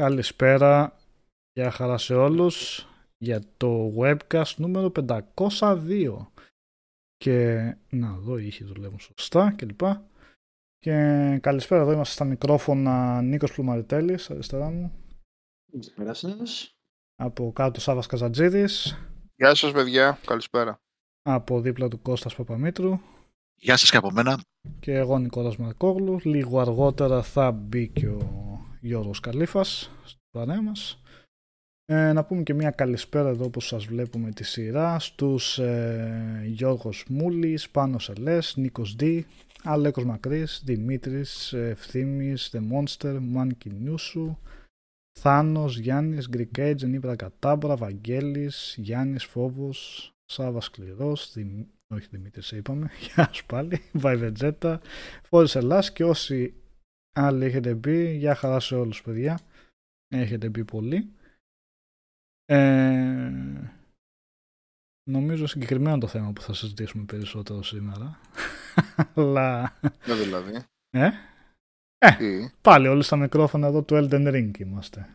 Καλησπέρα. Γεια χαρά σε όλους για το webcast νούμερο 502. Και να δω, οι ήχοι δουλεύουν σωστά κλπ. Και καλησπέρα, εδώ είμαστε στα μικρόφωνα Νίκος Πλουμαριτέλης, αριστερά μου. Καλησπέρα σας. Από κάτω Σάβας Καζατζίδης. Γεια σας παιδιά, καλησπέρα. Από δίπλα του Κώστας Παπαμήτρου. Γεια σας και από μένα. Και εγώ Νικόλας Μαρκόγλου. Λίγο αργότερα θα μπει και ο Γιώργος Καλήφας στο παρέα μας. Ε, να πούμε και μια καλησπέρα εδώ όπως σας βλέπουμε τη σειρά στους ε, Γιώργος Μούλης, Πάνος Ελές, Νίκος Δ, Αλέκος Μακρύς, Δημήτρης, Ευθύμης, The Monster, Μάνκι Νιούσου, Θάνος, Γιάννης, Greek Age, Νίπρα Κατάμπρα, Βαγγέλης, Γιάννης Φόβος, Σάβα Σκληρός, Δημ... όχι Δημήτρης είπαμε, γεια σου πάλι, Βαϊβετζέτα, Φόρης Ελλάς και όσοι άλλοι έχετε μπει, για χαρά σε όλους παιδιά, έχετε μπει πολύ. Ε, νομίζω συγκεκριμένο το θέμα που θα συζητήσουμε περισσότερο σήμερα. Αλλά... Ναι, δηλαδή; Ε; Ε, Τι; πάλι όλοι στα μικρόφωνα εδώ του Elden Ring είμαστε.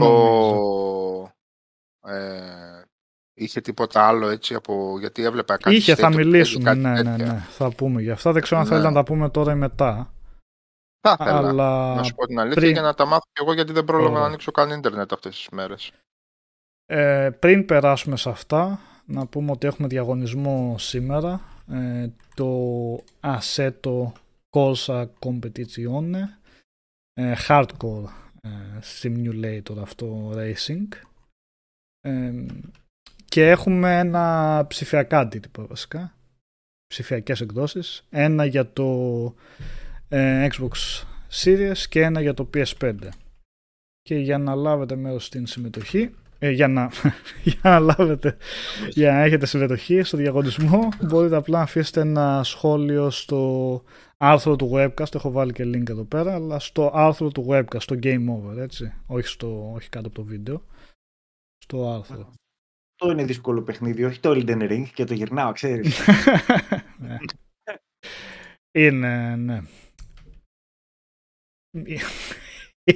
Ο... Ε, είχε τίποτα άλλο έτσι από... Γιατί έβλεπα κάτι Είχε, θα state of play, μιλήσουμε. κάτι Ναι, ναι, τέτοια. ναι. Θα πούμε για αυτά. Δεν ξέρω αν Ναι. θέλετε να τα πούμε τώρα ή μετά. Θα ήθελα αλλά να σου πω την αλήθεια πριν- για να τα μάθω κι εγώ γιατί δεν πρόλαβα Ωραία. να ανοίξω καν ίντερνετ αυτές τις μέρες. ε, πριν περάσουμε σε αυτά, να πούμε ότι έχουμε διαγωνισμό σήμερα. Ε, το Assetto Corsa Competizione. Ε, hardcore ε, simulator αυτό racing. Ε, και έχουμε ένα ψηφιακά αντίτυπο βασικά. Ψηφιακές εκδόσεις. Ένα για το ε, Xbox Series και ένα για το PS5. Και για να λάβετε μέρος στην συμμετοχή, ε, για, να, για να λάβετε, για να έχετε συμμετοχή στο διαγωνισμό, μπορείτε απλά να αφήσετε ένα σχόλιο στο άρθρο του webcast, έχω βάλει και link εδώ πέρα, αλλά στο άρθρο του webcast, στο Game Over, έτσι, όχι, στο, όχι κάτω από το βίντεο, στο άρθρο. Αυτό είναι δύσκολο παιχνίδι, όχι το Elden Ring και το γυρνάω, ξέρεις. Ναι. Είναι, ναι.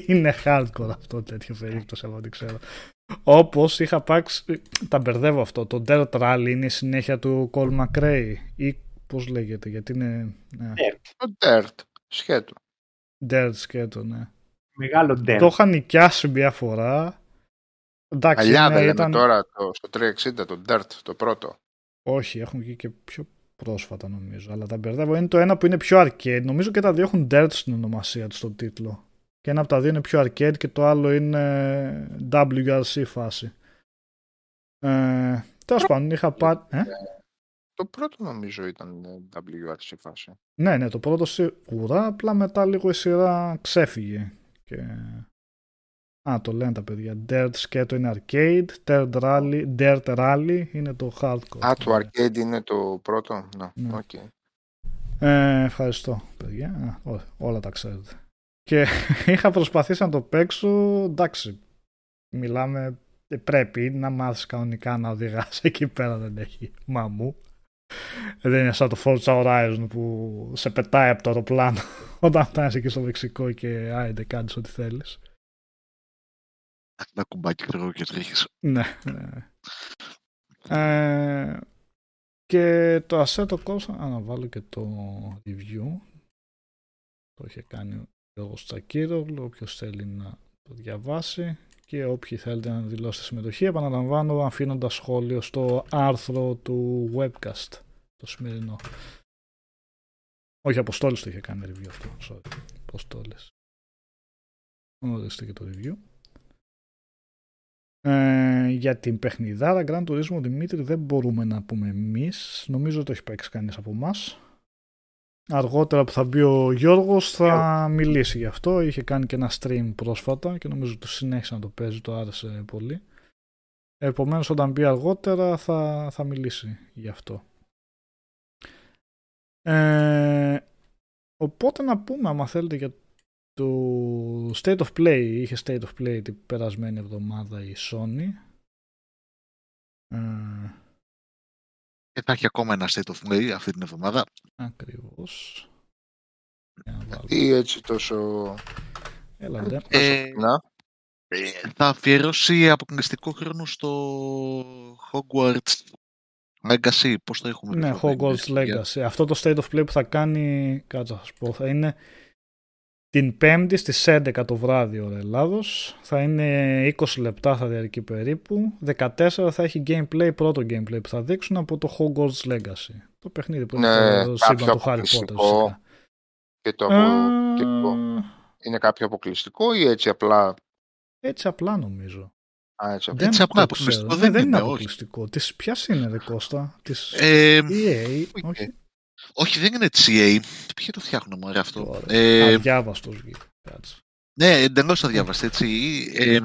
Είναι hardcore αυτό τέτοιο περίπτωση από ό,τι ξέρω. Όπως είχα πάξει, τα μπερδεύω αυτό, το Dirt Rally είναι η συνέχεια του Cole McRae ή πώς λέγεται, γιατί είναι ναι, Το Dirt, σχέτο. Dirt σκέτο, ναι. Μεγάλο Το ντέρ. είχα νοικιάσει μια φορά. Εντάξει, Παλιά ναι, δεν λέμε ήταν- τώρα το, στο 360, το Dirt, το πρώτο. Όχι, έχουν βγει και πιο πρόσφατα νομίζω. Αλλά τα μπερδεύω. Είναι το ένα που είναι πιο arcade. Νομίζω και τα δύο έχουν dirt στην ονομασία τους στον τίτλο. Και ένα από τα δύο είναι πιο arcade και το άλλο είναι WRC φάση. Ε, Τέλος πάντων, είχα πάρει. Ε; Το πρώτο νομίζω ήταν ε, WRC φάση. Ναι, ναι, το πρώτο σίγουρα. Απλά μετά λίγο η σειρά ξέφυγε. Και... Α, το λένε τα παιδιά. Dirt σκέτο είναι arcade. Dirt Rally, Dirt Rally είναι το hardcore. Α, το arcade είναι το πρώτο; Ναι, Ναι. οκ. Ε, ευχαριστώ, παιδιά. Α, ό, όλα τα ξέρετε. Και είχα προσπαθήσει να το παίξω. Εντάξει, μιλάμε. ε, Πρέπει να μάθεις κανονικά να οδηγάς εκεί πέρα δεν έχει μαμού. Δεν είναι σαν το Forza Horizon που σε πετάει από το αεροπλάνο όταν φτάνεις εκεί στο Μεξικό και άιντε κάνεις ό,τι θέλεις. Ένα κουμπάκι ξέρω και τρέχεις. Ναι, ναι. Ε, και το Assetto Corsa, α, να βάλω και το review. Το είχε κάνει ο Γιώργος Τσακύρογλου, όποιος θέλει να το διαβάσει και όποιοι θέλετε να δηλώσετε συμμετοχή. Επαναλαμβάνω αφήνοντας σχόλιο στο άρθρο του webcast, το σημερινό. Όχι, Αποστόλης το είχε κάνει review αυτό, sorry. Αποστόλης. Ορίστε και το review. Ε, για την παιχνιδάρα Grand Turismo Δημήτρη δεν μπορούμε να πούμε εμείς. Νομίζω το έχει παίξει κανείς από εμάς. Αργότερα που θα μπει ο Γιώργος θα μιλήσει γι' αυτό. Είχε κάνει και ένα stream πρόσφατα και νομίζω το συνέχισε να το παίζει, το άρεσε πολύ. Επομένως όταν μπει αργότερα θα, θα μιλήσει γι' αυτό. Ε, οπότε να πούμε άμα θέλετε για το State of Play είχε State of Play την περασμένη εβδομάδα η Sony ε, Και θα έχει ακόμα ένα State of Play αυτή την εβδομάδα. ακριβώς Για να βάλω. Τι έτσι τόσο... Έλα, ντε. Ε, Να. Ε, θα αφιερώσει αποκλειστικό χρόνο στο Hogwarts Legacy. Πώς το έχουμε Ναι, πει, θα Hogwarts είναι, Legacy. Αυτό το State of Play που θα κάνει, κάτσε να σας πω, θα είναι την 5η στις 11 το βράδυ ώρα Ελλάδος. Θα είναι 20 λεπτά θα διαρκεί περίπου. 14 θα έχει gameplay, πρώτο gameplay που θα δείξουν από το Hogwarts Legacy. Το παιχνίδι που είναι Ναι, στο κάποιο σύμπαν του Harry Potter αποκλειστικό. φυσικά. Και το Ε, αποκλειστικό. Είναι κάποιο αποκλειστικό ή έτσι απλά; Έτσι απλά νομίζω. Α, έτσι απλά. Δεν Έτσι απλά το ξέρω. αποκλειστικό Ναι, δεν δεν είναι είναι, όχι. αποκλειστικό. Της, ποιας είναι ρε Κώστα, της Ε, EA, οκ. όχι; Όχι, δεν είναι CA. Ποιοι το φτιάχνουν μωρέ αυτό; Τώρα. Ε, Αδιάβαστος βγήκε. Κάτσε. ναι, εντελώς αδιάβαστη έτσι. Ε,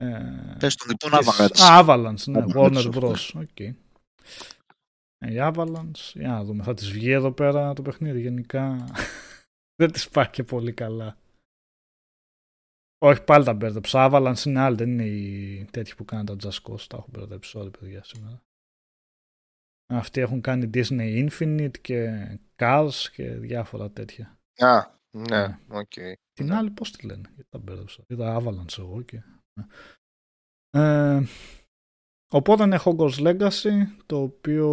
Ε, πες τον λοιπόν της- Avalanche. Α, Avalanche, ναι, Avalanche, Warner αυτό. Bros. Οκ. Ε, Η Avalanche, για να δούμε, θα της βγει εδώ πέρα το παιχνίδι γενικά. δεν της πάει και πολύ καλά. Όχι, πάλι τα μπέρδεψα. Avalanche είναι άλλη, δεν είναι οι τέτοιοι που κάνουν τα Just Cause. Τα έχω μπερδέψει όλοι, παιδιά, σήμερα. Αυτοί έχουν κάνει Disney Infinity και Cars και διάφορα τέτοια. Α, ναι, Ναι. οκ. Την Ναι. άλλη πώς τη λένε, γιατί τα μπέρδεψα. Είδα Avalanche εγώ και... ναι. Ε, οπότε είναι Hogwarts Legacy, το οποίο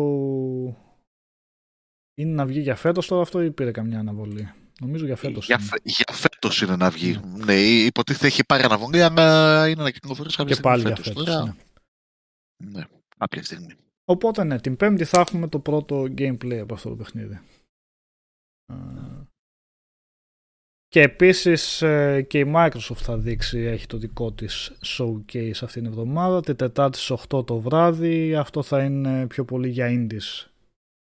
είναι να βγει για φέτος τώρα αυτό ή πήρε καμιά αναβολή; Νομίζω για φέτος Για, είναι. φε- για φέτος είναι να βγει. Ναι, υποτίθεται έχει πάρει αναβολή, αλλά είναι να κυκλοφορήσει κάποια Και στιγμή πάλι για φέτος. φέτος. Τώρα, ναι. ναι, κάποια στιγμή. Οπότε ναι, την πέμπτη θα έχουμε το πρώτο gameplay από αυτό το παιχνίδι. Ε, Και επίσης ε, και η Microsoft θα δείξει, έχει το δικό της showcase αυτήν την εβδομάδα, την Τετάρτη στις 8 το βράδυ, αυτό θα είναι πιο πολύ για indies.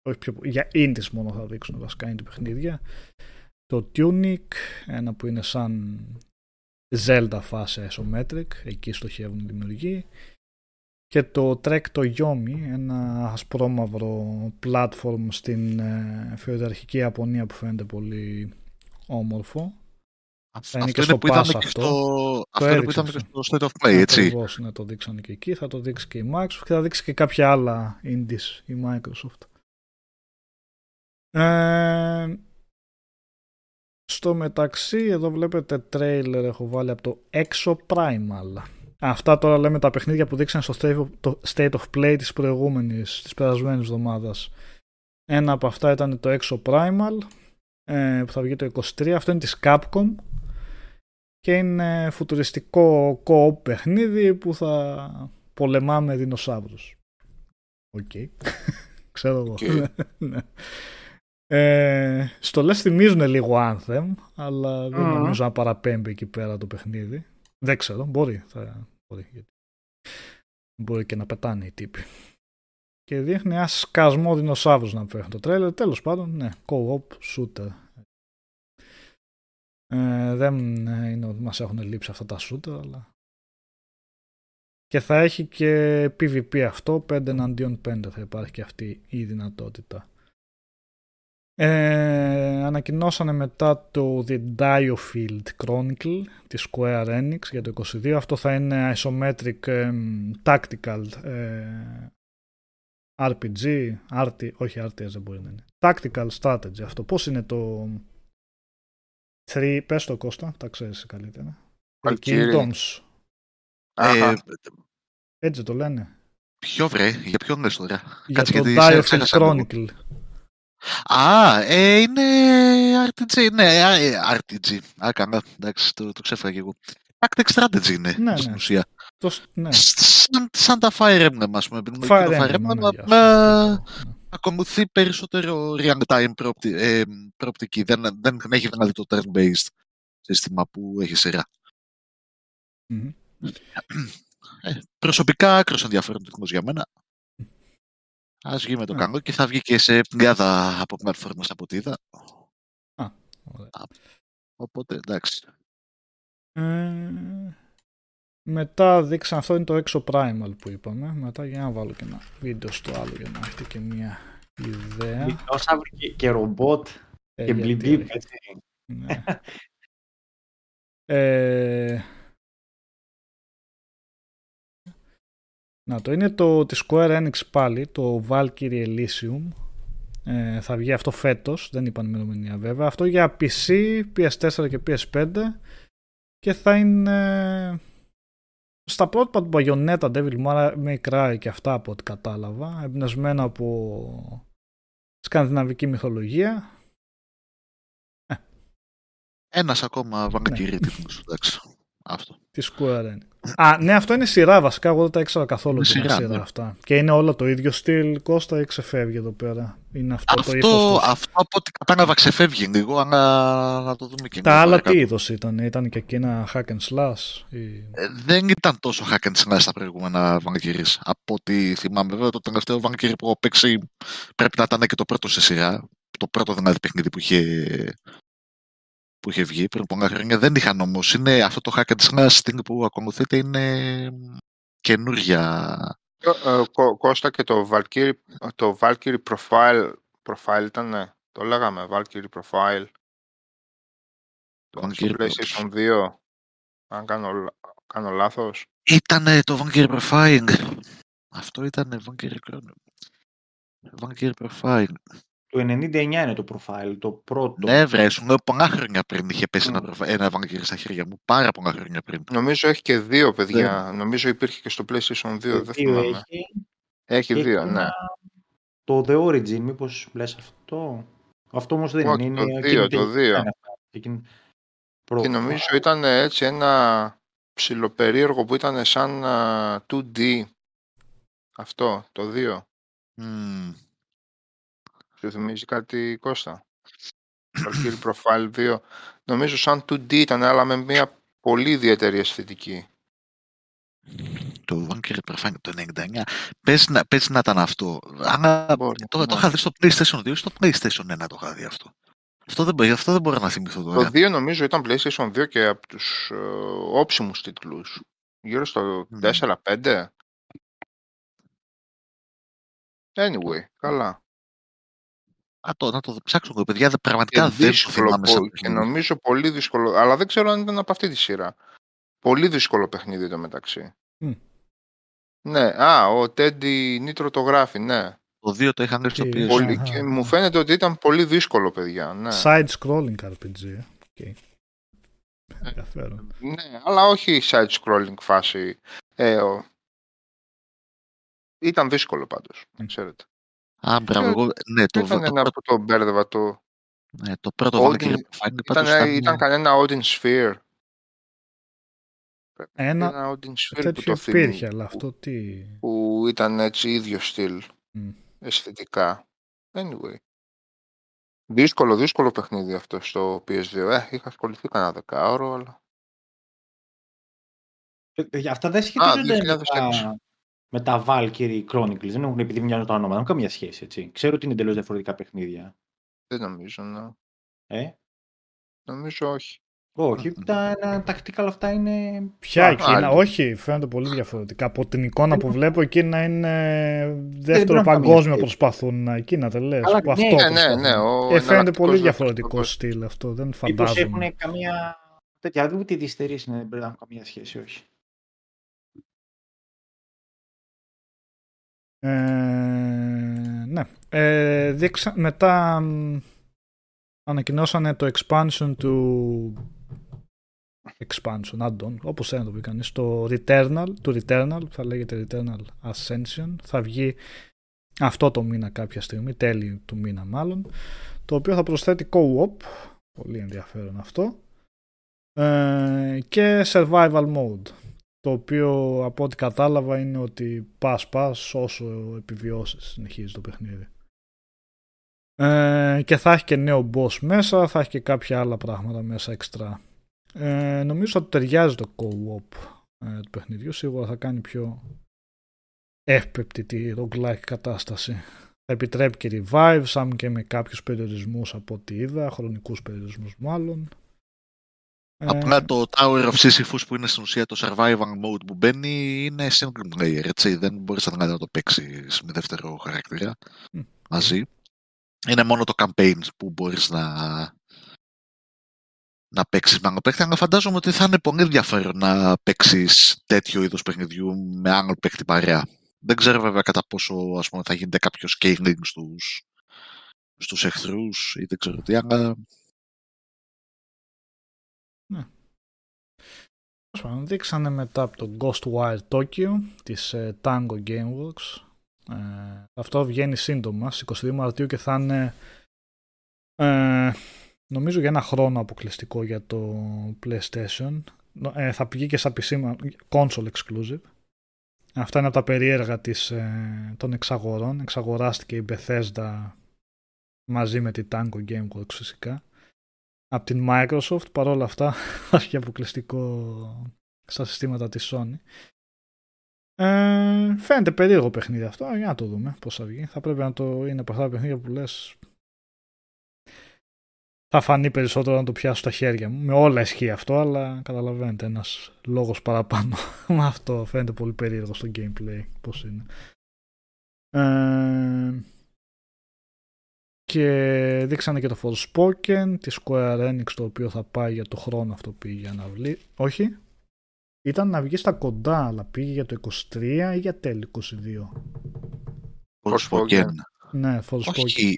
Όχι πιο, για indies μόνο θα δείξουν βασικά indie παιχνίδια. Το Tunic, ένα που είναι σαν Zelda φάση isometric, εκεί στοχεύουν οι δημιουργοί και το Trek το Yomi, ένα ασπρόμαυρο platform στην ε, φεουδαρχική Ιαπωνία που φαίνεται πολύ όμορφο. Αυτό είναι και είναι στο που είδαμε Pass και αυτό. στο, αυτό είναι που έδειξαν είδαμε και αυτό. στο State of Play, έτσι. Ακριβώς, ναι, το δείξανε και εκεί. Θα το δείξει και η Microsoft και θα δείξει και κάποια άλλα indies η Microsoft. Ε, στο μεταξύ, εδώ βλέπετε τρέιλερ έχω βάλει από το Exo Primal. Αυτά τώρα λέμε τα παιχνίδια που δείξαν στο State of, το State of Play της προηγούμενης, της περασμένης εβδομάδας. Ένα από αυτά ήταν το Exo Primal ε, που θα βγει το 23. Αυτό είναι της Capcom και είναι φουτουριστικό co-op παιχνίδι που θα πολεμάμε δεινοσαύρους. Οκ. Ξέρω εγώ. Οκ. Ναι. Ε, στο λες θυμίζουν λίγο Anthem, αλλά δεν Μμμ. νομίζω να παραπέμπει εκεί πέρα το παιχνίδι. Δεν ξέρω, μπορεί. Θα, μπορεί, γιατί μπορεί και να πετάνε οι τύποι. Και δείχνει ένα σκασμό δεινοσαύρους να φέρουν το τρέλερ. Τέλος πάντων, ναι, co-op shooter. Ε, δεν ε, είναι ότι μας έχουν λείψει αυτά τα shooter, αλλά... Και θα έχει και PvP αυτό, 5 εναντίον 5 θα υπάρχει και αυτή η δυνατότητα. Ε, ανακοινώσανε μετά το The Diofield Chronicle της Square Enix για το 22. Αυτό θα είναι isometric εμ, tactical ε, RPG, RT, όχι RTS δεν μπορεί να είναι. Tactical strategy αυτό. Πώς είναι το 3, πες το Κώστα, τα ξέρεις καλύτερα. Valkyrie. Kingdoms, Αχα. Ε, έτσι το λένε. ποιο βρε, για ποιον λες τώρα. Για Κάτσε, το γιατί σε- Diofield ξέχασα λίγο. Chronicle. Α, ε, είναι RPG, ναι, α, ε, RPG. Α, καλά, εντάξει, το, το ξέφερα και εγώ. Tactic strategy είναι, Ναι, στην ναι. ουσία. Το, σ- ναι. Σαν, σαν τα Fire Emblem, ας πούμε. επειδή Fire το Emblem, Fire Emblem, ναι, για απλά αυτό. Ναι. ακολουθεί περισσότερο real-time προοπτι, ε, προοπτική. Δεν, δεν έχει δηλαδή το turn-based σύστημα που έχει σειρά. Μμμ. Ε, προσωπικά άκρος ενδιαφέρον τεχνός για μένα. Ας βγει με το Ναι. καλό και θα βγει και σε πλειάδα από πλατφόρμες από ό,τι είδα. Ωραία. Οπότε εντάξει. Ε, μετά δείξαν αυτό είναι το Exo Primal που είπαμε. Μετά για να βάλω και ένα βίντεο στο άλλο για να έχετε και μια ιδέα. Δεινόσαυροι και, και ρομπότ Ε, και γιατί μπλιμπίπ, όχι. έτσι. Ναι. Ε, να το είναι το της Square Enix πάλι, το Valkyrie Elysium. Ε, θα βγει αυτό φέτος, δεν είπαν ημερομηνία βέβαια. Αυτό για PC, PS4 και PS5 και θα είναι στα πρότυπα του Bayonetta, Devil May Cry και αυτά από ό,τι κατάλαβα, εμπνευσμένα από σκανδιναβική μυθολογία. Ένας ακόμα βαγκακυρί τίτλος, εντάξει. Αυτό. Τη Square Enix. Α, ναι, αυτό είναι σειρά βασικά. Εγώ δεν τα ήξερα καθόλου Είναι ότι είναι σειρά, σειρά ναι. αυτά. Και είναι όλο το ίδιο στυλ. Κώστα ή ξεφεύγει εδώ πέρα. Είναι αυτό, το Αυτό, ύφος του. αυτό από ό,τι κατάλαβα ξεφεύγει λίγο, αλλά να το δούμε και Τα λίγο άλλα παρακάτω. τι είδος ήταν, ήταν και εκείνα hack and slash. Ή... Ε, δεν ήταν τόσο hack and slash στα προηγούμενα Vanquiris. Από ό,τι θυμάμαι, βέβαια, το τελευταίο Vanquiry που έχω παίξει πρέπει να ήταν και το πρώτο σε σειρά. Το πρώτο δηλαδή παιχνίδι που είχε, που είχε βγει πριν πολλά χρόνια. Δεν είχαν όμως. Είναι αυτό το hack and slash στην που ακολουθείται είναι καινούρια. Ε, ε, Κω- Κώστα και το Valkyrie, το Valkyrie Profile, profile ήταν, ναι, το λέγαμε, Valkyrie Profile. Το στο Valkyrie PlayStation 2, αν κάνω, λα- κάνω λάθος. Ήταν το Vanquiry Profiling. Αυτό ήταν Vanquiry Chrono. Vanquiry Profiling. Το 99 είναι το profile, το πρώτο. Ναι, βρε, σου λέω πολλά χρόνια πριν είχε πέσει ένα, Μμ. προφα- ένα Vanquiry στα χέρια μου. Πάρα πολλά χρόνια πριν. Νομίζω έχει και δύο παιδιά. Νομίζω υπήρχε και στο PlayStation 2, Το δεν δύο θυμάμαι. έχει. Έχει και δύο, έχει ναι. ένα- Το The Origin, μήπως λες αυτό; Αυτό όμως δεν Όχι, είναι. το είναι δύο, εκείνη το τελικά δύο. είναι αυτά. Εκείνη- Και Profile. νομίζω ήταν έτσι ένα ψιλοπερίεργο που ήταν σαν α, 2D. Αυτό, το 2. Μμμ. Σου θυμίζει κάτι Κώστα. Valkyrie Profile 2. Νομίζω σαν 2D ήταν, αλλά με μια πολύ ιδιαίτερη αισθητική. Το Vanquiry Profiling το 99. Πες να, πες να ήταν αυτό. Αλλά Μπορεί, το, το ναι. είχα δει στο PlayStation 2 ή στο PlayStation 1 το είχα δει αυτό. Αυτό δεν, μπο- αυτό δεν μπορώ να θυμηθώ Το τώρα. 2 νομίζω ήταν PlayStation 2 και από τους ε, όψιμους τίτλους. Γύρω στο Μμ. 4-5. Anyway, καλά. Α, το, να το ψάξω εγώ, παιδιά. δε- Πραγματικά Και δεν το δύσκολο, θυμάμαι σαν πο- και παιχνίδι. νομίζω πολύ δύσκολο, αλλά δεν ξέρω αν ήταν από αυτή τη σειρά. Πολύ δύσκολο παιχνίδι το μεταξύ. Μμ. Ναι, α, ο Teddy Nitro το γράφει, ναι. Το 2 το είχαν έρθει στο Τι- PS. Πολύ, Αχα. και μου φαίνεται ότι ήταν πολύ δύσκολο, παιδιά. Ναι, Side scrolling RPG. ε. Οκ. Ενδιαφέρον. ναι αλλά όχι side scrolling φάση. Ε, ο- Ήταν δύσκολο πάντως, Μμ. ξέρετε. Α, μπράβο, εγώ, ναι, το, Ήταν το, ένα που το μπέρδευα το... ναι, το πρώτο Odin- Valkyrie Profile Ήταν, πάντως ήταν κανένα Odin Sphere. Ένα Ένα Odin Sphere που τέτοιο το θυμ- υπήρχε, αλλά αυτό τι. που ήταν έτσι ίδιο στυλ Μμ. αισθητικά. Anyway. Δύσκολο, δύσκολο παιχνίδι αυτό στο PS2. Ε, είχα ασχοληθεί κανένα δεκάωρο, αλλά... Ε, παιδιά, Αυτά δεν σχετίζονται με 2006. τα, με τα Valkyrie Chronicles. Δεν έχουν επειδή μοιάζουν τα ονόματα. Δεν έχουν καμία σχέση. Έτσι. Ξέρω ότι είναι εντελώς διαφορετικά παιχνίδια. Δεν νομίζω, ναι. Ε; Νομίζω όχι. Όχι, τα, τα tactical αυτά είναι. Ποια Α, εκείνα, άλλη. όχι, φαίνονται πολύ διαφορετικά. Από την εικόνα που βλέπω, εκείνα είναι δεύτερο μπορούν να παγκόσμιο καμία προσπαθούν να εκείνα τα λες. Καλά, που ναι, αυτό Ναι, ναι, προσπαθούν. ναι. Ο Ε, φαίνεται εναλλακτικός πολύ δεύτερος διαφορετικό παγκόσμιος. στυλ αυτό, δεν Μήπως φαντάζομαι. έχουν καμία. τέτοια. Δεν ούτε οι δυστερείς είναι, δεν πρέπει να έχουν καμία σχέση, όχι. Ε, ναι. Ε, δείξα, μετά μ, ανακοινώσανε το expansion του expansion, add-on, όπως θέλει να το πει κανείς, το Returnal, του Returnal, που θα λέγεται Returnal Ascension, θα βγει αυτό το μήνα κάποια στιγμή, τέλη του μήνα μάλλον, το οποίο θα προσθέτει co-op, πολύ ενδιαφέρον αυτό, ε, και survival mode, το οποίο από ό,τι κατάλαβα είναι ότι πας πας όσο επιβιώσεις συνεχίζει το παιχνίδι. Ε, και θα έχει και νέο boss μέσα, θα έχει και κάποια άλλα πράγματα μέσα έξτρα. Ε, νομίζω ότι ταιριάζει το co-op ε, του παιχνιδιού, σίγουρα θα κάνει πιο εύπεπτη τη roguelike κατάσταση. Θα επιτρέπει και revive, αν και με κάποιους περιορισμούς από ό,τι είδα, χρονικούς περιορισμούς μάλλον. Ε, Απλά το Tower of Sisyphus που είναι στην ουσία το survival mode που μπαίνει είναι single player, έτσι. Δεν μπορείς να να το παίξεις με δεύτερο χαρακτήρα Μμ. μαζί. Είναι μόνο το campaign που μπορείς να, να παίξεις με άλλο παίκτη, αλλά φαντάζομαι ότι θα είναι πολύ ενδιαφέρον να παίξεις τέτοιο είδος παιχνιδιού με άλλο παίκτη παρέα. Δεν ξέρω βέβαια κατά πόσο ας πούμε, θα γίνεται κάποιος scaling στους, στους εχθρούς ή δεν ξέρω τι, αλλά Δείξανε μετά από το Ghostwire Tokyo της ε, Tango Gameworks. Ε, αυτό βγαίνει σύντομα, στις 22 Μαρτίου και θα είναι ε, νομίζω για ένα χρόνο αποκλειστικό για το PlayStation. Ε, θα πηγεί και στα PC, console exclusive. Αυτά είναι από τα περίεργα της, ε, των εξαγορών. Εξαγοράστηκε η Bethesda μαζί με τη Tango Gameworks φυσικά. Από την Microsoft, παρόλα αυτά, θα έχει αποκλειστικό στα συστήματα της Sony. Ε, φαίνεται περίεργο παιχνίδι αυτό, για να το δούμε πώς θα βγει. Θα πρέπει να το είναι από αυτά τα παιχνίδια που λες θα φανεί περισσότερο να το πιάσω στα χέρια μου. Με όλα ισχύει αυτό, αλλά καταλαβαίνετε, ένας λόγος παραπάνω με αυτό φαίνεται πολύ περίεργο στο gameplay πώς είναι. Ε, και δείξανε και το Forspoken τη Square Enix το οποίο θα πάει για το χρόνο αυτό πήγε για να βλέπει. Όχι. Ήταν να βγει στα κοντά, αλλά πήγε για το 23 ή για τέλη 22. Forspoken. Ναι, Forspoken. Όχι.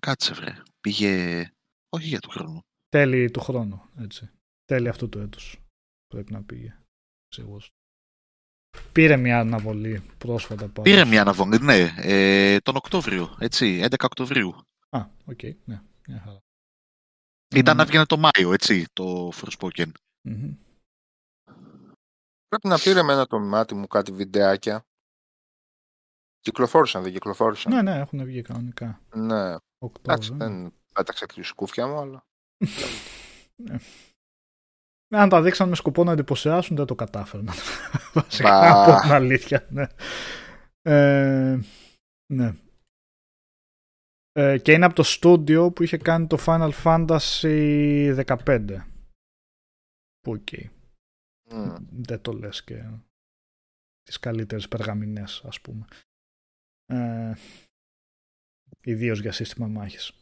Κάτσε βρε. Πήγε όχι για του χρόνου. Τέλη του χρόνου, έτσι. Τέλη αυτού του έτους πρέπει να πήγε. Σίγουρος. Πήρε μια αναβολή πρόσφατα. Πάντως. Πήρε μια αναβολή, ναι. Ε, τον Οκτώβριο, έτσι, 11 Οκτωβρίου. Α, οκ, okay, ναι. Μια χαρά. Ήταν mm. να βγαίνει το Μάιο, έτσι, το Forspoken. Mm-hmm. Πρέπει να πήρε εμένα το μάτι μου κάτι βιντεάκια. Κυκλοφόρησαν, δεν κυκλοφόρησαν; Ναι, ναι, έχουν βγει κανονικά. Ναι. Οκτώβριο, ναι. δεν πέταξα τη σκούφια μου, αλλά... ναι. Αν τα δείξαν με σκοπό να εντυπωσιάσουν, δεν το κατάφεραν. Βασικά, από την αλήθεια. Ναι. Ε, ναι. Ε, και είναι από το στούντιο που είχε κάνει το Final Fantasy 15. Που εκεί. Mm. Δεν το λες και τις καλύτερες περγαμηνές, ας πούμε. Ε, ιδίως για σύστημα μάχης.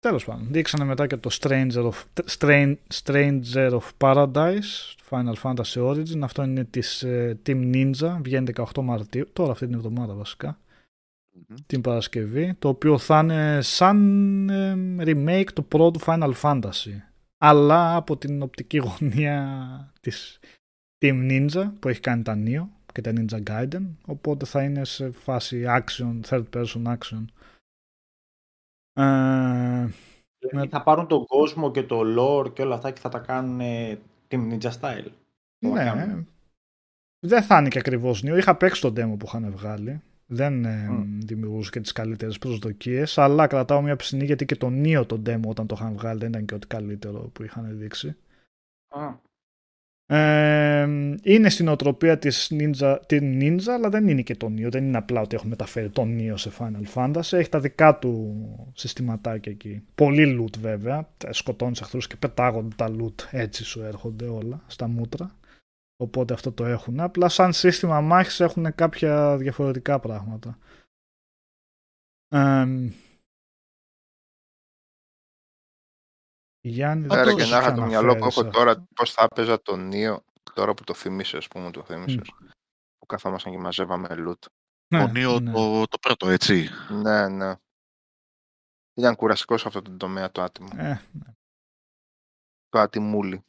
Τέλος πάντων, δείξανε μετά και το Stranger of, Stranger, Stranger of Paradise, Final Fantasy Origin. Αυτό είναι της uh, Team Ninja, βγαίνει 18 Μαρτίου, τώρα αυτή την εβδομάδα βασικά, mm-hmm. την Παρασκευή, το οποίο θα είναι σαν uh, remake του πρώτου Final Fantasy, αλλά από την οπτική γωνία της Team Ninja που έχει κάνει τα Neo και τα Ninja Gaiden, οπότε θα είναι σε φάση action, third person action ε, δηλαδή θα πάρουν τον κόσμο και το lore και όλα αυτά και θα τα κάνουν Team Ninja Style. Ναι. Δεν θα είναι και ακριβώς νέο. Είχα παίξει το demo που είχαν βγάλει. Δεν mm. δημιουργούσε και τις καλύτερες προσδοκίες. Αλλά κρατάω μια ψηνή γιατί και το νέο το demo όταν το είχαν βγάλει δεν ήταν και ό,τι καλύτερο που είχαν δείξει. Mm. Ε, είναι στην οτροπία της Ninja, την Ninja, αλλά δεν είναι και το Neo. Δεν είναι απλά ότι έχουν μεταφέρει το Neo σε Final Fantasy. Έχει τα δικά του συστηματάκια εκεί. Πολύ loot βέβαια. Σκοτώνεις εχθρούς και πετάγονται τα loot. Έτσι σου έρχονται όλα στα μούτρα. Οπότε αυτό το έχουν. Απλά σαν σύστημα μάχης έχουν κάποια διαφορετικά πράγματα. Ε, Γιάννη, Άρα και να είχα το μυαλό που έχω τώρα πώς θα έπαιζα το Νίο τώρα που το θυμίσαι, ας πούμε, το θυμίσαι. Mm. Που καθόμασταν και μαζεύαμε loot. Ναι, το Νίο ναι. το, το πρώτο, έτσι. Ναι, ναι. Ήταν κουραστικός σε αυτό το τομέα το άτιμο. Ε, ναι. Το άτιμούλι.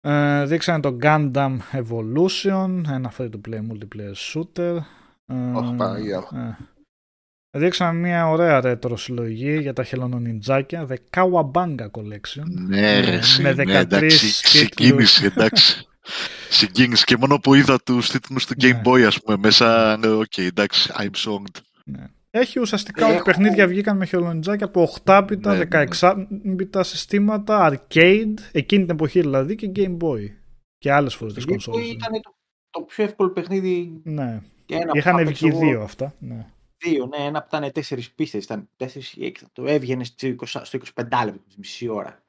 Ε, δείξανε το Gundam Evolution, ένα free to play multiplayer shooter. Όχι, ε, Παναγία. Ε, Δείξαμε μια ωραία ρέτρο συλλογή για τα χελωνονιτζάκια, The Cowabunga Collection. Ναι, ρε, με 13 ναι, εντάξει, συγκίνηση, εντάξει. συγκίνηση και μόνο που είδα τους τίτλους του Game ναι. Boy, ας πούμε, μέσα, ναι, οκ, okay, εντάξει, I'm shocked. Ναι. Έχει ουσιαστικά ότι παιχνίδια βγήκαν με χελωνονιτζάκια από 8 bit, 16 bit συστήματα, arcade, εκείνη την εποχή δηλαδή και Game Boy. Και άλλες φορές τις κονσόλες. Ήταν το, το πιο εύκολο παιχνίδι. Ναι. Είχαν βγει δύο αυτά. Ναι. Δύο, ναι, ένα που ήταν τέσσερις πίστες, ήταν τέσσερις ή έξι. Το έβγαινε στο 25 λεπτό, μισή ώρα.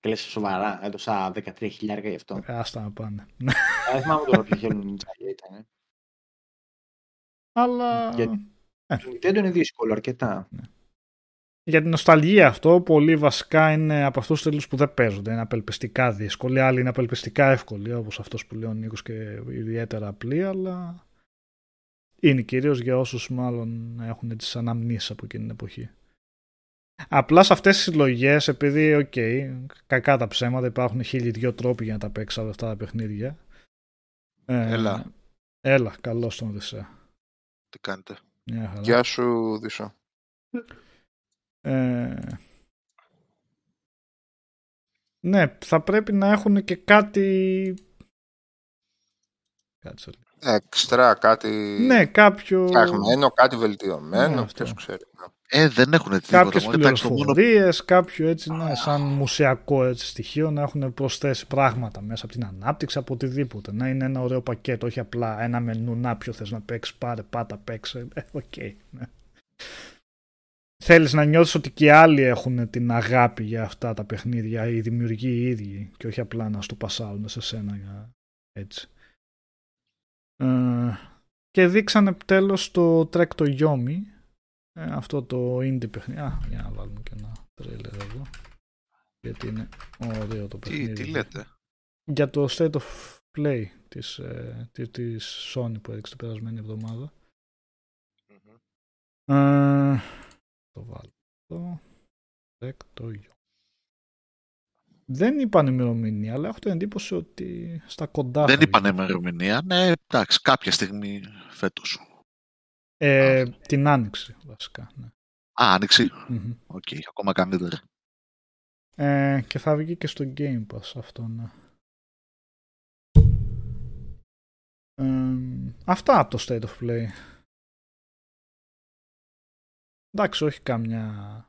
Και λες σοβαρά, έδωσα 13 χιλιάρια γι' αυτό. Ε, άστα να πάνε. Δεν θυμάμαι τώρα ποιο χέρι Ninja ήταν. Αλλά. Γιατί ε. το Nintendo είναι δύσκολο αρκετά. Ναι. Για την νοσταλγία αυτό, πολύ βασικά είναι από αυτούς τους τέλου που δεν παίζονται. Είναι απελπιστικά δύσκολοι, άλλοι είναι απελπιστικά εύκολοι, όπως αυτός που λέει ο Νίκος και ιδιαίτερα απλοί, αλλά είναι κυρίως για όσους μάλλον έχουν τις αναμνήσεις από εκείνη την εποχή. Απλά σε αυτές τις συλλογές, επειδή, οκ, κακά τα ψέματα, υπάρχουν χίλιοι δυο τρόποι για να τα παίξει αυτά τα παιχνίδια. Ε, Έλα. Έλα, καλώς τον Οδυσσέα. Τι κάνετε; Μια χαρά. Γεια σου, Δυσσέα. Ε, ναι, θα πρέπει να έχουν και κάτι... Κάτσε λίγο. Εξτρά, κάτι Ναι, κάποιο... φτιαγμένο, κάτι βελτιωμένο. Ναι, αυτό. Ποιος ξέρει. ναι. Ε, δεν έχουν τίποτα. Κάποιες μόνο. Εντάξει, το μόνο πληροφορίες, κάποιο έτσι, ναι, σαν μουσειακό έτσι, στοιχείο να έχουν προσθέσει πράγματα μέσα από την ανάπτυξη, από οτιδήποτε. Να είναι ένα ωραίο πακέτο, όχι απλά ένα μενού, να ποιο θες να παίξεις, πάρε, πάτα, παίξε. Ε, οκ, ναι. Θέλεις να νιώθεις ότι και άλλοι έχουν την αγάπη για αυτά τα παιχνίδια, οι δημιουργοί οι ίδιοι, και όχι απλά να στο πασάρουν σε σένα για- έτσι. Ε, και δείξανε τέλος το Trek το Yomi, ε, αυτό το indie παιχνίδι. Α, για να βάλουμε και ένα τρέλερ εδώ. Γιατί είναι ωραίο το Τι, παιχνίδι. τι λέτε; Για το State of Play της, ε, της, της Sony που έδειξε την περασμένη εβδομάδα. Ε, το βάλω εδώ. Trek το Yomi. Δεν είπαν ημερομηνία, αλλά έχω την εντύπωση ότι στα κοντά. δεν θα είπαν βγει. ημερομηνία. Ναι, εντάξει, κάποια στιγμή φέτος. Ε, την άνοιξη, βασικά. Ναι. Α, άνοιξη. Μμμ. Οκ, ακόμα καλύτερα. Ε, και θα βγει και στο Game Pass αυτό, ναι. Ε, αυτά από το State of Play. Εντάξει, όχι καμιά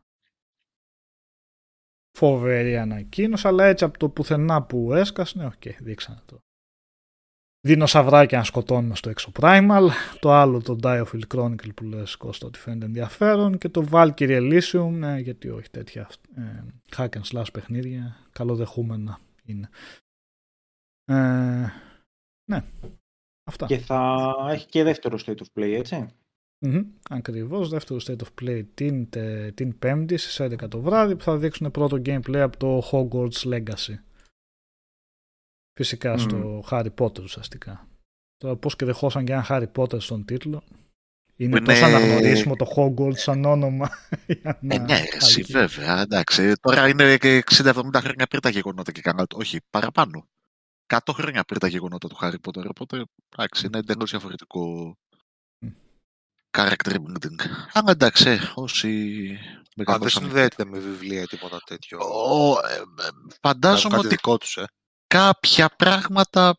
φοβερή ανακοίνωση, αλλά έτσι από το πουθενά που έσκασε, ναι, οκ, δείξανε το. Δεινοσαυράκια να σκοτώνουμε στο Exoprimal, το άλλο το Diofield Chronicle που λες Κώστα ότι φαίνεται ενδιαφέρον και το Valkyrie Elysium, ναι, γιατί όχι τέτοια ε, hack and slash παιχνίδια, καλοδεχούμενα είναι. Ε, ναι, αυτά. Και θα έχει και δεύτερο state of play, έτσι. Μμμ, Ακριβώς, δεύτερο State of Play την, τε- την Πέμπτη στις 11 το βράδυ που θα δείξουν πρώτο gameplay από το Hogwarts Legacy. Φυσικά Μμμ. στο Harry Potter ουσιαστικά. Τώρα πώς και δεχόσαν και ένα Harry Potter στον τίτλο. Είναι Είναι- τόσο αναγνωρίσιμο το Hogwarts σαν όνομα. για να Ε, ναι, εσύ αρκεί. βέβαια. Εντάξει, τώρα είναι και 60-70 χρόνια πριν τα γεγονότα και κανένα. Όχι, παραπάνω. 100 χρόνια πριν τα γεγονότα του Harry Potter. Οπότε, εντάξει, είναι εντελώς διαφορετικό Μμ. Character building. Αλλά εντάξει, ε, όσοι Α, δεν μεγαλώσαν. συνδέεται με βιβλία ή τίποτα τέτοιο. Ο, ε, ε, Κάνουν φαντάζομαι κάτι ότι δικό τους, ε. κάποια πράγματα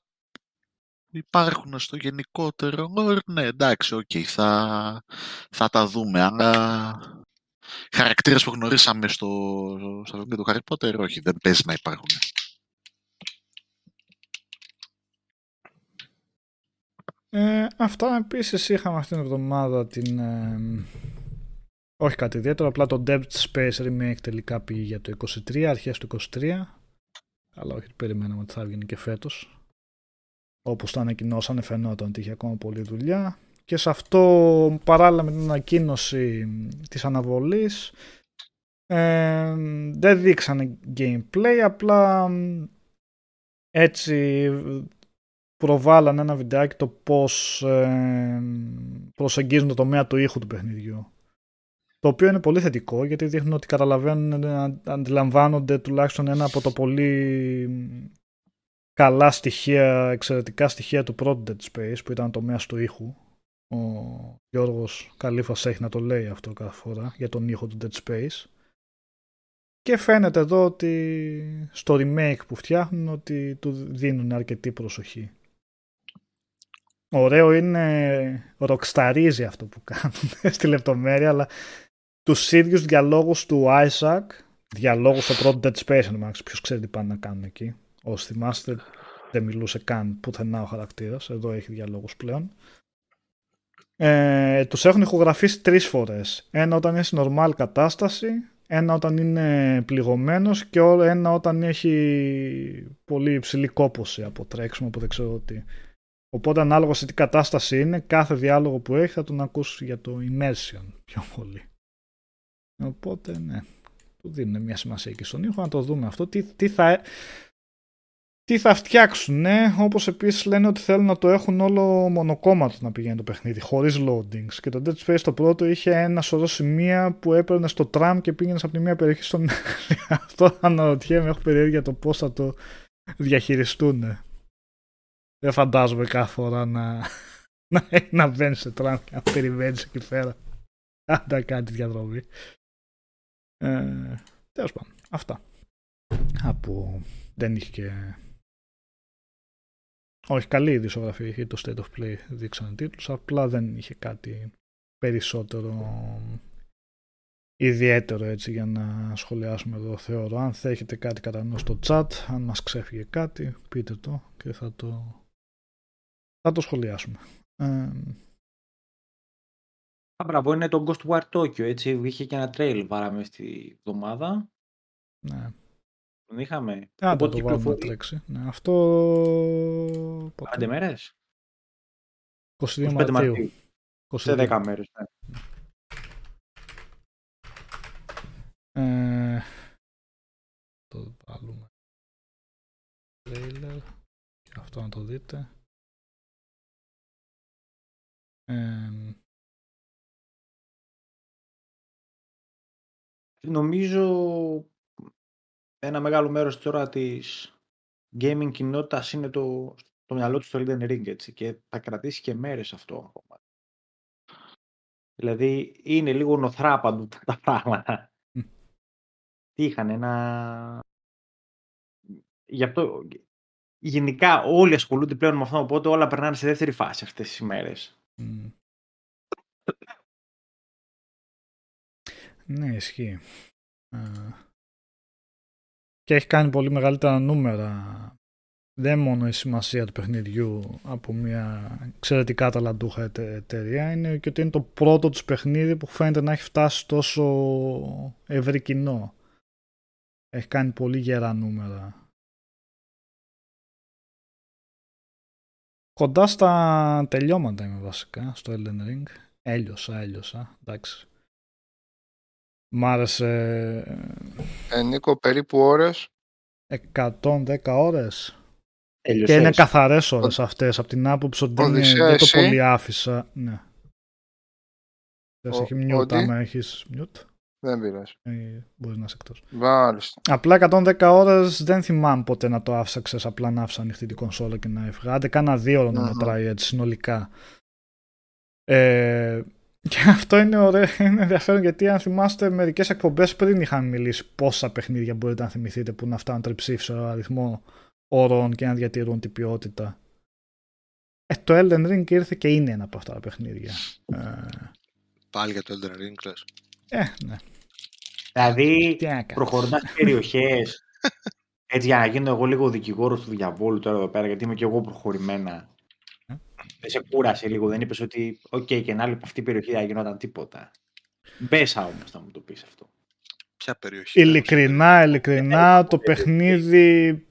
υπάρχουν στο γενικότερο. Ε, Ναι, εντάξει, οκ, θα, θα τα δούμε. Αλλά χαρακτήρες που γνωρίσαμε στο, στο βιβλίο του Harry Potter, όχι, δεν παίζει να υπάρχουν. Ε, αυτά επίσης είχαμε αυτήν την εβδομάδα την... ε, όχι κάτι ιδιαίτερο, απλά το Dead Space Remake τελικά πήγε για το 23, αρχές του 23. Αλλά όχι, περιμέναμε ότι θα βγει και φέτος. Όπως το ανακοινώσανε φαινόταν ότι είχε ακόμα πολλή δουλειά. Και σε αυτό παράλληλα με την ανακοίνωση της αναβολής ε, δεν δείξανε gameplay, απλά μ, έτσι προβάλλανε ένα βιντεάκι το πώς ε, προσεγγίζουν το τομέα του ήχου του παιχνιδιού. Το οποίο είναι πολύ θετικό γιατί δείχνουν ότι καταλαβαίνουν, ε, αντιλαμβάνονται τουλάχιστον ένα από το πολύ καλά στοιχεία, εξαιρετικά στοιχεία του πρώτου Dead Space που ήταν το τομέας του ήχου. Ο Γιώργος Καλήφας έχει να το λέει αυτό κάθε φορά για τον ήχο του Dead Space. Και φαίνεται εδώ ότι στο remake που φτιάχνουν ότι του δίνουν αρκετή προσοχή. Ωραίο είναι ροκσταρίζει αυτό που κάνουν στη λεπτομέρεια, αλλά τους ίδιους διαλόγους του Isaac, διαλόγους στο πρώτο Dead Space, αν μάθει ποιος ξέρει τι πάνε να κάνουν εκεί. Όσοι θυμάστε δεν μιλούσε καν πουθενά ο χαρακτήρας, εδώ έχει διαλόγους πλέον. Ε, τους έχουν ηχογραφήσει τρεις φορές. Ένα όταν είναι σε normal κατάσταση, ένα όταν είναι πληγωμένος και ό- ένα όταν έχει πολύ υψηλή κόπωση από τρέξιμο από δεν ξέρω τι. Οπότε ανάλογα σε τι κατάσταση είναι, κάθε διάλογο που έχει θα τον ακούσεις για το immersion πιο πολύ. Οπότε ναι, του δίνουν μια σημασία και στον ήχο, να το δούμε αυτό. Τι, τι, θα, τι θα φτιάξουν, ναι, όπως επίσης λένε ότι θέλουν να το έχουν όλο μονοκόμματο να πηγαίνει το παιχνίδι, χωρίς loadings. Και το Dead Space το πρώτο είχε ένα σωρό σημεία που έπαιρνε στο τραμ και πήγαινες από τη μία περιοχή στον Αυτό αναρωτιέμαι, έχω περιέργεια το πώς θα το διαχειριστούν. Δεν φαντάζομαι κάθε φορά να, να, να μπαίνει σε τραμ και να περιμένεις εκεί πέρα. Αν κάνει τη διαδρομή. Ε, τέλος πάντων, αυτά. Από δεν είχε και όχι, καλή ειδησογραφή είχε το State of Play, δείξανε τίτλους, απλά δεν είχε κάτι περισσότερο ιδιαίτερο έτσι για να σχολιάσουμε εδώ θεωρώ. Αν θα έχετε κάτι κατά νου στο chat, αν μας ξέφυγε κάτι, πείτε το και θα το, θα το σχολιάσουμε. Ε, Α, μπράβο, είναι το Ghostwire Tokyo, έτσι. Είχε και ένα trail παράμε στη εβδομάδα. Ναι. Τον είχαμε. Α, το, το βάλουμε να τρέξει. Ναι, αυτό... Πέντε μέρες. 22 Μαρτίου. Μαρτίου. Σε 10 μέρες, ναι. Ε, το βάλουμε. Trailer. Και αυτό να το δείτε. Ε, νομίζω ένα μεγάλο μέρος τώρα της gaming κοινότητας είναι το, το μυαλό του στο Elden Ring έτσι, και θα κρατήσει και μέρες αυτό ακόμα. Δηλαδή είναι λίγο νοθράπαντου τα πράγματα. Τι είχαν ένα... Γι' αυτό γενικά όλοι ασχολούνται πλέον με αυτό, οπότε όλα περνάνε σε δεύτερη φάση αυτές τις ημέρες. Ναι, ισχύει και έχει κάνει πολύ μεγαλύτερα νούμερα. Δεν μόνο η σημασία του παιχνιδιού από μια εξαιρετικά ταλαντούχα εταιρεία είναι και ότι είναι το πρώτο τους παιχνίδι που φαίνεται να έχει φτάσει τόσο ευρύ κοινό. Έχει κάνει πολύ γερά νούμερα. Κοντά στα τελειώματα είμαι βασικά στο Elden Ring. Έλειωσα, έλειωσα. Εντάξει. Μ' άρεσε. Ε, Νίκο, περίπου ώρες. 110 ώρες. Και είναι καθαρές ώρες Ο... αυτές, από την άποψη ότι δεν, δεν το πολύ άφησα. Ναι. Δεν έχει μιούτ, άμα έχεις μιούτ. Δεν πειράζει. Ε, μπορείς να είσαι εκτός. Μάλιστα. Απλά 110 ώρες δεν θυμάμαι ποτέ να το άφησα, ξέρεις, απλά να άφησα ανοιχτή την κονσόλα και να έφυγα. Άντε κάνα δύο ώρα να μετράει έτσι συνολικά. Ε, και αυτό είναι ωραίο, είναι ενδιαφέρον γιατί αν θυμάστε μερικές εκπομπές πριν είχαν μιλήσει πόσα παιχνίδια μπορείτε να θυμηθείτε που να φτάνουν τριψήφισο αριθμό ωρών και να διατηρούν την ποιότητα. Ε, το Elden Ring ήρθε και είναι ένα από αυτά τα παιχνίδια. Ε, Πάλι για το Elden Ring λες. Ε, ναι. Δηλαδή προχωρώντας περιοχές. έτσι για να γίνω εγώ λίγο δικηγόρος του διαβόλου τώρα εδώ πέρα, γιατί είμαι και εγώ προχωρημένα. Δεν σε κούρασε λίγο, δεν είπες ότι, ok, okay, και να άλλη από αυτή η περιοχή δεν γινόταν τίποτα. Μπέσα όμως θα μου το πεις αυτό. Ποια περιοχή. Ειλικρινά, ειλικρινά, το παιχνίδι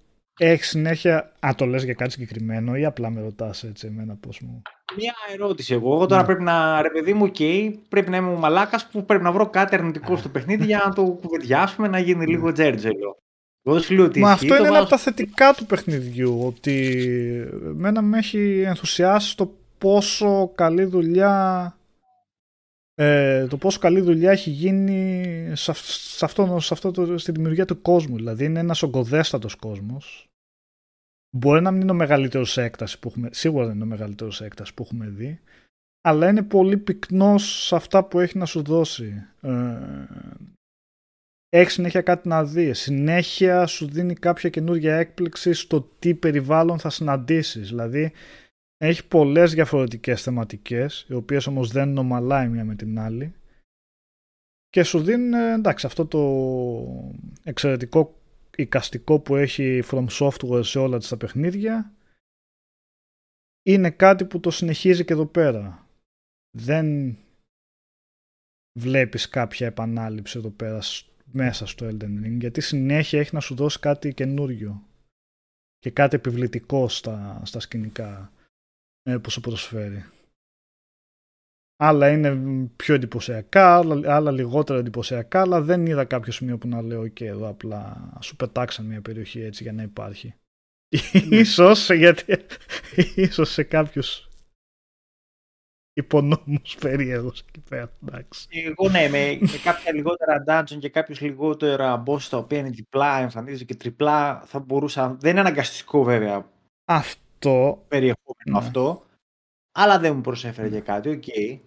έχεις συνέχεια. Α, το λες για κάτι συγκεκριμένο ή απλά με ρωτάς έτσι εμένα πώς μου. Μια ερώτηση εγώ. Εγώ τώρα ναι. πρέπει να. ρε παιδί μου, okay, πρέπει να είμαι μαλάκας που πρέπει να βρω κάτι αρνητικό στο παιχνίδι για να το κουβεντιάσουμε, να γίνει λίγο ναι. τζέρτζελο. Μα αυτό είναι ένα από τα θετικά του παιχνιδιού. Ότι εμένα με έχει ενθουσιάσει το πόσο καλή δουλειά ε, το πόσο καλή δουλειά έχει γίνει σε, αυτό, σε αυτό το, στη δημιουργία του κόσμου. Δηλαδή είναι ένας ογκοδέστατος κόσμος. Μπορεί να μην είναι ο μεγαλύτερος σε έκταση που έχουμε, σίγουρα δεν είναι ο μεγαλύτερος σε έκταση που έχουμε δει, αλλά είναι πολύ πυκνός σε αυτά που έχει να σου δώσει. Ε, έχεις συνέχεια κάτι να δεις. Συνέχεια σου δίνει κάποια καινούργια έκπληξη στο τι περιβάλλον θα συναντήσεις. Δηλαδή έχει πολλές διαφορετικές θεματικές, οι οποίες όμως δεν είναι ομαλά η μία με την άλλη. Και σου δίνει, εντάξει, αυτό το εξαιρετικό οικαστικό που έχει From Software σε όλα τα παιχνίδια είναι κάτι που το συνεχίζει και εδώ πέρα. Δεν βλέπεις κάποια επανάληψη εδώ πέρα μέσα στο Elden Ring γιατί συνέχεια έχει να σου δώσει κάτι καινούριο και κάτι επιβλητικό στα, στα σκηνικά ε, που σου προσφέρει. Άλλα είναι πιο εντυπωσιακά, άλλα, άλλα λιγότερα εντυπωσιακά, αλλά δεν είδα κάποιο σημείο που να λέω και εδώ απλά σου πετάξαν μια περιοχή έτσι για να υπάρχει. ίσως γιατί ίσως σε κάποιους υπονόμους περίεργους εκεί πέρα. Εντάξει. Εγώ ναι, με, με κάποια λιγότερα dungeon και κάποιους λιγότερα boss τα οποία είναι διπλά, εμφανίζονται και τριπλά, θα μπορούσα. Δεν είναι αναγκαστικό βέβαια. Αυτό. Περιεχόμενο ναι. αυτό. Αλλά δεν μου προσέφερε και κάτι. Ok. Okay.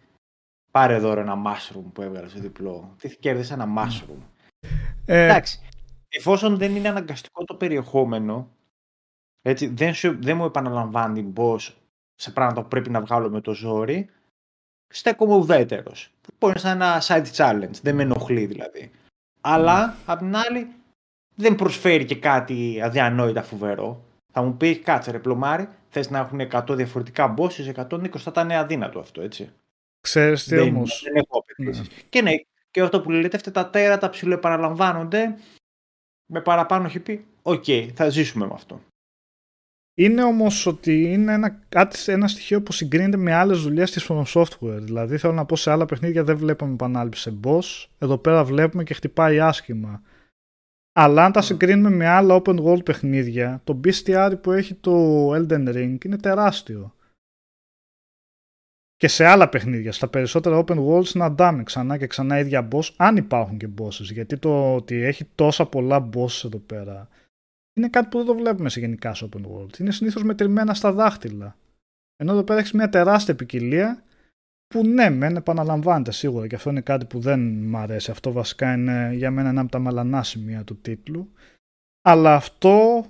Πάρε εδώ ένα mushroom που έβγαλε στο διπλό. Τι κέρδισε ένα mushroom. Ε... Εντάξει. Εφόσον δεν είναι αναγκαστικό το περιεχόμενο, έτσι, δεν, σου, δεν μου επαναλαμβάνει boss σε πράγματα που πρέπει να βγάλω με το ζόρι, στέκομαι ουδέτερος. Που είναι σαν ένα side challenge, δεν με ενοχλεί δηλαδή. Αλλά, απ' την άλλη, δεν προσφέρει και κάτι αδιανόητα φοβερό. Θα μου πεις, κάτσε ρε πλωμάρι, θες να έχουν 100 διαφορετικά bosses, 120 θα ήταν αδύνατο αυτό, έτσι. Ξέρεις τι όμως; Δεν έχω απαιτήσεις. Ναι. Και ναι, και αυτό που λέτε, αυτά τα τέρατα ψιλοεπαναλαμβάνονται με παραπάνω πει, ok, okay, θα ζήσουμε με αυτό. Είναι όμως ότι είναι ένα, κάτι, ένα στοιχείο που συγκρίνεται με άλλες δουλειές της From Software. Δηλαδή, θέλω να πω σε άλλα παιχνίδια δεν βλέπουμε επανάληψη σε boss. Εδώ πέρα βλέπουμε και χτυπάει άσχημα. Αλλά αν τα συγκρίνουμε με άλλα open world παιχνίδια, το bestiary που έχει το Elden Ring είναι τεράστιο. Και σε άλλα παιχνίδια, στα περισσότερα open worlds να αντάμε ξανά και ξανά ίδια boss, αν υπάρχουν και bosses. Γιατί το ότι έχει τόσα πολλά bosses εδώ πέρα είναι κάτι που δεν το βλέπουμε σε γενικά σε open world. Είναι συνήθως μετρημένα στα δάχτυλα. Ενώ εδώ πέρα έχεις μια τεράστια ποικιλία που ναι, μεν επαναλαμβάνεται σίγουρα και αυτό είναι κάτι που δεν μ' αρέσει. Αυτό βασικά είναι για μένα ένα από τα μαλανά σημεία του τίτλου. Αλλά αυτό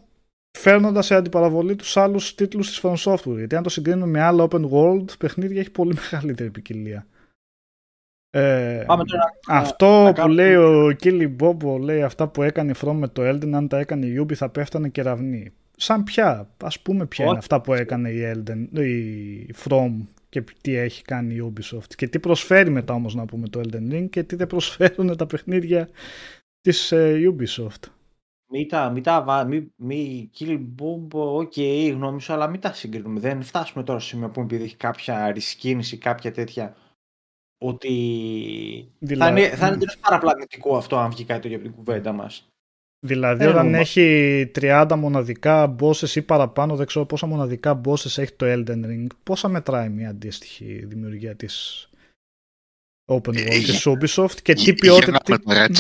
φέρνοντας σε αντιπαραβολή τους άλλους τίτλους της From Software. Γιατί αν το συγκρίνουμε με άλλα open world παιχνίδια έχει πολύ μεγαλύτερη ποικιλία. Ε, αυτό που λέει ο Κίλι Μπόμπο, λέει αυτά που έκανε η From με το Elden, αν τα έκανε η Ubi θα πέφτανε κεραυνοί. Σαν πια, ας πούμε ποια είναι αυτά που έκανε η Elden, η From και τι έχει κάνει η Ubisoft και τι προσφέρει μετά όμως να πούμε το Elden Ring και τι δεν προσφέρουν τα παιχνίδια της ε, Ubisoft. Μην τα, μην τα μη, μη, Μπόμπο, ok, okay, γνώμη σου, αλλά μην τα συγκρίνουμε. Δεν φτάσουμε τώρα στο σημείο που επειδή έχει κάποια reskin, κάποια τέτοια ότι δηλαδή, θα είναι, θα είναι παραπλανητικό αυτό αν βγει κάτι από την κουβέντα μας. Δηλαδή όταν έχει 30 μοναδικά bosses ή παραπάνω, δεν ξέρω πόσα μοναδικά bosses έχει το Elden Ring, πόσα μετράει μια αντίστοιχη δημιουργία της Open World ε, της Ubisoft και τι ποιότητα...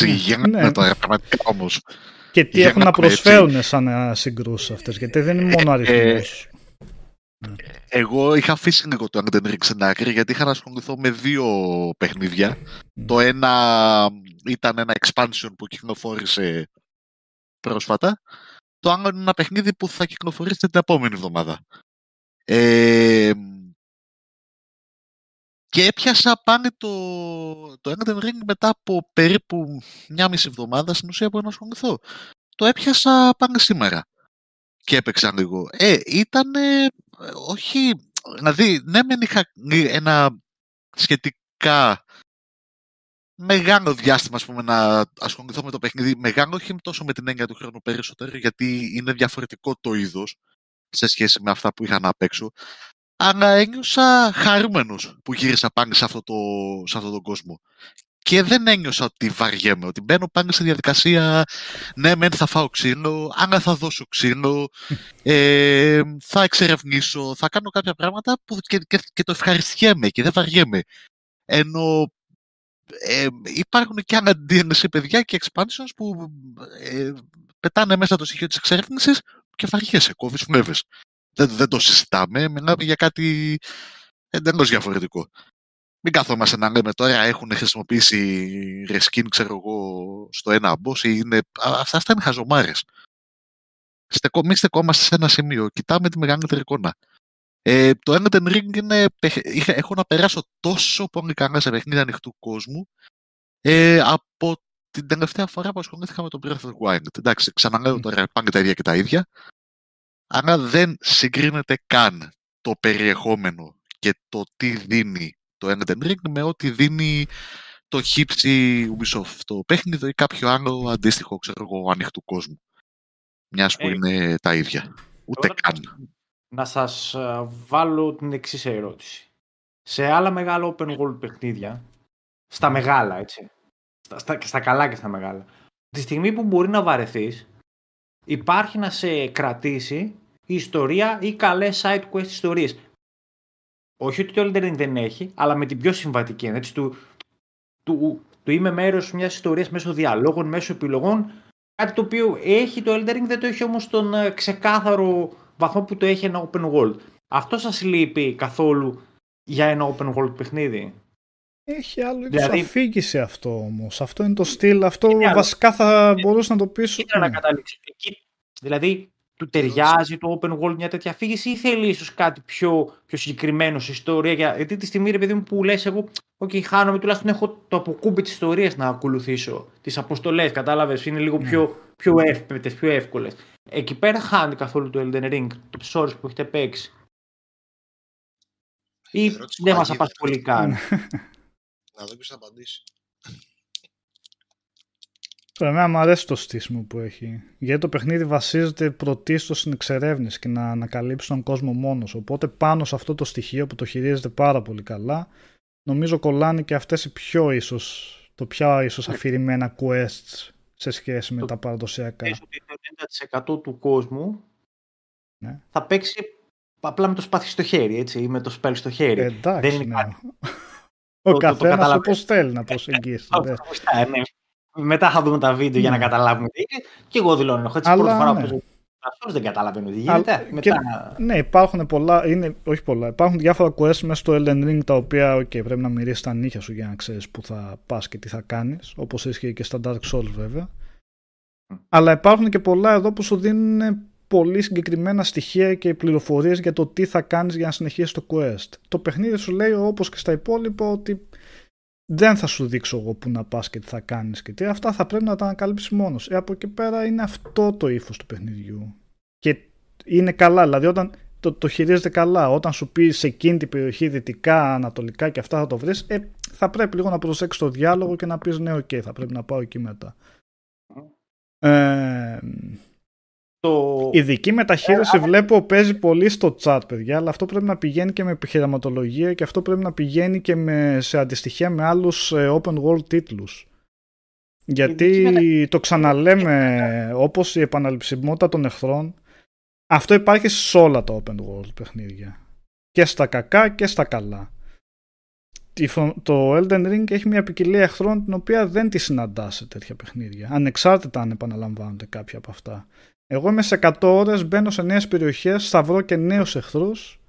Γεννάμε τώρα, ναι. τώρα, πραγματικά όμως. Και τι έχουν να προσφέρουν σαν συγκρούσεις αυτές, γιατί δεν είναι μόνο ε, αριθμός. Εγώ είχα αφήσει λίγο το Elden Ring στην άκρη γιατί είχα να ασχοληθώ με δύο παιχνίδια. Το ένα ήταν ένα expansion που κυκλοφόρησε πρόσφατα. Το άλλο είναι ένα παιχνίδι που θα κυκλοφορήσει την επόμενη εβδομάδα. Ε, και έπιασα πάλι το, το Elden Ring μετά από περίπου μια μισή εβδομάδα στην ουσία που να ασχοληθώ. Το έπιασα πάλι σήμερα και έπαιξα λίγο. Ε, ήταν όχι, δηλαδή, ναι μεν είχα ένα σχετικά μεγάλο διάστημα ας πούμε, να ασχοληθώ με το παιχνίδι. Μεγάλο όχι τόσο με την έννοια του χρόνου περισσότερο, γιατί είναι διαφορετικό το είδος σε σχέση με αυτά που είχα να παίξω. Αλλά ένιωσα χαρούμενος που γύρισα πάνω σε αυτό, το, σε αυτόν τον κόσμο και δεν ένιωσα ότι βαριέμαι, ότι μπαίνω πάνω στη διαδικασία ναι μεν θα φάω ξύλο, άρα θα δώσω ξύλο, ε, θα εξερευνήσω, θα κάνω κάποια πράγματα που και, και, το ευχαριστιέμαι και δεν βαριέμαι. Ενώ ε, υπάρχουν και άλλα DNC παιδιά και expansions που ε, πετάνε μέσα το στοιχείο της εξερεύνησης και βαριέσαι, κόβεις φνεύες. Δεν, δεν το συζητάμε, μιλάμε για κάτι εντελώς διαφορετικό. Μην καθόμαστε να λέμε τώρα έχουν χρησιμοποιήσει reskin, ξέρω εγώ, στο ένα boss ή είναι... Αυτά, αυτά είναι χαζομάρες. Στεκό, μην στεκόμαστε σε ένα σημείο. Κοιτάμε τη μεγαλύτερη εικόνα. Ε, το Elden Ring είναι, έχω να περάσω τόσο πολύ καλά σε παιχνίδι ανοιχτού κόσμου ε, από την τελευταία φορά που ασχολήθηκα με τον Breath of the Wild. Εντάξει, ξαναλέω τώρα πάνε τα ίδια και τα ίδια, αλλά δεν συγκρίνεται καν το περιεχόμενο και το τι δίνει το Elden Ring με ό,τι δίνει το χύψη Ubisoft το παιχνίδι ή κάποιο άλλο αντίστοιχο ξέρω εγώ, ανοιχτού κόσμου. Μιας που ε, είναι τα ίδια. Ούτε καν. Να σας ε, βάλω την εξής ερώτηση. Σε άλλα μεγάλα open world παιχνίδια, στα μεγάλα έτσι, στα, στα, στα καλά και στα μεγάλα, τη στιγμή που μπορεί να βαρεθείς, υπάρχει να σε κρατήσει η ιστορία ή καλές side quest ιστορίες. Όχι ότι το Elden Ring δεν έχει, αλλά με την πιο συμβατική. Έτσι, του, του, του είμαι μέρος μιας ιστορίας μέσω διαλόγων, μέσω επιλογών. Κάτι το οποίο έχει το Elden Ring, δεν το έχει όμως τον ε, ξεκάθαρο βαθμό που το έχει ένα open world. Αυτό σας λείπει καθόλου για ένα open world παιχνίδι; Έχει άλλο είδους δηλαδή, αφήγηση αυτό όμως. Αυτό είναι το στυλ. Αυτό βασικά θα μπορούσε να το πεις. Ήθελα να καταλήξει. δηλαδή, του ταιριάζει το open world μια τέτοια αφήγηση ή θέλει ίσως κάτι πιο, πιο συγκεκριμένο σε ιστορία. Γιατί τη στιγμή, ρε παιδί μου, που λες, εγώ, OK, χάνομαι, τουλάχιστον έχω το αποκούμπι της ιστορίας να ακολουθήσω. Τις αποστολές, κατάλαβες, είναι λίγο ναι. πιο, πιο εύπεπτε, πιο εύκολες. Εκεί πέρα χάνει καθόλου το Elden Ring, το ψόρι που έχετε παίξει. Ή δεν μας απασχολεί καν. να δω ποιος θα απαντήσει. Εμένα μου αρέσει το στήσιμο που έχει. Γιατί το παιχνίδι βασίζεται πρωτίστως στην εξερεύνηση και να ανακαλύψει τον κόσμο μόνος. Οπότε πάνω σε αυτό το στοιχείο που το χειρίζεται πάρα πολύ καλά, νομίζω κολλάνε και αυτές οι πιο ίσως, το πιο ίσως ναι. αφηρημένα quests σε σχέση με τα παραδοσιακά. το 90% του κόσμου ναι. θα παίξει απλά με το σπάθι στο χέρι, έτσι, ή με το σπέλ στο χέρι. εντάξει, Δεν είναι ναι. κάτι. Ο καθένας όπως θέλει να προσεγγίσει. ναι. Μετά θα δούμε τα βίντεο για να ναι. καταλάβουμε τι είναι. Και εγώ δηλώνω. Έτσι, πρώτη φορά ναι. που αυτό δεν καταλαβαίνω τι γίνεται. Μετά... ναι, υπάρχουν πολλά, είναι, όχι πολλά, υπάρχουν διάφορα quests μέσα στο Elden Ring τα οποία okay, πρέπει να μυρίσει τα νύχια σου για να ξέρεις που θα πας και τι θα κάνεις, όπως ίσχυε και στα Dark Souls βέβαια. Αλλά υπάρχουν και πολλά εδώ που σου δίνουν πολύ συγκεκριμένα στοιχεία και πληροφορίες για το τι θα κάνεις για να συνεχίσεις το quest. Το παιχνίδι σου λέει όπως και στα υπόλοιπα ότι δεν θα σου δείξω εγώ που να πας και τι θα κάνεις και τι. Αυτά θα πρέπει να τα ανακαλύψεις μόνος. Ε, από εκεί πέρα είναι αυτό το ύφος του παιχνιδιού. Και είναι καλά, δηλαδή όταν το, το χειρίζεται καλά. Όταν σου πεις σε εκείνη την περιοχή δυτικά, ανατολικά και αυτά θα το βρεις, ε, θα πρέπει λίγο να προσέξεις το διάλογο και να πεις ναι, οκ, θα πρέπει να πάω εκεί μετά. Ε, το... Η δική μεταχείριση ε, βλέπω παίζει πολύ στο chat, παιδιά, αλλά αυτό πρέπει να πηγαίνει και με επιχειρηματολογία και αυτό πρέπει να πηγαίνει και με, σε αντιστοιχεία με άλλους ε, open world τίτλους. Γιατί το ξαναλέμε, όπως η επαναληψιμότητα των εχθρών, αυτό υπάρχει σε όλα τα open world παιχνίδια. Και στα κακά και στα καλά. Το Elden Ring έχει μια ποικιλία εχθρών την οποία δεν τη συναντάς σε τέτοια παιχνίδια. Ανεξάρτητα αν επαναλαμβάνονται κάποια από αυτά. Εγώ είμαι σε 100 ώρες, μπαίνω σε νέες περιοχές, θα βρω και νέους εχθρούς,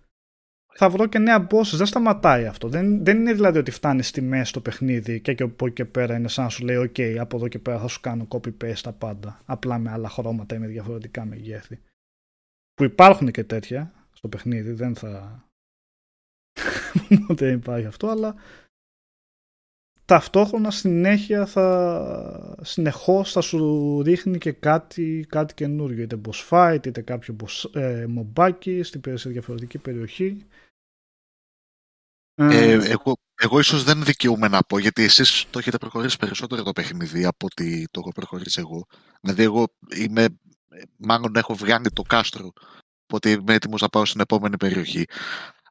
θα βρω και νέα bosses. Δεν σταματάει αυτό. Δεν, δεν είναι δηλαδή ότι φτάνεις στη μέση το παιχνίδι και, και από εκεί και πέρα είναι σαν να σου λέει: OK, από εδώ και πέρα θα σου κάνω copy-paste τα πάντα. Απλά με άλλα χρώματα ή με διαφορετικά μεγέθη. Που υπάρχουν και τέτοια στο παιχνίδι, δεν θα. δεν υπάρχει αυτό, αλλά ταυτόχρονα συνέχεια θα συνεχώς θα σου ρίχνει και κάτι, κάτι καινούριο είτε boss fight είτε κάποιο boss, ε, μομπάκι σε διαφορετική περιοχή. Ε, ε, εγώ, εγώ ίσως δεν δικαιούμαι να πω γιατί εσείς το έχετε προχωρήσει περισσότερο το παιχνίδι από ότι το έχω προχωρήσει εγώ. Δηλαδή εγώ είμαι μάλλον έχω βγάλει το κάστρο οπότε είμαι έτοιμος να πάω στην επόμενη περιοχή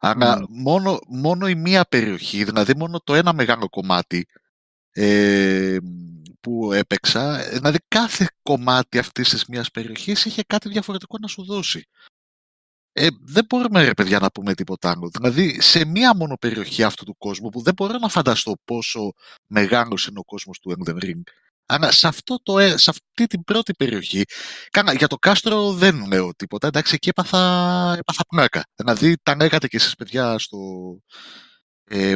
αλλά μόνο, μόνο η μία περιοχή, δηλαδή μόνο το ένα μεγάλο κομμάτι ε, που έπαιξα, δηλαδή κάθε κομμάτι αυτής της μίας περιοχής είχε κάτι διαφορετικό να σου δώσει. Ε, δεν μπορούμε ρε παιδιά να πούμε τίποτα άλλο. Δηλαδή σε μία μόνο περιοχή αυτού του κόσμου που δεν μπορώ να φανταστώ πόσο μεγάλος είναι ο κόσμος του Elden Ring αλλά σε, αυτό το, ε, σε αυτή την πρώτη περιοχή, κάνα, για το κάστρο δεν λέω τίποτα. Εντάξει, εκεί έπαθα, έπαθα πλάκα. Δηλαδή, τα λέγατε και εσείς παιδιά στο, ε,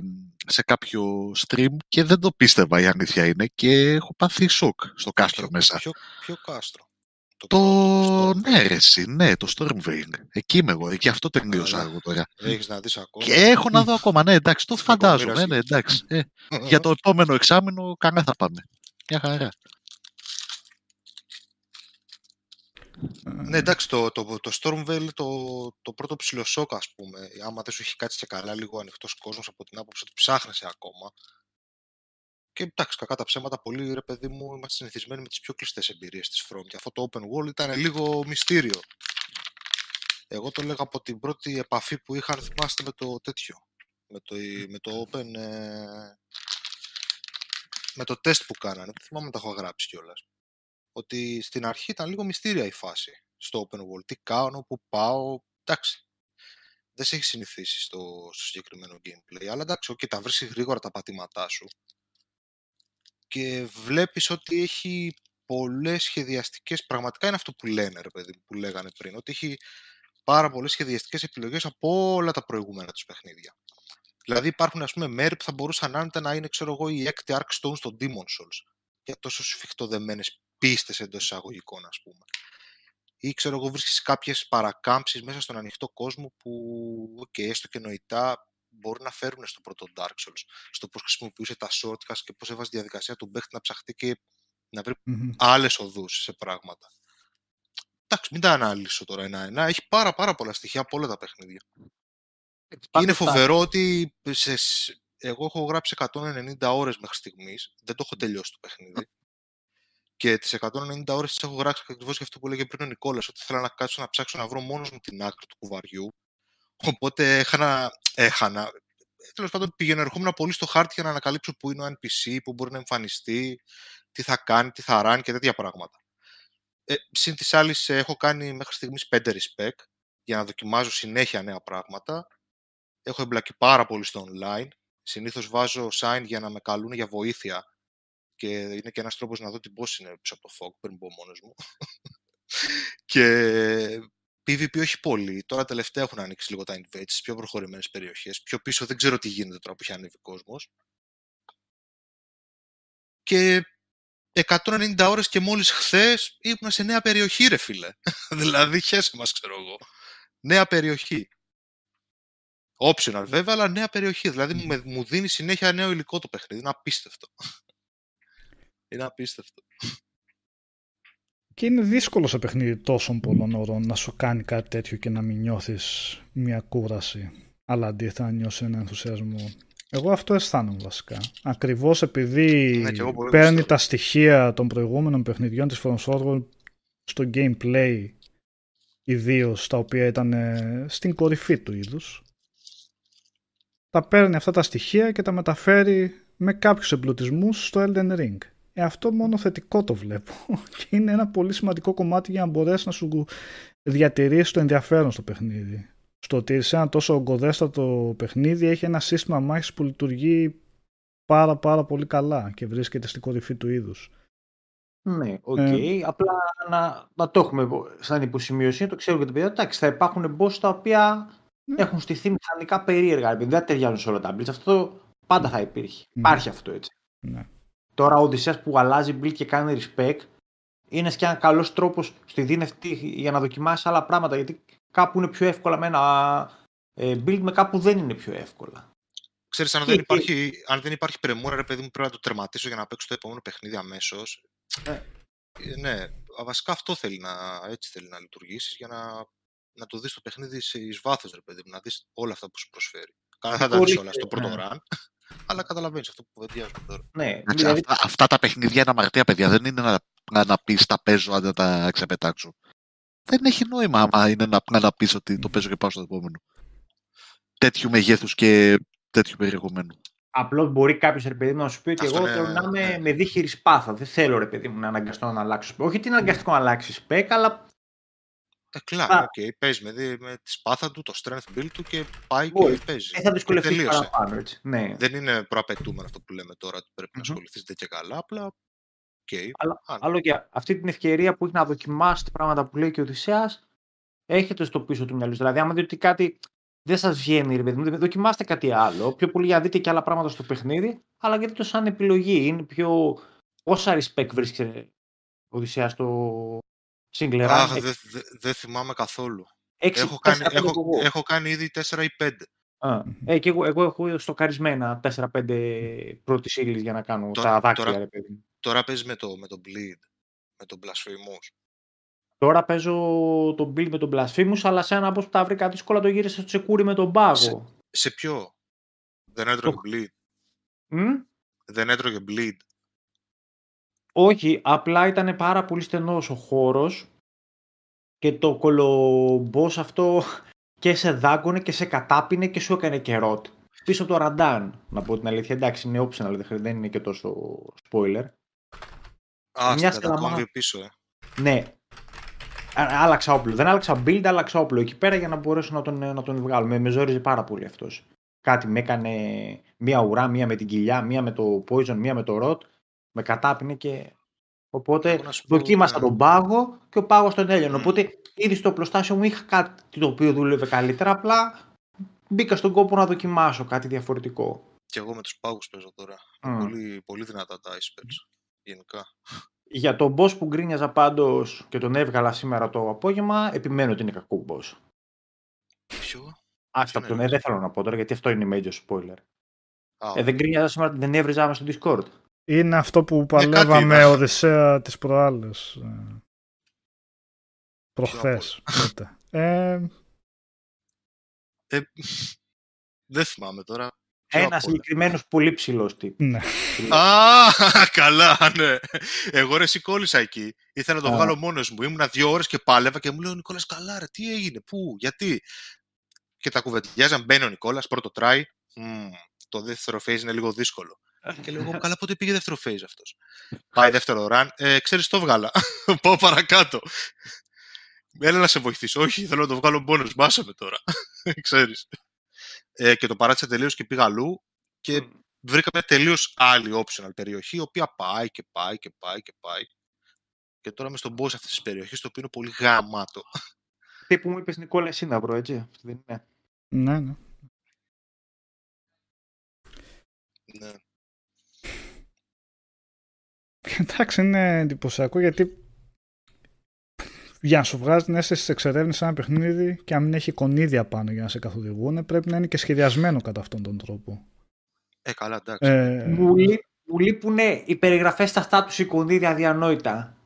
σε κάποιο stream και δεν το πίστευα η αλήθεια είναι και έχω πάθει σοκ στο κάστρο μέσα. Ποιο, ποιο κάστρο; Το, το... ναι, ρε, ναι, το Stormvale. Εκεί είμαι εγώ, εκεί αυτό τελείωσα εγώ τώρα. Έχεις να δεις ακόμα. Και έχω να δω ακόμα, ναι, εντάξει, το φαντάζομαι, ναι, εντάξει. Ε, για το επόμενο εξάμεινο καλά θα πάμε. Μια χαρά. Ναι, εντάξει, το, το, το Stormvale, το, το πρώτο ψηλό σοκ, ας πούμε, άμα δεν σου έχει κάτσει και καλά λίγο ανοιχτός κόσμος από την άποψη ότι ψάχνεσαι ακόμα. Και εντάξει, κακά τα ψέματα, πολύ ρε παιδί μου, είμαστε συνηθισμένοι με τις πιο κλειστές εμπειρίες της From. Και αυτό το open world ήταν λίγο μυστήριο. Εγώ το λέγα από την πρώτη επαφή που είχα, θυμάστε, με το τέτοιο. Με το, με το open, ε, με το τεστ που κάνανε, που θυμάμαι τα έχω γράψει κιόλας. Ότι στην αρχή ήταν λίγο μυστήρια η φάση. στο open world. Τι κάνω, πού πάω, εντάξει. Δεν σε έχει συνηθίσει στο, στο συγκεκριμένο gameplay, αλλά εντάξει, okay, τα βρίσκεις γρήγορα τα πατήματά σου και βλέπεις ότι έχει πολλές σχεδιαστικές, πραγματικά είναι αυτό που λένε ρε παιδί, που λέγανε πριν, ότι έχει πάρα πολλές σχεδιαστικές επιλογές από όλα τα προηγούμενα τους παιχνίδια. Δηλαδή υπάρχουν ας πούμε μέρη που θα μπορούσαν άνετα να είναι ξέρω εγώ η έκτη Ark Stone στο Demon Souls για τόσο σφιχτοδεμένες πίστες εντός εισαγωγικών ας πούμε. Ή ξέρω εγώ βρίσκεις κάποιες παρακάμψεις μέσα στον ανοιχτό κόσμο που okay, έστω και νοητά μπορεί να φέρουν στο πρώτο Dark Souls, στο πώς χρησιμοποιούσε τα shortcuts και πώς έβαζε τη διαδικασία του παίχτη να ψαχτεί και να βρει mm-hmm. άλλες οδούς σε πράγματα. Εντάξει, μην τα αναλύσω τώρα ένα-ένα. Έχει πάρα πάρα πολλά στοιχεία από όλα τα παιχνίδια. Είναι φοβερό ότι σε, εγώ έχω γράψει 190 ώρες μέχρι στιγμής, δεν το έχω τελειώσει το παιχνίδι. Και τις 190 ώρες τις έχω γράψει ακριβώς για αυτό που έλεγε πριν ο Νικόλας, ότι θέλω να κάτσω να ψάξω να βρω μόνος μου την άκρη του κουβαριού. Οπότε έχανα, έχανα. Τέλος πάντων, πηγαίνω ερχόμουν πολύ στο χάρτη για να ανακαλύψω πού είναι ο NPC, πού μπορεί να εμφανιστεί, τι θα κάνει, τι θα ράνει και τέτοια πράγματα. Ε, Συν της άλλης, έχω κάνει μέχρι στιγμής 5 respect για να δοκιμάζω συνέχεια νέα πράγματα έχω εμπλακεί πάρα πολύ στο online. Συνήθως βάζω sign για να με καλούν για βοήθεια και είναι και ένας τρόπος να δω τι πώς είναι πίσω από το fog πριν μπω μόνος μου. και PvP όχι πολύ. Τώρα τελευταία έχουν ανοίξει λίγο τα invades στις πιο προχωρημένες περιοχές. Πιο πίσω δεν ξέρω τι γίνεται τώρα που έχει ανέβει ο κόσμος. Και 190 ώρες και μόλις χθες ήμουν σε νέα περιοχή ρε φίλε. δηλαδή χέσε μας ξέρω εγώ. Νέα περιοχή. Optional βέβαια, αλλά νέα περιοχή. Δηλαδή μου, μου δίνει συνέχεια νέο υλικό το παιχνίδι. Είναι απίστευτο. είναι απίστευτο. Και είναι δύσκολο σε παιχνίδι τόσων πολλών ώρων να σου κάνει κάτι τέτοιο και να μην νιώθεις μια κούραση. Αλλά αντίθετα να νιώσει ένα ενθουσιασμό. Εγώ αυτό αισθάνομαι βασικά. Ακριβώς επειδή ναι, παίρνει τα στοιχεία των προηγούμενων παιχνιδιών της From Software στο gameplay ιδίως τα οποία ήταν στην κορυφή του είδους τα παίρνει αυτά τα στοιχεία και τα μεταφέρει με κάποιους εμπλουτισμούς στο Elden Ring. Ε, αυτό μόνο θετικό το βλέπω και είναι ένα πολύ σημαντικό κομμάτι για να μπορέσεις να σου διατηρήσεις το ενδιαφέρον στο παιχνίδι. Στο ότι σε ένα τόσο ογκωδέστατο παιχνίδι έχει ένα σύστημα μάχης που λειτουργεί πάρα πάρα πολύ καλά και βρίσκεται στην κορυφή του είδους. Ναι, ok. Okay. Ε, Απλά να, να το έχουμε σαν υποσημείωση, το ξέρω και το παιδιά. Εντάξει, θα υπάρχουν boss τα οποία ναι. έχουν στηθεί μηχανικά περίεργα. Δεν ταιριάζουν σε όλα τα builds. Αυτό πάντα θα υπήρχε. Ναι. Υπάρχει αυτό έτσι. Ναι. Τώρα ο Οδυσσέας που αλλάζει build και κάνει respect είναι και ένα καλός τρόπος στη δίνευτη για να δοκιμάσει άλλα πράγματα. Γιατί κάπου είναι πιο εύκολα με ένα ε, build, με κάπου δεν είναι πιο εύκολα. Ξέρεις, αν, δεν υπάρχει, αν δεν υπάρχει πρεμούρα, ρε παιδί μου, πρέπει να το τερματίσω για να παίξω το επόμενο παιχνίδι αμέσως. Ναι. Ε, ναι, βασικά αυτό θέλει να, έτσι θέλει να λειτουργήσεις για να να το δεις το παιχνίδι εις βάθος, ρε παιδί να δεις όλα αυτά που σου προσφέρει. Καλά θα τα δεις όλα στο πρώτο ναι. run, αλλά καταλαβαίνεις αυτό που κουβεντιάζουμε τώρα. Ναι, δηλαδή... αυτά, αυτά, τα παιχνίδια είναι αμαρτία, παιδιά. Δεν είναι να, να, να πεις τα παίζω αν δεν τα ξεπετάξω. Δεν έχει νόημα άμα είναι να, να, να πεις ότι το παίζω και πάω στο επόμενο. Τέτοιου μεγέθους και τέτοιου περιεχομένου. Απλώς μπορεί κάποιος ρε παιδί μου να σου πει ότι εγώ θέλω να είμαι ναι. με δίχειρη σπάθα. Δεν θέλω ρε παιδί μου να αναγκαστώ να αλλάξω spec. Όχι ότι είναι αναγκαστικό να αλλάξεις spec, αλλά ε, κλάρα, ok, okay, παίζει με, με τη σπάθα του, το strength build του και πάει και παίζει. Ε, θα δυσκολευτείς παραπάνω, έτσι. Ναι. Δεν είναι προαπαιτούμενο αυτό που λέμε τώρα, ότι πρέπει mm-hmm. να ασχοληθείς και καλά, απλά Okay. Αλλά, άλλο και αυτή την ευκαιρία που έχει να δοκιμάσει τα πράγματα που λέει και ο Οδυσσέας, έχετε στο πίσω του μυαλού. Δηλαδή, άμα δείτε ότι κάτι δεν σας βγαίνει, ρε παιδί μου, δοκιμάστε κάτι άλλο. Πιο πολύ για να δείτε και άλλα πράγματα στο παιχνίδι, αλλά γιατί το σαν επιλογή. Είναι πιο. Όσα respect βρίσκεται ο Οδυσσέας στο, Single Αχ, δεν δε, δε θυμάμαι καθόλου. έχω, κάνει, έχω, έχω κάνει ήδη 4 ή 5. Α, ε, και εγώ, εγώ έχω στοκαρισμένα 4-5 πρώτης ύλη για να κάνω τώρα, τα δάκρυα. Τώρα, ρε, παιδί. τώρα παίζεις με το, με το Bleed, με τον Blasphemous. Τώρα παίζω το Bleed με τον Blasphemous, αλλά σε ένα που τα βρήκα δύσκολα το γύρισα στο τσεκούρι με τον πάγο. Σε, σε ποιο; Δεν έτρωγε το... Bleed. Mm? Δεν έτρωγε Bleed. Όχι, απλά ήταν πάρα πολύ στενός ο χώρος και το κολομπός αυτό και σε δάγκωνε και σε κατάπινε και σου έκανε καιρό. Πίσω από το ραντάν, να πω την αλήθεια. Εντάξει, είναι optional, δεν είναι και τόσο spoiler. Α, Μια στα πίσω, ε. Ναι. άλλαξα όπλο. Δεν άλλαξα build, άλλαξα όπλο εκεί πέρα για να μπορέσω να τον, να τον βγάλω. Με, με ζόριζε πάρα πολύ αυτός. Κάτι με έκανε μία ουρά, μία με την κοιλιά, μία με το poison, μία με το rot. Με κατάπινε και. Οπότε δοκίμασα ναι. τον πάγο και ο πάγος τον έλειωνε. Mm. Οπότε ήδη στο πλωστάσιο μου είχα κάτι το οποίο δούλευε καλύτερα. Απλά μπήκα στον κόπο να δοκιμάσω κάτι διαφορετικό. Και εγώ με τους πάγους παίζω τώρα. Mm. Πολύ, πολύ δυνατά τα ice spells. Γενικά. Για τον boss που γκρίνιαζα πάντως και τον έβγαλα σήμερα το απόγευμα, επιμένω ότι είναι κακό boss. Ποιο; Άστα το ναι, δεν θέλω να πω τώρα γιατί αυτό είναι major spoiler. ε, δεν γκρίνιαζα σήμερα, δεν έβριζα στο Discord. Είναι αυτό που ε, παλεύαμε ε, Οδυσσέα τις προάλλες. Ε, προχθές. ε, ε, δεν θυμάμαι τώρα. Ένας συγκεκριμένος πολύ ψηλός τύπος. Ναι. Α, καλά, ναι. Εγώ ρε σηκώλησα εκεί. Ήθελα να το βγάλω μόνος μου. Ήμουνα δύο ώρες και πάλευα και μου λέει ο Νικόλας, καλά, ρε, τι έγινε, πού, γιατί; Και τα κουβεντιάζαν, μπαίνει ο Νικόλας, πρώτο try. το δεύτερο phase είναι λίγο δύσκολο. Και λέω, καλά, πότε πήγε δεύτερο phase αυτός. Πάει δεύτερο run. Ε, Ξέρεις, το βγάλα. Πάω παρακάτω. Έλα να σε βοηθήσω. Όχι, θέλω να το βγάλω μόνο. Μάσα με τώρα. Ξέρεις ε, και το παράτησα τελείως και πήγα αλλού και mm. βρήκα μια τελείως άλλη optional περιοχή, η οποία πάει και πάει και πάει και πάει. Και τώρα είμαι στον boss αυτής της περιοχής, το οποίο είναι πολύ γαμάτο. Τι που μου είπες Νικόλα, εσύ να βρω, έτσι. Δεν είναι. Ναι, ναι. Ναι. Εντάξει, είναι εντυπωσιακό γιατί για να σου βγάζει την αίσθηση τη εξερεύνηση ένα παιχνίδι και αν μην έχει κονίδια πάνω για να σε καθοδηγούν, πρέπει να είναι και σχεδιασμένο κατά αυτόν τον τρόπο. Ε, καλά, εντάξει. Ε... Μου, λείπουν οι περιγραφές στα στάτου εικονίδια διανόητα.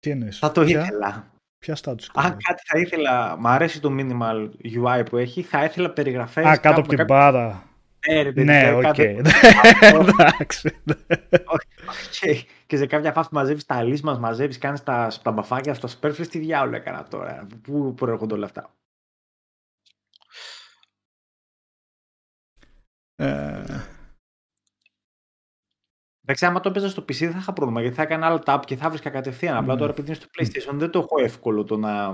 Τι εννοείς; Θα το Ποια; ήθελα. Ποια στάτου. Αν κάτι θα ήθελα, μου αρέσει το minimal UI που έχει, θα ήθελα περιγραφές. Α, κάτω από την μπάρα. Ναι, ναι, οκ. Εντάξει. Και σε κάποια φάση μαζεύεις τα λύσμα, μαζεύεις, κάνεις τα, τα μπαφάκια στα σπέρφλε. Τι διάολο έκανα τώρα. Πού προέρχονται όλα αυτά. Ε... Εντάξει, άμα το έπαιζα στο PC δεν θα είχα πρόβλημα γιατί θα έκανα άλλο tap και θα βρίσκα κατευθείαν. Απλά τώρα επειδή είναι στο PlayStation δεν το έχω εύκολο το να.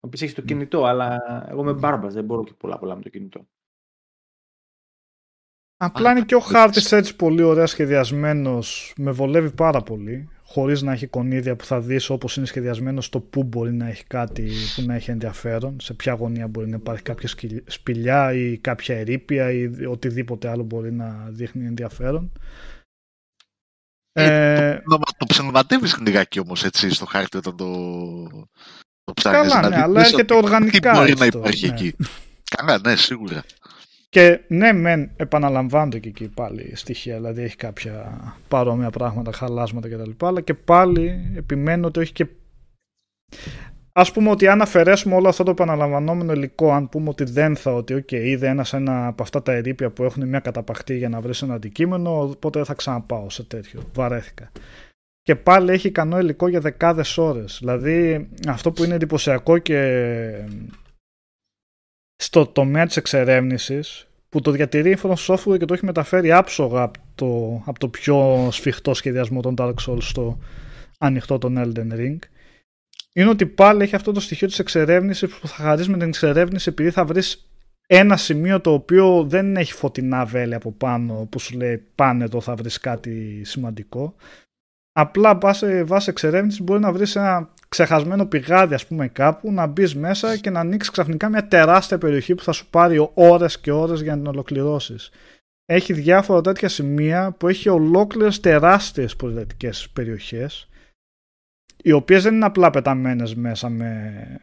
Να πεις έχεις το κινητό, αλλά εγώ είμαι μπάρμπας, δεν μπορώ και πολλά πολλά με το κινητό. Απλά είναι και ο χάρτης έτσι πολύ ωραία σχεδιασμένος. Με βολεύει πάρα πολύ. Χωρίς να έχει κονίδια που θα δεις όπως είναι σχεδιασμένος στο πού μπορεί να έχει κάτι που να έχει ενδιαφέρον. Σε ποια γωνία μπορεί να υπάρχει κάποια σπηλιά ή κάποια ερήπια ή οτιδήποτε άλλο μπορεί να δείχνει ενδιαφέρον. Ε, ε, το, το ψευματεύει λιγάκι όμως έτσι στο χάρτη όταν το, το ψάχνεις. Καλά, ναι, αλλά έρχεται οργανικά. Τι μπορεί να υπάρχει ναι. εκεί. Καλά, ναι, σίγουρα. Και ναι, μεν επαναλαμβάνονται και εκεί πάλι στοιχεία, δηλαδή έχει κάποια παρόμοια πράγματα, χαλάσματα κτλ. Αλλά και πάλι επιμένω ότι έχει και. Α πούμε ότι αν αφαιρέσουμε όλο αυτό το επαναλαμβανόμενο υλικό, αν πούμε ότι δεν θα, ότι OK, είδε ένας ένα από αυτά τα ερήπια που έχουν μια καταπαχτή για να βρεις ένα αντικείμενο, οπότε δεν θα ξαναπάω σε τέτοιο. Βαρέθηκα. Και πάλι έχει ικανό υλικό για δεκάδες ώρες. Δηλαδή αυτό που είναι εντυπωσιακό και στο τομέα της εξερεύνησης που το διατηρεί η From Software και το έχει μεταφέρει άψογα από το, από το πιο σφιχτό σχεδιασμό των Dark Souls στο ανοιχτό των Elden Ring είναι ότι πάλι έχει αυτό το στοιχείο της εξερεύνησης που θα χαρίσει με την εξερεύνηση επειδή θα βρεις ένα σημείο το οποίο δεν έχει φωτεινά βέλη από πάνω που σου λέει πάνε εδώ θα βρεις κάτι σημαντικό απλά βάσει, βάση εξερεύνησης μπορεί να βρεις ένα ξεχασμένο πηγάδι ας πούμε κάπου να μπεις μέσα και να ανοίξεις ξαφνικά μια τεράστια περιοχή που θα σου πάρει ώρες και ώρες για να την ολοκληρώσεις. Έχει διάφορα τέτοια σημεία που έχει ολόκληρες τεράστιες πολιτικές περιοχές οι οποίες δεν είναι απλά πεταμένες μέσα με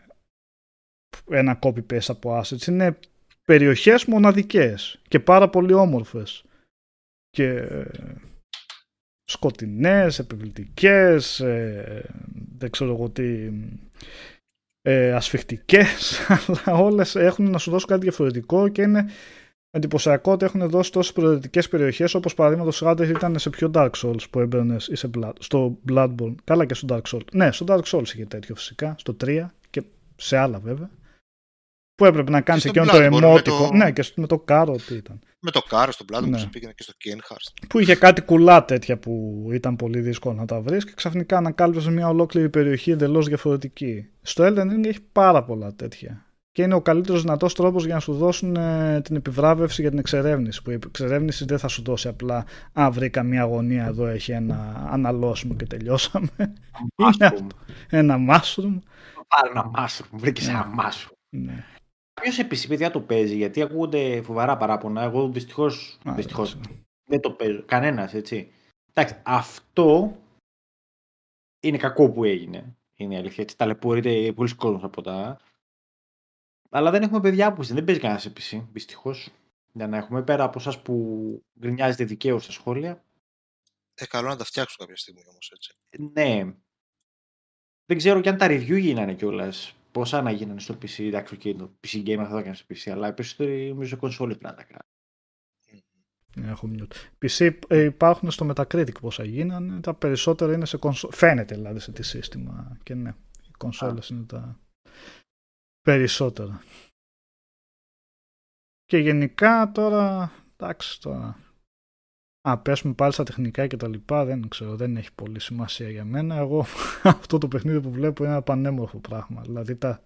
ένα copy-paste από assets. Είναι περιοχές μοναδικές και πάρα πολύ όμορφες. Και σκοτεινές, επιβλητικές, ε, δεν ξέρω εγώ τι, ε, ασφιχτικές, αλλά όλες έχουν να σου δώσουν κάτι διαφορετικό και είναι εντυπωσιακό ότι έχουν δώσει τόσες προαιρετικές περιοχές όπως παραδείγματος χάρη ήταν σε πιο Dark Souls που έμπαινες ή σε Blood, στο Bloodborne. Καλά και στο Dark Souls. Ναι, στο Dark Souls είχε τέτοιο φυσικά, στο 3 και σε άλλα βέβαια. Που έπρεπε να κάνει εκείνο το εμότικο. Το... Ναι, και με το κάρο τι ήταν. Με το κάρο στον πλάτο ναι. που πήγαινε και στο Κένχαρστ. Που είχε κάτι κουλά τέτοια που ήταν πολύ δύσκολο να τα βρεις και ξαφνικά ανακάλυψες μια ολόκληρη περιοχή εντελώς διαφορετική. Στο Elden Ring έχει πάρα πολλά τέτοια. Και είναι ο καλύτερος δυνατός τρόπος για να σου δώσουν ε, την επιβράβευση για την εξερεύνηση. Που η εξερεύνηση δεν θα σου δώσει απλά Α, βρήκα μια αγωνία εδώ, έχει ένα αναλώσιμο και τελειώσαμε. ένα mushroom. Πάρε ένα mushroom, βρήκε ένα ναι. mushroom. Ναι. Ποιος επίσης, παιδιά, το παίζει, γιατί ακούγονται φοβερά παράπονα. Εγώ δυστυχώς δυστυχώς, δεν το παίζω. Κανένας, έτσι. Εντάξει, αυτό είναι κακό που έγινε. Είναι η αλήθεια. Έτσι, ταλαιπωρείται πολλοί κόσμος από τα. Αλλά δεν έχουμε παιδιά που δεν παίζει κανένας PC, δυστυχώς. Για να έχουμε πέρα από εσάς που γκρινιάζετε δικαίως στα σχόλια. Ε, καλό να τα φτιάξω κάποια στιγμή όμως έτσι. Ναι. Δεν ξέρω και αν τα review γίνανε κιόλας πόσα να γίνανε στο PC, εντάξει, okay, το PC Game θα το έκανε στο PC, αλλά οι περισσότεροι νομίζω κονσόλες πρέπει να τα κάνουν. Ναι, έχω PC ε, υπάρχουν στο Metacritic πόσα γίνανε, τα περισσότερα είναι σε κονσόλες, φαίνεται δηλαδή σε τι σύστημα και ναι, οι κονσόλες είναι τα περισσότερα. Και γενικά τώρα, εντάξει τώρα, Α, πέσουμε πάλι στα τεχνικά και τα λοιπά, δεν ξέρω, δεν έχει πολύ σημασία για μένα. Εγώ αυτό το παιχνίδι που βλέπω είναι ένα πανέμορφο πράγμα. Δηλαδή τα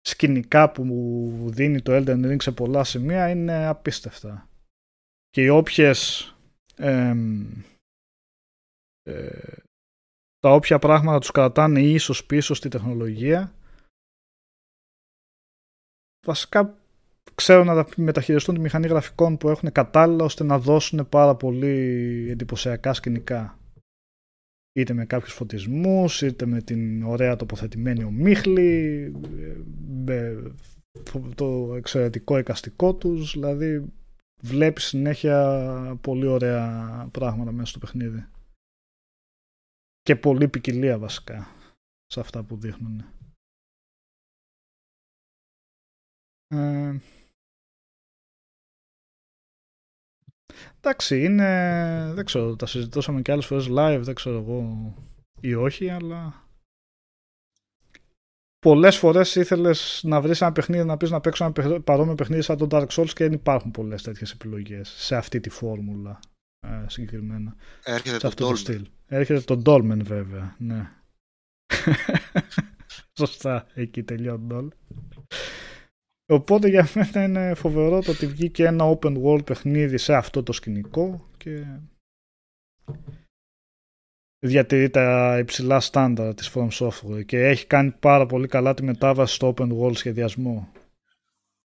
σκηνικά που μου δίνει το Elden Ring σε πολλά σημεία είναι απίστευτα. Και οι όποιες ε, τα όποια πράγματα τους κρατάνε ίσως πίσω στη τεχνολογία βασικά ξέρουν να μεταχειριστούν τη μηχανή γραφικών που έχουν κατάλληλα ώστε να δώσουν πάρα πολύ εντυπωσιακά σκηνικά. Είτε με κάποιους φωτισμούς, είτε με την ωραία τοποθετημένη ομίχλη, με το εξαιρετικό εικαστικό τους, δηλαδή βλέπεις συνέχεια πολύ ωραία πράγματα μέσα στο παιχνίδι. Και πολύ ποικιλία βασικά σε αυτά που δείχνουν. Ε, εντάξει, είναι. Δεν ξέρω, τα συζητούσαμε και άλλες φορές live, δεν ξέρω εγώ ή όχι, αλλά. Πολλές φορές ήθελες να βρεις ένα παιχνίδι να πεις να παίξω ένα παρόμοιο παιχνίδι σαν το Dark Souls και δεν υπάρχουν πολλές τέτοιες επιλογές σε αυτή τη φόρμουλα ε, συγκεκριμένα. Έρχεται το αυτό το στυλ. Έρχεται το Dolmen βέβαια, ναι. Σωστά, εκεί τελειώνει το Οπότε για μένα είναι φοβερό το ότι βγήκε ένα open world παιχνίδι σε αυτό το σκηνικό και διατηρεί τα υψηλά στάνταρ της From Software και έχει κάνει πάρα πολύ καλά τη μετάβαση στο open world σχεδιασμό.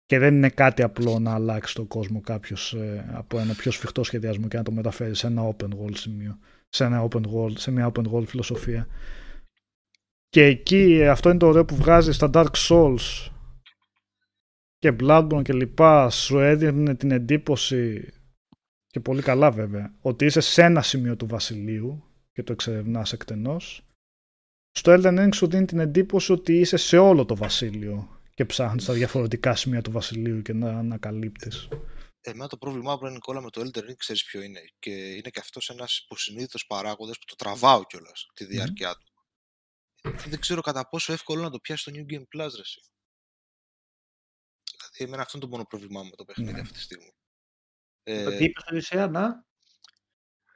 Και δεν είναι κάτι απλό να αλλάξει τον κόσμο κάποιος ε, από ένα πιο σφιχτό σχεδιασμό και να το μεταφέρει σε ένα open world σημείο, σε, ένα open world, σε μια open world φιλοσοφία. Και εκεί αυτό είναι το ωραίο που βγάζει στα Dark Souls και Bloodborne και λοιπά σου έδινε την εντύπωση και πολύ καλά βέβαια ότι είσαι σε ένα σημείο του βασιλείου και το εξερευνάς εκτενώς στο Elden Ring σου δίνει την εντύπωση ότι είσαι σε όλο το βασίλειο και ψάχνεις τα διαφορετικά σημεία του βασιλείου και να ανακαλύπτεις. Εμένα το πρόβλημά μου, Νικόλα, με το Elden Ring ξέρεις ποιο είναι. Και είναι και αυτός ένας υποσυνείδητος παράγοντας που το τραβάω κιόλας τη διάρκεια του. Δεν ξέρω κατά πόσο εύκολο να το πιάσεις στο New Game Plus, ρε, εμένα αυτό είναι το μόνο πρόβλημά μου με το παιχνίδι ναι. αυτή τη στιγμή. Ε, τι είπες, Οδυσσέα, να;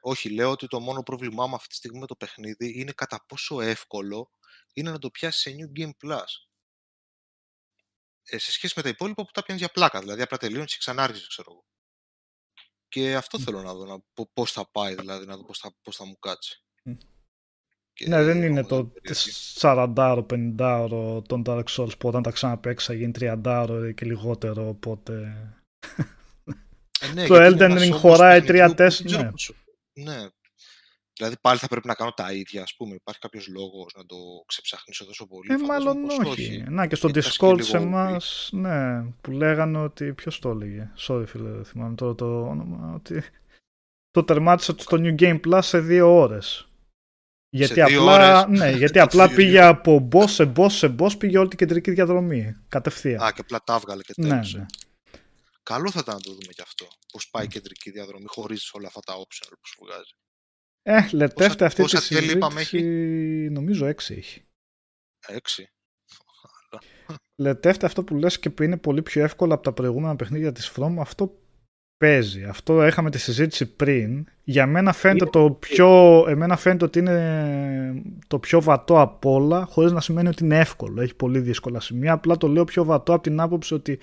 Όχι, λέω ότι το μόνο πρόβλημά μου αυτή τη στιγμή με το παιχνίδι είναι κατά πόσο εύκολο είναι να το πιάσεις σε New Game Plus. Ε, σε σχέση με τα υπόλοιπα που τα πιάνεις για πλάκα. Δηλαδή, απλά τελείωνε και ξανά ξέρω εγώ. Και αυτό θέλω να δω, να, πώς θα πάει, δηλαδή, να δω πώς θα, πώς θα μου κάτσει. Ναι, δεν είναι το 40-50 ώρο των Dark Souls που όταν τα ξαναπαίξα γίνει 30 ώρο και λιγότερο, οπότε... Ε, ναι, το Elden Ring χωράει 3-4, ναι. ναι. Δηλαδή πάλι θα πρέπει να κάνω τα ίδια, ας πούμε. Υπάρχει κάποιος λόγος να το ξεψαχνίσω τόσο πολύ. Ε, μάλλον όχι. όχι. Να και στο Discord σε εμά, ναι, που λέγανε ότι. Ποιος το έλεγε; Sorry, φίλε, δεν θυμάμαι το, το όνομα. Ότι το τερμάτισα στο New Game Plus σε δύο ώρες. Γιατί απλά, ναι, γιατί απλά πήγε από boss σε boss σε boss, πήγε όλη την κεντρική διαδρομή. Κατευθείαν. Α, και απλά τα έβγαλε και ναι, τέλειωσε. Ναι, ναι. Καλό θα ήταν να το δούμε κι αυτό. Πώς πάει η κεντρική διαδρομή χωρίς όλα αυτά τα optional που σου βγάζει. Ε, λετεύτε αυτή τη συζήτηση. Έχει; Νομίζω 6 έχει. 6. Λετεύτε αυτό που λες και που είναι πολύ πιο εύκολο από τα προηγούμενα παιχνίδια της From, αυτό παίζει. Αυτό είχαμε τη συζήτηση πριν. Για μένα φαίνεται το πιο, εμένα φαίνεται ότι είναι το πιο βατό από όλα, χωρίς να σημαίνει ότι είναι εύκολο. Έχει πολύ δύσκολα σημεία. Απλά το λέω πιο βατό από την άποψη ότι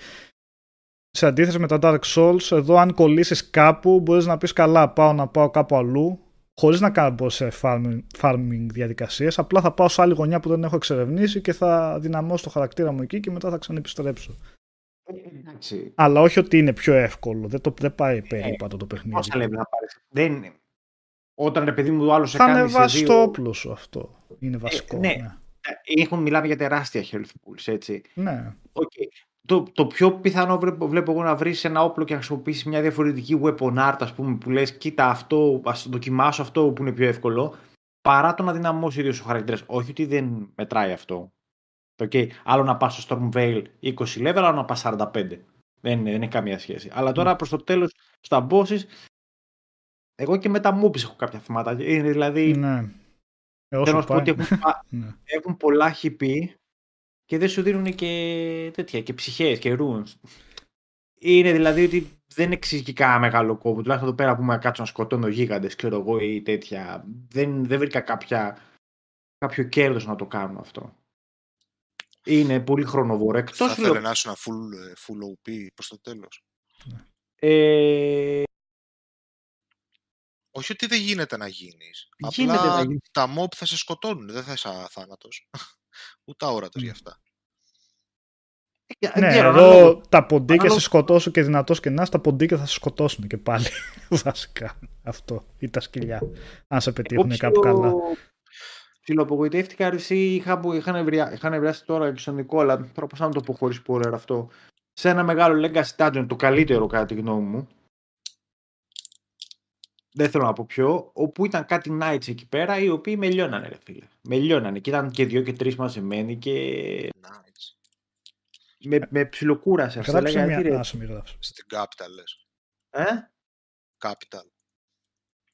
σε αντίθεση με τα Dark Souls, εδώ αν κολλήσεις κάπου μπορείς να πεις καλά πάω να πάω κάπου αλλού χωρίς να κάνω σε farming, farming διαδικασίες, απλά θα πάω σε άλλη γωνιά που δεν έχω εξερευνήσει και θα δυναμώσω το χαρακτήρα μου εκεί και μετά θα ξανεπιστρέψω. Εντάξει. Αλλά όχι ότι είναι πιο εύκολο. Δεν, το, δεν πάει περίπατο το παιχνίδι. Πόσα λέμε να πάρεις. Δεν είναι. Όταν επειδή μου άλλος σε κάνει. Θα ανεβάσει το όπλο σου αυτό. Είναι βασικό. Ε, ναι. ναι. Έχουν, μιλάμε για τεράστια health pools, έτσι. Ναι. Okay. Το, το πιο πιθανό βλέπω, βλέπω εγώ να βρεις ένα όπλο και να χρησιμοποιήσεις μια διαφορετική weapon art, ας πούμε, που λες: Κοίτα, αυτό, ας δοκιμάσω αυτό που είναι πιο εύκολο, παρά το να δυναμώσει ίδιο ο χαρακτήρα. Όχι ότι δεν μετράει αυτό. Okay. Άλλο να πας στο Stormvale 20 level, άλλο να πας 45. Δεν, δεν έχει καμία σχέση. Αλλά τώρα mm. προς το τέλος, στα bosses, εγώ και με τα moves έχω κάποια θέματα. Είναι δηλαδή. Ναι. Ε, θέλω να πω ότι έχουν, ναι. έχουν πολλά HP και δεν σου δίνουν και τέτοια, και ψυχές και runes. Είναι δηλαδή ότι δεν εξηγεί κανένα μεγάλο κόπο. Τουλάχιστον εδώ πέρα που με κάτσω να σκοτώνω γίγαντες, ξέρω εγώ, ή τέτοια. Δεν, δεν βρήκα κάποια, κάποιο κέρδος να το κάνω αυτό. Είναι πολύ χρονοβόρο. Εκτός θα ήθελε να είσαι ένα full, ε, full OP προς το τέλος. Ε... Όχι ότι δεν γίνεται να γίνεις. Γίνεται Απλά να γίνεις. τα mob θα σε σκοτώνουν. Δεν θα είσαι αθάνατος. Ούτε αόρατος mm. γι' αυτά. Ε, ναι, εδώ τα ποντίκια σε σκοτώσουν και δυνατός και να τα ποντίκια θα σε σκοτώσουν και πάλι. Βασικά αυτό. Ή τα σκυλιά. Αν σε πετύχουν κάπου καλά ψιλοαπογοητεύτηκα αρεσί, είχα, είχα νευριάσει τώρα και στον Νικόλα, τώρα πώς να το πω χωρίς spoiler αυτό, σε ένα μεγάλο Legacy Dungeon, το καλύτερο κατά τη γνώμη μου, δεν θέλω να πω ποιο, όπου ήταν κάτι Knights εκεί πέρα, οι οποίοι με λιώνανε ρε φίλε. Με λιώνανε και ήταν και δύο και τρεις μαζεμένοι και... Nice. Με, με ψιλοκούρασε αυτό. Γράψε μια άσομη γράψη. Στην Capital λες. Ε; Capital.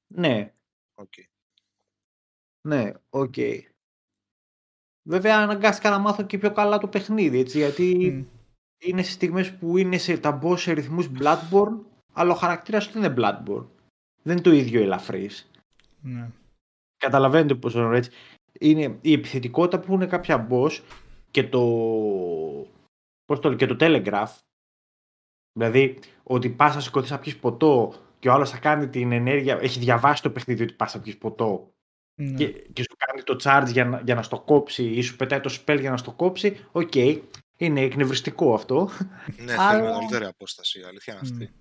Ναι. Okay. Ναι, ok. Okay. Βέβαια αναγκάστηκα να μάθω και πιο καλά το παιχνίδι, έτσι, γιατί είναι σε στιγμές που είναι σε τα boss σε ρυθμούς Bloodborne, αλλά ο χαρακτήρας του είναι Bloodborne. Δεν είναι το ίδιο ελαφρύς. Ναι. Καταλαβαίνετε πώς είναι έτσι. Είναι η επιθετικότητα που είναι κάποια boss και το, πώς το, και το telegraph, δηλαδή ότι πας να σηκωθείς να πιεις ποτό και ο άλλος θα κάνει την ενέργεια, έχει διαβάσει το παιχνίδι ότι πας να πιεις ποτό ναι. και, και σου κάνει το charge για να, για να στο κόψει ή σου πετάει το spell για να στο κόψει, ok, okay, είναι εκνευριστικό αυτό. Ναι, αλλά... θέλει μεγαλύτερη απόσταση, αλήθεια είναι αυτή.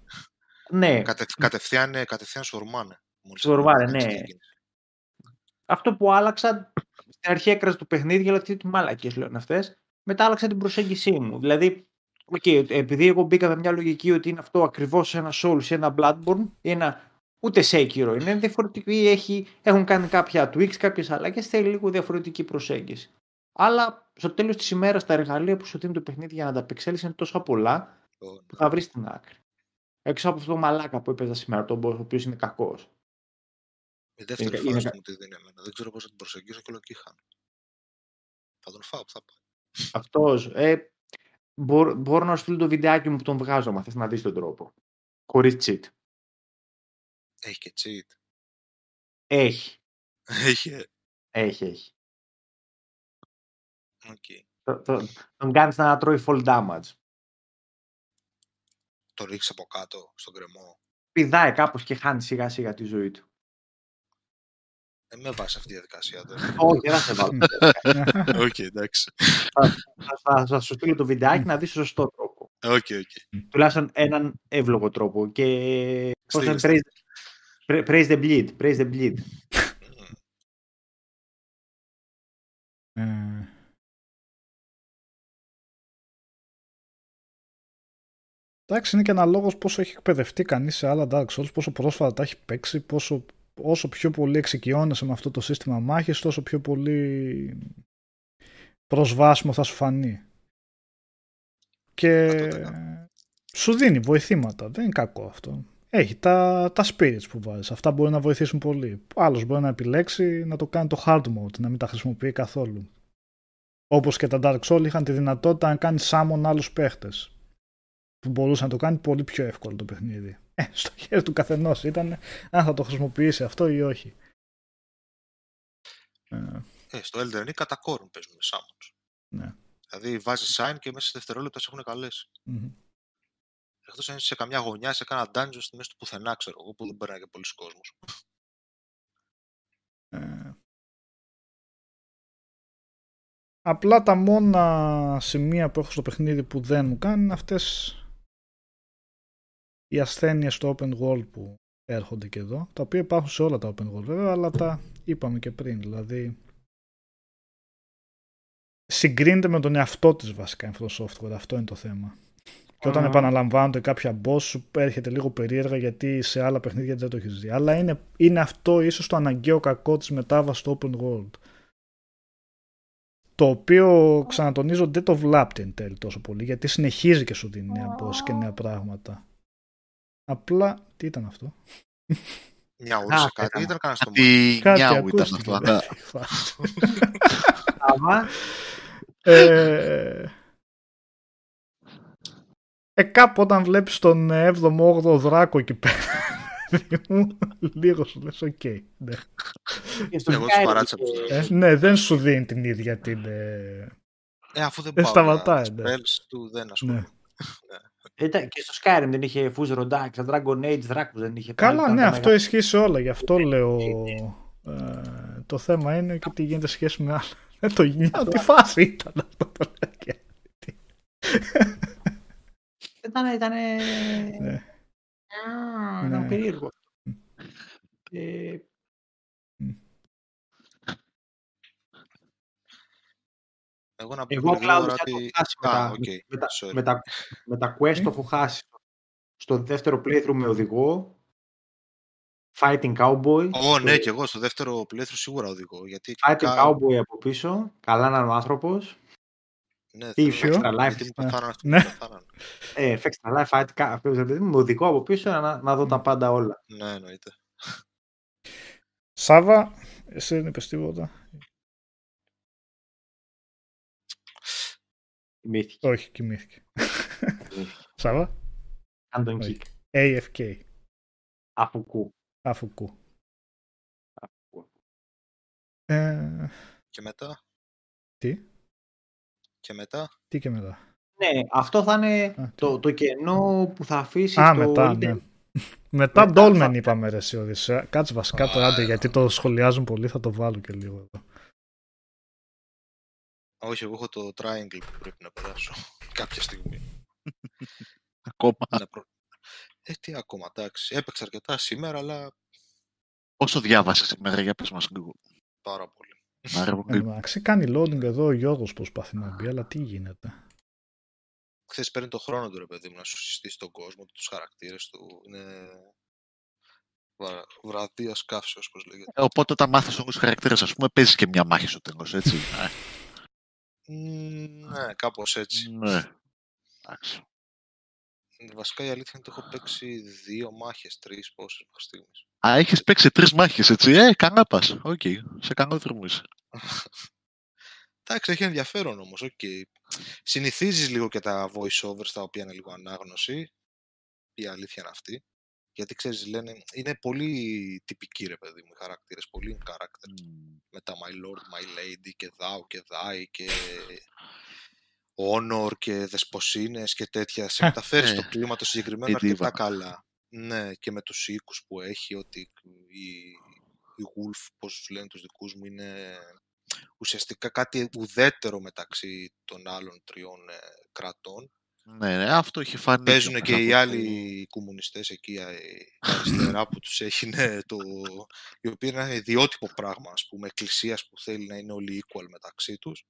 Ναι. Κατε, κατευθείαν, κατευθείαν σου ορμάνε. Σου ορμάνε, ναι. Αυτό που άλλαξα, στην αρχή έκραζε το παιχνίδι, αλλά τι μάλακες λένε αυτές, μετά άλλαξα την προσέγγιση μου. Δηλαδή, okay, επειδή εγώ μπήκα με μια λογική ότι είναι αυτό ακριβώς ένα Souls ή ένα Bloodborne ή ένα Ούτε Sekiro είναι διαφορετική, έχει, έχουν κάνει κάποια tweaks, κάποιες αλλαγές, θέλει λίγο διαφορετική προσέγγιση. Αλλά στο τέλος της ημέρας τα εργαλεία που σου δίνει το παιχνίδι για να τα απεξέλθεις είναι τόσο πολλά που θα βρεις την άκρη. Έξω από αυτό το μαλάκα που έπαιζα σήμερα, τον boss, ο οποίος είναι κακός. Η δεύτερη είναι, φάση είναι... μου τι δίνει εμένα. Δεν ξέρω πώς θα την προσεγγίσω και ολοκύχαν. Θα τον φάω, θα πάει. Αυτός. Ε, μπορώ, μπορώ να σου στείλω το βιντεάκι μου που τον βγάζω, μα θες να δεις τον τρόπο. Χωρίς cheat. Έχει και cheat. Έχει. Έχει. Ε. Έχει, έχει. Okay. τον κάνεις να τρώει full damage. Το ρίξεις από κάτω, στον γκρεμό. Πηδάει κάπως και χάνει σιγά σιγά τη ζωή του. Δεν με βάζει αυτή τη διαδικασία τώρα. Όχι, δεν θα σε βάλω. Οκ, εντάξει. Θα σου στείλω το βιντεάκι να δεις σωστό τρόπο. OK, OK. Τουλάχιστον έναν εύλογο τρόπο. Και πώς να Praise the bleed. Praise the bleed. Ε. Εντάξει, είναι και ένα λόγος πόσο έχει εκπαιδευτεί κανείς σε άλλα Dark Souls, πόσο πρόσφατα τα έχει παίξει, πόσο, όσο πιο πολύ εξοικειώνεσαι με αυτό το σύστημα μάχης, τόσο πιο πολύ προσβάσιμο θα σου φανεί. Και σου δίνει βοηθήματα, δεν είναι κακό αυτό. Έχει τα, τα spirits που βάζεις. Αυτά μπορεί να βοηθήσουν πολύ. Άλλος μπορεί να επιλέξει να το κάνει το hard mode, να μην τα χρησιμοποιεί καθόλου. Όπως και τα Dark Souls είχαν τη δυνατότητα να κάνει summon άλλους παίχτες. Που μπορούσε να το κάνει πολύ πιο εύκολο το παιχνίδι. Ε, στο χέρι του καθενός ήταν αν θα το χρησιμοποιήσει αυτό ή όχι. Ε, ε στο Elden Ring κατά κόρον παίζουν με summons. Ναι. Δηλαδή βάζεις sign και μέσα σε δευτερόλεπτα σε έχουν καλέσει. Mm-hmm. Εκτός αν είσαι σε καμιά γωνιά, σε κάνα dungeon στη μέση του πουθενά, ξέρω εγώ, που δεν περνάει και πολλοί κόσμος. Ε, απλά τα μόνα σημεία που έχω στο παιχνίδι που δεν μου κάνουν είναι αυτές οι ασθένειες στο open world που έρχονται και εδώ, τα οποία υπάρχουν σε όλα τα open world βέβαια, αλλά τα είπαμε και πριν, δηλαδή συγκρίνεται με τον εαυτό της βασικά η Software, αυτό είναι το θέμα. Και όταν επαναλαμβάνονται κάποια boss έρχεται λίγο περίεργα γιατί σε άλλα παιχνίδια δεν το έχεις δει. Αλλά είναι, είναι αυτό ίσως το αναγκαίο κακό της μετάβασης στο open world. Το οποίο ξανατονίζω δεν το βλάπτει εν τέλει τόσο πολύ γιατί συνεχίζει και σου δίνει νέα boss και νέα πράγματα. Απλά, τι ήταν αυτό; Μια ουρήσα κάτι, ήταν κανένα στο μόνο. Κάτι ήταν αυτό. ε, ε, κάπου όταν βλέπεις τον 7ο-8ο δράκο εκεί πέρα, λίγο σου λες, οκ. ναι. Εγώ τους παράτησα ε, Ναι, δεν σου δίνει την ίδια την... Ε, ε αφού δεν πάω σταματάει, ναι. του δεν ασχολούμαι. Ναι. ναι. και στο Skyrim δεν είχε Fus Ro Dah, στα Dragon Age δράκους δεν είχε Καλά, ναι, αυτό ισχύει σε όλα, γι' αυτό λέω... Ε, το θέμα είναι και τι γίνεται σχέση με άλλα. Δεν το γίνεται, τι φάση ήταν αυτό το ήταν, ήταν, ναι. ήταν ναι. περίεργο. Ε, εγώ να πω Εγώ απλά ότι... Α, okay. με, τα, με, τα, με τα quest έχω χάσει. Στο δεύτερο playthrough με οδηγό Fighting Cowboy. Ω, ναι, και εγώ στο δεύτερο playthrough σίγουρα οδηγώ. Γιατί Fighting Cowboy από πίσω. Καλά να είναι ο άνθρωπος. Ναι, Extra Life. Γιατί μου ναι. Ε, Extra Life, Fight με οδικό από πίσω να, να δω τα πάντα όλα. Ναι, εννοείται. Σάβα, εσύ δεν είπες τίποτα. Κοιμήθηκε. Όχι, κοιμήθηκε. Σάβα. Αν τον kick. AFK. Αφουκού. Αφουκού. Αφουκού. Ε... Και μετά; Τι; Και μετά. Τι και μετά. Ναι, αυτό θα είναι το, το κενό που θα αφήσει Α, μετά, ναι. Μετά Dolmen είπαμε ρε εσύ Κάτσε βασικά το άντε γιατί το σχολιάζουν πολύ θα το βάλω και λίγο εδώ. Όχι, εγώ έχω το triangle που πρέπει να περάσω κάποια στιγμή. ακόμα. Ε, τι ακόμα, εντάξει. Έπαιξα αρκετά σήμερα, αλλά... Πόσο διάβασες σήμερα, για πες μας λίγο. Πάρα πολύ. Εντάξει, κάνει loading εδώ ο Γιώργος προσπαθεί να μπει, αλλά τι γίνεται. Χθε παίρνει το χρόνο του ρε παιδί μου να σου συστήσει τον κόσμο, τους χαρακτήρες του. Είναι βραδίας καύσεως, όπω λέγεται. Ε, οπότε όταν μάθεις όμως τους χαρακτήρες, ας πούμε, παίζεις και μια μάχη στο τέλος, έτσι. ναι, κάπως έτσι. Ναι. Εντάξει. Βασικά η αλήθεια είναι ότι έχω παίξει δύο μάχες, τρεις πόσες μέχρι στιγμής. Α, έχεις παίξει τρεις μάχες, έτσι. Ε, καλά πας. Οκ, σε καλό δρόμο είσαι. Εντάξει, έχει ενδιαφέρον όμως. Okay. Συνηθίζεις λίγο και τα voice-overs τα οποία είναι λίγο ανάγνωση. Η αλήθεια είναι αυτή. Γιατί ξέρεις, λένε, είναι πολύ τυπικοί ρε παιδί μου οι χαρακτήρες. Πολύ characters. Mm. Με τα My Lord, My Lady και Thou και Thy και Honor και Δεσποσίνες και τέτοια. Σε μεταφέρεις στο κλίμα το συγκεκριμένο αρκετά καλά. Ναι, και με τους οίκους που έχει, ότι η, η Wolf, πώς τους λένε τους δικούς μου, είναι ουσιαστικά κάτι ουδέτερο μεταξύ των άλλων τριών ε, κρατών. Ναι, ναι, αυτό έχει φανεί. Παίζουν και, οι άλλοι κομμουνιστές εκεί ε, αριστερά που τους έχει, ναι, το, η οποία είναι ένα ιδιότυπο πράγμα, ας πούμε, εκκλησίας που θέλει να είναι όλοι equal μεταξύ τους.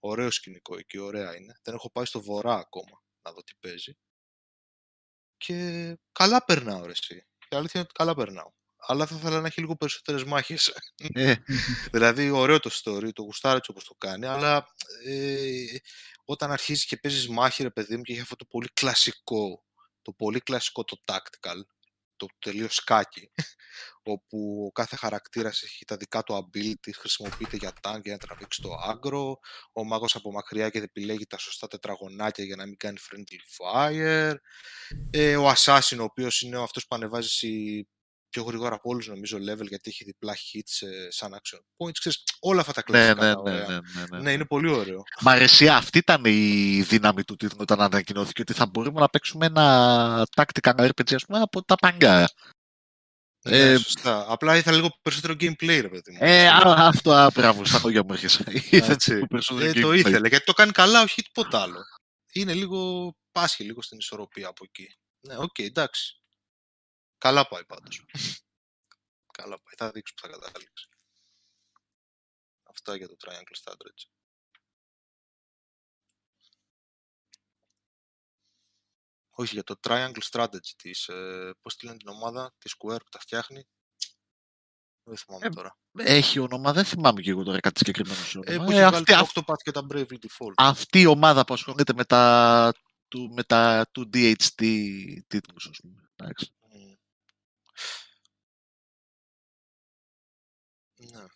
Ωραίο σκηνικό εκεί, ωραία είναι. Δεν έχω πάει στο βορρά ακόμα να δω τι παίζει. Και καλά περνάω, ρε εσύ. Η αλήθεια είναι ότι καλά περνάω. Αλλά θα ήθελα να έχει λίγο περισσότερες μάχες. Ε. δηλαδή, ωραίο το story, το γουστάρι έτσι όπως το κάνει, αλλά ε, όταν αρχίζεις και παίζεις μάχη, ρε παιδί μου, και έχει αυτό το πολύ κλασικό, το πολύ κλασικό το tactical, το τελείως σκάκι, όπου ο κάθε χαρακτήρας έχει τα δικά του abilities, χρησιμοποιείται για tank για να τραβήξει το άγκρο, ο μάγος από μακριά και επιλέγει τα σωστά τετραγωνάκια για να μην κάνει friendly fire, ε, ο assassin ο οποίος είναι αυτός που ανεβάζει πιο γρήγορα από όλους νομίζω level γιατί έχει διπλά hits ε, σαν action points. Ξέρεις, όλα αυτά τα Ναι, κλασικά. ναι, τα ναι, ωραία. ναι, ναι, ναι. Ναι, είναι πολύ ωραίο. Μ' αρέσει, αυτή ήταν η δύναμη του τίτλου όταν ανακοινώθηκε ότι θα μπορούμε να παίξουμε ένα tactical RPG ας πούμε, από τα παλιά. Ναι, Ε, σωστά. Απλά ήθελα λίγο περισσότερο gameplay, ρε παιδί μου. Ε, α, αυτό, α, μπράβο, στα λόγια μου έρχεσαι. Ήθελε Έτσι. περισσότερο Ε, το gameplay. ήθελε, γιατί το κάνει καλά, όχι τίποτα άλλο. Είναι λίγο, πάσχει λίγο στην ισορροπία από εκεί. Ναι, οκ, εντάξει. Καλά πάει πάντως. καλά πάει, θα δείξω που θα καταλήξει. Αυτά για το Triangle Strategy. Όχι, για το Triangle Strategy της, ε, πώς τη λένε την ομάδα, τη Square που τα φτιάχνει. Δεν θυμάμαι Ε, τώρα. Έχει όνομα, δεν θυμάμαι και εγώ τώρα κάτι συγκεκριμένο σε Ε, όνομα. που Ε, έχει βάλει αυτή, το αυ- Octopath και τα Bravely Default. αυτή η ομάδα που ασχολείται με τα του, με τα του DHT τίτλους, ας πούμε. Εντάξει. Μμ. Ναι.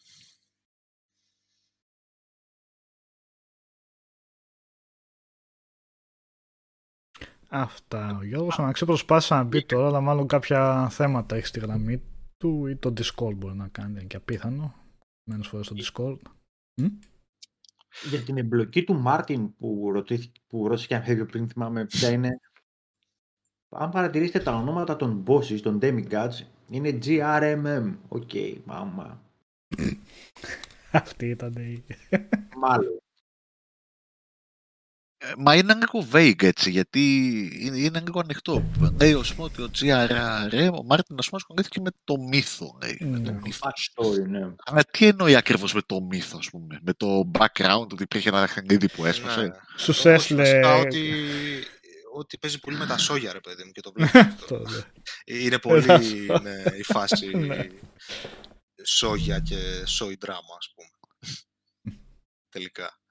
Αυτά. Ο Γιώργος Αναξί προσπάθησε να μπει τώρα, αλλά μάλλον κάποια θέματα έχει στη γραμμή του ή το Discord μπορεί να κάνει, είναι και απίθανο. Μερικές φορές στο Discord. Μ; Για την εμπλοκή του Μάρτιν που, ρωτήθηκε, που ρώτησε και αν φεύγει πριν θυμάμαι ποια είναι. Αν παρατηρήσετε τα ονόματα των bosses, των demigods, είναι GRRM. OK, μάμα. Αυτή ήταν η... Μάλλον. Ε, Μα είναι λίγο vague έτσι, γιατί είναι, είναι λίγο ανοιχτό. Λέει ο Σμ ότι ο GRR, ο Μάρτιν ας πούμε ασχολήθηκε με το μύθο. Λέει, με το Ναι. μύθο. Backstory, ναι. Αλλά τι εννοεί ακριβώς με το μύθο, ας πούμε, με το background, ότι υπήρχε ένα παιχνίδι που έσπασε; Ναι. Στους Όμως έστειλε... βασικά ότι, ότι παίζει πολύ με τα σόγια, ρε παιδί μου, και το βλέπει αυτό. Το, ναι. Είναι πολύ ναι, η φάση Ναι. σόγια και σόι δράμα, ας πούμε. Τελικά.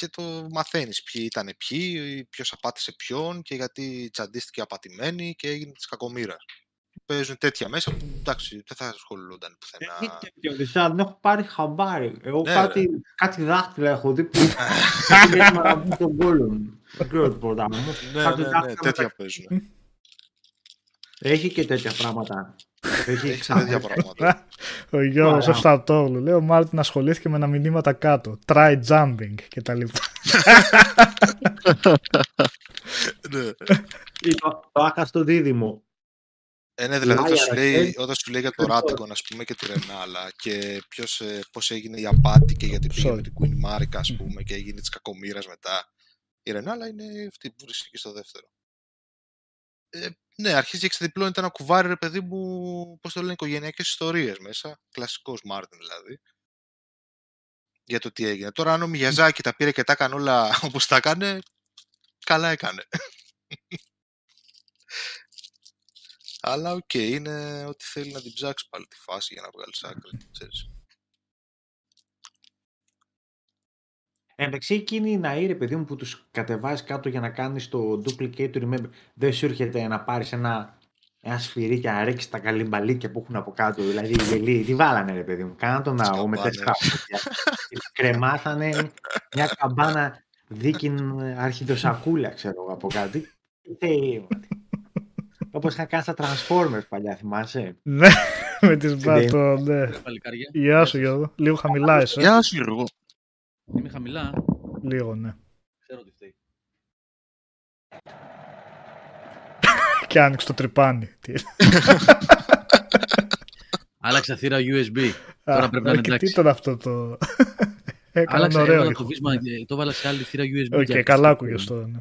Και το μαθαίνεις ποιοι ήταν ποιοι, ποιος απάτησε ποιον και γιατί τσαντίστηκε απατημένη και έγινε της κακομήρας. Παίζουν τέτοια μέσα που εντάξει δεν θα ασχολούνταν πουθενά. Και Οδυσσέα, δεν έχω πάρει χαμπάρι. Εγώ Ναι, κάτι, κάτι δάχτυλα έχω δει που είναι να μπουν τον κόλλον. Δεν ξέρω τίποτα. όμως ναι, κάτι ναι, ναι, δάχτυλα τέτοια παίζουν. Έχει και τέτοια πράγματα. Έχει Έχει ξανά- τέτοια πράγματα. Ο Γιώργος Ωραία. Ευστατόγλου λέει ο Μάρτιν ασχολήθηκε με ένα μηνύματα κάτω. Try jumping και τα λοιπά. Ναι. Ή το, το άκαστο δίδυμο. Ε, ναι, δηλαδή όταν Liar, σου, λέει, ε. όταν σου λέει για το Λοιπόν. Ράτεγκον, ας πούμε, και τη Ρενάλα και ποιος, ε, πώς έγινε η απάτη και γιατί πήγε Sorry. με την Queen Marika, ας πούμε, και έγινε της κακομήρας μετά. Η Ρενάλα είναι αυτή που βρίσκεται στο δεύτερο. Ε, ναι, αρχίζει και ξεδιπλώνεται ένα κουβάρι, ρε παιδί μου, πώς το λένε, οικογενειακές ιστορίες μέσα. Κλασικός Μάρτιν, δηλαδή. Για το τι έγινε. Τώρα, αν ο Μιαζάκη τα πήρε και τα έκανε όλα όπως τα έκανε, καλά έκανε. Αλλά οκ, είναι ότι θέλει να την ψάξει πάλι τη φάση για να βγάλει άκρη. Ξέρεις. Εντάξει, εκείνη η ναή, παιδί μου, που τους κατεβάζει κάτω για να κάνεις το duplicate to remember. Δεν σου έρχεται να πάρεις ένα, ένα σφυρί και να ρίξεις τα καλυμπαλίκια που έχουν από κάτω. Δηλαδή, οι γελοί, τι βάλανε, ρε παιδί μου. Κάναν τον ναό με Σκαμπάνες. τέσσερα πόδια. Κρεμάσανε μια καμπάνα δίκην αρχιδοσακούλα, ξέρω εγώ, από κάτω. Τι Όπως είχαν κάνει στα Transformers παλιά, θυμάσαι; ναι, με τις μπάτο, ναι. Παλικάρια. Γεια σου Γιώργο. Λίγο χαμηλά είσαι. Γεια σου, Γιώργο. Είμαι χαμηλά. Λίγο, ναι. Ξέρω τι φταίει. Και άνοιξε το τρυπάνι. Τι- Άλλαξα θύρα USB. Α, Τώρα πρέπει να είναι και Τι εντάξει. ήταν αυτό το... Έκανε Άλλαξα ωραίο έβαλα ήχο. το βίσμα, ε, το έβαλα σε άλλη θύρα USB. OK, και καλά άκουσα. άκουγες τώρα. ναι.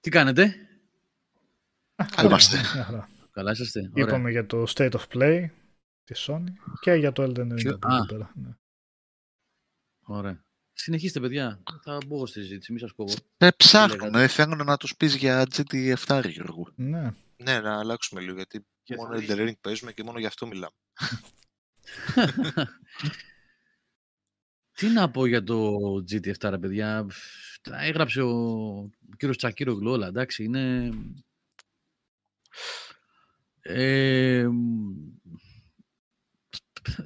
Τι κάνετε, Καλά είμαστε. Μια χαρά. καλά είσαστε. Ωραία. Είπαμε για το State of Play της Sony και για το Elden Ring Ποιο- από εκεί Α. πέρα. ναι. Ωραία. Συνεχίστε, παιδιά. Θα μπω στη συζήτηση, μην σας κόβω. Ε, ψάχνουν, λέγατε. ε, θέλουν να τους πεις για GT7, Γιώργο. Ναι. Ναι, να αλλάξουμε λίγο γιατί Και μόνο θα Elden Ring παίζουμε και μόνο γι' αυτό μιλάμε. Τι να πω για το GT7, ρε παιδιά. τα έγραψε ο κύριος Τσακύρο Γλόλα, εντάξει, είναι... Ε,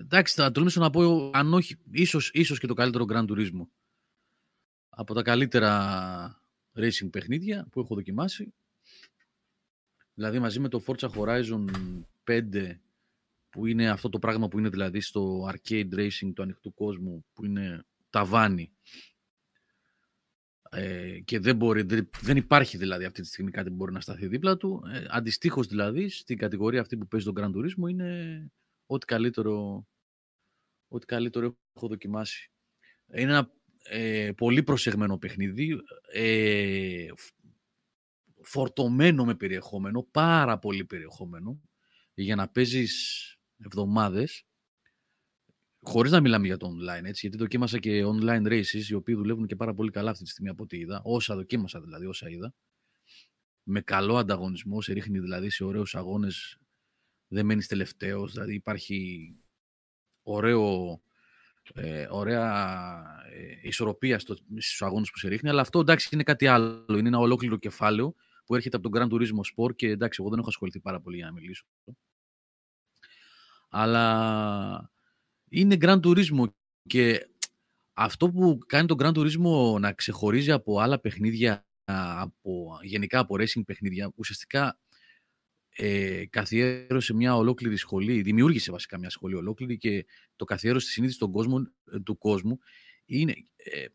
εντάξει, θα τολμήσω να πω, αν όχι, ίσως, ίσως και το καλύτερο Grand Turismo. Από τα καλύτερα racing παιχνίδια που έχω δοκιμάσει. Δηλαδή μαζί με το Forza Horizon 5 που είναι αυτό το πράγμα που είναι δηλαδή στο arcade racing του ανοιχτού κόσμου που είναι ταβάνι ε, και δεν, μπορεί, δεν υπάρχει δηλαδή αυτή τη στιγμή κάτι που μπορεί να σταθεί δίπλα του. Ε, Αντιστοίχως δηλαδή στην κατηγορία αυτή που παίζει τον Grand Turismo είναι ό,τι καλύτερο, ό,τι καλύτερο έχω δοκιμάσει. Είναι ένα ε, πολύ προσεγμένο παιχνίδι, ε, φορτωμένο με περιεχόμενο, πάρα πολύ περιεχόμενο, για να παίζεις εβδομάδες, χωρίς να μιλάμε για το online, έτσι, γιατί δοκίμασα και online races, οι οποίοι δουλεύουν και πάρα πολύ καλά αυτή τη στιγμή από ό,τι είδα, όσα δοκίμασα δηλαδή, όσα είδα, με καλό ανταγωνισμό, σε ρίχνει δηλαδή σε ωραίους αγώνες, δεν μένεις τελευταίος, δηλαδή υπάρχει ωραίο, ε, ωραία ε, ισορροπία στο, στους αγώνες που σε ρίχνει, αλλά αυτό εντάξει είναι κάτι άλλο, είναι ένα ολόκληρο κεφάλαιο που έρχεται από τον Grand Turismo Sport και εντάξει εγώ δεν έχω ασχοληθεί πάρα πολύ για να μιλήσω. Αλλά είναι Grand Turismo και αυτό που κάνει τον Grand Turismo να ξεχωρίζει από άλλα παιχνίδια, από, γενικά από racing παιχνίδια, ουσιαστικά ε, καθιέρωσε μια ολόκληρη σχολή, δημιούργησε βασικά μια σχολή ολόκληρη και το καθιέρωσε στη συνείδηση των κόσμων, ε, του κόσμου είναι ε,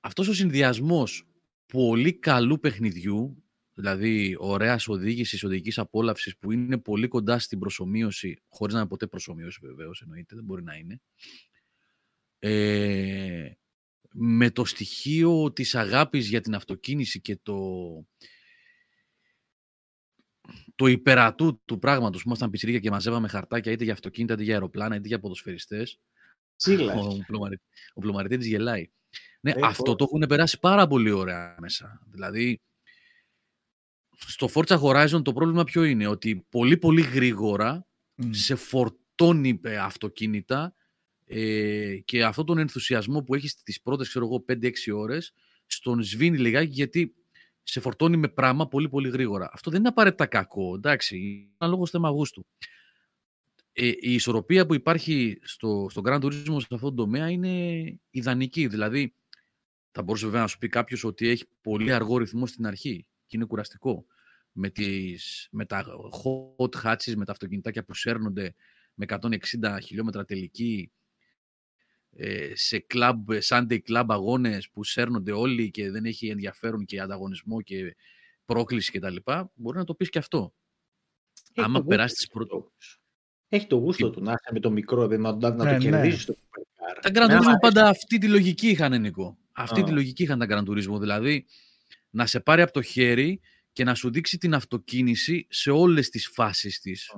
αυτός ο συνδυασμός πολύ καλού παιχνιδιού, δηλαδή ωραίας οδήγησης, οδηγικής απόλαυσης που είναι πολύ κοντά στην προσωμείωση, χωρίς να είναι ποτέ προσωμείωση βεβαίως, εννοείται, δεν μπορεί να είναι. Ε, με το στοιχείο της αγάπης για την αυτοκίνηση και το, το υπερατού του πράγματος που ήμασταν πιτσιρίκια και μαζεύαμε χαρτάκια είτε για αυτοκίνητα, είτε για αεροπλάνα, είτε για ποδοσφαιριστές. Ο, ο γελάει. Ναι, αυτό το έχουν περάσει πάρα πολύ ωραία μέσα. Δηλαδή, στο Forza Horizon το πρόβλημα ποιο είναι, ότι πολύ πολύ γρήγορα σε φορτώνει ε, αυτοκίνητα ε, και αυτόν τον ενθουσιασμό που έχεις στις πρώτες, ξέρω εγώ, 5-6 ώρες, στον σβήνει λιγάκι γιατί σε φορτώνει με πράγμα πολύ πολύ γρήγορα. Αυτό δεν είναι απαραίτητα κακό, εντάξει, είναι λόγο θέμα γούστου. Ε, η ισορροπία που υπάρχει στο, στο Grand Turismo σε αυτόν τον τομέα είναι ιδανική. Δηλαδή, θα μπορούσε βέβαια να σου πει κάποιος ότι έχει πολύ αργό ρυθμό στην αρχή και είναι κουραστικό. Με, τις, με τα hot hatches, με τα αυτοκινητάκια που σέρνονται με 160 χιλιόμετρα τελική ε, σε club, Sunday club αγώνες που σέρνονται όλοι και δεν έχει ενδιαφέρον και ανταγωνισμό και πρόκληση κτλ. Μπορεί να το πεις και αυτό. Έχει Άμα περάσει τις πρώτες... Έχει το γούστο του να είσαι με το μικρό, να, να ναι, το ναι. κερδίσει το Τα Grand πάντα αυτή τη λογική είχαν, Νικό. Αυτή τη λογική είχαν τα Grand Turismo. Δηλαδή, να σε πάρει από το χέρι και να σου δείξει την αυτοκίνηση σε όλες τις φάσεις της.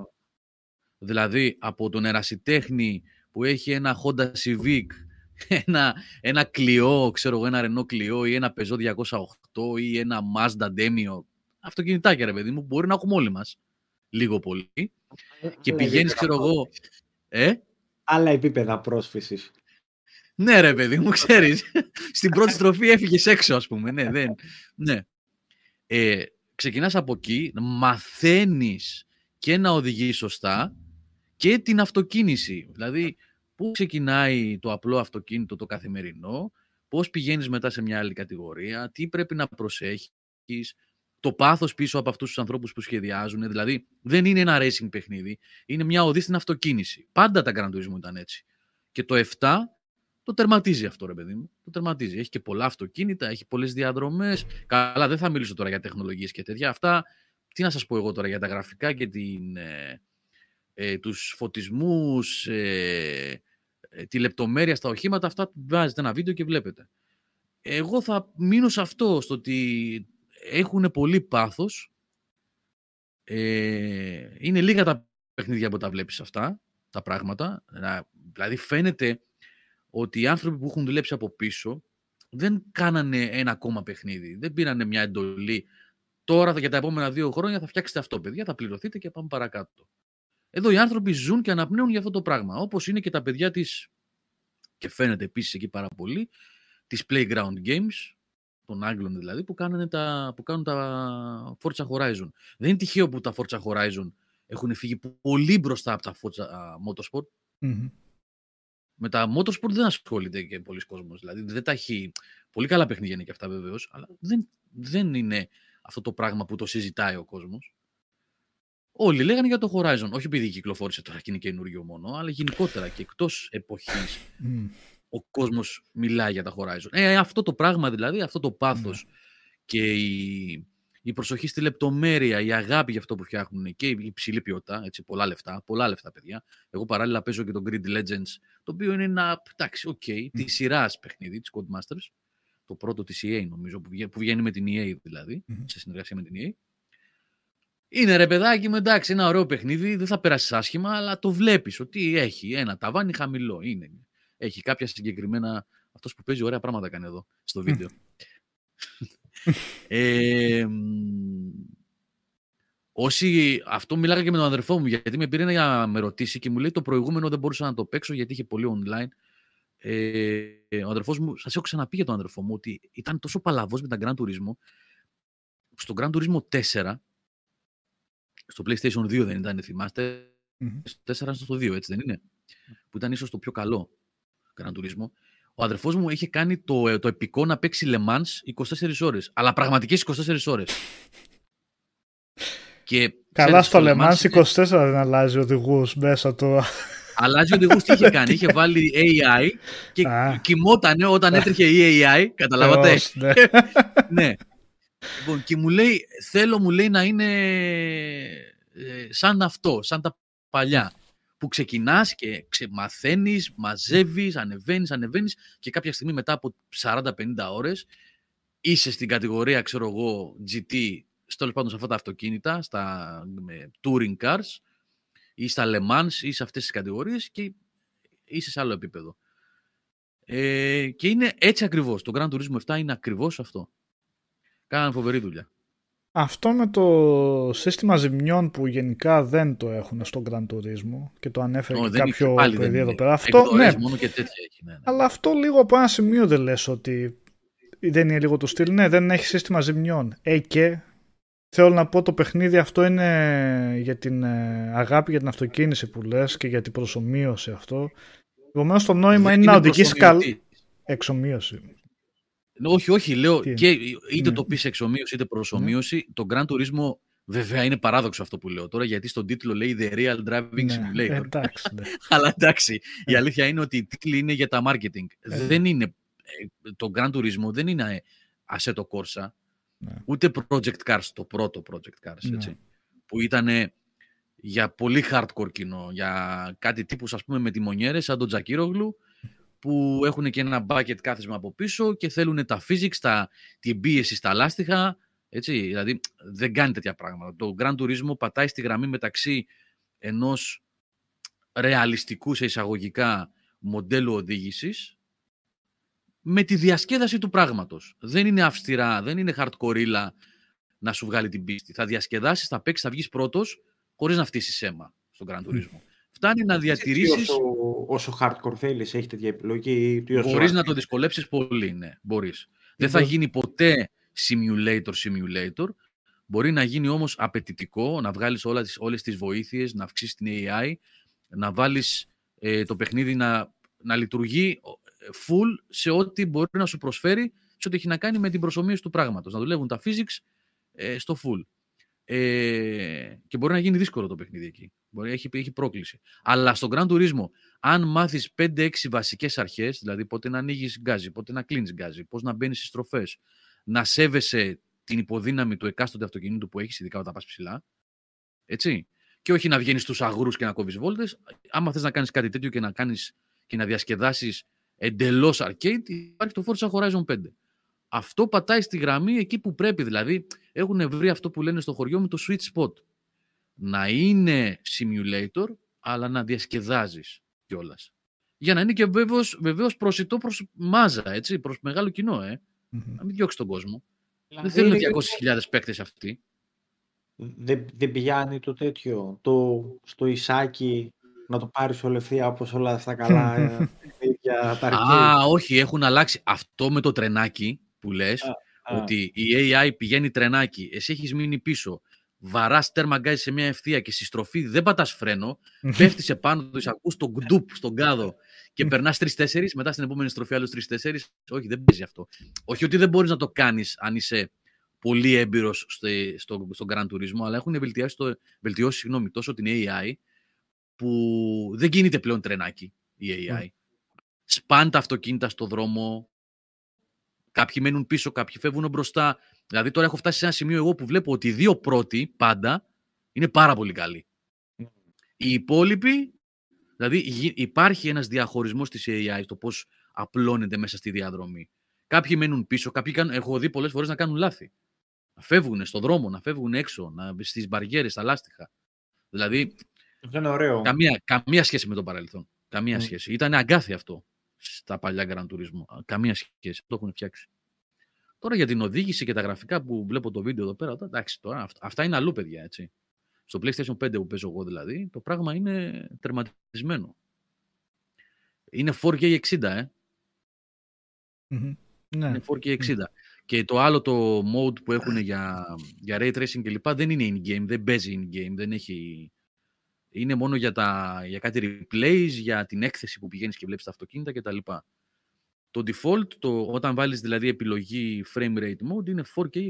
Δηλαδή, από τον ερασιτέχνη που έχει ένα Honda Civic, ένα, ένα κλειό, ξέρω εγώ, ένα Renault Clio ή ένα Peugeot 208 ή ένα Mazda Demio. Αυτοκινητάκια, ρε παιδί μου, μπορεί να έχουμε όλοι μας. Λίγο πολύ. Ε, και πηγαίνεις, ξέρω εγώ... Ε; Άλλα επίπεδα πρόσφυσης. Ναι, ρε παιδί μου, ξέρεις. Στην πρώτη στροφή έφυγες έξω, ας πούμε. Ναι, δεν. Ναι. Ε, ξεκινάς από εκεί, μαθαίνεις και να οδηγείς σωστά και την αυτοκίνηση. Δηλαδή, πού ξεκινάει το απλό αυτοκίνητο το καθημερινό, πώς πηγαίνεις μετά σε μια άλλη κατηγορία, τι πρέπει να προσέχεις, το πάθος πίσω από αυτούς τους ανθρώπους που σχεδιάζουν. Δηλαδή, δεν είναι ένα racing παιχνίδι, είναι μια οδή στην αυτοκίνηση. Πάντα τα Gran Turismo ήταν έτσι. Και το 7 το τερματίζει αυτό, ρε παιδί μου. Το τερματίζει. Έχει και πολλά αυτοκίνητα, έχει πολλές διαδρομές. Καλά, δεν θα μιλήσω τώρα για τεχνολογίες και τέτοια. Αυτά, τι να σας πω εγώ τώρα για τα γραφικά και την, ε, ε, τους φωτισμούς, ε, ε, τη λεπτομέρεια στα οχήματα, αυτά βάζετε ένα βίντεο και βλέπετε. Εγώ θα μείνω σε αυτό, στο ότι έχουν πολύ πάθος. Ε, είναι λίγα τα παιχνίδια που τα βλέπεις αυτά, τα πράγματα. Δηλαδή φαίνεται ότι οι άνθρωποι που έχουν δουλέψει από πίσω δεν κάνανε ένα ακόμα παιχνίδι. Δεν πήρανε μια εντολή. Τώρα για τα επόμενα δύο χρόνια θα φτιάξετε αυτό, παιδιά, θα πληρωθείτε και πάμε παρακάτω. Εδώ οι άνθρωποι ζουν και αναπνέουν για αυτό το πράγμα. Όπως είναι και τα παιδιά της, και φαίνεται επίσης εκεί πάρα πολύ, τις Playground Games, των Άγγλων δηλαδή, που, κάνουν τα, που κάνουν τα Forza Horizon. Δεν είναι τυχαίο που τα Forza Horizon έχουν φύγει πολύ μπροστά από τα Forza Motorsport. Mm-hmm. Με τα Motorsport δεν ασχολείται και πολλοί κόσμος. Δηλαδή δεν τα έχει... Πολύ καλά παιχνίδια είναι και αυτά βεβαίως, αλλά δεν, δεν είναι αυτό το πράγμα που το συζητάει ο κόσμος. Όλοι λέγανε για το Horizon. Όχι επειδή κυκλοφόρησε τώρα και είναι καινούριο μόνο, αλλά γενικότερα και εκτός εποχής ο κόσμος μιλάει για τα Horizon. Ε, αυτό το πράγμα δηλαδή, αυτό το πάθος και η, η προσοχή στη λεπτομέρεια, η αγάπη για αυτό που φτιάχνουν και η υψηλή ποιότητα, έτσι, πολλά λεφτά, πολλά λεφτά παιδιά. Εγώ παράλληλα παίζω και το Grid Legends, το οποίο είναι ένα, εντάξει, OK, okay, mm. της σειράς παιχνίδι, της Codemasters, το πρώτο της EA νομίζω, που βγαίνει, που βγαίνει με την EA δηλαδή, σε συνεργασία με την EA. Είναι ρε παιδάκι, με εντάξει, ένα ωραίο παιχνίδι, δεν θα περάσεις άσχημα, αλλά το βλέπεις ότι έχει ένα ταβάνι χαμηλό. Είναι. Έχει κάποια συγκεκριμένα. Αυτός που παίζει ωραία πράγματα κάνει εδώ στο βίντεο. ε, όσοι, αυτό μιλάγα και με τον αδερφό μου, γιατί με πήρε να με ρωτήσει και μου λέει το προηγούμενο δεν μπορούσα να το παίξω γιατί είχε πολύ online. Ε, ο αδερφός μου, σας έχω ξαναπεί για τον αδερφό μου, ότι ήταν τόσο παλαβός με τα Grand Turismo. Στο Grand Turismo 4, στο PlayStation 2 δεν ήταν, θυμάστε; Mm-hmm. 4 στο 2, έτσι δεν είναι; Που ήταν ίσως το πιο καλό Gran Turismo. Ο αδερφός μου είχε κάνει το, ε, το επικό να παίξει Le Mans 24 ώρες. Αλλά πραγματικές 24 ώρες. Και, Καλά στο Le Mans 24 δεν αλλάζει οδηγούς μέσα του. Αλλάζει οδηγούς τι είχε κάνει; Είχε βάλει AI και κοιμότανε όταν έτρεχε η AI. Καταλάβατε; ναι. ναι. Λοιπόν, και μου λέει, θέλω μου λέει να είναι ε, σαν αυτό, σαν τα παλιά. Που ξεκινάς και μαθαίνεις, μαζεύεις, ανεβαίνεις, ανεβαίνεις και κάποια στιγμή μετά από 40-50 ώρες είσαι στην κατηγορία, ξέρω εγώ, GT, στο πάντων σε αυτά τα αυτοκίνητα, στα με, touring cars ή στα Le Mans ή σε αυτές τις κατηγορίες και είσαι σε άλλο επίπεδο. Ε, και είναι έτσι ακριβώς. Το Grand Turismo 7 είναι ακριβώς αυτό. Κάνανε φοβερή δουλειά. Αυτό με το σύστημα ζημιών που γενικά δεν το έχουν στο Grand Turismo και το ανέφερε και κάποιο παιδί εδώ πέρα. Αυτό, ναι. Μόνο και τέτοια έχει, ναι, ναι. Αλλά αυτό λίγο από ένα σημείο δεν λες ότι δεν είναι λίγο το στυλ. Ναι, δεν έχει σύστημα ζημιών. Ε, και θέλω να πω το παιχνίδι αυτό είναι για την ε, αγάπη για την αυτοκίνηση που λες και για την προσωμείωση αυτό. Επομένως το νόημα είναι, είναι να οδηγήσει καλά. Εξομοίωση. Όχι, όχι, λέω και είτε ναι. το πεις εξομοίωση είτε προσωμείωση. Ναι. Το Grand Turismo Βέβαια είναι παράδοξο αυτό που λέω τώρα, γιατί στον τίτλο λέει The Real Driving ναι, Simulator. Εντάξει, ναι. Αλλά εντάξει, η αλήθεια είναι ότι η τίτλη είναι για τα marketing. Ε. Δεν είναι, ε, το Grand Turismo δεν είναι Assetto Corsa, ναι. ούτε Project Cars, το πρώτο Project Cars, έτσι, που ήταν για πολύ hardcore κοινό, για κάτι τύπους ας πούμε με τιμονιέρες σαν τον Τζακίρογλου, που έχουν και ένα bucket κάθισμα από πίσω και θέλουν τα physics, τα, την πίεση στα λάστιχα. Έτσι, δηλαδή δεν κάνει τέτοια πράγματα. Το Grand Turismo πατάει στη γραμμή μεταξύ ενός ρεαλιστικού σε εισαγωγικά μοντέλου οδήγησης με τη διασκέδαση του πράγματος. Δεν είναι αυστηρά, δεν είναι hardcore να σου βγάλει την πίστη. Θα διασκεδάσεις, θα παίξεις, θα βγεις πρώτος χωρίς να φτύσεις αίμα στον Grand Turismo. Φτάνει να διατηρήσεις. Όσο, όσο hardcore θέλεις, έχει τέτοια επιλογή. Μπορείς να το δυσκολέψεις πολύ, ναι. Μπορείς. Δεν θα γίνει ποτέ simulator simulator. Μπορεί να γίνει όμως απαιτητικό, να βγάλεις όλες τις, όλες τις βοήθειες, να αυξήσεις την AI, να βάλεις ε, το παιχνίδι να, να λειτουργεί ε, full σε ό,τι μπορεί να σου προσφέρει, σε ό,τι έχει να κάνει με την προσωμείωση του πράγματος. Να δουλεύουν τα physics ε, στο full. Ε, και μπορεί να γίνει δύσκολο το παιχνίδι εκεί. Μπορεί, έχει, έχει πρόκληση. Αλλά στον Grand Turismo, αν μάθεις 5-6 βασικές αρχές, δηλαδή πότε να ανοίγεις γκάζι, πότε να κλείνεις γκάζι, πώς να μπαίνεις στις στροφές, να σέβεσαι την υποδύναμη του εκάστοτε αυτοκινήτου που έχεις, ειδικά όταν πας ψηλά. Έτσι. Και όχι να βγαίνεις στους αγρούς και να κόβεις βόλτες. Άμα θες να κάνεις κάτι τέτοιο και να, κάνεις, και να διασκεδάσεις εντελώς arcade, υπάρχει το Forza Horizon 5. Αυτό πατάει στη γραμμή εκεί που πρέπει. Δηλαδή, έχουν βρει αυτό που λένε στο χωριό μου το sweet spot. Να είναι simulator, αλλά να διασκεδάζεις κιόλας. Για να είναι και βέβαιος, βεβαίως προσιτό προς μάζα, έτσι, προς μεγάλο κοινό, ε. Να μην διώξει τον κόσμο. Δεν θέλουν 200.000 παίκτες αυτοί. Δεν, δεν πιάνει το τέτοιο, το, στο Ισάκι να το πάρεις όλη ευθεία όπως όλα αυτά καλά. για τα Α, όχι, έχουν αλλάξει. Αυτό με το τρενάκι που λες, ότι η AI πηγαίνει τρενάκι, εσύ έχεις μείνει πίσω, βαράς τέρμα γκάζι σε μια ευθεία και στη στροφή δεν πατάς φρένο, πέφτεις σε πάνω του, ακούς τον γκντουπ στον κάδο και περνάς τρει-τέσσερι, μετά στην επόμενη στροφή άλλους τρει-τέσσερι. Όχι, δεν παίζει αυτό. Όχι ότι δεν μπορείς να το κάνεις αν είσαι πολύ έμπειρος στο, στο, στον Grand Turismo, αλλά έχουν βελτιώσει, το, βελτιώσει συγγνώμη, τόσο την AI που δεν κινείται πλέον τρενάκι η AI. Mm. Σπάν τα αυτοκίνητα στο δρόμο, κάποιοι μένουν πίσω, κάποιοι φεύγουν μπροστά. Δηλαδή τώρα έχω φτάσει σε ένα σημείο εγώ που βλέπω ότι οι δύο πρώτοι πάντα είναι πάρα πολύ καλοί. Οι υπόλοιποι, δηλαδή υπάρχει ένας διαχωρισμός της AI στο πώς απλώνεται μέσα στη διαδρομή. Κάποιοι μένουν πίσω, κάποιοι κάνουν, έχω δει πολλές φορές να κάνουν λάθη. Να φεύγουν στον δρόμο, να φεύγουν έξω, να, στις μπαριέρες, στα λάστιχα. Δηλαδή, είναι ωραίο. Καμία, καμία σχέση με το παρελθόν. Καμία σχέση. Ήταν αγκάθι αυτό στα παλιά Grand Turismo. Καμία σχέση. Το έχουν φτιάξει. Τώρα για την οδήγηση και τα γραφικά που βλέπω το βίντεο εδώ πέρα, εντάξει, τώρα, αυτά είναι αλλού, παιδιά, έτσι. Στο PlayStation 5 που παίζω εγώ δηλαδή, το πράγμα είναι τερματισμένο. Είναι 4K 60, ε. Mm-hmm. Ναι. Είναι 4K 60. Και το άλλο το mode που έχουν για, για ray tracing κλπ. δεν είναι in-game, δεν παίζει in-game, δεν έχει είναι μόνο για, τα, για κάτι replays, για την έκθεση που πηγαίνεις και βλέπεις τα αυτοκίνητα κτλ. Το default, το, όταν βάλεις δηλαδή επιλογή frame rate mode, είναι 4K 60.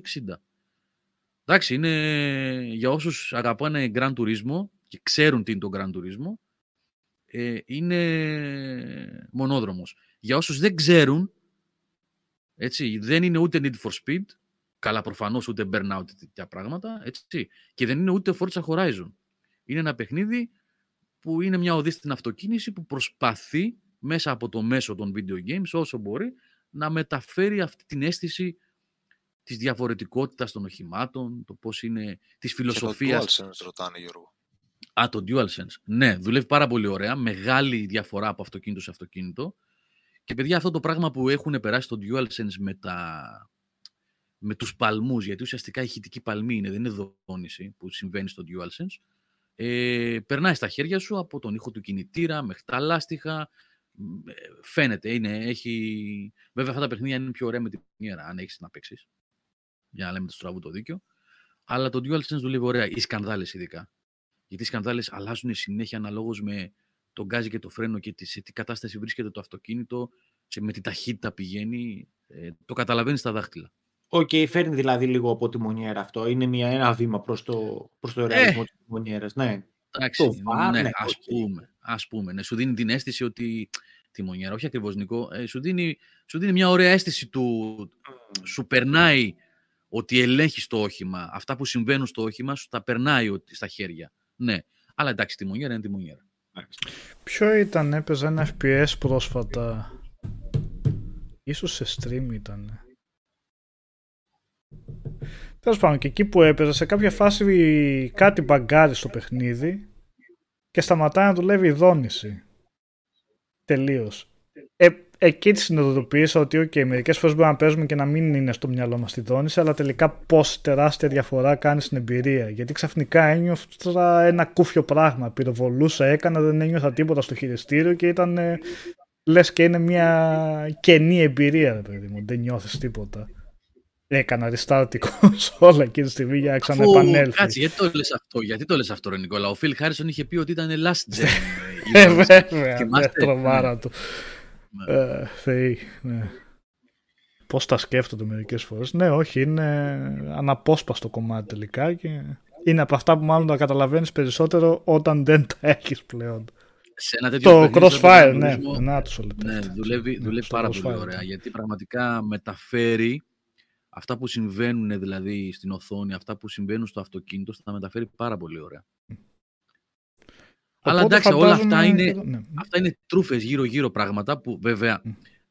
Εντάξει, είναι για όσους αγαπάνε Grand Turismo και ξέρουν τι είναι το Grand Turismo, ε, είναι μονόδρομος. Για όσους δεν ξέρουν, έτσι, δεν είναι ούτε Need for Speed, καλά προφανώς ούτε Burnout τέτοια πράγματα, έτσι, και δεν είναι ούτε Forza Horizon. Είναι ένα παιχνίδι που είναι μια οδή στην αυτοκίνηση που προσπαθεί μέσα από το μέσο των video games όσο μπορεί να μεταφέρει αυτή την αίσθηση της διαφορετικότητας των οχημάτων, το πώς είναι, της φιλοσοφίας. Και το DualSense ρωτάνε Γιώργο. Α, το DualSense. Ναι, δουλεύει πάρα πολύ ωραία. Μεγάλη διαφορά από αυτοκίνητο σε αυτοκίνητο. Και παιδιά αυτό το πράγμα που έχουν περάσει το DualSense με, τα... με τους παλμούς, γιατί ουσιαστικά η ηχητική παλμή είναι, δεν είναι δόνηση που συμβαίνει στο DualSense, ε, περνάει στα χέρια σου από τον ήχο του κινητήρα μέχρι τα λάστιχα. Ε, φαίνεται, είναι, έχει... Βέβαια αυτά τα παιχνίδια είναι πιο ωραία με τιμονιέρα, αν έχεις να παίξεις. Για να λέμε το στραβού το δίκιο. Αλλά το DualSense δουλεύει ωραία. Οι σκανδάλες ειδικά. Γιατί οι σκανδάλες αλλάζουν συνέχεια αναλόγως με το γκάζι και το φρένο και σε τι κατάσταση βρίσκεται το αυτοκίνητο, σε, με τι ταχύτητα πηγαίνει. Ε, το καταλαβαίνεις στα δάχτυλα. OK, okay, φέρνει δηλαδή λίγο από τιμονιέρα αυτό. Είναι μια, ένα βήμα προς το, προς το ρεαλισμό ε, της τιμονιέρας. Ναι. Εντάξει, το βάρ, ναι, ας, πούμε, ας πούμε. Ναι, σου δίνει την αίσθηση ότι τη μονιέρα, όχι ακριβώς Νικό, ε, σου, δίνει, σου δίνει μια ωραία αίσθηση του, mm. σου περνάει ότι ελέγχεις το όχημα. Αυτά που συμβαίνουν στο όχημα σου τα περνάει στα χέρια. Ναι, αλλά εντάξει, τη μονιέρα είναι τη μονιέρα. Ποιο ήταν, έπαιζε ένα FPS πρόσφατα; Ίσως σε stream ήταν. Τέλος πάντων, και εκεί που έπαιζε, σε κάποια φάση κάτι μπαγκάρει στο παιχνίδι και σταματάει να δουλεύει η δόνηση. Τελείως. Ε, εκεί τη συνειδητοποίησα ότι, OK, μερικές φορές μπορεί να παίζουμε και να μην είναι στο μυαλό μας τη δόνηση, αλλά τελικά πόση τεράστια διαφορά κάνει στην εμπειρία. Γιατί ξαφνικά ένιωθα ένα κούφιο πράγμα. Πυροβολούσα, έκανα, δεν ένιωθα τίποτα στο χειριστήριο και ήταν. Ε, Λες και είναι μια κενή εμπειρία, παιδί μου. Δεν νιώθεις τίποτα. Έκανα restart όλα εκείνη τη στιγμή για να ξαναεπανέλθεις. Κάτσε, γιατί το λες αυτό, γιατί το λες αυτό, ρε Νικόλα; Ο Φιλ Χάρισον είχε πει ότι ήταν last gen. ε, βέβαια, τρομάρα του. Ναι. Ε, θεοί, ναι. Πώς τα σκέφτονται μερικές φορές. Ναι, όχι, είναι αναπόσπαστο κομμάτι τελικά και είναι από αυτά που μάλλον τα καταλαβαίνεις περισσότερο όταν δεν τα έχεις πλέον. Σε ένα τέτοιο το crossfire, ναι, να, ναι, δουλεύει, ναι, δουλεύει πάρα πολύ ωραία, γιατί πραγματικά μεταφέρει αυτά που συμβαίνουν δηλαδή στην οθόνη, αυτά που συμβαίνουν στο αυτοκίνητο, θα τα μεταφέρει πάρα πολύ ωραία. Αλλά εντάξει, όλα αυτά είναι, ναι. αυτά είναι τρούφες γύρω-γύρω πράγματα που βέβαια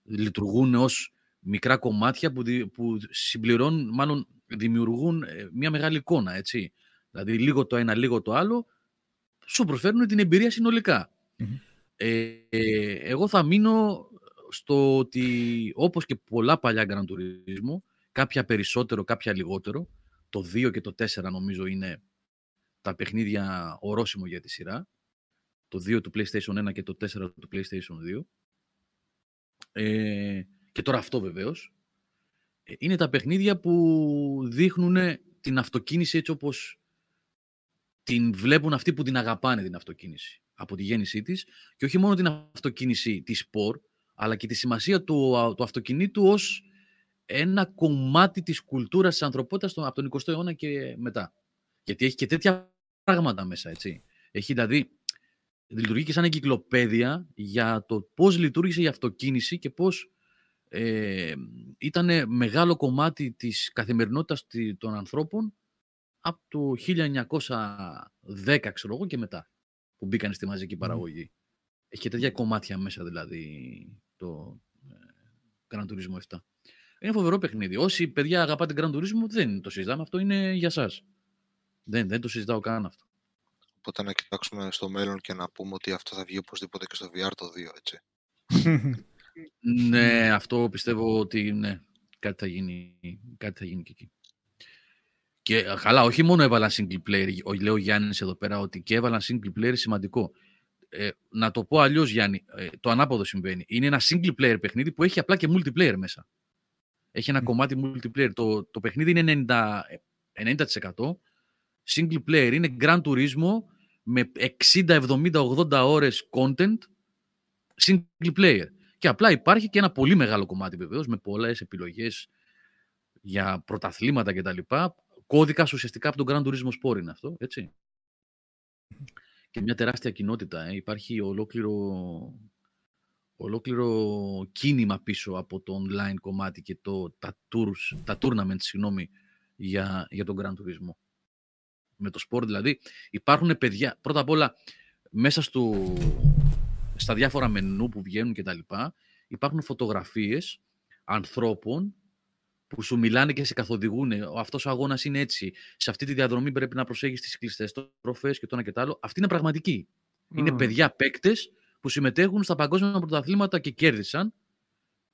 λειτουργούν ως μικρά κομμάτια που, που συμπληρώνουν, μάλλον δημιουργούν ε, μια μεγάλη εικόνα, έτσι. Δηλαδή λίγο το ένα, λίγο το άλλο, σου προσφέρουν την εμπειρία Ε, ε, εγώ θα μείνω στο ότι όπως και πολλά παλιά Grand Turismo, κάποια περισσότερο, κάποια λιγότερο. Το 2 και το 4 νομίζω είναι τα παιχνίδια ορόσημο για τη σειρά. Το 2 του PlayStation 1 και το 4 του PlayStation 2. Ε, και τώρα αυτό βεβαίως, ε, είναι τα παιχνίδια που δείχνουν την αυτοκίνηση έτσι όπως την βλέπουν αυτοί που την αγαπάνε την αυτοκίνηση από τη γέννησή της και όχι μόνο την αυτοκίνηση τη σπορ, αλλά και τη σημασία του, του αυτοκινήτου ως ένα κομμάτι της κουλτούρας της ανθρωπότητας από τον 20ο αιώνα και μετά. Γιατί έχει και τέτοια πράγματα μέσα, έτσι. Έχει δηλαδή, λειτουργεί και σαν εγκυκλοπαίδεια για το πώς λειτουργήσε η αυτοκίνηση και πώς ε, ήταν μεγάλο κομμάτι της καθημερινότητας των ανθρώπων από το 1910, ξέρω εγώ, και μετά, που μπήκαν στη μαζική παραγωγή. Έχει και τέτοια κομμάτια μέσα, δηλαδή, το ε, Gran Turismo 7. Είναι φοβερό παιχνίδι. Όσοι παιδιά αγαπάτε Gran Turismo, δεν το συζητάμε. Αυτό είναι για σας. Δεν, δεν το συζητάω καν αυτό. Οπότε να κοιτάξουμε στο μέλλον και να πούμε ότι αυτό θα βγει οπωσδήποτε και στο VR το 2, έτσι. ναι, αυτό πιστεύω ότι ναι, κάτι θα γίνει, κάτι θα γίνει και εκεί. Και καλά, όχι μόνο έβαλαν single player, λέει ο Γιάννης εδώ πέρα ότι και έβαλαν single player σημαντικό. Ε, να το πω αλλιώς, Γιάννη, ε, το ανάποδο συμβαίνει. Είναι ένα single player παιχνίδι που έχει απλά και multiplayer μέσα. Έχει ένα κομμάτι multiplayer. Το, το παιχνίδι είναι 90%, 90% single player. Είναι Grand Turismo με 60, 70, 80 ώρες content single player. Και απλά υπάρχει και ένα πολύ μεγάλο κομμάτι βεβαίως με πολλές επιλογές για πρωταθλήματα κτλ. Κώδικα ουσιαστικά από τον Grand Turismo Sport είναι αυτό, έτσι. Και μια τεράστια κοινότητα. Ε. Υπάρχει ολόκληρο, ολόκληρο κίνημα πίσω από το online κομμάτι και το, τα, tours, τα tournaments συγγνώμη, για, για τον Grand Turismo με το σπορ δηλαδή, υπάρχουν παιδιά, πρώτα απ' όλα μέσα στο, στα διάφορα μενού που βγαίνουν και τα λοιπά, υπάρχουν φωτογραφίες ανθρώπων που σου μιλάνε και σε καθοδηγούν. Αυτός ο αγώνας είναι έτσι. Σε αυτή τη διαδρομή πρέπει να προσέχεις τις κλειστές τροφές και το ένα και το άλλο. Αυτή είναι πραγματική. Είναι παιδιά παίκτες που συμμετέχουν στα παγκόσμια πρωταθλήματα και κέρδισαν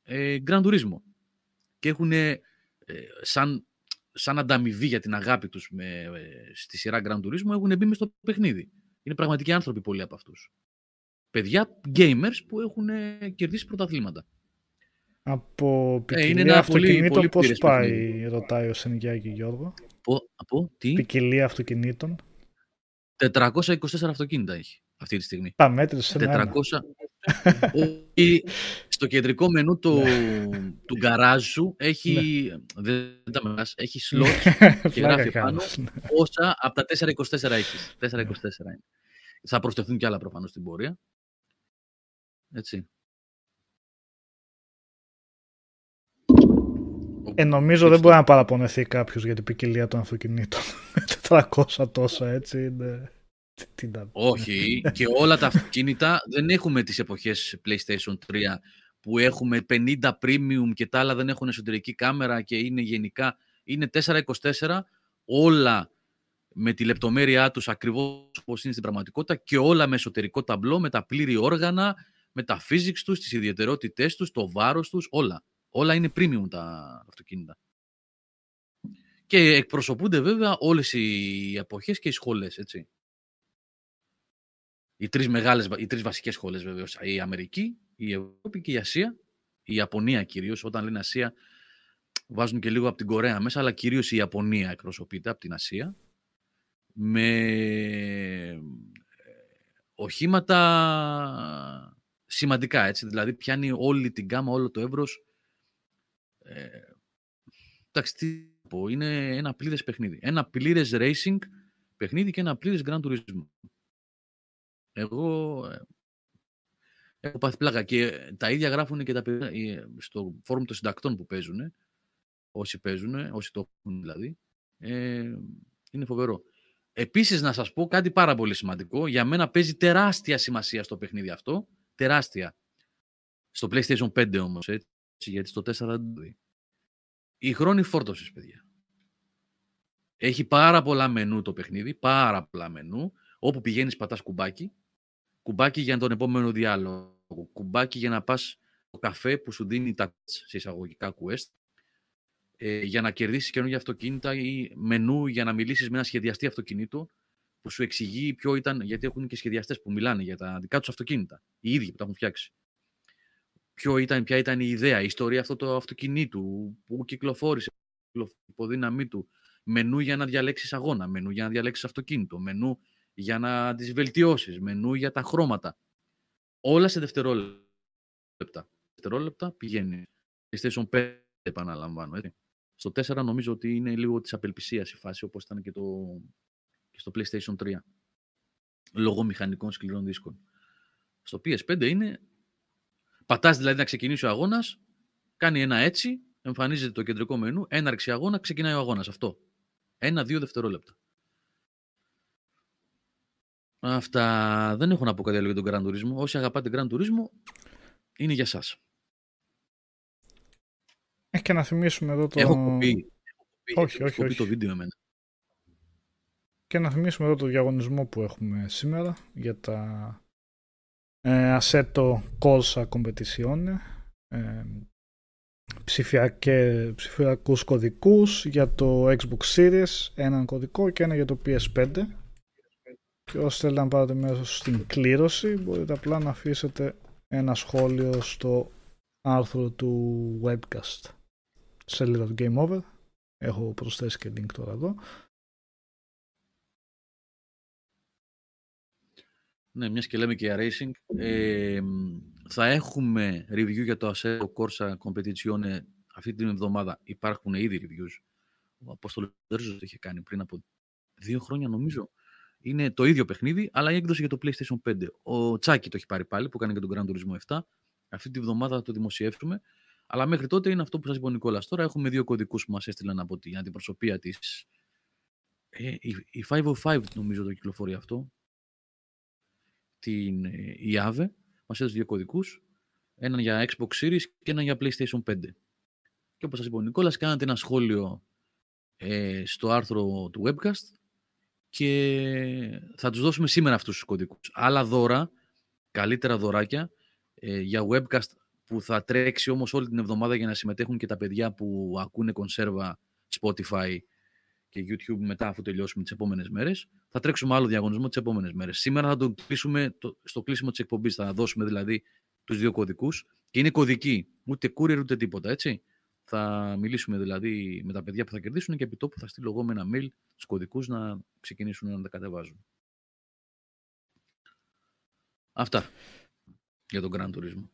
ε, Grand Turismo. Και έχουν ε, σαν σαν ανταμοιβή για την αγάπη τους με, ε, στη σειρά Grand Turismo έχουν μπει μες στο παιχνίδι. Είναι πραγματικοί άνθρωποι πολλοί από αυτούς. Παιδιά, gamers που έχουν ε, κερδίσει πρωταθλήματα. Από ποικιλία ε, είναι ένα αυτοκινήτων πολύ, πώς πάει, παιχνίδι. ρωτάει ο Σενικιάκη Γιώργο. Από, από τι; Ποικιλία αυτοκινήτων. 424 αυτοκίνητα έχει αυτή τη στιγμή. Τα μέτρησε 400, στο κεντρικό μενού του, του γκαράζ σου έχει, ναι. δεν τα έχει σλότς και γράφει πάνω όσα από τα 424 έχεις. 424 είναι. Θα προσθεθούν κι άλλα προφανώς στην πορεία. Έτσι. Ε, νομίζω δεν μπορεί να παραπονεθεί κάποιος για την ποικιλία των αυτοκινήτων. 400 τόσα έτσι είναι. Όχι, και όλα τα αυτοκίνητα δεν έχουμε τις εποχές PlayStation 3 που έχουμε 50 premium και τα άλλα δεν έχουν εσωτερική κάμερα και είναι γενικά, είναι 424 όλα με τη λεπτομέρειά τους ακριβώς όπως είναι στην πραγματικότητα και όλα με εσωτερικό ταμπλό, με τα πλήρη όργανα, με τα physics τους, τις ιδιαιτερότητές τους, το βάρος τους, όλα. Όλα είναι premium τα αυτοκίνητα. Και εκπροσωπούνται βέβαια όλες οι εποχές και οι σχολές, έτσι οι τρεις, μεγάλες, οι τρεις βασικές σχολές βεβαίως, η Αμερική, η Ευρώπη και η Ασία, η Ιαπωνία κυρίως, όταν λένε Ασία βάζουν και λίγο από την Κορέα μέσα, αλλά κυρίως η Ιαπωνία εκπροσωπείται από την Ασία, με ε, οχήματα σημαντικά, έτσι, δηλαδή πιάνει όλη την γάμα, όλο το εύρος. Ε, εντάξει, τι πω, είναι ένα πλήρες παιχνίδι. Ένα πλήρες racing παιχνίδι και ένα πλήρες Grand Turismo. Εγώ ε, έχω πάθει πλάκα και τα ίδια γράφουν και τα παιδιά ε, στο φόρουμ των συντακτών που παίζουν, όσοι παίζουν, όσοι το έχουν δηλαδή. Ε, είναι φοβερό. Επίσης να σας πω κάτι πάρα πολύ σημαντικό. Για μένα παίζει τεράστια σημασία στο παιχνίδι αυτό. Τεράστια. Στο PlayStation 5 όμως, έτσι, γιατί στο 4 δεν το δει. Η χρόνη φόρτωσης, παιδιά. Έχει πάρα πολλά μενού το παιχνίδι, πάρα πολλά μενού. Όπου πηγαίνεις πατάς κουμπάκι κουμπάκι για τον επόμενο διάλογο, κουμπάκι για να πας στο καφέ που σου δίνει τα σε εισαγωγικά quest, ε, για να κερδίσεις καινούργια αυτοκίνητα ή μενού για να μιλήσεις με ένα σχεδιαστή αυτοκινήτου που σου εξηγεί ποιο ήταν, γιατί έχουν και σχεδιαστές που μιλάνε για τα δικά τους αυτοκίνητα, οι ίδιοι που τα έχουν φτιάξει. ποιο ήταν, ποια ήταν η ιδέα, η ιστορία αυτού του αυτοκινήτου, που κυκλοφόρησε, η υποδύναμή του, μενού για να διαλέξεις αγώνα, μενού για να διαλέξεις αυτοκίνητο, μενού για να τις βελτιώσεις, μενού για τα χρώματα. Όλα σε δευτερόλεπτα. Δευτερόλεπτα πηγαίνει. PlayStation 5 επαναλαμβάνω. Έτσι. Στο 4 νομίζω ότι είναι λίγο της απελπισίας η φάση, όπως ήταν και, το, και στο PlayStation 3. Λόγω μηχανικών σκληρών δίσκων. Στο PS5 είναι Πατάς δηλαδή να ξεκινήσει ο αγώνας, κάνει ένα έτσι, εμφανίζεται το κεντρικό μενού, έναρξη αγώνα, ξεκινάει ο αγώνας. Αυτό. Ένα-δύο δευτερόλεπτα. Αυτά δεν έχω να πω κάτι άλλο για τον Grand Turismo. Όσοι αγαπάτε Grand Turismo, είναι για σας. Έχει και να θυμίσουμε εδώ το... Έχω κοπεί. Όχι, όχι, όχι. το βίντεο εμένα. Και να θυμίσουμε εδώ το διαγωνισμό που έχουμε σήμερα για τα ε, Assetto Corsa Competizione ε, ψηφιακούς κωδικούς για το Xbox Series έναν κωδικό και ένα για το PS5 και όσοι θέλετε να πάρετε μέσα στην κλήρωση μπορείτε απλά να αφήσετε ένα σχόλιο στο άρθρο του webcast σελίδα του Game Over έχω προσθέσει και link τώρα εδώ Ναι, μιας και λέμε και για racing. Ε, θα έχουμε review για το Assetto Corsa Competizione αυτή την εβδομάδα. Υπάρχουν ήδη reviews. Ο Απόστολο το είχε κάνει πριν από δύο χρόνια νομίζω. Είναι το ίδιο παιχνίδι, αλλά η έκδοση για το PlayStation 5. Ο Τσάκη το έχει πάρει πάλι, που κάνει και τον Grand Turismo 7. Αυτή τη βδομάδα θα το δημοσιεύσουμε. Αλλά μέχρι τότε είναι αυτό που σας είπε ο Νικόλας. Τώρα έχουμε δύο κωδικούς που μας έστειλαν από την αντιπροσωπεία της. Ε, η 505 νομίζω το κυκλοφορεί αυτό την IAVE, ε, μας έδωσε δύο κωδικούς, έναν για Xbox Series και έναν για PlayStation 5. Και όπως σας είπε ο Νικόλας, κάνατε ένα σχόλιο ε, στο άρθρο του webcast και θα τους δώσουμε σήμερα αυτούς τους κωδικούς. Άλλα δώρα, καλύτερα δωράκια ε, για webcast που θα τρέξει όμως όλη την εβδομάδα για να συμμετέχουν και τα παιδιά που ακούνε κονσέρβα Spotify και YouTube μετά αφού τελειώσουμε τις επόμενες μέρες. Θα τρέξουμε άλλο διαγωνισμό τις επόμενες μέρες. Σήμερα θα το κλείσουμε το, στο κλείσιμο της εκπομπής. Θα δώσουμε δηλαδή τους δύο κωδικούς και είναι κωδικοί. Ούτε courier ούτε τίποτα, έτσι. Θα μιλήσουμε δηλαδή με τα παιδιά που θα κερδίσουν και επί τόπου θα στείλω εγώ με ένα mail του κωδικούς να ξεκινήσουν να τα κατεβάζουν. Αυτά για τον Grand Turismo.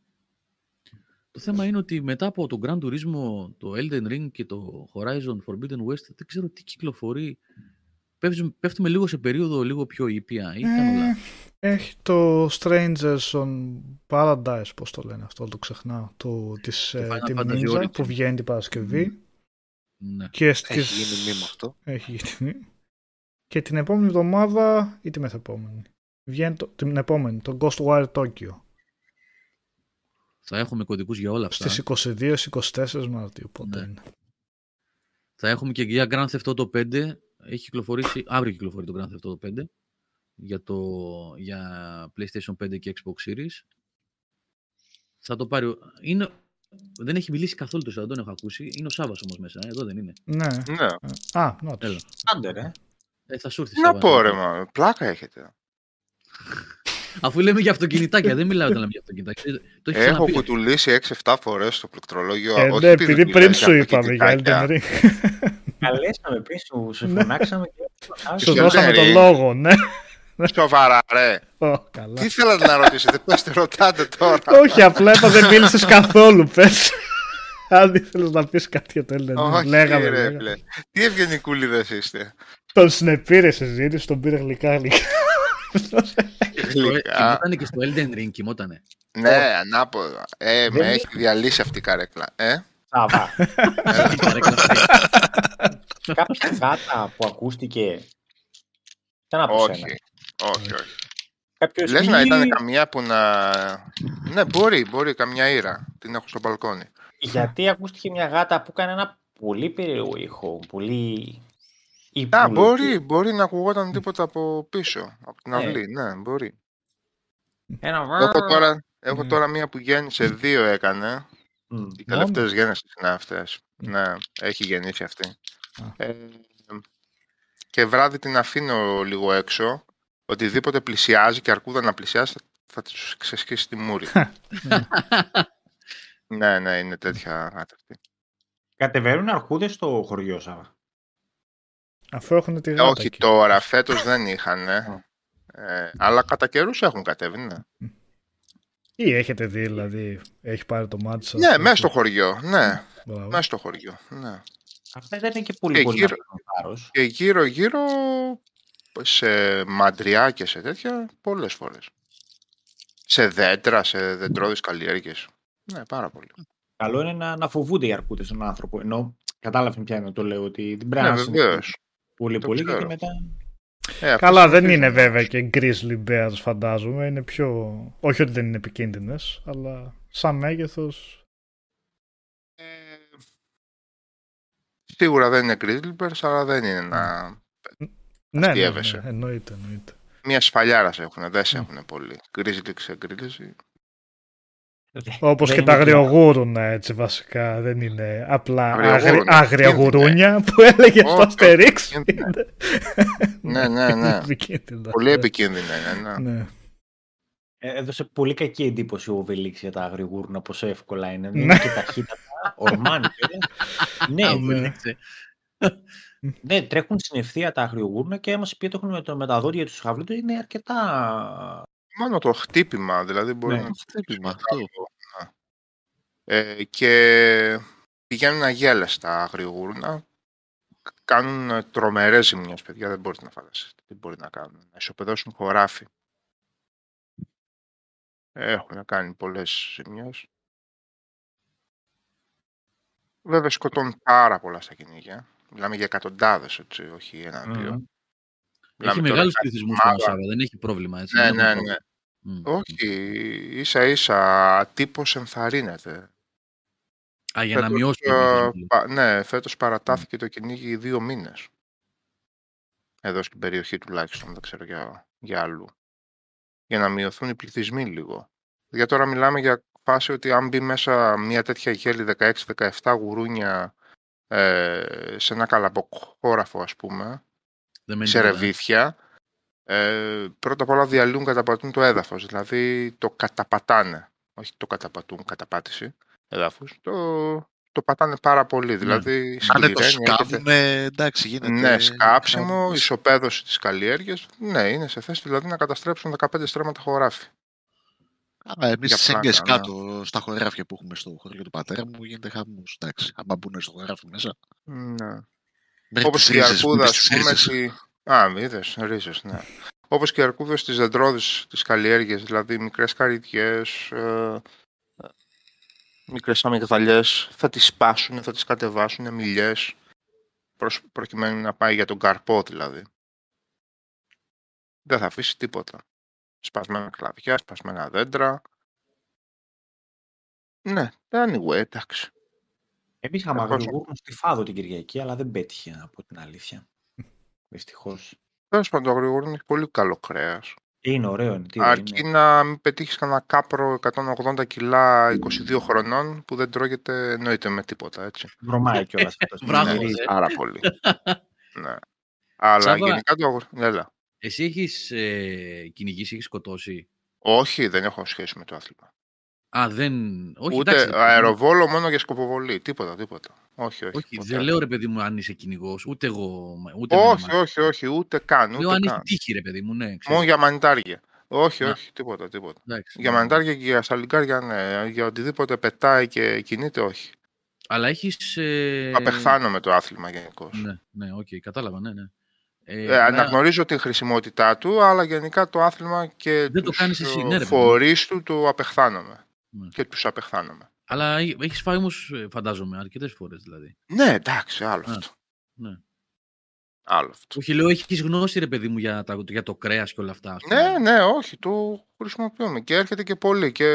Το θέμα είναι ότι μετά από τον Grand Turismo, το Elden Ring και το Horizon Forbidden West, δεν ξέρω τι κυκλοφορεί. Πέφτουμε, λίγο σε περίοδο λίγο πιο ήπια. Ή ε, έχει το Strangers on Paradise, πώς το λένε αυτό, το ξεχνάω. Το, της ε, Ninja που βγαίνει την Παρασκευή. Ναι. Και Έχει γίνει μήμα αυτό. Έχει γίνει Και την επόμενη εβδομάδα ή τη μεθεπόμενη. Βγαίνει το, την επόμενη, το Ghostwire Tokyo. Θα έχουμε κωδικούς για όλα αυτά. Στις 22-24 Μαρτίου, πότε ναι. είναι. Θα έχουμε και για Grand Theft Auto 5. Έχει κυκλοφορήσει, αύριο κυκλοφορεί το Grand Theft Auto 5 για, το, για PlayStation 5 και Xbox Series. Θα το πάρει. Είναι, δεν έχει μιλήσει καθόλου το δεν έχω ακούσει. Είναι ο Σάβα όμως μέσα, ε, εδώ δεν είναι. Ναι. ναι. Α, νότ. Άντε, ρε. Ε, θα σου έρθει. Να πω, ρε, μα. Πλάκα έχετε. Αφού λέμε για αυτοκινητάκια, δεν μιλάω όταν λέμε για αυτοκινητάκια. Το Έχω κουτουλήσει 6-7 φορές στο πληκτρολόγιο. Ε, ναι, επειδή πριν σου είπαμε για Elden Ring. Καλέσαμε πριν σου, σου ναι. φωνάξαμε και σου δώσαμε τον λόγο, ναι. Σοβαρά, ρε. Τι θέλατε να ρωτήσετε, πες ρωτάτε τώρα; Όχι, απλά είπα δεν μίλησες καθόλου, πες. Αν ήθελες να πεις κάτι για το Elden Ring, λέγαμε. Ρε, Τι ευγενικούλιδες είστε. Τον συνεπήρε συζήτηση, τον πήρε γλυκά γλυκά. Κοιμότανε και στο Elden Ring, κοιμότανε. Ναι, ανάποδα. Ε, με έχει διαλύσει αυτή η καρέκλα. Ε; Σάβα. Κάποια γάτα που ακούστηκε. Τι να πω Όχι, όχι, όχι. Κάποιος Λες να ήταν καμία που να... Ναι, μπορεί, μπορεί, καμιά ήρα. Την έχω στο μπαλκόνι. Γιατί ακούστηκε μια γάτα που έκανε ένα πολύ περίεργο ήχο. Πολύ Α, μπορεί, μπορεί να ακουγόταν τίποτα από πίσω, από την ναι. αυλή. Ναι, μπορεί. Ένα έχω τώρα, έχω ναι. τώρα μία που γέννησε, δύο έκανε. Mm. Οι τελευταίε γέννησες είναι αυτές. Ναι, έχει γεννήσει αυτή. Ε, και βράδυ την αφήνω λίγο έξω. Οτιδήποτε πλησιάζει και αρκούδα να πλησιάζει θα, θα τη ξεσχίσει τη μούρη. Ναι, ναι, είναι τέτοια γάταρτη. Κατεβαίνουν αρκούδες στο χωριό Σάβα; Αφού έχουν τη γάτα. Όχι τώρα, φέτος δεν είχαν. Ε, αλλά κατά καιρούς έχουν κατέβει, ναι. Ή έχετε δει, δηλαδή, έχει πάρει το μάτι σας. Ναι, μέσα στο χωριό, ναι. Μέσα στο χωριό, ναι. Αυτά δεν είναι και πολύ και πολύ γύρω, Και γύρω-γύρω σε μαντριά και σε τέτοια πολλές φορές. Σε δέντρα, σε δεντρώδεις καλλιέργειες. Ναι, πάρα πολύ. Καλό είναι να, να φοβούνται οι αρκούδες τον άνθρωπο. Ενώ κατάλαβε πια να το λέω ότι δεν πρέπει ναι, να πολύ πολύ γιατί μετά... Ε, Καλά, δεν είναι βέβαια και grizzly bears φαντάζομαι. Είναι πιο... Όχι ότι δεν είναι επικίνδυνες, αλλά σαν μέγεθο. Ε, σίγουρα δεν είναι grizzly bears, αλλά δεν είναι να. Ναι, ναι, ναι, ναι, εννοείται, εννοείται. Μιας σφαλιάρα έχουν, δεν σε έχουν πολύ. Grizzly σε grizzly. Όπως και τα αγριογούρουνα έτσι βασικά. Δεν είναι απλά άγρια γουρούνια που έλεγε στο Αστερίξ. Ναι, ναι, ναι. Πολύ επικίνδυνα είναι. Ναι. ναι. Ε, έδωσε πολύ κακή εντύπωση ο Βελίξ για τα αγριογούρουνα, πόσο εύκολα είναι. Είναι και ταχύτατα, ορμάνε. ναι, ναι. ναι, τρέχουν στην ευθεία τα αγριογούρουνα και άμα σε πει το με τα δόντια τους χαβλού του είναι αρκετά Μόνο το χτύπημα, δηλαδή μπορεί ναι, να... Χτύπημα, αυτό. Ε, και πηγαίνουν αγέλαστα αγριογούρνα, κάνουν τρομερές ζημιές, παιδιά, δεν μπορείτε να φανταστείτε τι μπορεί να κάνουν. Να ισοπεδώσουν χωράφι. Έχουν κάνει πολλές ζημιές. Βέβαια σκοτώνουν πάρα πολλά στα κυνήγια. Μιλάμε για εκατοντάδες, έτσι, όχι ένα-δύο. Έχει μεγάλους πληθυσμούς στο Σάββα, δεν έχει πρόβλημα. Έτσι, ναι, ναι, ναι. Όχι, ίσα ίσα τύπος ενθαρρύνεται. Α, για φέτος, να μειώσει το Ναι, φέτος παρατάθηκε το κυνήγι δύο μήνες. Εδώ στην περιοχή τουλάχιστον, δεν ξέρω για, για αλλού. Για να μειωθούν οι πληθυσμοί λίγο. Για τώρα μιλάμε για φάση ότι αν μπει μέσα μια τέτοια γέλη 16-17 γουρούνια ε, σε ένα καλαμποκόραφο ας πούμε, σε ρεβίθια, ε, πρώτα απ' όλα διαλύουν, καταπατούν το έδαφος, δηλαδή το καταπατάνε. Όχι το καταπατούν, καταπάτηση εδάφους. Το, το πατάνε πάρα πολύ, ναι. δηλαδή ναι. Αν το σκάβουνε, εντάξει γίνεται... Ναι, σκάψιμο, ισοπαίδωση της καλλιέργειας. Ναι, είναι σε θέση δηλαδή να καταστρέψουν 15 στρέμματα χωράφι. Άρα εμείς τις έγκε κάτω στα χωράφια που έχουμε στο χωριό του πατέρα μου γίνεται χαμός. Εντάξει, άμα μπουν στο χωράφι μέσα. Ναι. Όπως και η αρκούδα, ας πούμε. Α, είδες, ρίζες, ναι. Όπως και οι αρκούδε τη δεντρόδη τη καλλιέργεια, δηλαδή μικρές καρυδιές, ε, μικρές αμυγδαλιές, θα τις σπάσουν, θα τις κατεβάσουν μιλιές, προκειμένου να πάει για τον καρπό δηλαδή. Δεν θα αφήσει τίποτα. Σπασμένα κλαδιά, σπασμένα δέντρα. Ναι, anyway, εντάξει. Εμείς είχαμε αγρογούρνο στη Φάδο την Κυριακή, αλλά δεν πέτυχε από την αλήθεια. Δυστυχώς. Τέλος πάντων, το αγριγούρι έχει πολύ καλό κρέας. Είναι ωραίο. Είναι, Αρκεί είναι. να μην πετύχεις κανένα κάπρο 180 κιλά 22 χρονών που δεν τρώγεται εννοείται με τίποτα. Έτσι. Βρωμάει κιόλας αυτός. Μπράβο. Ναι, πάρα πολύ. ναι. Αλλά Σάβα, γενικά το αγριγούρι. Εσύ έχεις ε, κυνηγήσει, έχεις σκοτώσει; Όχι, δεν έχω σχέση με το άθλημα. Α, δεν. Όχι, Ούτε εντάξει, αεροβόλο μόνο για σκοποβολή. Τίποτα, τίποτα. Όχι, όχι. όχι δεν λέω ρε παιδί μου αν είσαι κυνηγός, ούτε εγώ. Ούτε όχι, όχι, όχι, ούτε καν. Λέω αν σου έχει τύχει, ρε παιδί μου, ναι. Ξέρω. Μόνο για μανιτάρια. Όχι, όχι, τίποτα, τίποτα. Εντάξει, για ναι. μανιτάρια και για σαλιγκάρια, ναι. Για οτιδήποτε πετάει και κινείται, όχι. Αλλά έχεις. Ε... Απεχθάνομαι το άθλημα γενικώς. Ναι, ναι, OK, okay, κατάλαβα, ναι, ναι. Ε, ε, αναγνωρίζω την χρησιμότητά του, αλλά γενικά το άθλημα και δεν το κάνεις εσύ, ναι, φορείς του το απεχθάνομαι ναι. και τους απεχθάνομαι. Αλλά έχεις φάει όμως, ε, φαντάζομαι, αρκετές φορές δηλαδή. Ναι, εντάξει, άλλο αυτό. Ναι. Άλλο αυτό. Όχι, λέω, έχεις γνώση, ρε παιδί μου, για, τα, για το κρέας και όλα αυτά. Ναι, ναι, όχι, το χρησιμοποιούμε και έρχεται και πολύ. Και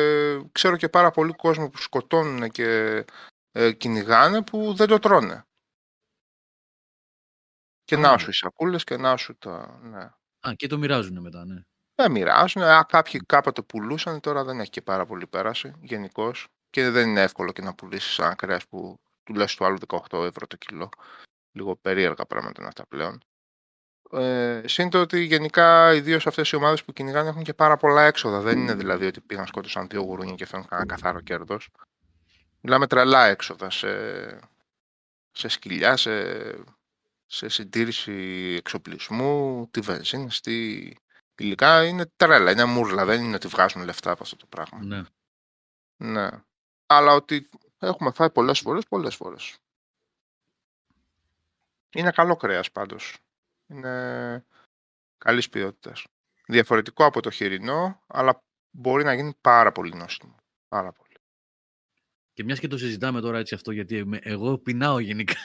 ξέρω και πάρα πολύ κόσμο που σκοτώνουν και ε, κυνηγάνε που δεν το τρώνε. Και να σου οι σακούλες και να σου τα... Ναι. Α, και το μοιράζουν μετά, ναι. Δεν μοιράζουν. Α, κάποιοι κάποτε πουλούσαν, τώρα δεν έχει και πάρα πολύ πέραση γενικώς. Και δεν είναι εύκολο και να πουλήσεις ένα κρέα που του λε του άλλου 18 ευρώ το κιλό. Λίγο περίεργα πράγματα είναι αυτά πλέον. Ε, Σύντο ότι γενικά ιδίως αυτές οι ομάδες που κυνηγάνε έχουν και πάρα πολλά έξοδα. Δεν είναι δηλαδή ότι πήγαν σκότωσαν δύο γουρούνια και φέρνουν κανένα καθαρό κέρδος. Μιλάμε τρελά έξοδα σε, σε σκυλιά, σε, σε συντήρηση εξοπλισμού, τη βενζίνη, τι υλικά. Είναι τρέλα, είναι μούρλα, δεν είναι ότι βγάζουν λεφτά από αυτό το πράγμα. Ναι. Ναι. Αλλά ότι έχουμε φάει πολλές φορές, πολλές φορές. Είναι καλό κρέας πάντως. Είναι καλής ποιότητας. Διαφορετικό από το χοιρινό, αλλά μπορεί να γίνει πάρα πολύ νόστιμο. Πάρα πολύ. Και μιας και το συζητάμε τώρα έτσι αυτό, γιατί εγώ πεινάω γενικά.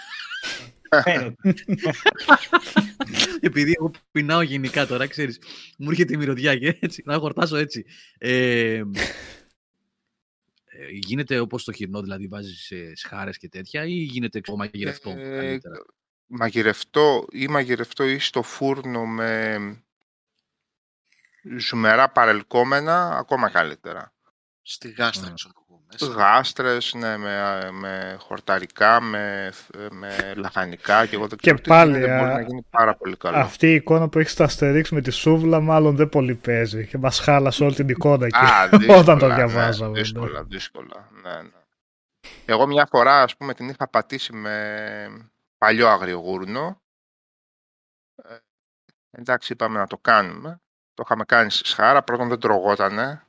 Επειδή εγώ πεινάω γενικά τώρα, ξέρεις, μου έρχεται η μυρωδιά και έτσι, να χορτάσω έτσι. Ε, γίνεται όπως το χοιρινό, δηλαδή βάζεις σχάρες και τέτοια ή γίνεται εξω μαγειρευτό ε, Μαγειρευτό ή μαγειρευτό ή στο φούρνο με ζουμερά παρελκόμενα, ακόμα καλύτερα. Στη γάστρα, ξέρω Γάστρες, ναι, με, με χορταρικά, με, με λαχανικά και εγώ δεν ξέρω και πάλι, δεν μπορεί να γίνει πάρα πολύ καλό. Αυτή η εικόνα που έχεις στα Αστερίξ με τη σούβλα μάλλον δεν πολύ παίζει και μας χάλασε όλη την εικόνα εκεί Α, δύσκολα, όταν το ναι, διαβάζαμε. Ναι, δύσκολα, δύσκολα, ναι, ναι. Εγώ μια φορά, ας πούμε, την είχα πατήσει με παλιό αγριογούρνο. Ε, εντάξει, είπαμε να το κάνουμε. Το είχαμε κάνει στη σχάρα. Πρώτον δεν τρογότανε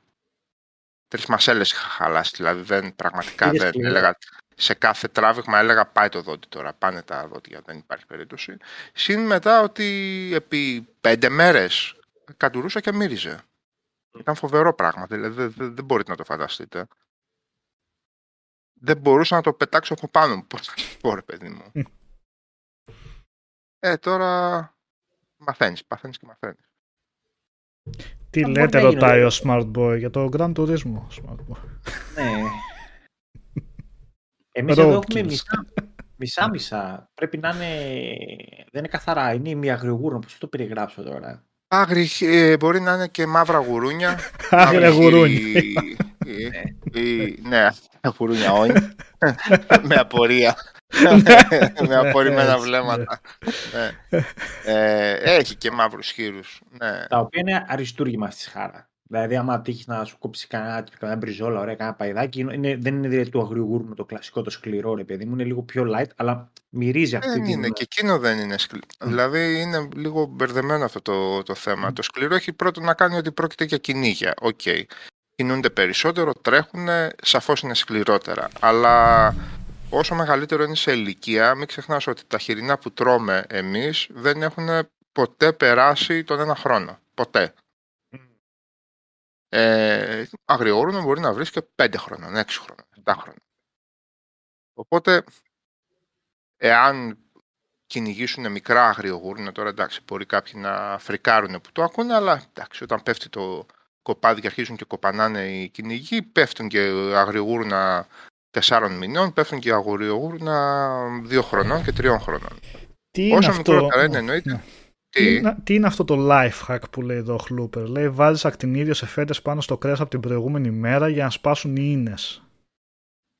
τρεις μασέλες είχα χαλάσει. Δηλαδή δεν, πραγματικά δεν έλεγα. Σε κάθε τράβηγμα έλεγα πάει το δόντι τώρα, πάνε τα δόντια, δεν υπάρχει περίπτωση. Συν μετά ότι επί πέντε μέρες κατουρούσα και μύριζε. Ήταν φοβερό πράγμα, δηλαδή δεν, δεν, δεν μπορείτε να το φανταστείτε. Δεν μπορούσα να το πετάξω από πάνω μου. Πώς θα παιδί μου. ε, τώρα μαθαίνεις, παθαίνεις και μαθαίνεις. Τι λέτε, ρωτάει ο Smart Boy για το Grand Turismo. Smart Boy. Ναι. Εμείς εδώ έχουμε μισά, μισά μισά. Πρέπει να είναι. Δεν είναι καθαρά. Είναι μια αγριογούρνο. Πώ το περιγράψω τώρα; Άγρι, ε, μπορεί να είναι και μαύρα γουρούνια. Άγρια γουρούνια. Ναι, γουρούνια όχι. Με απορία. Με απορριμμένα βλέμματα. Ναι. Ε, έχει και μαύρους χοίρους. Ναι. Τα οποία είναι αριστούργημα στη σχάρα. Δηλαδή, άμα τύχεις να σου κόψει κανένα, κανένα μπριζόλα, ωραία, κανένα παϊδάκι, είναι, δεν είναι δηλαδή του αγριού με το κλασικό, το σκληρό, ρε παιδί μου, είναι λίγο πιο light, αλλά μυρίζει αυτή δεν είναι, και εκείνο δεν είναι σκληρό. Δηλαδή, είναι λίγο μπερδεμένο αυτό το, το θέμα. Το σκληρό έχει πρώτο να κάνει ότι πρόκειται για κυνήγια. OK. Okay. Κινούνται περισσότερο, τρέχουν, σαφώς είναι σκληρότερα. Αλλά όσο μεγαλύτερο είναι σε ηλικία, μην ξεχνάς ότι τα χοιρινά που τρώμε εμείς δεν έχουν ποτέ περάσει τον ένα χρόνο. Ποτέ. Ε, αγριόρουνο μπορεί να βρεις και 5 χρόνων, 6 χρόνων, 7 χρόνων. Οπότε, εάν κυνηγήσουν μικρά αγριογούρνα, τώρα εντάξει, μπορεί κάποιοι να φρικάρουν που το ακούνε, αλλά εντάξει, όταν πέφτει το κοπάδι και αρχίζουν και κοπανάνε οι κυνηγοί, πέφτουν και αγριογούρνα τεσσάρων μηνών πέφτουν και αγουριογούρνα δύο χρονών και τριών χρονών. Τι Όσο είναι μικρότερα αυτό... είναι εννοείται. Ναι. Τι... Τι, είναι αυτό το life hack που λέει εδώ ο Χλούπερ; Λέει βάζεις ακτινίδιο σε φέτες πάνω στο κρέας από την προηγούμενη μέρα για να σπάσουν οι ίνες.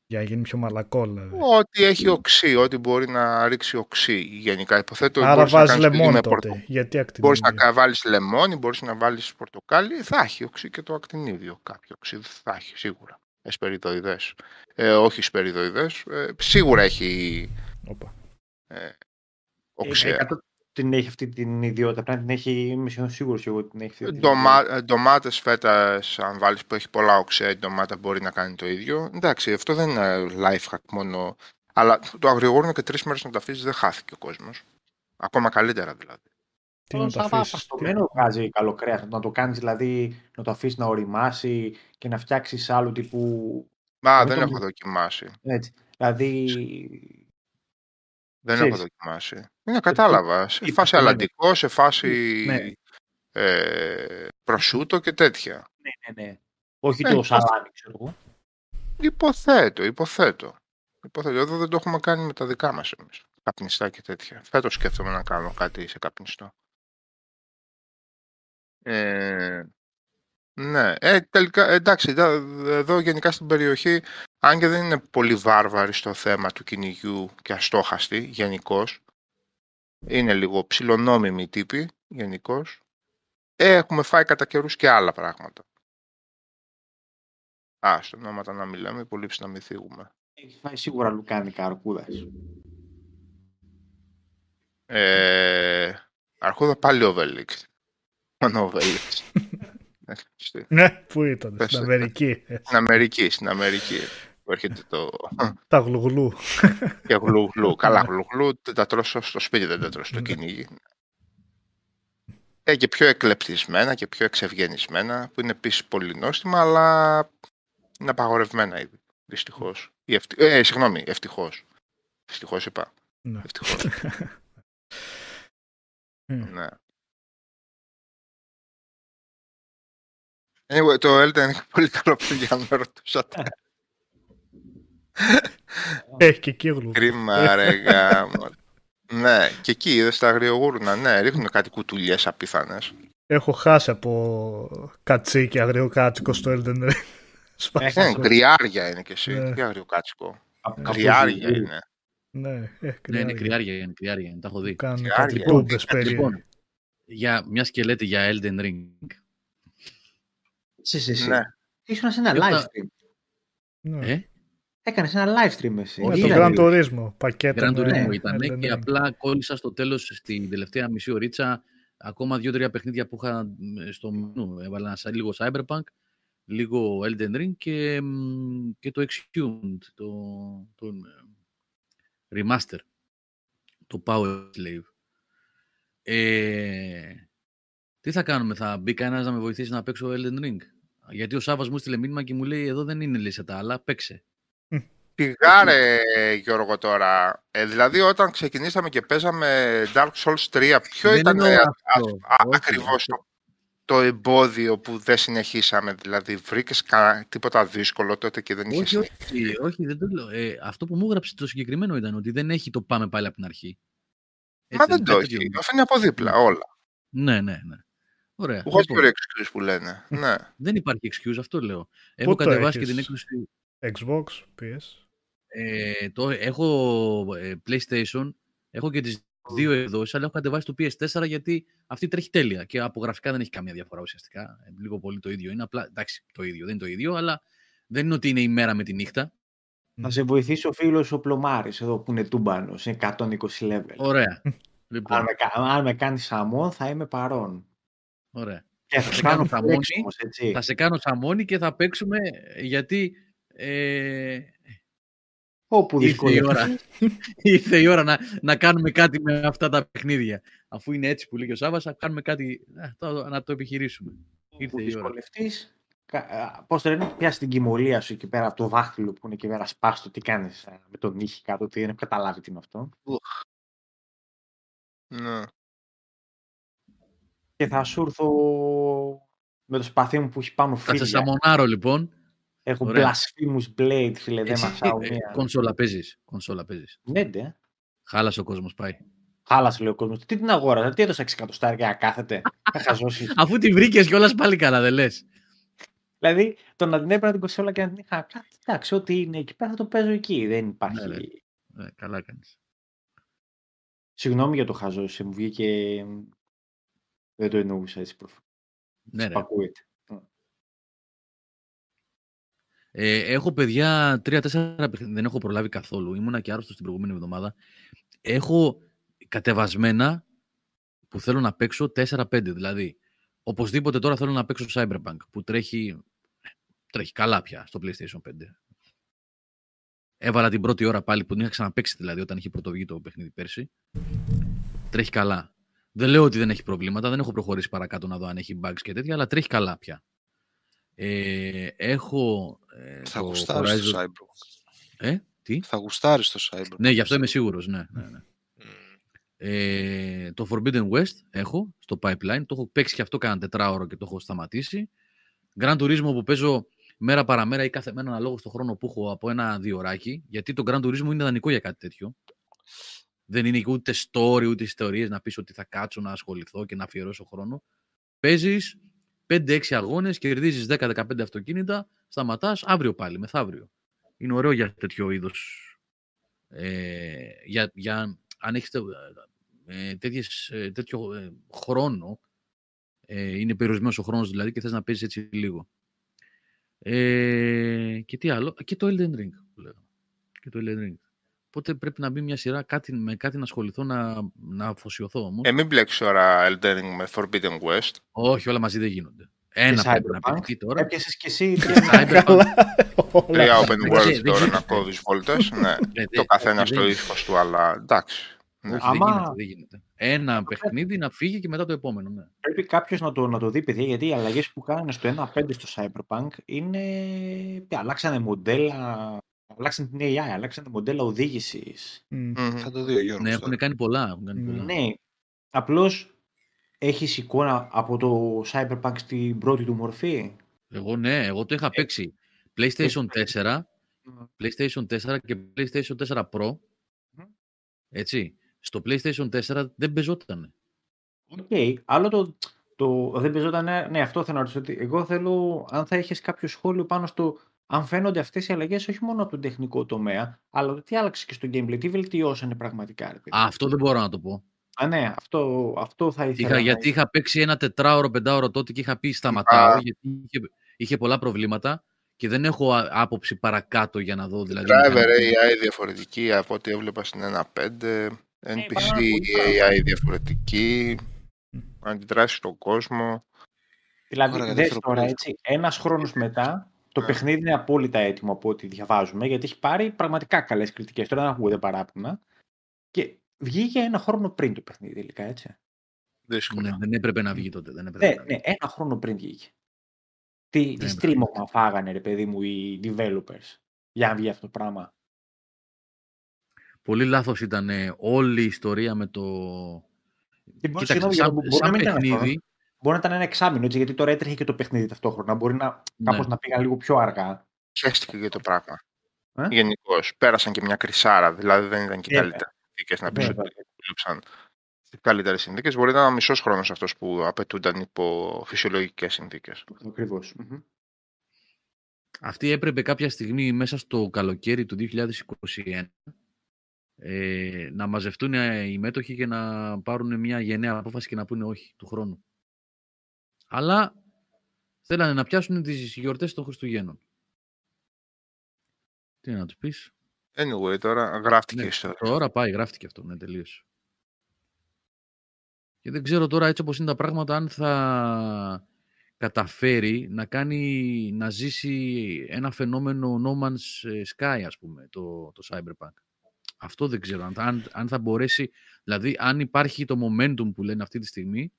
Για να γίνει πιο μαλακό δηλαδή. Ό,τι έχει οξύ, ό,τι μπορεί να ρίξει οξύ γενικά. Υποθέτω Άρα βάζεις λεμόνι τότε. Πορτο... Γιατί ακτινίδιο; Μπορείς να βάλεις λεμόνι, μπορείς να βάλεις πορτοκάλι. Θα έχει οξύ και το ακτινίδιο. Κάποιο οξύ θα έχει σίγουρα εσπεριδοειδές. Ε, όχι εσπεριδοειδές. Ε, σίγουρα έχει ε, οξέα. Ε, την έχει αυτή την ιδιότητα. Πρέπει να την έχει, είμαι σίγουρος και εγώ την έχει αυτή. Ντομα, ε, ντομάτες φέτας, αν βάλεις που έχει πολλά οξέα, η ντομάτα μπορεί να κάνει το ίδιο. Εντάξει, αυτό δεν είναι life hack μόνο. Αλλά το αγριογόρνο και τρεις μέρες να το αφήσεις δεν χάθηκε ο κόσμος. Ακόμα καλύτερα δηλαδή. Τι να το αφήσεις. Το βγάζει καλό κρέας. Να το κάνεις δηλαδή να το αφήσεις να οριμάσει και να φτιάξεις άλλου τύπου. Μα δεν έχω δοκιμάσει. Έτσι. Δηλαδή. Δεν έχω δοκιμάσει. Είναι κατάλαβα. Σε φάση αλαντικό, σε φάση ναι. ε, προσούτο και τέτοια. Ναι, ναι, ναι. Όχι ε, το σαλάμι, ξέρω εγώ. Υποθέτω, υποθέτω. Υποθέτω. Εδώ δεν το έχουμε κάνει με τα δικά μας εμείς. Καπνιστά και τέτοια. Φέτος σκέφτομαι να κάνω κάτι σε καπνιστό. Ε, ναι, ε, τελικά, εντάξει, εδώ γενικά στην περιοχή, αν και δεν είναι πολύ βάρβαρη στο θέμα του κυνηγιού και αστόχαστη γενικώς, είναι λίγο ψιλονόμιμη τύπη γενικώς. Ε, έχουμε φάει κατά καιρούς και άλλα πράγματα. Α, στο ονόματα να μιλάμε, πολύ να μην θίγουμε. Έχει φάει σίγουρα λουκάνικα αρκούδας. Ε, αρκούδα πάλι ο Βέλιξ. Μόνο ο Βέλιξ. ναι, πού ήταν, στην Αμερική. Στην Αμερική, στην Αμερική. Που έρχεται το... Τα γλουγλού. Και γλουγλού. Καλά, γλουγλού τα τρώσω στο σπίτι, δεν τα τρώσω στο κυνήγι. Ε, και πιο εκλεπτισμένα και πιο εξευγενισμένα, που είναι επίσης πολύ νόστιμα, αλλά είναι απαγορευμένα ήδη. Δυστυχώς. Ευτι... Ε, συγγνώμη, ευτυχώς. Ευτυχώς είπα. Ναι. Ευτυχώς. ναι. Anyway, το Elden είναι πολύ καλό που για να με ρωτούσατε. Έχει και εκεί Κρίμα ρε γάμο. Ναι, και εκεί είδες τα αγριογούρνα. Ναι, ρίχνουν κάτι κουτουλιές απίθανες. Έχω χάσει από κατσίκι αγριοκάτσικο στο Elden Ring. Ναι, κρυάρια είναι και εσύ. Ναι. Τι αγριοκάτσικο. Κρυάρια είναι. Ναι, ε, ναι, είναι κρυάρια, είναι κρυάρια, τα έχω δει. Κάνουν κάτι τούμπες Λοιπόν, για, μια σκελέτη για Elden Ring. Εσύ, εσύ. Ναι. Ήσουν σε ένα live stream. Ναι. Ε; Έκανες ένα live stream εσύ. Με το Grand Turismo. Πακέτο. Grand Turismo ήταν και απλά κόλλησα στο τέλος στην τελευταία μισή ωρίτσα ακόμα δύο-τρία παιχνίδια που είχα στο μενού. Έβαλα λίγο Cyberpunk, λίγο Elden Ring και, και το Exhumed, το, το Remaster, το Power Slave. Ε, τι θα κάνουμε, θα μπει κανένας να με βοηθήσει να παίξω Elden Ring; Γιατί ο Σάββας μου στείλε μήνυμα και μου λέει εδώ δεν είναι λύση τα άλλα, παίξε. Πηγάρε Γιώργο τώρα. Ε, δηλαδή όταν ξεκινήσαμε και παίζαμε Dark Souls 3, ποιο δεν ήταν ακριβώς το, το εμπόδιο που δεν συνεχίσαμε. Δηλαδή βρήκες τίποτα δύσκολο τότε και δεν είχες όχι, όχι, όχι, δεν το λέω. Ε, αυτό που μου έγραψε το συγκεκριμένο ήταν ότι δεν έχει το πάμε πάλι από την αρχή. Έτσι, Μα δεν το έχει. Αφήνει από δίπλα όλα. Ναι, ναι, ναι. Ωραία. Έχω λοιπόν. excuse που λένε. ναι. Δεν υπάρχει excuse, αυτό λέω. Έχω κατεβάσει και την έκδοση. Xbox, PS. Ε, το, έχω ε, PlayStation, έχω και τις δύο εκδόσεις, αλλά έχω κατεβάσει το PS4 γιατί αυτή τρέχει τέλεια και από γραφικά δεν έχει καμία διαφορά ουσιαστικά. Ε, λίγο πολύ το ίδιο είναι, απλά εντάξει το ίδιο, δεν είναι το ίδιο, αλλά δεν είναι ότι είναι η μέρα με τη νύχτα. Να σε βοηθήσει ο φίλος ο Πλωμάρης εδώ που είναι τούμπανος, σε 120 level. Ωραία. λοιπόν. Αν, με, αν με κάνεις σαμόν θα είμαι παρόν. Ωραία. θα, σε κάνω σαμόνι, θα σε κάνω σαμόνι και θα παίξουμε γιατί ε, Όπου ήρθε η ώρα, ήρθε η ώρα να, να κάνουμε κάτι με αυτά τα παιχνίδια. Αφού είναι έτσι που λέει ο Σάββας, να κάνουμε κάτι, να, να το επιχειρήσουμε. Ήρθε η ώρα. Πώς το λένε, πιάσει την κοιμωλία σου εκεί πέρα από το δάχτυλο που είναι εκεί πέρα, σπάστο, τι κάνεις με τον νύχι κάτω, τι δεν έχω καταλάβει τι είναι αυτό. Ναι. Και θα σου έρθω με το σπαθί μου που έχει πάνω φίλια. Θα σε σαμονάρω λοιπόν Έχω Blasphemous Blade, φίλε, δεν μασάω ε, μία. Κονσόλα παίζεις, κονσόλα παίζεις. Ναι, ναι. Χάλασε ο κόσμος, πάει. Χάλασε, λέει ο κόσμος. Τι την αγόρασα, τι έδωσα 6 εκατοστάρια να κάθεται. Αφού τη βρήκες κιόλας πάλι καλά, δεν λες. Δηλαδή, το να την έπαιρνα την κονσόλα και να την είχα κάτι, εντάξει, ό,τι είναι εκεί πέρα θα το παίζω εκεί. Δεν υπάρχει. Ναι, ναι. καλά κάνεις. Συγγνώμη για το χαζό, σε μου βγήκε. Δεν το εννοούσα έτσι προφανώ. Ναι, ναι. Ε, έχω παιδιά τρία-τέσσερα παιχνίδια. Δεν έχω προλάβει καθόλου. Ήμουνα και άρρωστος την προηγούμενη εβδομάδα. Έχω κατεβασμένα που θέλω να παίξω 4-5. Δηλαδή, οπωσδήποτε τώρα θέλω να παίξω Cyberpunk που τρέχει, τρέχει καλά πια στο PlayStation 5. Έβαλα την πρώτη ώρα πάλι που την είχα ξαναπέξει δηλαδή όταν είχε πρωτοβγεί το παιχνίδι πέρσι. Τρέχει καλά. Δεν λέω ότι δεν έχει προβλήματα, δεν έχω προχωρήσει παρακάτω να δω αν έχει bugs και τέτοια, αλλά τρέχει καλά πια. Ε, έχω. Ε, θα γουστάρεις το Cyberpunk. Ε, τι; Θα γουστάρεις το Cyberpunk. Ναι, γι' αυτό είμαι σίγουρος. Ναι, ναι, ναι. Ε, το Forbidden West έχω στο pipeline. Το έχω παίξει και αυτό κάνα τετράωρο και το έχω σταματήσει. Grand Turismo που παίζω μέρα παραμέρα ή κάθε μέρα αναλόγως στο χρόνο που έχω από ένα δύο ωράκι. Γιατί το Grand Turismo είναι δανεικό για κάτι τέτοιο. Δεν είναι ούτε story ούτε ιστορίες να πεις ότι θα κάτσω να ασχοληθώ και να αφιερώσω χρόνο. Παίζεις, 5-6 αγώνες, κερδίζεις 10-15 αυτοκίνητα, σταματάς αύριο πάλι, μεθαύριο. Είναι ωραίο για τέτοιο είδος. Ε, για, για, αν έχεις ε, ε, τέτοιο ε, χρόνο, ε, είναι περιορισμένος ο χρόνος δηλαδή και θες να παίζεις έτσι λίγο. Ε, και τι άλλο, και το Elden Ring που λέω. και το Elden Ring. Οπότε πρέπει να μπει μια σειρά κάτι, με κάτι να ασχοληθώ να, να αφοσιωθώ όμως. Ε, μην μπλέξεις ώρα Elden Ring με Forbidden West. Όχι, όλα μαζί δεν γίνονται. Ένα πρέπει να πει τώρα. Έπιασες και εσύ. Τρία open world τώρα να κόβεις βόλτες. Ναι, το καθένα στο ύφος του, αλλά εντάξει. Ναι. Άμα... δεν, γίνεται, Ένα παιχνίδι να φύγει και μετά το επόμενο. Ναι. Πρέπει κάποιος να το, να το δει, παιδιά, γιατί οι αλλαγές που κάνανε στο 1.5 στο Cyberpunk είναι. Αλλάξανε μοντέλα. Αλλάξανε την AI, αλλάξανε μοντέλα οδήγησης. Mm. Θα το δει ο Γιώργος. Ναι, έχουν κάνει πολλά. Έχουν κάνει πολλά. Ναι. Απλώς έχει εικόνα από το Cyberpunk στην πρώτη του μορφή. Εγώ ναι, εγώ το είχα ε, παίξει. PlayStation 4, PlayStation 4 και PlayStation 4 Pro. Έτσι. Στο PlayStation 4 δεν παίζονταν. OK. Okay. Άλλο το, το δεν παίζονταν. Ναι, αυτό θέλω να ρωτήσω. Εγώ θέλω, αν θα έχει κάποιο σχόλιο πάνω στο αν φαίνονται αυτές οι αλλαγές όχι μόνο από τον τεχνικό τομέα, αλλά τι άλλαξε και στο gameplay, τι βελτιώσανε πραγματικά. Ρε, αυτό δεν μπορώ να το πω. Α, ναι, αυτό, αυτό θα ήθελα. Είχα, γιατί είχα παίξει ένα τετράωρο, πεντάωρο τότε και είχα πει σταματάω, γιατί είχε, είχε πολλά προβλήματα και δεν έχω άποψη παρακάτω για να δω. Δηλαδή, Driver AI διαφορετική από ό,τι έβλεπα στην 1.5. NPC AI διαφορετική. Αντιδράσει στον κόσμο. Δηλαδή, δες τώρα έτσι, ένας χρόνος μετά, το yeah. Ναι. παιχνίδι είναι απόλυτα έτοιμο από ό,τι διαβάζουμε, γιατί έχει πάρει πραγματικά καλές κριτικές. Τώρα δεν ακούγεται παράπονα. Και βγήκε ένα χρόνο πριν το παιχνίδι, τελικά, έτσι. Ναι, δεν έπρεπε να βγει τότε. Δεν έπρεπε ναι, να βγει. ναι, ένα χρόνο πριν βγήκε. Τι, τι στρίμωγμα φάγανε, ρε παιδί μου, οι developers για να βγει αυτό το πράγμα; Πολύ λάθος ήταν όλη η ιστορία με το... Κοίταξε, σαν, σαν, σαν παιχνίδι... Μπορεί να ήταν ένα εξάμεινο, έτσι, γιατί τώρα έτρεχε και το παιχνίδι ταυτόχρονα. Μπορεί να, ναι. κάπως να πήγαν λίγο πιο αργά. Χαίστηκε και το πράγμα. Ε; Γενικώς. Πέρασαν και μια κρυσάρα, δηλαδή δεν ήταν και καλύτερα συνθήκες να πεις ότι δούλεψαν στις καλύτερες συνθήκες. Μπορεί να ήταν ένα μισός χρόνος αυτός που απαιτούνταν υπό φυσιολογικές συνθήκες. Ακριβώς. Αυτή έπρεπε κάποια στιγμή μέσα στο καλοκαίρι του 2021 ε, να μαζευτούν οι μέτοχοι και να πάρουν μια γενναία απόφαση και να πούνε όχι του χρόνου. Αλλά θέλανε να πιάσουν τις γιορτές των Χριστουγέννων. Τι να τους πεις; Anyway, τώρα γράφτηκε ναι, η ιστορία. Τώρα πάει, γράφτηκε αυτό, ναι, τελείως. Και δεν ξέρω τώρα έτσι όπως είναι τα πράγματα αν θα καταφέρει να κάνει, να ζήσει ένα φαινόμενο No Man's Sky, ας πούμε, το, το Cyberpunk. Αυτό δεν ξέρω. Αν, αν θα μπορέσει, δηλαδή αν υπάρχει το momentum που λένε αυτή τη στιγμή.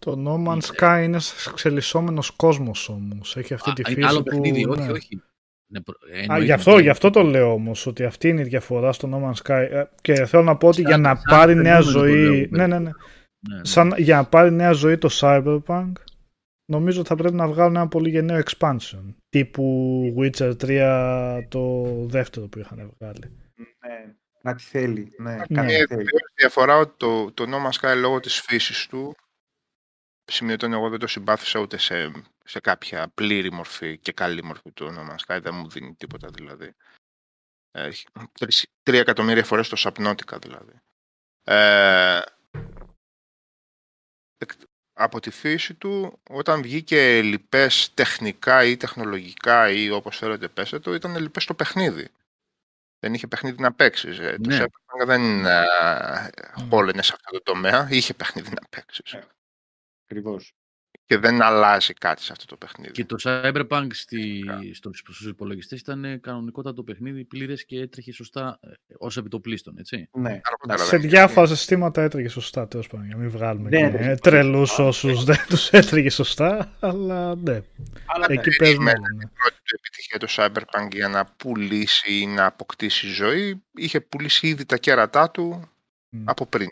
Το No Man's Sky είναι εξελισσόμενος κόσμος όμως. Έχει αυτή τη φύση άλλο που... Παιχνίδι, όχι, ναι. όχι. Ναι, Α, γι, αυτό, γι' αυτό το λέω όμως, ότι αυτή είναι η διαφορά στο No Man's Sky. Ε, και θέλω να πω ότι για να πάρει νέα ζωή. Ναι, ναι, ναι. Σαν, για να πάρει νέα ζωή το Cyberpunk, νομίζω θα πρέπει να βγάλουν ένα πολύ γενναίο expansion. Τύπου Witcher 3 το δεύτερο που είχαν βγάλει. Ναι, κάτι θέλει. Ναι, κάτι ναι. θέλει. διαφορά ότι το, το No Man's Sky λόγω της φύσης του σημειωτών εγώ δεν το συμπάθησα ούτε σε, σε κάποια πλήρη μορφή και καλή μορφή του No Man's Sky. Δεν μου δίνει τίποτα δηλαδή. Έχει τρία εκατομμύρια φορές το Subnautica δηλαδή. Ε, από τη φύση του, όταν βγήκε λοιπές τεχνικά ή τεχνολογικά ή όπως θέλετε πέστε το, ήταν λοιπές το παιχνίδι δεν είχε παιχνίδι να παίξει. Ε. Ναι. Το Cyberpunk δεν ε, σε αυτό το τομέα. Είχε παιχνίδι να παίξει. Ε, Ακριβώς. Και δεν αλλάζει κάτι σε αυτό το παιχνίδι. Και το Cyberpunk στη, στο, στους υπολογιστές ήταν κανονικότατο παιχνίδι, πλήρες και έτρεχε σωστά ε, ως επιτοπλίστων, έτσι. Ναι. Σε διάφορα συστήματα έτρεχε σωστά, τέλος πάντων, για να μην βγάλουμε ναι, τρελούς όσους δεν τους έτρεχε σωστά, αλλά ναι. Αλλά Εκεί ναι, παίζουμε. Ναι του επιτυχία το Cyberpunk για να πουλήσει ή να αποκτήσει ζωή, είχε πουλήσει ήδη τα κέρατά του από πριν.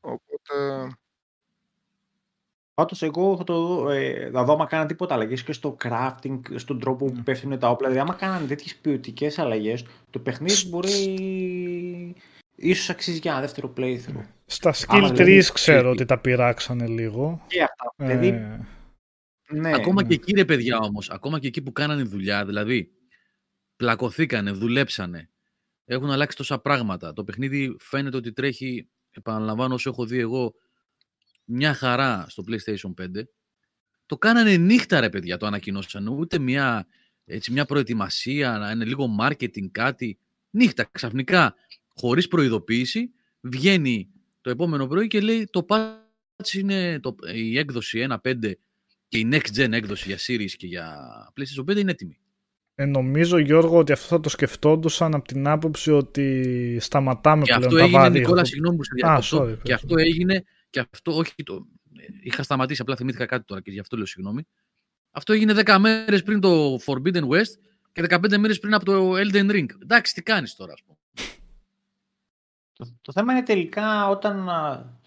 Οπότε... Πάντως, εγώ θα, το, ε, θα δω άμα κάνανε τίποτα αλλαγές και στο crafting, στον τρόπο που πέφτουν τα όπλα. Δηλαδή, άμα κάνανε τέτοιες ποιοτικές αλλαγές, το παιχνίδι μπορεί. ίσως αξίζει και ένα δεύτερο playthrough. Στα skill trees ξέρω ότι τα πειράξανε λίγο. Και αυτά. Δηλαδή, ε... Ναι, ακόμα ναι. και εκεί ρε παιδιά όμως, ακόμα και εκεί που κάνανε δουλειά, δηλαδή πλακωθήκανε, δουλέψανε, έχουν αλλάξει τόσα πράγματα. Το παιχνίδι φαίνεται ότι τρέχει, επαναλαμβάνω όσο έχω δει εγώ, μια χαρά στο PlayStation 5. Το κάνανε νύχτα ρε παιδιά, το ανακοινώσανε. Ούτε μια έτσι, μια προετοιμασία, να είναι λίγο marketing, κάτι. Νύχτα, ξαφνικά, χωρίς προειδοποίηση, βγαίνει το επόμενο πρωί και λέει το patch είναι το, η έκδοση 1.5 και η next gen έκδοση για Series και για PlayStation 5 είναι έτοιμη. Ε, νομίζω Γιώργο ότι αυτό θα το σκεφτόντουσαν από την άποψη ότι σταματάμε και πλέον αυτό τα έγινε, βάρη. Νικόλα, συγγνώμη που σε διακοπτώ. Και αυτό έγινε, και αυτό όχι το... Είχα σταματήσει, απλά θυμήθηκα κάτι τώρα και γι' αυτό λέω συγγνώμη. Αυτό έγινε 10 μέρες πριν το Forbidden West και 15 μέρες πριν από το Elden Ring. Εντάξει, τι κάνεις τώρα, ας πούμε. Το, το θέμα είναι τελικά όταν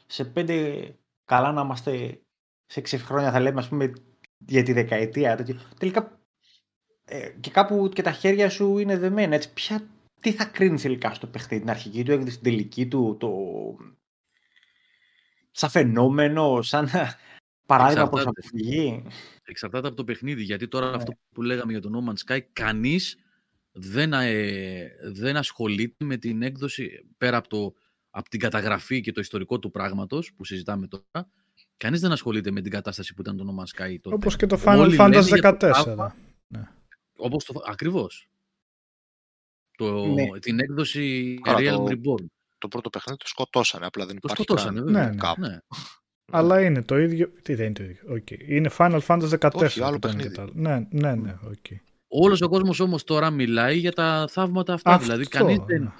σε πέντε καλά να είμαστε σε 6 χρόνια θα λέμε ας πούμε για τη δεκαετία τελικά ε, και κάπου και τα χέρια σου είναι δεμένα έτσι ποια, τι θα κρίνεις τελικά στο παιχνίδι την αρχική του έκδοση την τελική του το σαν φαινόμενο σαν παράδειγμα προς αποφυγή εξαρτάται από το παιχνίδι γιατί τώρα ναι. αυτό που λέγαμε για το No Man's Sky κανείς δεν, ε, δεν ασχολείται με την έκδοση πέρα από, το, από την καταγραφή και το ιστορικό του πράγματος που συζητάμε τώρα. Κανείς δεν ασχολείται με την κατάσταση που ήταν το No Man's Sky τότε. Όπως και το Final Fantasy 14. Ναι. Όπως το, ακριβώς. Το, ναι. Την έκδοση Real το, Reborn. Το πρώτο παιχνίδι το σκοτώσανε, απλά δεν το υπάρχει σκοτώσανε, βέβαια. Ναι, ναι. ναι. Αλλά είναι το ίδιο. Τι δεν είναι το ίδιο. Okay. Είναι Final Fantasy 14. Όχι, άλλο παιχνίδι. Ναι, ναι, ναι. Okay. Όλος ο κόσμος όμως τώρα μιλάει για τα θαύματα αυτά. Αυτό, δηλαδή, κανείς δεν, ναι.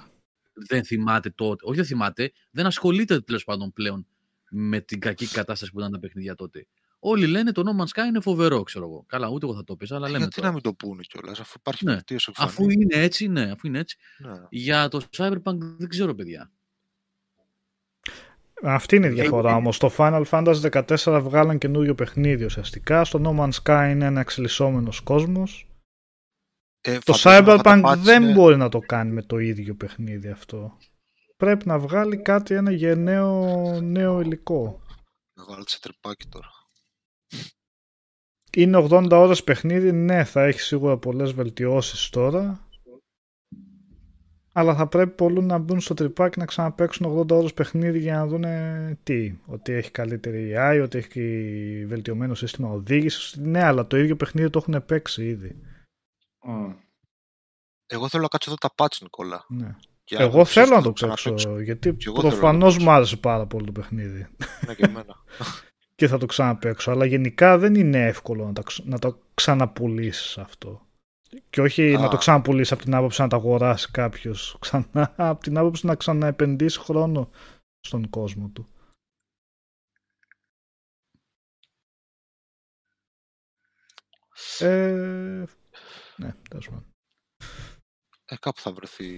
δεν θυμάται τότε. Όχι, δεν θυμάται. Δεν ασχολείται τέλος πάντων πλέον με την κακή κατάσταση που ήταν τα παιχνίδια τότε. Όλοι λένε το No Man's Sky είναι φοβερό, ξέρω εγώ. Καλά, ούτε εγώ θα το πεις, αλλά λέμε. Γιατί τώρα. να μην το πούνε κιόλας, αφού υπάρχει ναι. βελτίωση Αφού είναι έτσι, ναι, αφού είναι έτσι. Ναι. Για το Cyberpunk δεν ξέρω, παιδιά. Αυτή είναι η διαφορά όμως. Στο Final Fantasy 14 βγάλαν καινούριο παιχνίδι ουσιαστικά. Στο No Man's Sky είναι ένα εξελισσόμενος κόσμος. Ε, το Cyberpunk δεν μπορεί να το κάνει με το ίδιο παιχνίδι αυτό. Πρέπει να βγάλει κάτι, ένα γενναίο νέο υλικό. Να βάλει σε τρυπάκι τώρα. Είναι 80 ώρες παιχνίδι, ναι, θα έχεις σίγουρα πολλές βελτιώσεις τώρα. Αλλά θα πρέπει πολλοί να μπουν στο τρυπάκι να ξαναπαίξουν 80 ώρες παιχνίδι για να δουν τι. Ότι έχει καλύτερη AI, ότι έχει βελτιωμένο σύστημα οδήγησης. Ναι, αλλά το ίδιο παιχνίδι το έχουν παίξει ήδη. Εγώ θέλω να κάτσω εδώ τα patch, Νικόλα. Ναι. Εγώ θέλω να το παίξω, γιατί προφανώς μου άρεσε πάρα πολύ το παιχνίδι. Ναι, και εμένα. και θα το ξαναπαίξω. Αλλά γενικά δεν είναι εύκολο να, να το ξαναπουλήσεις αυτό. Και όχι να το ξαναπουλήσεις από την άποψη να το αγοράσει κάποιος ξανά, από την άποψη να ξαναεπενδύσει χρόνο στον κόσμο του. Ε, ναι, τέλος πάντων. Ε, κάπου θα βρεθεί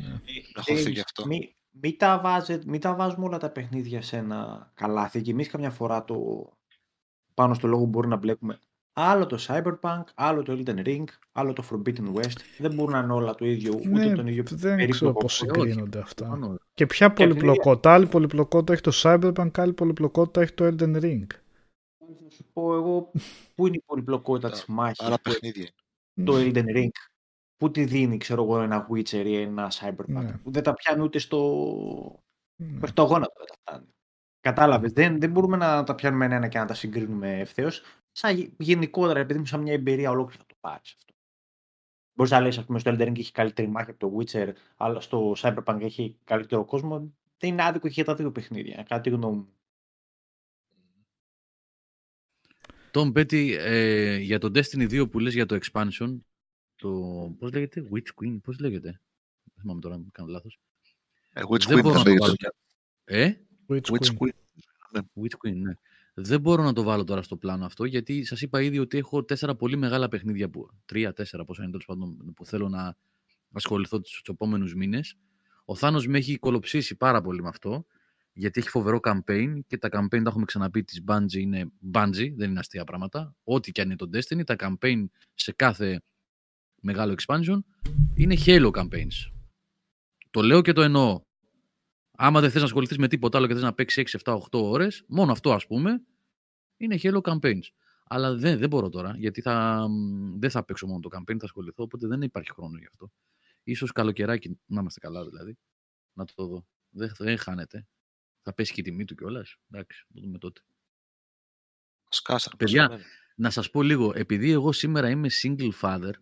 ναι. να χωθεί γι' αυτό. Μην μη τα, μη τα βάζουμε όλα τα παιχνίδια σε ένα καλάθι και εμεί καμιά φορά το πάνω στο λόγο μπορεί να μπλέκουμε άλλο το Cyberpunk, άλλο το Elden Ring, άλλο το Forbidden West. Δεν μπορούν να είναι όλα το ίδιο, ούτε ναι, τον ίδιο Δεν ξέρω πώς συγκρίνονται αυτά. Και ποια πολυπλοκότητα. Άλλη πολυπλοκότητα έχει το Cyberpunk, άλλη πολυπλοκότητα έχει το Elden Ring. Θα σου πω εγώ πού είναι η πολυπλοκότητα της μάχης. Άλλα παιχνίδια. Το Elden Ring; Πού τη δίνει, ξέρω εγώ, ένα Witcher ή ένα Cyberpunk. Ναι. Δεν τα πιάνει ούτε στο. Ναι. στο γόνατο τα φτάνει. Κατάλαβες. Δεν, δεν μπορούμε να τα πιάνουμε ένα και να τα συγκρίνουμε ευθέως. Σαν γενικότερα, επειδή μου σαν μια εμπειρία ολόκληρη θα το πάρεις αυτό. Μπορείς να λες, ας πούμε, στο Elden Ring έχει καλύτερη μάχη από το Witcher, αλλά στο Cyberpunk έχει καλύτερο κόσμο. Δεν είναι άδικο για τα δύο παιχνίδια. Κάτι γνώμη μου. Τον Πέτη, ε, για το Destiny 2 που λες για το expansion, το, πώς λέγεται, Witch Queen, πώς λέγεται. Δεν θυμάμαι τώρα αν κάνω λάθος. Ε, Witch δεν Queen μπορώ να το βάλω. Ε; Witch, Witch Queen. Ναι. Witch Queen, ναι. Δεν μπορώ να το βάλω τώρα στο πλάνο αυτό, γιατί σας είπα ήδη ότι έχω τέσσερα πολύ μεγάλα παιχνίδια, που, τρία, τέσσερα, πόσα είναι πάντων, που θέλω να ασχοληθώ τους επόμενους μήνες. Ο Θάνος με έχει κολοψήσει πάρα πολύ με αυτό, γιατί έχει φοβερό campaign και τα campaign τα έχουμε ξαναπεί της Bungie είναι Bungie, δεν είναι αστεία πράγματα. Ό,τι και αν είναι το Destiny, τα campaign σε κάθε μεγάλο expansion, είναι Halo campaigns. Το λέω και το εννοώ. Άμα δεν θες να ασχοληθείς με τίποτα άλλο και θες να παίξεις 6, 7, 8 ώρες, μόνο αυτό ας πούμε, είναι Halo campaigns. Αλλά δεν, δεν μπορώ τώρα, γιατί θα, δεν θα παίξω μόνο το campaign, θα ασχοληθώ, οπότε δεν υπάρχει χρόνο γι' αυτό. Ίσως καλοκαιράκι, να είμαστε καλά δηλαδή, να το δω. Δεν, δεν χάνεται. Θα πέσει και η τιμή του κιόλας. Εντάξει, το δούμε τότε. Σκάσα. Παιδιά, να σας πω λίγο, επειδή εγώ σήμερα είμαι single father,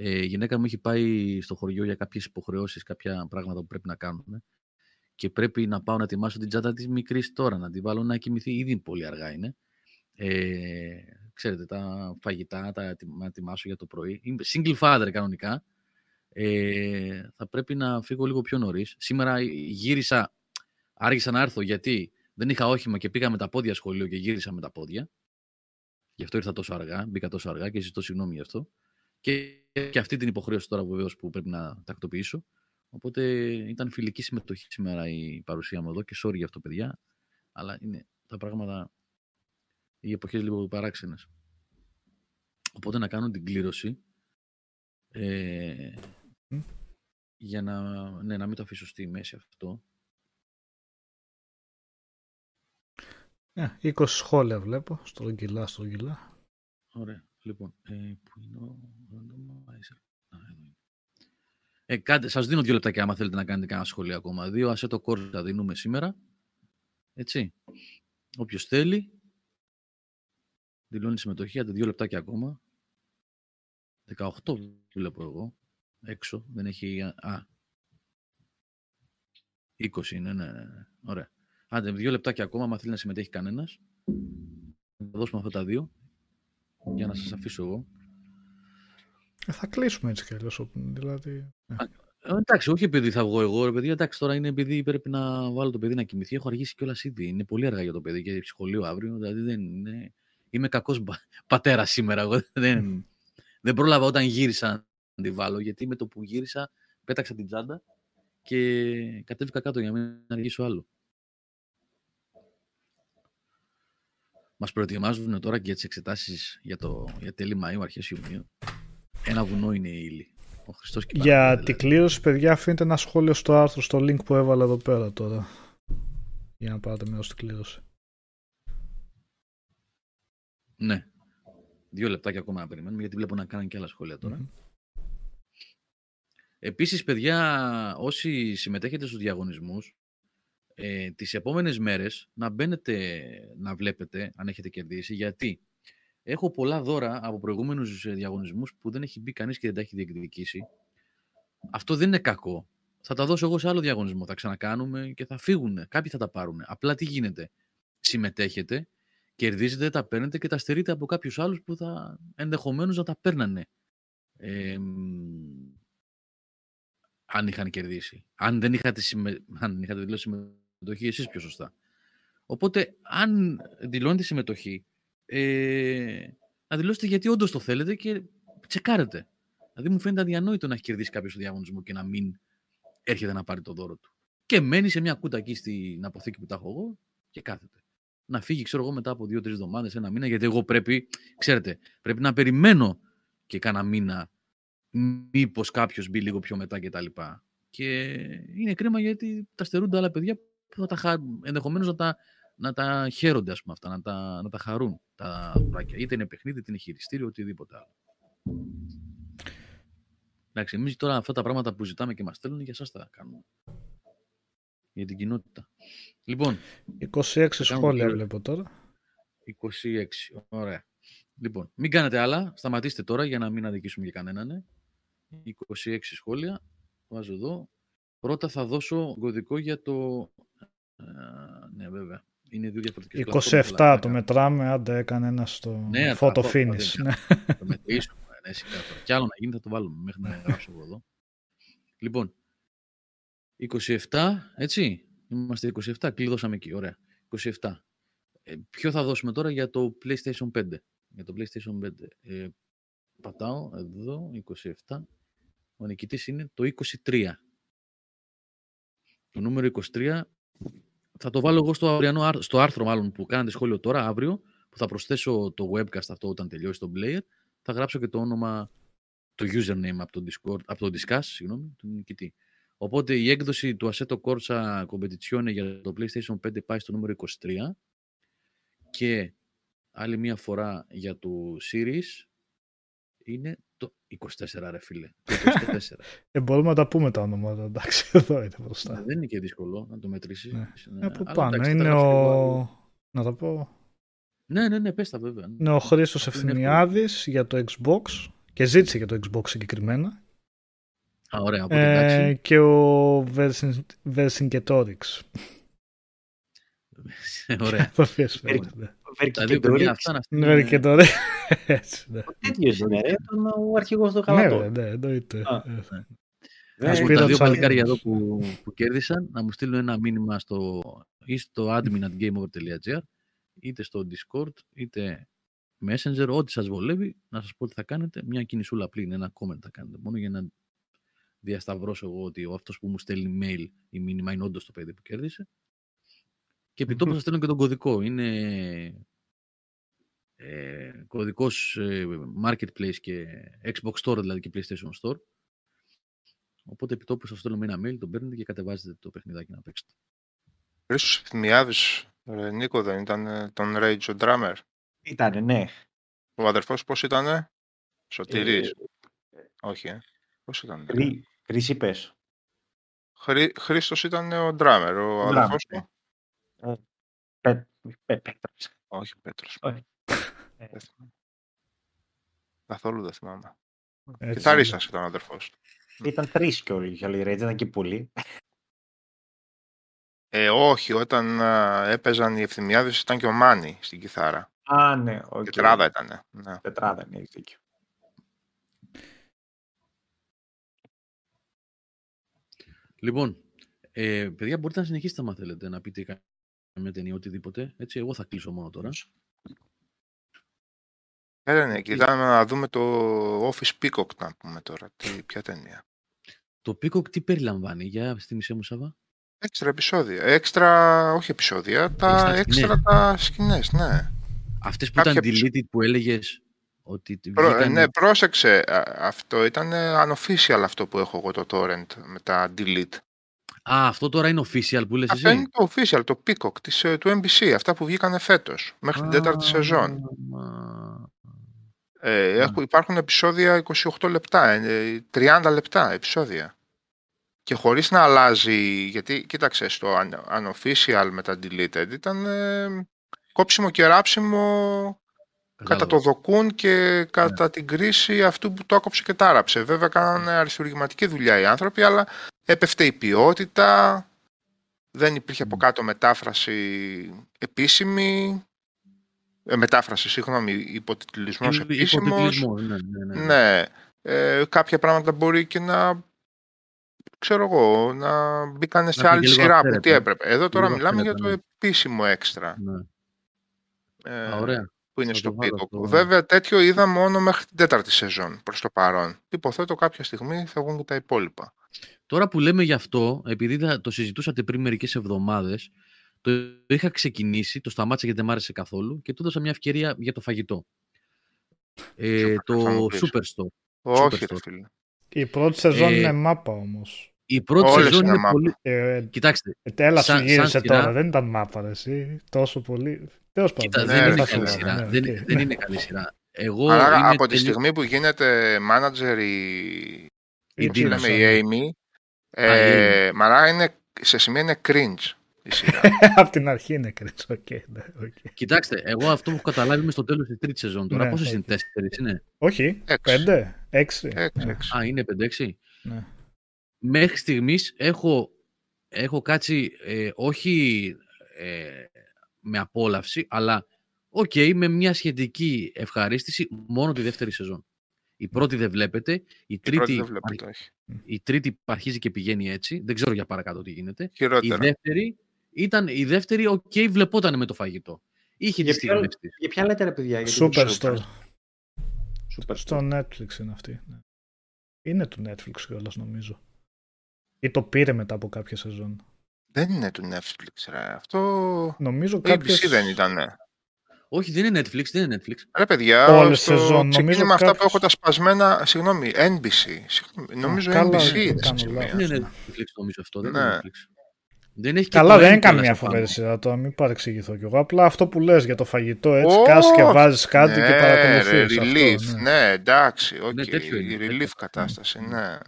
Ε, η γυναίκα μου έχει πάει στο χωριό για κάποιες υποχρεώσεις, κάποια πράγματα που πρέπει να κάνουμε και πρέπει να πάω να ετοιμάσω την τσάντα της μικρής τώρα, να την βάλω να κοιμηθεί. Ήδη πολύ αργά είναι. Ε, ξέρετε, τα φαγητά, τα να ετοιμάσω για το πρωί. Είμαι single father κανονικά. Ε, θα πρέπει να φύγω λίγο πιο νωρίς. Σήμερα γύρισα, άργησα να έρθω γιατί δεν είχα όχημα και πήγα με τα πόδια σχολείο και γύρισα με τα πόδια. Γι' αυτό ήρθα τόσο αργά, μπήκα τόσο αργά και ζητώ συγγνώμη γι' αυτό. Και, και αυτή την υποχρέωση τώρα βεβαίως που πρέπει να τακτοποιήσω. Οπότε ήταν φιλική συμμετοχή σήμερα η παρουσία μου εδώ και sorry για αυτό, παιδιά. Αλλά είναι τα πράγματα, οι εποχές λίγο παράξενες. Οπότε να κάνω την κλήρωση ε, για να, ναι, να μην το αφήσω στη μέση αυτό. Ναι, 20 σχόλια βλέπω, στο γκυλά, στο γκυλά. Ωραία, λοιπόν, ε, που είναι ο randomizer. Ε, κάτι, σας δίνω δύο λεπτάκια άμα θέλετε να κάνετε κανένα σχόλιο ακόμα. Δύο ασέτο κόρς θα δίνουμε σήμερα. Έτσι. Όποιος θέλει, δηλώνει συμμετοχή για δύο λεπτάκια ακόμα. 18 βλέπω εγώ. Έξω. Δεν έχει... Α. 20 είναι, ναι, ναι, ναι. Ωραία. Άντε, δύο λεπτάκια ακόμα, αν θέλει να συμμετέχει κανένας. Θα δώσουμε αυτά τα δύο. Για να σας αφήσω εγώ. Ε, θα κλείσουμε έτσι κι αλλιώς. Δηλαδή, ναι. Ε, εντάξει, όχι επειδή θα βγω εγώ, ρε παιδί. Εντάξει, τώρα είναι επειδή πρέπει να βάλω το παιδί να κοιμηθεί. Έχω αργήσει κιόλας ήδη. Είναι πολύ αργά για το παιδί και σχολείο αύριο. Δηλαδή δεν είναι... Είμαι κακός πατέρας σήμερα. Εγώ δεν, δεν πρόλαβα όταν γύρισα να τη βάλω, γιατί με το που γύρισα πέταξα την τσάντα και κατέβηκα κάτω για να μην αργήσω άλλο. Μας προετοιμάζουν τώρα και για τις εξετάσεις για, το, για τέλη Μαΐου, αρχές Ιουνίου. Ένα βουνό είναι η ύλη. Ο Χριστός και για την δηλαδή. κλήρωση, παιδιά, αφήνετε ένα σχόλιο στο άρθρο, στο link που έβαλα εδώ πέρα τώρα. Για να πάρετε μέρος στην κλήρωση. Ναι. Δύο λεπτάκια ακόμα να περιμένουμε, γιατί βλέπω να κάνουν και άλλα σχόλια τώρα. Mm-hmm. Επίσης, παιδιά, όσοι συμμετέχετε στους διαγωνισμούς, ε, τις επόμενες μέρες να μπαίνετε να βλέπετε αν έχετε κερδίσει, γιατί έχω πολλά δώρα από προηγούμενους διαγωνισμούς που δεν έχει μπει κανείς και δεν τα έχει διεκδικήσει. Αυτό δεν είναι κακό. Θα τα δώσω εγώ σε άλλο διαγωνισμό. Θα ξανακάνουμε και θα φύγουν. Κάποιοι θα τα πάρουν. Απλά τι γίνεται. Συμμετέχετε, κερδίζετε, τα παίρνετε και τα στερείτε από κάποιους άλλους που θα ενδεχομένως να τα παίρνανε. Ε, αν είχαν κερδίσει. Αν δεν είχατε, συμμε... αν είχατε δηλώσει συμμετοχή εσείς πιο σωστά. Οπότε, αν δηλώνετε συμμετοχή, ε, να δηλώσετε γιατί όντως το θέλετε και τσεκάρετε. Δηλαδή, μου φαίνεται αδιανόητο να έχει κερδίσει κάποιος το διαγωνισμός και να μην έρχεται να πάρει το δώρο του. Και μένει σε μια κούτα εκεί στην αποθήκη που τα έχω εγώ και κάθεται. Να φύγει, ξέρω εγώ, μετά από δύο-τρεις εβδομάδες, ένα μήνα, γιατί εγώ πρέπει, ξέρετε, πρέπει να περιμένω και κάνα μήνα μήπως κάποιος μπει λίγο πιο μετά κτλ. Και, και είναι κρίμα γιατί τα στερούνται άλλα παιδιά που θα τα ενδεχομένως να τα, να τα χαίρονται ας πούμε, αυτά, να τα, να τα χαρούν τα δουράκια. Είτε είναι παιχνίδι, είτε είναι χειριστήριο, οτιδήποτε άλλο. Εντάξει, εμείς τώρα αυτά τα πράγματα που ζητάμε και μας στέλνουν για εσάς τα κάνουμε. Για την κοινότητα. Λοιπόν. 26 σχόλια βλέπω τώρα. 26. Ωραία. Λοιπόν, μην κάνετε άλλα. Σταματήστε τώρα για να μην αδικήσουμε για κανέναν. 26 σχόλια. Βάζω εδώ. Πρώτα θα δώσω κωδικό για το... ναι, βέβαια. Είναι δύο διαφορετικές 27 το μετράμε, άντε έκανε ένας στο ναι, photo finish. Ναι. Το μετρήσουμε, ναι, Κι άλλο να γίνει θα το βάλουμε μέχρι να γράψω εγώ εδώ. Λοιπόν, 27, έτσι. Είμαστε 27, κλειδώσαμε εκεί, ωραία. 27. Ε, ποιο θα δώσουμε τώρα για το PlayStation 5. Για το PlayStation 5. Ε, πατάω εδώ, 27. Ο νικητής είναι το 23. Το νούμερο 23 θα το βάλω εγώ στο, αυριανό, στο άρθρο μάλλον που κάνετε σχόλιο τώρα, αύριο, που θα προσθέσω το webcast αυτό όταν τελειώσει το player. Θα γράψω και το όνομα, το username από το, Discord, από το Discuss, συγγνώμη, του νικητή. Οπότε η έκδοση του Assetto Corsa Competizione για το PlayStation 5 πάει στο νούμερο 23 και άλλη μία φορά για το Series είναι το 24 ρε φίλε. Το 24. ε, μπορούμε να τα πούμε τα ονόματα, εντάξει, εδώ είναι μπροστά. Ναι, δεν είναι και δύσκολο να το μετρήσει. Ναι. Ναι. Από πάνω, είναι ο... Να τα πω. Ναι, ναι, ναι, πες τα βέβαια. Είναι ο Χρήστος Ευθυμιάδης για το Xbox και ζήτησε και το Xbox συγκεκριμένα. Α, ωραία, ε, και ο Vercingetorix. ωραία. Τα δύο παιδιά αυτά να Vercingetorix. Ο τέτοιος είναι, ο αρχηγός του Ναι, ναι, εννοείται. Να σου τα δύο παλικάρια εδώ που, που κέρδισαν να μου στείλουν ένα μήνυμα στο, ή στο admin.gameover.gr είτε στο Discord είτε Messenger, ό,τι σας βολεύει, να σας πω τι θα κάνετε. Μια κινησούλα απλή είναι ένα comment θα κάνετε μόνο για να διασταυρώσω εγώ ότι ο αυτός που μου στέλνει mail ή μήνυμα είναι όντως το παιδί που κέρδισε. Και επί τόπου σας στέλνω και τον κωδικό. Είναι ε, κωδικός ε, Marketplace και Xbox Store δηλαδή και PlayStation Store. Οπότε επί τόπου σας στέλνω με ένα mail, τον παίρνετε και κατεβάζετε το παιχνιδάκι να παίξετε. Χρήστος Ευθυμιάδης, Νίκο δεν ήταν ε, τον Rage ο Drummer; Ήτανε, ναι. Ο αδερφός πώς ήτανε, Σωτηρής. Ε, Όχι, ε. Πώς ήταν. Χρή, Χρήση πες. Χρή, Χρήστος ήταν ο Drummer, ο αδερφός του. Ε, πέ, πέ, Πέτρος. Όχι, Πέτρος. Καθόλου δεν θυμάμαι. Κιθαρίστας ήταν ο αδερφός του. Ήταν τρεις και όλοι για Rage, ήταν και πολλοί. Ε, όχι, όταν α, έπαιζαν οι ευθυμιάδες ήταν και ο Μάνι στην κιθάρα. Α, ναι. Okay. Τετράδα ήταν. Ναι. Τετράδα, ναι, έχεις δίκιο. Λοιπόν, ε, παιδιά, μπορείτε να συνεχίσετε αν θέλετε να πείτε καμία ταινία, οτιδήποτε. Έτσι, εγώ θα κλείσω μόνο τώρα. Ναι, ναι, κοιτάμε να δούμε το Office Peacock να πούμε τώρα. Τι, ποια ταινία. Το Peacock τι περιλαμβάνει, για μισή μου Σαββά. Έξτρα επεισόδια. Έξτρα, όχι επεισόδια, τα έξτρα τα σκηνές, ναι. Αυτές που Κάποια ήταν deleted που έλεγες ότι Προ, Ναι, πρόσεξε. Αυτό ήταν unofficial αυτό που έχω εγώ το torrent με τα delete. Α, αυτό τώρα είναι official που λες αυτό εσύ. είναι το official, το Peacock της, ε, του NBC, αυτά που βγήκαν φέτος, μέχρι την τέταρτη σεζόν. Ε, έχουν, υπάρχουν επεισόδια 28 λεπτά, 30 ε, λεπτά επεισόδια. Και χωρίς να αλλάζει, γιατί κοίταξε, στο unofficial με τα deleted ήταν ε, κόψιμο και ράψιμο κατά το δοκούν και κατά ναι. την κρίση αυτού που το έκοψε και τάραψε. Βέβαια κάνανε αριστουργηματική δουλειά οι άνθρωποι, αλλά έπεφτε η ποιότητα, δεν υπήρχε από κάτω μετάφραση επίσημη, ε, μετάφραση, συγγνώμη, υποτιτλισμός επίσημος. Ναι, ναι, ναι. ναι. ναι ε, κάποια πράγματα μπορεί και να ξέρω εγώ, να μπήκαν σε άλλη σειρά από τι έπρεπε. Εδώ τώρα μιλάμε για το ναι. επίσημο έξτρα. Ναι. Ε, ωραία. Που είναι στο πίτο. Βέβαια τέτοιο είδα μόνο μέχρι την τέταρτη σεζόν προς το παρόν. Υποθέτω κάποια στιγμή θα βγουν και τα υπόλοιπα. Τώρα που λέμε γι' αυτό, επειδή το συζητούσατε πριν μερικές εβδομάδες, το είχα ξεκινήσει, το σταμάτησα γιατί δεν μ' άρεσε καθόλου και του έδωσα μια ευκαιρία για το φαγητό. Ε, το Superstore. Όχι, φίλε. Η πρώτη σεζόν ε, είναι μάπα όμως. Η πρώτη Όλες σεζόν είναι, πολύ. Ε, Κοιτάξτε. Ε, τέλα σου γύρισε τώρα, δεν ήταν μάπα, εσύ. Τόσο πολύ. Τέλος πάντων. Δεν, είναι καλή σειρά. Ναι, δεν, okay. δεν είναι καλή σειρά. Εγώ Αλλά είμαι από τη στιγμή που γίνεται manager η, η, η, λέμε, η Amy, ε, μαρά είναι, σε σημεία είναι cringe. Από την αρχή είναι cringe. Okay, ναι, okay. Κοιτάξτε, εγώ αυτό που έχω καταλάβει είμαι στο τέλος της τρίτης σεζόν. Τώρα ναι, πόσες είναι, τέσσερις είναι; Όχι, πέντε, έξι. Α, είναι πέντε-έξι. Ναι. Μέχρι στιγμής έχω, έχω κάτσει ε, όχι ε, με απόλαυση, αλλά οκέι, okay, με μια σχετική ευχαρίστηση μόνο τη δεύτερη σεζόν. Η πρώτη δεν βλέπεται, η τρίτη, η, βλέπεται, η τρίτη αρχίζει και πηγαίνει έτσι, δεν ξέρω για παρακάτω τι γίνεται. Χειρότερα. Η δεύτερη ήταν η δεύτερη, οκέι, okay, βλεπόταν με το φαγητό. Είχε για της στιγμή Για ποια λέτε ρε παιδιά, για Superstore. Superstore. Στο Netflix είναι αυτή. Ναι. Είναι του Netflix κιόλας νομίζω. Ή το πήρε μετά από κάποια σεζόν. Δεν είναι του Netflix, ρε. Αυτό. Νομίζω το κάποιες... ABC δεν ήταν. Όχι, δεν είναι Netflix, δεν είναι Netflix. Ρε παιδιά, Όλε σεζόν. Νομίζω με αυτά που έχω τα σπασμένα. Συγγνώμη, NBC. Συγγνώμη, νομίζω NBC είναι Δεν είναι Netflix, νομίζω αυτό. Δεν είναι ναι. Netflix. Δεν έχει Καλά, δεν είναι καμία φοβερή σειρά τώρα, μην παρεξηγηθώ κι εγώ. Απλά αυτό που λες για το φαγητό, έτσι, oh, κάτσε και βάζεις κάτι ναι, και παρακολουθείς. Relief, αυτό, ναι. ναι, εντάξει, okay. ναι, relief κατάσταση, ναι.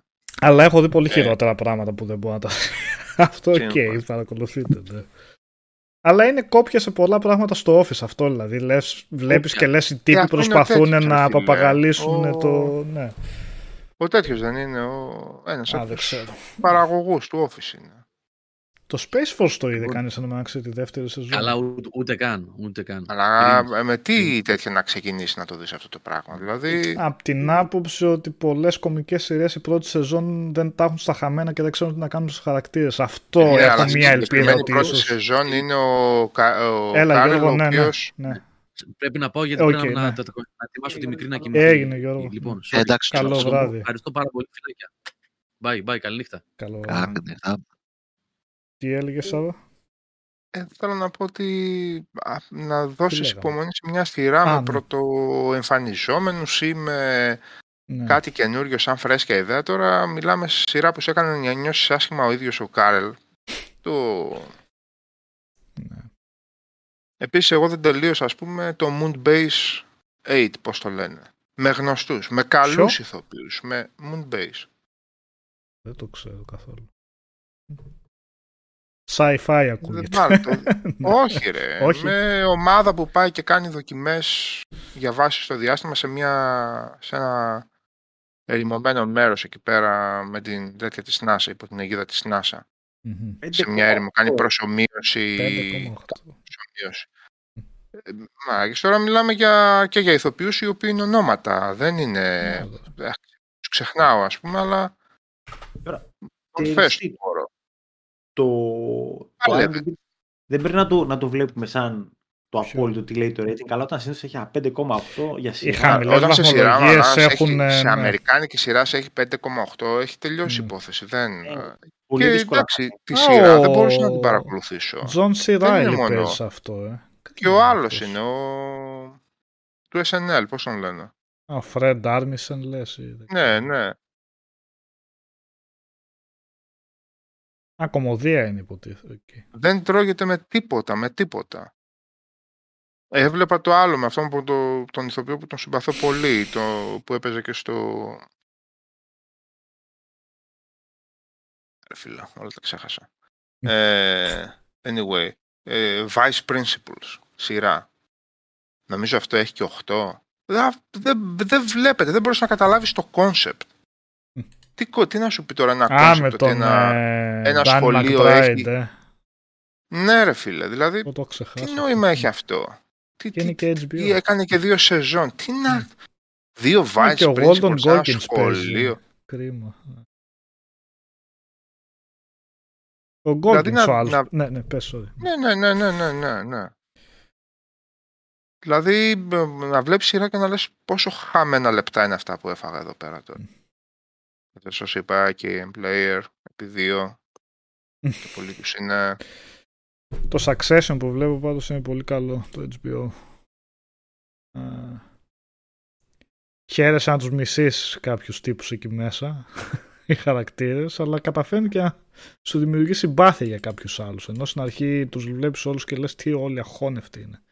Αλλά έχω δει πολύ ε. χειρότερα πράγματα που δεν μπορώ να τα. αυτό οκέι, okay, παρακολουθείται. Ναι. Αλλά είναι κόπια σε πολλά πράγματα στο Office αυτό δηλαδή. Λες, βλέπεις και λες οι τύποι προσπαθούν να παπαγαλίσουν το... Ναι. Ο τέτοιος δεν είναι ο... ένας από τους παραγωγούς του Office είναι. Το Space Force το είδε κανείς να μεταξύ τη δεύτερη σεζόν. Αλλά ούτε, ούτε, καν, ούτε καν. Αλλά με τι τέτοια να ξεκινήσει να το δεις αυτό το πράγμα. Δηλαδή... Από την άποψη ότι πολλές κομικές σειρές η πρώτη σεζόν δεν τα έχουν στα χαμένα και δεν ξέρουν τι να κάνουν στους χαρακτήρες. Αυτό ναι, έχω μία ελπίδα ότι. Η πρώτη σεζόν είναι ο, ο Έλα, Γιώργο, ναι, ναι, ναι. Πρέπει να πάω γιατί okay, πρέπει να, ναι. να, να, να ετοιμάσω τη μικρή να κοιμηθεί. Έγινε Γιώργο. Λοιπόν, Εντάξει, καλό βράδυ. Ευχαριστώ πάρα πολύ. Φιλάκια. Bye, bye, καλή νύχτα. Καλό βράδυ. Τι έλεγες Σάβα; Ε, θέλω να πω ότι να δώσεις υπομονή σε μια σειρά με ναι. πρωτοεμφανιζόμενους ή με ναι. κάτι καινούριο σαν φρέσκια ιδέα. Τώρα μιλάμε σε σειρά που σε έκανε να νιώσεις άσχημα ο ίδιος ο Κάρελ. Το... Ναι. Επίσης εγώ δεν τελείωσα ας πούμε το Moonbase 8 πώς το λένε. Με γνωστούς, με καλούς Ποιο; ηθοποιούς, με Moonbase. Δεν το ξέρω καθόλου. Sci-fi ακούγεται. Ναι. Όχι ρε. Όχι. Με ομάδα που πάει και κάνει δοκιμές για βάση στο διάστημα σε, μια, σε ένα ερημωμένο μέρος εκεί πέρα με την τέτοια της NASA, υπό την αιγίδα της NASA. Mm-hmm. Σε μια έρημο, κάνει προσωμείωση. προσωμείωση. Ε, μα, και τώρα μιλάμε για, και για ηθοποιούς οι οποίοι είναι ονόματα. Δεν είναι... Yeah. Ε, τους ξεχνάω ας πούμε, αλλά... Φες το, το δεν πρέπει να το, να το βλέπουμε σαν το απόλυτο τι λέει το rating, αλλά όταν συνήθως έχει 5,8 για σειρά. Όταν σε σειρά έχουν, έχει, σε ναι. αμερικάνικη σειρά έχει 5,8, έχει τελειώσει η mm. υπόθεση. Δεν... Ε, πολύ και δύσκολα. εντάξει, τη σειρά oh, δεν μπορούσα να την παρακολουθήσω. John C. Reilly παίζει αυτό. Ε. Και ο άλλος είναι, ο... του SNL, πώς τον λένε; Ο Fred Armisen λες. Ναι, ναι. Ακομωδία είναι υποτίθεται. Δεν τρώγεται με τίποτα, με τίποτα. Έβλεπα το άλλο με αυτόν που το, τον ηθοποιό που τον συμπαθώ πολύ, το, που έπαιζε και στο... Ρε φίλα, όλα τα ξέχασα. ε, anyway, ε, Vice Principles, σειρά. Νομίζω αυτό έχει και 8. Δεν, δεν, δεν βλέπετε, δεν μπορείς να καταλάβεις το concept. Τι, τι να σου πει τώρα ένα κόνσεπτ, ότι ένα, ε, ένα σχολείο έχει... Ε. Ναι ρε φίλε, δηλαδή το τι νόημα έχει αυτό; Τι, τι, και HBO. τι, έκανε και δύο σεζόν. Τι να... Δύο βάσεις πριν σε ένα σχολείο. Κρίμα. Ο Γκόλκινς δηλαδή, ο άλλος. Να... Ναι, ναι, πες, sorry. Ναι, ναι, ναι, ναι, ναι, ναι, ναι. Δηλαδή, να βλέπεις σειρά και να λες πόσο χάμενα λεπτά είναι αυτά που έφαγα εδώ πέρα τώρα. Δεν σας είπα και player επί δύο. και πολύ τους είναι... Το Succession που βλέπω πάντως είναι πολύ καλό το HBO. χαίρεσαι να τους μισείς κάποιους τύπους εκεί μέσα οι χαρακτήρες αλλά καταφέρνει και να σου δημιουργεί συμπάθεια για κάποιους άλλους ενώ στην αρχή τους βλέπεις όλους και λες τι όλοι αχώνευτοι είναι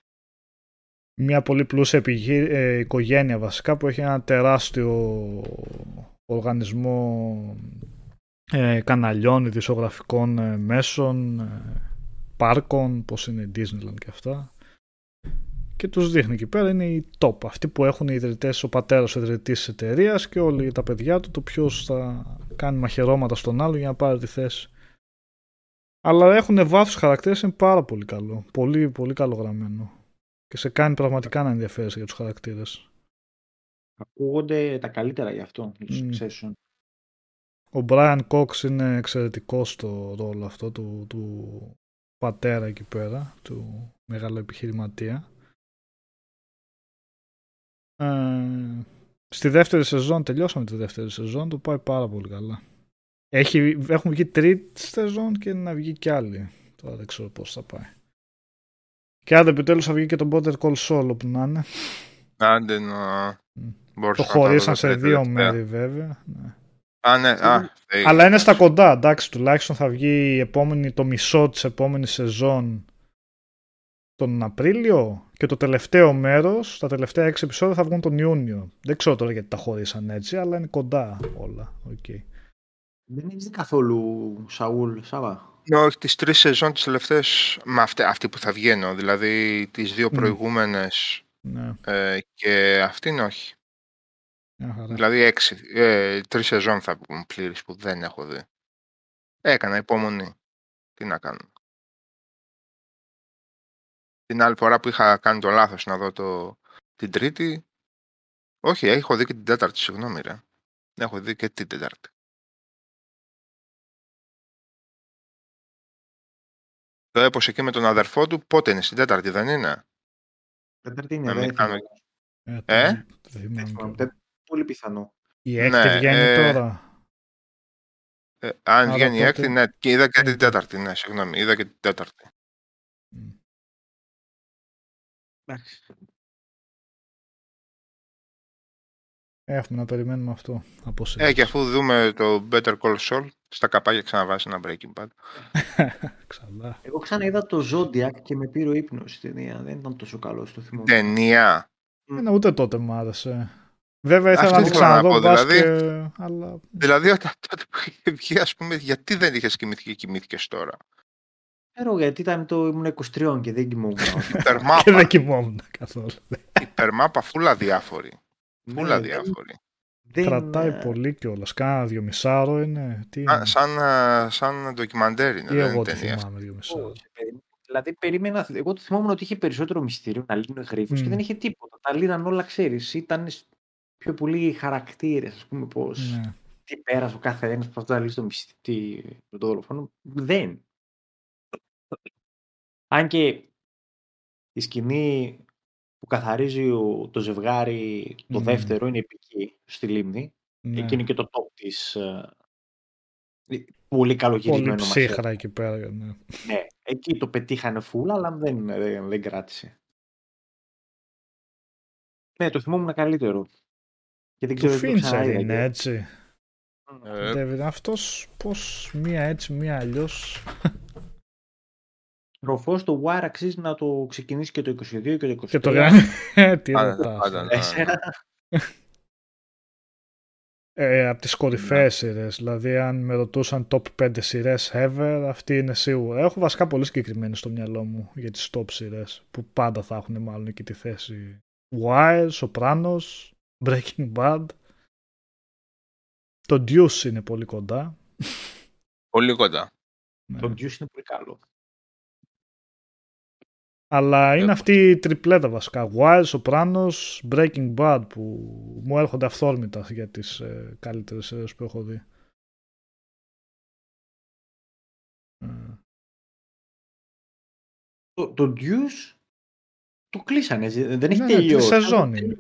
μια πολύ πλούσια ε, οικογένεια βασικά που έχει ένα τεράστιο οργανισμό ε, καναλιών, ειδησογραφικών ε, μέσων, ε, πάρκων, πώς είναι η Disneyland και αυτά. Και τους δείχνει εκεί πέρα, είναι οι top. Αυτοί που έχουν οι ιδρυτές, ο πατέρας ο ιδρυτής της εταιρείας και όλοι τα παιδιά του, το ποιος θα κάνει μαχαιρώματα στον άλλο για να πάρει τη θέση. Αλλά έχουν βάθος χαρακτήρες, είναι πάρα πολύ καλό. Πολύ, πολύ καλό γραμμένο. Και σε κάνει πραγματικά να ενδιαφέρεσαι για τους χαρακτήρες. Ακούγονται τα καλύτερα γι' αυτό, για το Succession. Ο Brian Cox είναι εξαιρετικός στο ρόλο αυτό του, του πατέρα εκεί πέρα, του μεγάλου επιχειρηματία. Ε, στη δεύτερη σεζόν, τελειώσαμε τη δεύτερη σεζόν, το πάει πάρα πολύ καλά. Έχει, έχουν βγει τρίτη σεζόν και να βγει κι άλλη. Τώρα δεν ξέρω πώς θα πάει. Και αν επιτέλους θα βγει και το Better Call Saul όπου να είναι. Άντε να... Το χωρίσαν σε δύο μέρη βέβαια. Ναι. Α, ναι. Α, Αλλά είναι στα κοντά, εντάξει, τουλάχιστον θα βγει η επόμενη, το μισό της επόμενης σεζόν τον Απρίλιο και το τελευταίο μέρος, τα τελευταία έξι επεισόδια θα βγουν τον Ιούνιο. Δεν ξέρω τώρα γιατί τα χωρίσαν έτσι, αλλά είναι κοντά όλα. Okay. Δεν έχει δει καθόλου Σαούλ, Σάβα. Ναι, όχι, τις τρεις σεζόν τις τελευταίες, με αυτή, αυτή που θα βγαίνω, δηλαδή τις δύο προηγούμενες ναι. ε, και αυτήν όχι. Δηλαδή έξι, ε, τρεις σεζόν θα πούμε πλήρης που δεν έχω δει. Έκανα υπομονή. Τι να κάνω. Την άλλη φορά που είχα κάνει το λάθος να δω το, την τρίτη, όχι, έχω δει και την τέταρτη, συγγνώμη ρε. Έχω δει και την τέταρτη. Το έπωσε εκεί με τον αδερφό του, πότε είναι, στην τέταρτη δεν είναι; Τέταρτη είναι, δεν κάνω... Ε, ε; Πολύ πιθανό. Η έκτη ναι, βγαίνει ε... τώρα. Ε, αν βγαίνει η έκτη, ναι, και είδα και την τέταρτη, ναι, συγγνώμη, είδα και την τέταρτη. Εντάξει. Έχουμε να περιμένουμε αυτό από Ε, και αφού δούμε το Better Call Saul, στα καπάκια ξαναβάζει ένα Breaking Bad. Ξανά. Εγώ ξαναείδα το Zodiac και με πήρε ο ύπνος στην ταινία. Δεν ήταν τόσο καλό στο θυμό. Ταινία. Mm. ούτε τότε μου άρεσε. Βέβαια ήθελα να το ξαναδώ δηλαδή, και... αλλά... δηλαδή όταν τότε που είχε βγει, ας πούμε, γιατί δεν είχες κοιμηθεί και κοιμήθηκες τώρα; Ξέρω γιατί ήταν το ήμουν 23 και δεν κοιμόμουν. Υπερμάπα. και δεν κοιμόμουν καθόλου. Υπερμάπα φούλα διάφορη. Φούλα ναι, διάφορη. Δεν... Κρατάει πολύ κιόλας. Κάνα δυο μισάρο είναι. Τι είναι. σαν, σαν ντοκιμαντέρ είναι. Ή εγώ τη θυμάμαι δυο μισάρο. Δηλαδή, περίμενα, εγώ το θυμόμουν ότι είχε περισσότερο μυστήριο, να λύνει γρήφο mm. και δεν είχε τίποτα. Τα λύναν όλα, ξέρεις. Ήταν πιο πολύ χαρακτήρες, ας πούμε, πώς. Ναι. Τι πέρασε ο κάθε ένας που αυτό να λύσει το μυστήριο με το δολοφόνο. Δεν. Αν και η σκηνή που καθαρίζει το ζευγάρι, το δεύτερο, είναι επική στη Λίμνη. Ναι. Εκεί είναι και το top της ε, πολύ καλογυρισμένο Πολύ ψύχρα εκεί πέρα. Ναι. ναι. εκεί το πετύχανε φούλα, αλλά δεν, δεν, δεν κράτησε. Ναι, το θυμόμουν καλύτερο. Και δεν ξέρω το Φίντσερ είναι έτσι. Ε... αυτός πώς μία έτσι, μία αλλιώς. Ροφό το Wire αξίζει να το ξεκινήσει και το 22 και το 23. Και το κάνει. Ε, τι ρωτάς. Ε, από τις κορυφαίες ναι. σειρές, δηλαδή αν με ρωτούσαν top 5 σειρές ever, αυτή είναι σίγουρα. Έχω βασικά πολύ συγκεκριμένη στο μυαλό μου για τις top σειρές, που πάντα θα έχουν μάλλον εκεί τη θέση. Wire, Sopranos, Breaking Bad. Το Deuce είναι πολύ κοντά. Πολύ κοντά. Το Deuce είναι πολύ καλό. Αλλά είναι αυτή η τριπλέτα βασικά. Wild, Sopranos, Breaking Bad που μου έρχονται αυθόρμητα για τις ε, καλύτερες σειρές που έχω δει. Ε. Το, το Deuce το κλείσανε, δεν έχει ναι, ναι τελειώσει. Ναι, σεζόν είναι.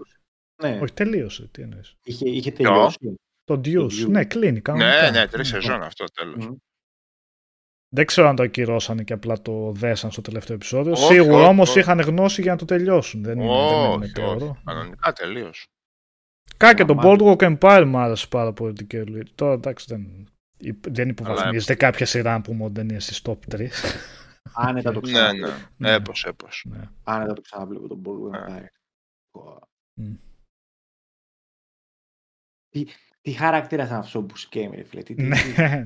Ναι. Όχι, τελείωσε. Τι εννοείς. Είχε, είχε τελειώσει. Το Deuce, ναι, κλείνει. Ναι, ναι, τρεις σεζόν αυτό τέλος. Δεν ξέρω αν το ακυρώσανε και απλά το δέσαν στο τελευταίο επεισόδιο. Όχι, Σίγουρα όμως είχαν γνώση για να το τελειώσουν. Δεν είναι, όχι, δεν είναι όχι. Κανονικά τελείω. Κάκε το Boardwalk Empire μου άρεσε πάρα πολύ την Κέρλι. Τώρα εντάξει δεν, δεν υποβαθμίζεται κάποια σειρά που πούμε δεν είναι στις top 3. Άνετα το ξαναβλέπω. Ναι, ναι. ναι. Έπως, έπως. Ναι. Άνετα το ξαναβλέπω τον Boardwalk Empire. Τι, τι χαρακτήρας είναι αυτό που σκέμει, φίλε. Ναι.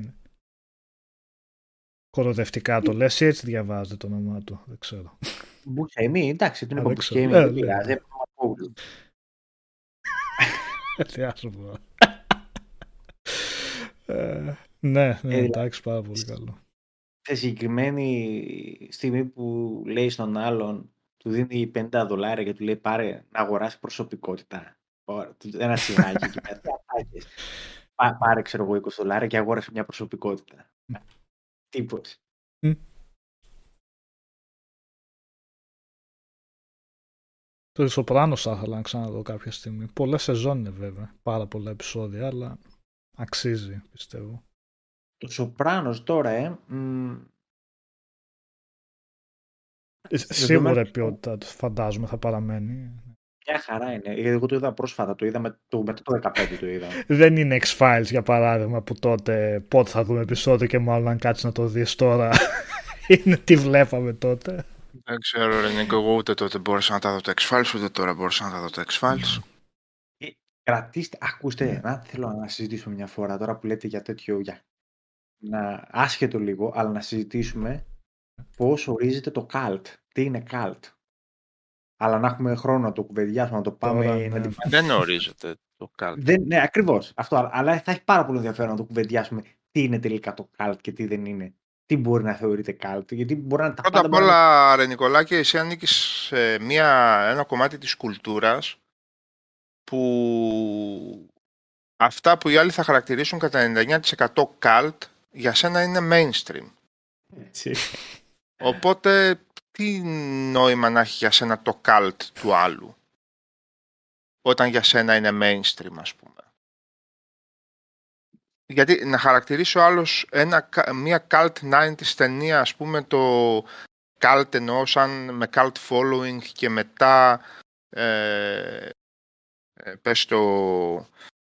Κοροδευτικά το λες ή έτσι διαβάζετε το όνομά του, δεν ξέρω. Μπουσέμι, εντάξει, τον είπα Μπουσκέμι, δεν πειράζει. Τι άσο Ναι, ναι, εντάξει, πάρα πολύ καλό. Σε συγκεκριμένη στιγμή που λέει στον άλλον, του δίνει 50 δολάρια και του λέει πάρε να αγοράσεις προσωπικότητα. Ένα σειράκι εκεί πέρα. Πάρε, ξέρω εγώ, 20 δολάρια και αγόρασε μια προσωπικότητα. Τίποτα. Το Σοπράνο θα ήθελα να ξαναδώ κάποια στιγμή. Πολλές σεζόν είναι βέβαια. Πάρα πολλά επεισόδια, αλλά αξίζει πιστεύω. Το Σοπράνος τώρα, ε. ε σίγουρα η ποιότητα του φαντάζομαι θα παραμένει. Μια χαρά είναι. Εγώ το είδα πρόσφατα. Το είδα με το, μετά το 15 το είδα. Δεν είναι X-Files για παράδειγμα που τότε πότε θα δούμε επεισόδιο και μάλλον αν κάτσει να το δεις τώρα είναι τι βλέπαμε τότε. Δεν ξέρω ρε Νίκο, εγώ ούτε τότε μπορούσα να τα δω το X-Files ούτε τώρα μπορούσα να τα δω το X-Files. Ε, κρατήστε, ακούστε, ναι. να θέλω να συζητήσουμε μια φορά τώρα που λέτε για τέτοιο, για να, άσχετο λίγο, αλλά να συζητήσουμε πώς ορίζεται το cult. Τι είναι cult; Αλλά να έχουμε χρόνο να το κουβεντιάσουμε, να το πάμε... Τώρα, ναι. Δεν ορίζεται το cult. Δεν, ναι, ακριβώς. Αυτό, αλλά θα έχει πάρα πολύ ενδιαφέρον να το κουβεντιάσουμε τι είναι τελικά το cult και τι δεν είναι. Τι μπορεί να θεωρείται cult. Γιατί μπορεί να τα Πρώτα απ' όλα, Ρε Νικολάκη, εσύ ανήκεις σε μια, ένα κομμάτι της κουλτούρας που αυτά που οι άλλοι θα χαρακτηρίσουν κατά 99% cult για σένα είναι mainstream. Έτσι. Οπότε τι νόημα να έχει για σένα το cult του άλλου όταν για σένα είναι mainstream ας πούμε; Γιατί να χαρακτηρίσω άλλος ένα, μια cult 90's ταινία ας πούμε το cult εννοώ σαν με cult following και μετά ε, ε, πες το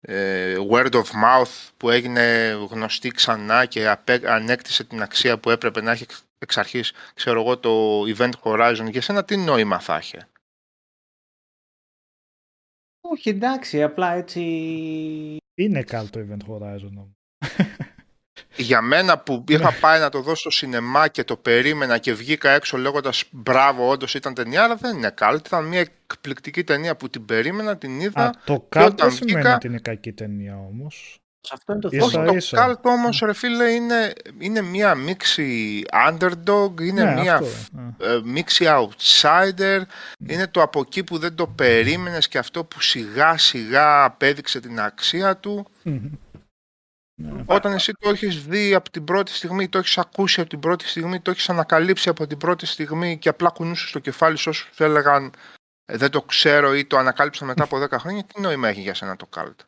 ε, word of mouth που έγινε γνωστή ξανά και ανέκτησε την αξία που έπρεπε να έχει εξ αρχής, ξέρω εγώ, το Event Horizon. Για σένα τι νόημα θα έχει. Όχι, εντάξει, απλά έτσι... Είναι καλό το Event Horizon για μένα που είχα ναι. πάει να το δω στο σινεμά και το περίμενα και βγήκα έξω λέγοντας μπράβο, όντως ήταν ταινία, αλλά δεν είναι καλή. Ήταν μια εκπληκτική ταινία που την περίμενα, την είδα. Α, το καλτ δεν σημαίνει ότι είναι κακή ταινία όμως. Αυτό είναι το θέμα. Όχι, το καλτ όμως, ρε φίλε, είναι, είναι μια μίξη underdog, είναι ναι, μια ε, μίξη outsider, ναι. είναι το από εκεί που δεν το περίμενες και αυτό που σιγά σιγά απέδειξε την αξία του. Ναι. Όταν εσύ το έχεις δει από την πρώτη στιγμή, το έχεις ακούσει από την πρώτη στιγμή, το έχεις ανακαλύψει από την πρώτη στιγμή και απλά κουνούσες στο κεφάλι σου όσους έλεγαν «Ε, δεν το ξέρω ή το ανακάλυψα μετά από 10 χρόνια, τι νόημα έχει για σένα το καλτ.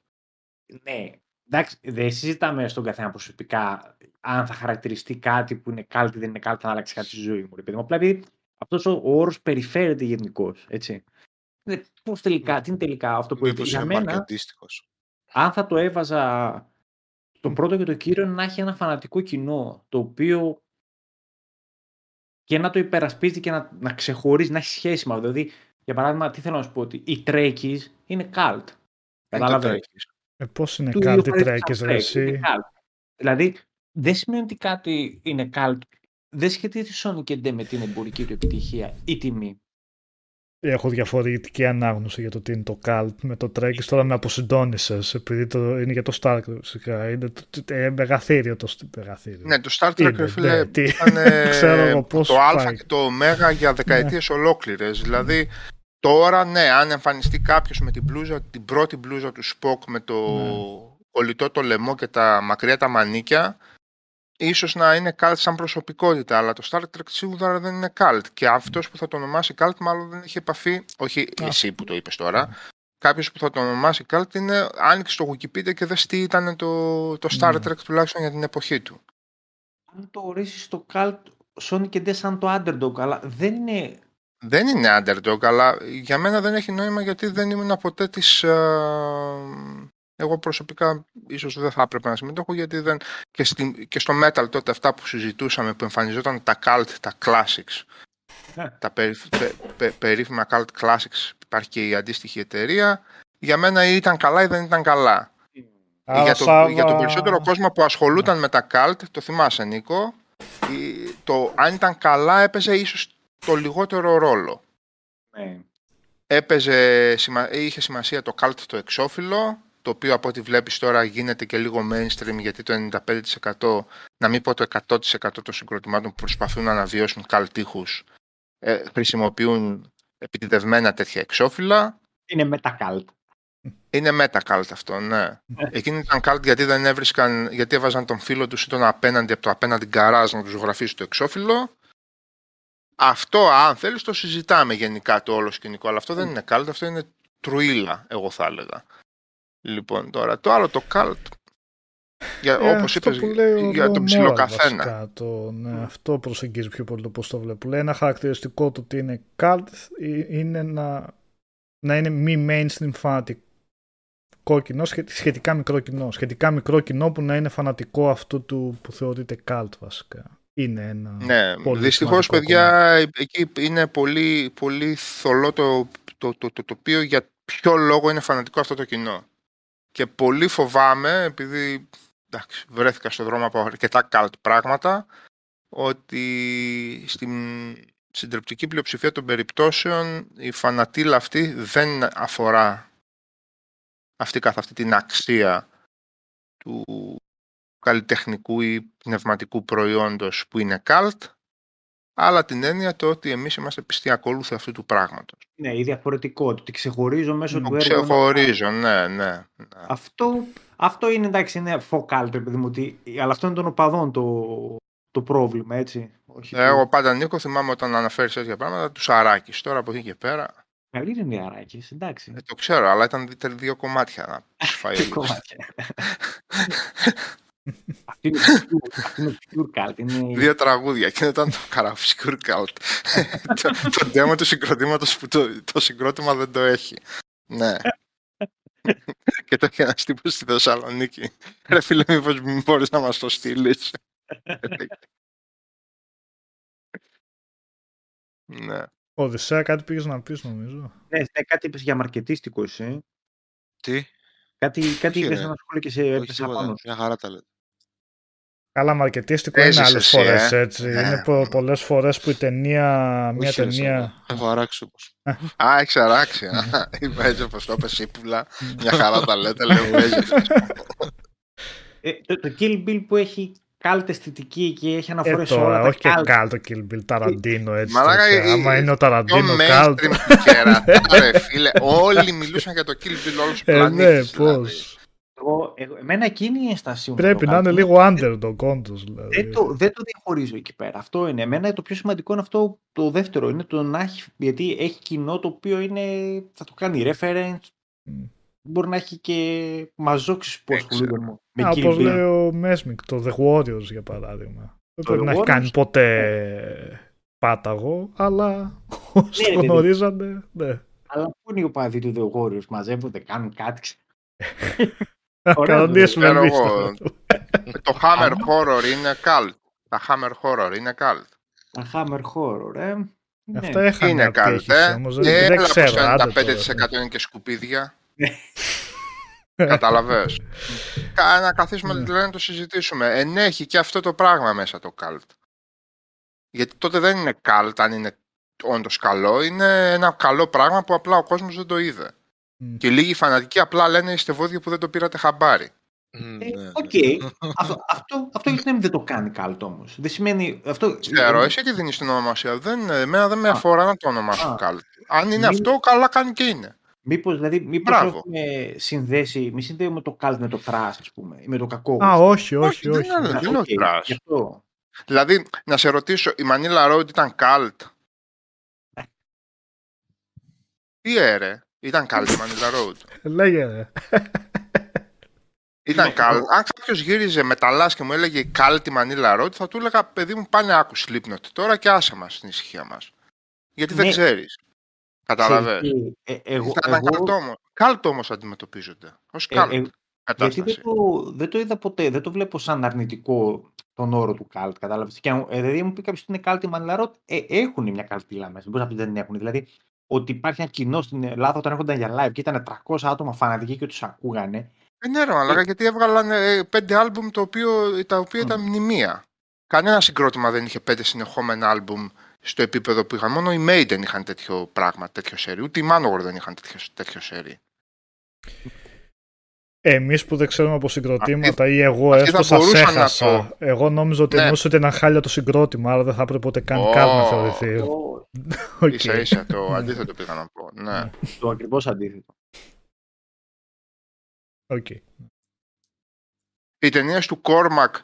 Ναι, εντάξει, δεν συζητάμε στον καθένα προσωπικά αν θα χαρακτηριστεί κάτι που είναι καλτ ή δεν είναι καλτ, να αλλάξει κάτι στη ζωή μου. Επειδή απλά επειδή αυτός ο όρος περιφέρεται γενικώς. Πώς τελικά, τι είναι τελικά αυτό που είπε για μένα; Αν θα το έβαζα το πρώτο και το κύριο είναι να έχει ένα φανατικό κοινό, το οποίο και να το υπερασπίζει και να, να ξεχωρίζει, να έχει σχέση με αυτό. Δηλαδή, για παράδειγμα, τι θέλω να σου πω, ότι οι Τρέκis είναι cult. Κατάλαβες; Ε, πώς είναι cult οι Τρέκis, εσύ; Δηλαδή, δεν σημαίνει ότι κάτι είναι cult. Δεν σχετίζει Sonic και με την εμπορική του επιτυχία ή τιμή. Έχω διαφορετική ανάγνωση για το τι είναι το cult με το Τρέκι. Τώρα με αποσυντώνησες, επειδή το, είναι για το Star Trek. Είναι το, το, ε, μεγαθύριο το μεγαθύριο. Ναι, το Star Trek, είναι, φίλε, ναι, ήταν Ξέρω πώς το Α και το Ω για δεκαετίες ναι. ολόκληρες. Δηλαδή, τώρα, ναι, αν εμφανιστεί κάποιος με την, μπλούζα, την πρώτη μπλούζα του Spock με το ναι. κολλητό το λαιμό και τα μακριά τα μανίκια, ίσως να είναι cult σαν προσωπικότητα, αλλά το Star Trek σίγουρα δεν είναι cult. Και αυτός που θα το ονομάσει cult μάλλον δεν έχει επαφή, όχι εσύ που το είπες τώρα, κάποιος που θα το ονομάσει cult είναι άνοιξε στο Wikipedia και δες τι ήταν το, το Star ναι. Trek τουλάχιστον για την εποχή του. Αν το ορίσεις το cult, Sonic και σαν το underdog, αλλά δεν είναι... Δεν είναι underdog, αλλά για μένα δεν έχει νόημα γιατί δεν ήμουν ποτέ της... Εγώ προσωπικά ίσως δεν θα έπρεπε να συμμετέχω γιατί δεν... Και, στη... και στο metal τότε αυτά που συζητούσαμε που εμφανιζόταν τα cult, τα classics, ναι. τα περί... πε... περίφημα cult classics, υπάρχει και η αντίστοιχη εταιρεία, για μένα ήταν καλά ή δεν ήταν καλά. για, το... για τον περισσότερο κόσμο που ασχολούταν ναι. με τα cult, το θυμάσαι Νίκο, το αν ήταν καλά έπαιζε ίσως το λιγότερο ρόλο. Ναι. Έπαιζε, είχε σημασία το cult το εξώφυλλο, το οποίο από ό,τι βλέπεις τώρα γίνεται και λίγο mainstream γιατί το 95% να μην πω το 100% των συγκροτημάτων που προσπαθούν να αναβιώσουν καλτήχους ε, χρησιμοποιούν επιτιδευμένα τέτοια εξώφυλλα. Είναι μετακάλτ. Είναι μετακάλτ αυτό, ναι. ναι. Εκείνοι ήταν καλτ γιατί δεν έβρισκαν, γιατί έβαζαν τον φίλο τους ή τον απέναντι από το απέναντι γκαράζ να τους ζωγραφίσει το εξώφυλλο. Αυτό, αν θέλεις, το συζητάμε γενικά το όλο σκηνικό, αλλά αυτό δεν είναι καλτ, αυτό είναι τρουίλα, εγώ θα έλεγα. Λοιπόν, τώρα το άλλο το cult. Για, ε, όπως είπες, για τον ψιλοκαθένα. Το, ναι, αυτό προσεγγίζει πιο πολύ το πώς το βλέπω. Λέει ένα χαρακτηριστικό του ότι είναι cult είναι να, να είναι μη mainstream φανατικό κοινό, σχετικά μικρό κοινό. Σχετικά μικρό κοινό που να είναι φανατικό αυτού του που θεωρείται cult βασικά. Είναι ένα ναι, πολύ δυστυχώς παιδιά εκεί είναι πολύ, πολύ θολό το, το, το, το τοπίο για ποιο λόγο είναι φανατικό αυτό το κοινό. Και πολύ φοβάμαι, επειδή εντάξει, βρέθηκα στο δρόμο από αρκετά καλτ πράγματα, ότι στην συντριπτική πλειοψηφία των περιπτώσεων η φανατήλα αυτή δεν αφορά αυτή καθ' αυτή την αξία του καλλιτεχνικού ή πνευματικού προϊόντος που είναι καλτ, αλλά την έννοια το ότι εμείς είμαστε πιστοί ακόλουθοι αυτού του πράγματος. Ναι, η διαφορετικότητα, ότι ξεχωρίζω μέσω του έργου. Ξεχωρίζω, ναι, ναι, ναι. Αυτό, αυτό είναι εντάξει, είναι φοκάλ, παιδί μου, αλλά αυτό είναι των οπαδών το, το πρόβλημα, έτσι. Όχι Εγώ πάντα Νίκο θυμάμαι όταν αναφέρει τέτοια πράγματα τους Αράκης. Τώρα από εκεί και πέρα. Καλή είναι η Αράκης, εντάξει. Ε, το ξέρω, αλλά ήταν δύο κομμάτια να φάει. Δύο κομμάτια. Αυτή είναι pure cult. Είναι... Δύο τραγούδια και ήταν το pure cult. το demo του συγκροτήματος που το, το συγκρότημα δεν το έχει. Ναι. και το έχει ένας τύπος στη Θεσσαλονίκη. Ρε φίλε, μήπως μπορείς να μας το στείλεις. ναι. Οδυσσέα, κάτι πήγες να πεις νομίζω. Ναι, ναι κάτι είπες για μαρκετίστικο εσύ. Τι; Κάτι, κάτι είπες ένα σχόλιο και σε έπεσε πάνω. Μια χαρά τα λέτε. Καλά, μαρκετίστικο είναι άλλες φορές ε; έτσι. Ναι. Είναι πο, πολλές φορές που η ταινία. Μια ταινία. Έχω αράξει όμω. Α, έχεις αράξει. Είπα έτσι όπως το είπες ύπουλα. Μια χαρά τα λέτε, λέω ε, το, το Kill Bill που έχει κάλτ αισθητική και έχει αναφορές ε, σε όλα όχι και κάλτ το Kill Bill, Ταραντίνο έτσι. Μαλάκα, άμα είναι ο Ταραντίνο κάλτ. φίλε. Όλοι μιλούσαν για το Kill Bill όλος ο πλανήτης. Ναι, πώς. Εγώ, εγώ, εμένα εκείνη η αίσθηση Πρέπει να είναι λίγο underdog, όντω. Δηλαδή. Δεν, το, δεν το διαχωρίζω εκεί πέρα. Αυτό είναι. Εμένα το πιο σημαντικό είναι αυτό το δεύτερο. Είναι το να έχει. Γιατί έχει κοινό το οποίο είναι, θα το κάνει reference. Mm. Μπορεί να έχει και μαζόξεις που ασχολούνται με Α, Όπως λέει ο Μέσμικ, το The Warriors για παράδειγμα. Δεν πρέπει να έχει κάνει ποτέ πάταγο, αλλά όσοι ναι, γνωρίζανε. Ναι. Αλλά πού είναι οι οπαδοί του The Warriors, μαζεύονται, κάνουν κάτι. Κανονίσουμε Το Hammer Horror είναι cult. Τα Hammer Horror είναι cult. Τα Hammer Horror, ε. Ναι. Αυτό έχανε είναι cult, ε. Όμως, δεν, δεν ξέρω. 95% είναι και σκουπίδια. Καταλαβες. να καθίσουμε ναι. δηλαδή να το συζητήσουμε. Ενέχει και αυτό το πράγμα μέσα το cult. Γιατί τότε δεν είναι cult αν είναι όντως καλό. Είναι ένα καλό πράγμα που απλά ο κόσμος δεν το είδε. Και λίγοι φανατικοί απλά λένε είστε βόδια που δεν το πήρατε χαμπάρι. Ε, ναι, οκέι. αυτό, αυτό, αυτό γιατί δεν το κάνει κάλτ όμως. Δεν σημαίνει. Αυτό... Ξέρω, εσύ τι δίνεις την ονομασία. Δεν, εμένα δεν με αφορά να το ονομάσω κάλτ. Αν είναι αυτό, καλά κάνει και είναι. Μήπως δηλαδή, μήπως έχουμε συνδέσει, μη συνδέουμε το καλτ με το trash, ας πούμε, ή με το κακό. Α, όχι, όχι, όχι. Δεν είναι okay, Δηλαδή, να σε ρωτήσω, η Manila Road ήταν καλτ. Ε. Τι έρε. Ήταν καλή η Manila Road. Λέγε. Ήταν καλή. Αν κάποιος γύριζε μεταλλά και μου έλεγε καλή τη Manila Road, θα του έλεγα παιδί μου πάνε άκου Slipknot τώρα και άσε μας στην ησυχία μας. Γιατί δεν ναι. ξέρεις. Κατάλαβε. Ε, εγώ, Ήταν εγώ... Καλτ όμως αντιμετωπίζονται. Ω καλτ. Ε, ε, γιατί δεν το, δεν το είδα ποτέ, δεν το βλέπω σαν αρνητικό τον όρο του καλτ. Κατάλαβες. Και αν ε, δηλαδή μου πει κάποιος ότι είναι καλτ η Manila Road, ε, έχουν μια καλτήλα μέσα. Μπορείς να πεις δεν έχουν. Δηλαδή ότι υπάρχει ένα κοινό στην Ελλάδα όταν έρχονταν για live και ήταν 300 άτομα φανατικοί και τους ακούγανε. Δεν ναι, αλλά γιατί έβγαλαν ε, πέντε άλμπουμ το οποίο, τα οποία ήταν μνημεία. Κανένα συγκρότημα δεν είχε πέντε συνεχόμενα άλμπουμ στο επίπεδο που είχαν. Μόνο οι Maiden είχαν τέτοιο πράγμα, τέτοιο σερί. Ούτε οι Manowar δεν είχαν τέτοιο, τέτοιο σερί. Εμείς που δεν ξέρουμε από συγκροτήματα ή εγώ έστω σας έχασα. Εγώ νόμιζα ότι ναι. εννοούσε ότι ήταν χάλια το συγκρότημα, άρα δεν θα έπρεπε ούτε καν oh. να θεωρηθεί. Oh. okay. Ίσα ίσα το αντίθετο πήγα να πω. Ναι. Το ακριβώς αντίθετο. Okay. Οι ταινίες του Κόρμακ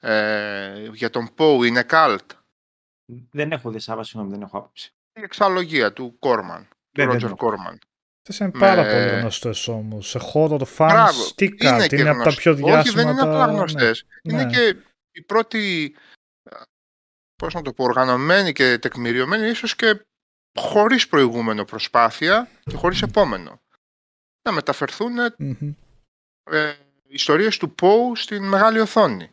ε, για τον Πόου είναι καλτ. Δεν έχω δει Σάβα, συγγνώμη, δεν έχω άποψη. Η εξαλλογία του Κόρμαν, του Ρότζερ Κόρμαν. Αυτέ είναι πάρα με... πολύ γνωστέ όμως. Σε χώρο το fans, τι κάτι, είναι, είναι από τα πιο διάσημα. Όχι, δεν είναι απλά γνωστές. Ναι. Είναι ναι. και η πρώτη, πώς να το πω, οργανωμένη και τεκμηριωμένη, ίσως και χωρίς προηγούμενο προσπάθεια και χωρίς επόμενο. Να μεταφερθούν mm-hmm. ε, ιστορίες του Πόου στην μεγάλη οθόνη.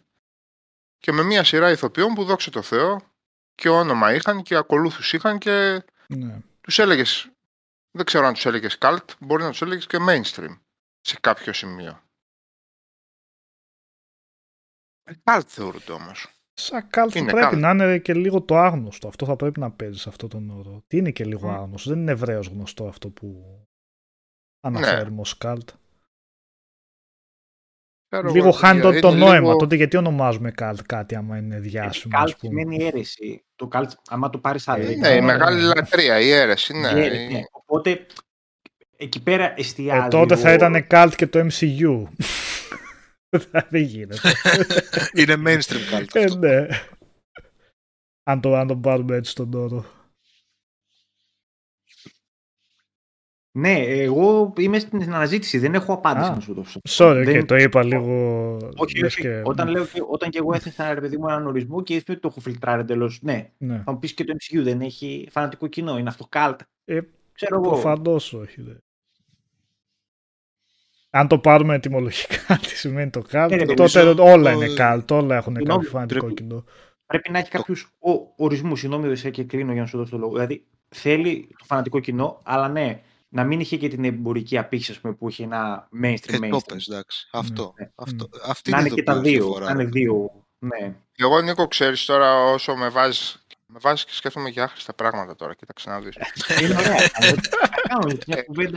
Και με μια σειρά ηθοποιών που δόξε το Θεό και όνομα είχαν και ακολούθους είχαν και ναι. τους έλεγες δεν ξέρω αν τους έλεγες cult, μπορεί να τους έλεγες και mainstream σε κάποιο σημείο. Καλτ θεωρούνται όμως. Σαν καλτ πρέπει να είναι και λίγο το άγνωστο. Αυτό θα πρέπει να παίζεις σε αυτόν τον όρο. Τι είναι και λίγο mm. άγνωστο. Δεν είναι ευρέως γνωστό αυτό που αναφέρουμε ναι. ως καλτ. Λίγο χάνει το, το νόημα. Λίγο... Τότε γιατί ονομάζουμε καλτ κάτι άμα είναι διάσημο. Καλτ σημαίνει αίρεση. Το καλτ, άμα το πάρεις άλλο. Ναι, η μεγάλη λατρεία, η αίρεση. Ναι. ναι. Οπότε εκεί πέρα εστιάζει. Ε, τότε θα ήταν καλτ και το MCU. Δεν γίνεται. είναι mainstream καλτ. Ε, ναι. Αν το, αν το πάρουμε έτσι τον όρο. Ναι, εγώ είμαι στην αναζήτηση, δεν έχω απάντηση να σου δώσω. Sorry, δεν... και το είπα λίγο. Όχι, όχι. Και... Όταν, λέω και, όταν και εγώ έθεσα ένα παιδί μου έναν ορισμό και είπε ότι το έχω φιλτράρει εντελώς. Ναι. ναι. Θα μου πεις και το MCU δεν έχει φανατικό κοινό, είναι αυτό καλτ. Ε, Ξέρω εγώ. Προφανώ όχι. Δε. Αν το πάρουμε ετοιμολογικά, τι σημαίνει το καλτ, ε, τότε όλα είναι καλτ, όλα έχουν κάποιο φανατικό κοινό. Πρέπει να έχει κάποιου ορισμούς. Συγγνώμη, δεν και κλείνω για να σου δώσω το λόγο. Δηλαδή θέλει το φανατικό κοινό, αλλά ναι, να μην είχε και την εμπορική απήχηση πούμε, που είχε ένα mainstream. Ε, το πες, εντάξει. Αυτό. Ναι. αυτό. Αυτή να είναι και τα δύο. Να είναι δύο. Ναι. Εγώ, Νίκο, ξέρεις τώρα όσο με βάζεις με βάζεις και σκέφτομαι για άχρηστα πράγματα τώρα. Κοίταξε να δεις. Είναι ωραία.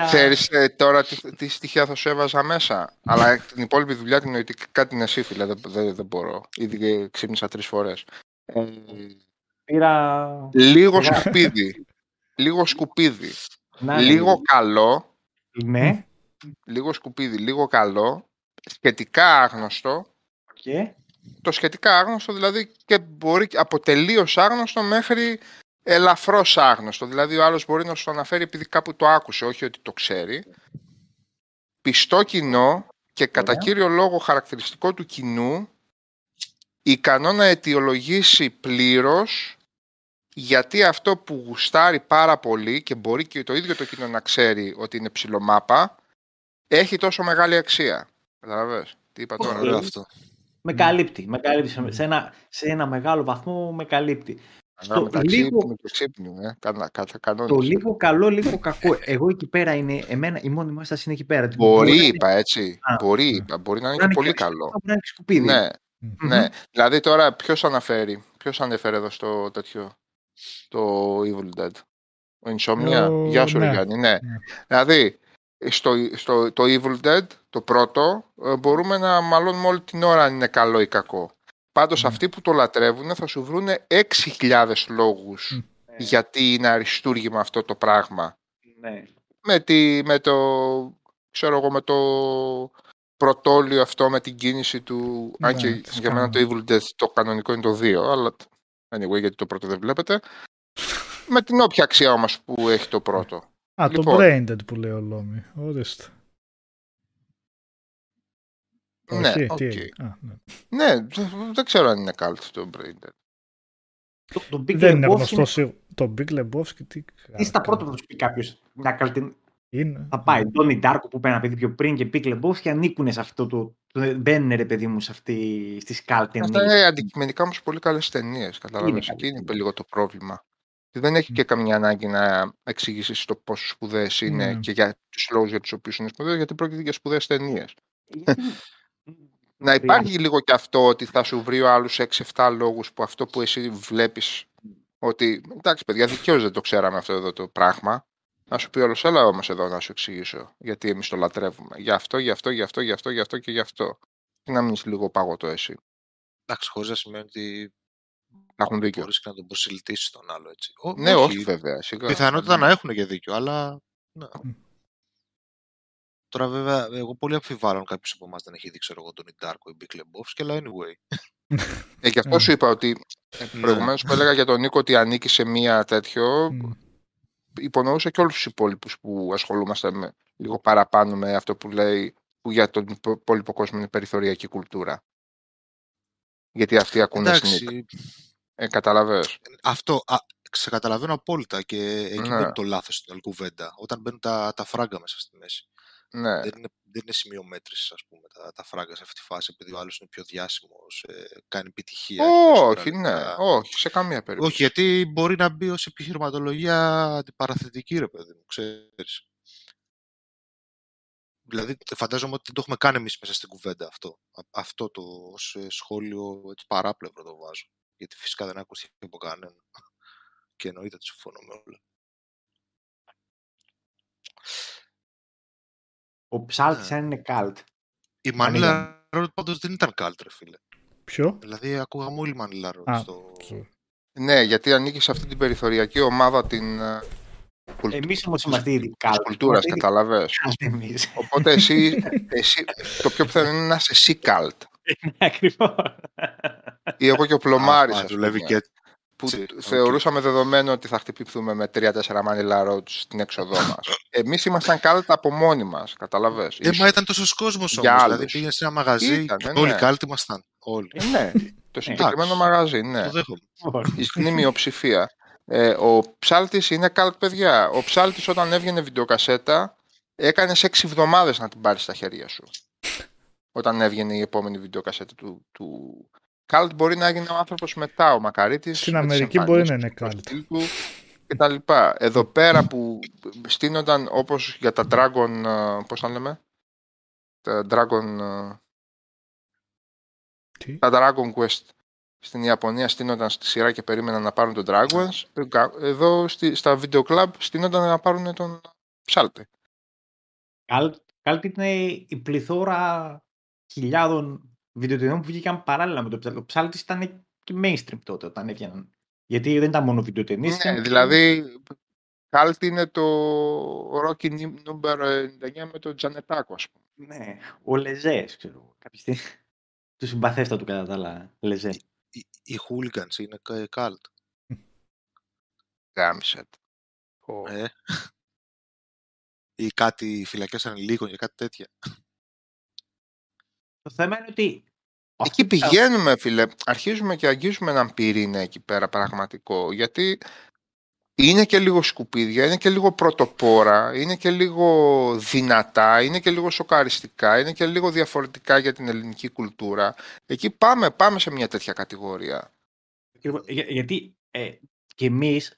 Ξέρεις ε, τώρα τι, τι στοιχεία θα σου έβαζα μέσα. Αλλά την υπόλοιπη δουλειά την νοητικά την εσύ, φίλε. Δεν, δεν, δεν μπορώ. Ήδη ξύπνησα τρεις φορές. Ε, Πήρα... Λίγο σκουπίδι. Λίγο σκουπίδι λίγο ναι. καλό. Ναι. Λίγο σκουπίδι, λίγο καλό. Σχετικά άγνωστο. Και. Το σχετικά άγνωστο δηλαδή και μπορεί από τελείως άγνωστο μέχρι ελαφρώς άγνωστο. Δηλαδή ο άλλος μπορεί να σου το αναφέρει επειδή κάπου το άκουσε, όχι ότι το ξέρει. Πιστό κοινό και κατά κύριο λόγο χαρακτηριστικό του κοινού ικανό να αιτιολογήσει πλήρως γιατί αυτό που γουστάρει πάρα πολύ και μπορεί και το ίδιο το κοινό να ξέρει ότι είναι ψηλομάπα, έχει τόσο μεγάλη αξία. Καταλαβες; Τι είπα τώρα; Okay. αυτό. Με καλύπτει. Με καλύπτει. Σε, ένα, σε ένα μεγάλο βαθμό με καλύπτει. Στο λίγο... το ξύπνιο, ε. Κανα, κανα, το λίγο καλό, λίγο κακό. Εγώ εκεί πέρα είναι, εμένα η μόνη μου έσταση είναι εκεί πέρα. Μπορεί, μπορεί είπα έτσι. Α, μπορεί, είπα. Μπορεί να είναι και πολύ καλό. Μπορεί να είναι σκουπίδι. Ναι. Mm-hmm. ναι. Δηλαδή τώρα ποιος αναφέρει, ποιος ανέφερε εδώ στο τέτοιο; Το Evil Dead. Ο Insomnia. Γεια σου, ναι. Ριγάνη. Ναι. ναι. Δηλαδή, στο, στο, το Evil Dead, το πρώτο, ε, μπορούμε να μαλώνουμε όλη την ώρα αν είναι καλό ή κακό. Πάντως ναι. αυτοί που το λατρεύουν θα σου βρούνε 6.000 λόγους ναι. γιατί είναι αριστούργημα αυτό το πράγμα. Ναι. Με, τη, με το, ξέρω εγώ, με το πρωτόλιο αυτό, με την κίνηση του, ναι, αν και για μένα το Evil Dead το κανονικό είναι το 2, αλλά anyway γιατί το πρώτο δεν βλέπετε. Με την όποια αξία όμως που έχει το πρώτο. Α, λοιπόν, το Braindead που λέει ο Λόμι. Ορίστε. Ναι, okay. Α, ναι. ναι, δεν ξέρω αν είναι cult το Braindead. Το, το Big δεν είναι γνωστό είναι... Το Big Lebowski τι... Τι στα πρώτα που θα σου πει κάποιος μια καλτή... Είναι. Θα πάει. Τόνι ναι. Ντάρκο που είπε ένα παιδί πιο πριν και Big Lebowski ανήκουν σε αυτό το... Μπαίνουν ρε παιδί μου σε αυτή, στις κάλτες. Αυτά είναι αντικειμενικά όμως πολύ καλές ταινίες. Καταλαβαίνεις. Εκεί είναι λίγο το πρόβλημα δεν έχει και καμία ανάγκη να εξηγήσεις το πόσο σπουδαίες είναι mm. και για τους λόγους για τους οποίους είναι σπουδαίες, γιατί πρόκειται για σπουδαίες ταινίες. να υπάρχει λίγο και αυτό ότι θα σου βρει ο άλλου 6-7 λόγους που αυτό που εσύ βλέπεις. Ότι εντάξει, παιδιά, δικαίως δεν το ξέραμε αυτό εδώ το πράγμα. Να σου πει όλος, έλα όμως εδώ να σου εξηγήσω. Γιατί εμείς το λατρεύουμε. Γι' αυτό, γι' αυτό, γι' αυτό, γι' αυτό, γι' αυτό και γι' αυτό. Και να μείνεις λίγο παγωτό εσύ. Εντάξει, χωρίς να σημαίνει ότι έχουν δίκιο. Μπορείς και να τον προσελητήσει τον άλλο έτσι. ναι, όχι, όχι βέβαια. Σιγά. Πιθανότητα ναι. να έχουν και δίκιο, αλλά... Ναι. Τώρα βέβαια, εγώ πολύ αμφιβάλλω αν κάποιος από εμάς δεν έχει δει, ξέρω εγώ, τον Ιντάρκο ή Big Lebowski, αλλά anyway. ε, γι' αυτό σου είπα ότι ναι. προηγουμένως που έλεγα για τον Νίκο ότι ανήκει σε μία τέτοιο, υπονοούσα και όλους τους υπόλοιπους που ασχολούμαστε με, λίγο παραπάνω με αυτό που λέει που για τον υπόλοιπο κόσμο είναι περιθωριακή κουλτούρα. Γιατί αυτοί ακούνε συνήθω. Ε, καταλαβαίνεις. Αυτό, α, σε καταλαβαίνω απόλυτα και εκεί ναι. μπαίνει το λάθος στην όλη κουβέντα. Όταν μπαίνουν τα, τα φράγκα μέσα στη μέση. Ναι. Δεν είναι, δεν είναι σημείο μέτρησης, ας πούμε, τα, τα φράγκα σε αυτή τη φάση, επειδή ο άλλος είναι πιο διάσημος, ε, κάνει επιτυχία. Όχι, ναι, όχι, σε καμία περίπτωση. Όχι, γιατί μπορεί να μπει ως επιχειρηματολογία αντιπαραθετική, ρε παιδί μου, ξέρεις. Δηλαδή, φαντάζομαι ότι δεν το έχουμε κάνει εμείς μέσα στην κουβέντα αυτό. Αυτό το ως ε, σχόλιο έτσι, παράπλευρο το βάζω. Γιατί φυσικά δεν ακούστηκε από κανέναν. Και εννοείται ότι συμφωνώ με όλα. Ο ψάλτης ναι. αν είναι καλτ. Η Μανίλα Ρόντ πάντως δεν ήταν καλτ, ρε φίλε. Ποιο; Δηλαδή ακούγαμε όλοι Μανίλα Ρόντ στο... Ναι, γιατί ανήκει σε αυτή την περιθωριακή ομάδα την, ε, Εμείς όμως είμαστε ήδη κάτω. Κουλτούρας, καταλαβέ. Οπότε εσύ, εσύ, το πιο πιθανό είναι να είσαι εσύ καλτ. Ναι, Ακριβώς. Ή εγώ και ο Πλωμάρης. Δουλεύει και που θεωρούσαμε δεδομένο ότι θα χτυπηθούμε με 3-4 Manila Roads στην έξοδό μας. Εμείς ήμασταν κάλτα από μόνοι μας, καταλαβέ. Ε, μα ήταν τόσος κόσμος όμως. Δηλαδή πήγαινε σε ένα μαγαζί και ναι. όλοι κάλτοι ήμασταν. Όλοι. Ε, ναι, το συγκεκριμένο μαγαζί, ναι. Η σκηνή μειοψηφία. Ε, ο ψάλτης είναι καλτ παιδιά. Ο ψάλτης όταν έβγαινε βιντεοκασέτα έκανε 6 εβδομάδες να την πάρει στα χέρια σου. Όταν έβγαινε η επόμενη βιντεοκασέτα του, του... Καλτ μπορεί να έγινε ο άνθρωπος μετά, ο Μακαρίτη. Στην Αμερική μπορεί να είναι καλτ. Και τα λοιπά. Εδώ πέρα που στείνονταν όπως για τα Dragon, ε, πώς τα λέμε, τα Dragon, ε, Τι; τα Dragon Quest στην Ιαπωνία στείνονταν στη σειρά και περίμεναν να πάρουν τον Dragons. Εδώ στη, στα Video Club στείνονταν να πάρουν τον ψάλτη. Καλτ είναι η πληθώρα χιλιάδων βιντεοτενών που βγήκαν παράλληλα με το ψάλτη. Ο ψάλτη ήταν και mainstream τότε όταν έβγαιναν. Γιατί δεν ήταν μόνο βιντεοτενίες. Ναι, δηλαδή Καλτ είναι το Rocky Number 99 με τον Τζανετάκο, ας πούμε. Ναι, ο Λεζές, ξέρω. Κάποια στιγμή. Τους συμπαθέστα του κατά τα άλλα, Λεζές οι hooligans είναι cult. Γάμισε Ε. Ή κάτι φυλακές ανηλίκων και κάτι τέτοια. Το θέμα είναι ότι... Εκεί πηγαίνουμε, φίλε. Αρχίζουμε και αγγίζουμε έναν πυρήνα εκεί πέρα πραγματικό. Γιατί είναι και λίγο σκουπίδια, είναι και λίγο πρωτοπόρα, είναι και λίγο δυνατά, είναι και λίγο σοκαριστικά, είναι και λίγο διαφορετικά για την ελληνική κουλτούρα. Εκεί πάμε, πάμε σε μια τέτοια κατηγορία. Για, γιατί ε, και εμείς,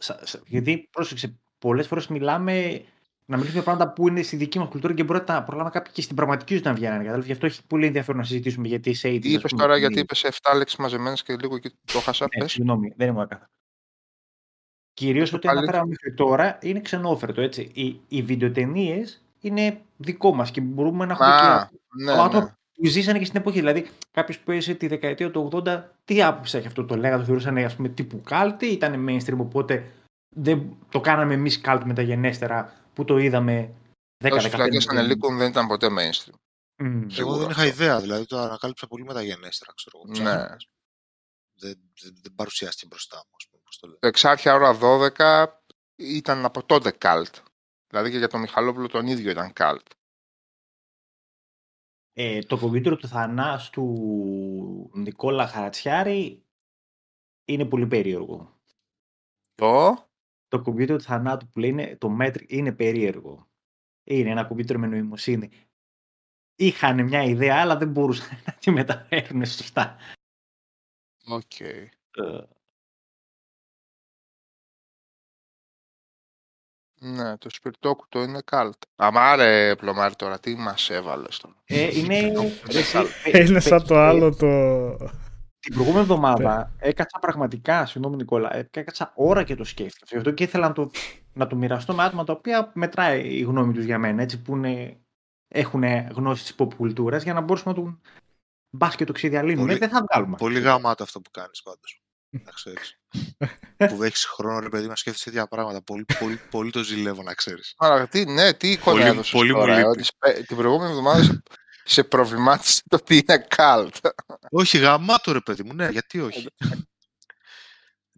γιατί πρόσεξε, πολλές φορές μιλάμε να μιλήσουμε για πράγματα που είναι στη δική μας κουλτούρα και μπορεί να προλάβουμε κάποιοι και στην πραγματική ζωή να βγαίνουν. Γι' αυτό έχει πολύ ενδιαφέρον να συζητήσουμε γιατί σε Τι είπες τώρα, γιατί είπες 7 λέξεις μαζεμένες και λίγο και το χάσα. Ναι, συγγνώμη, δεν είμαι έκαθα. Κυρίως ό,τι αναφέραμε μέχρι τώρα είναι ξενόφερτο. Έτσι. Οι, οι βιντεοτενίες είναι δικό μας και μπορούμε να έχουμε Α, και ναι, άτομα ναι. που ζήσανε και στην εποχή. Δηλαδή, κάποιος που έζησε τη δεκαετία του 80, τι άποψη έχει αυτό; Το λέγανε, το θεωρούσαν ας πούμε, τύπου κάλτη, ήταν mainstream, οπότε δεν το κάναμε εμείς κάλτ μεταγενέστερα που το είδαμε 10 15 φυλακές ανελίκων δεν ήταν ποτέ mainstream. Mm. Εγώ δεν είχα ιδέα, δηλαδή το ανακάλυψα πολύ μεταγενέστερα, ξέρω Ναι. Δεν, δεν, δεν παρουσιάστηκε μπροστά μου, ας πούμε. Το εξάρχεια ώρα 12 ήταν από τότε καλτ. Δηλαδή και για τον Μιχαλόπουλο τον ίδιο ήταν καλτ. Ε, το κομπιούτερ του θανάς του Νικόλα Χαρατσιάρη είναι πολύ περίεργο. Το; Το κομπιούτερ του θανάτου που λέει το μέτρη είναι περίεργο. Είναι ένα κομπιούτερ με νοημοσύνη. Είχαν μια ιδέα, αλλά δεν μπορούσαν να τη μεταφέρουν σωστά. Οκ. Okay. Ε, Ναι, το σπιρτόκουτο είναι καλτ. Αμάρε, πλωμάρι τώρα, τι μας έβαλες τώρα. Ε, είναι... είναι σαν το άλλο το... Την προηγούμενη εβδομάδα έκατσα πραγματικά, συγγνώμη Νικόλα, έκατσα ώρα και το σκέφτηκα. Γι' αυτό και ήθελα να το, να το μοιραστώ με άτομα τα οποία μετράει η γνώμη τους για μένα, έτσι που είναι, έχουν γνώση της pop κουλτούρας για να μπορούσαμε να του μπας και το ξεδιαλύνουμε. Πολύ, δεν θα βγάλουμε. Πολύ γαμάτο αυτό που κάνεις πάντως. Να ξέρεις. που έχεις χρόνο, ρε παιδί, να σκέφτεσαι τέτοια πράγματα. Πολύ, πολύ, πολύ το ζηλεύω, να ξέρεις. Άρα, τι, ναι, τι εικόνα έδωσες. Πολύ τώρα, μου λείπει. Την προηγούμενη εβδομάδα σε προβλημάτισε το ότι είναι καλτ. Όχι, γαμάτο ρε παιδί μου, ναι, γιατί όχι.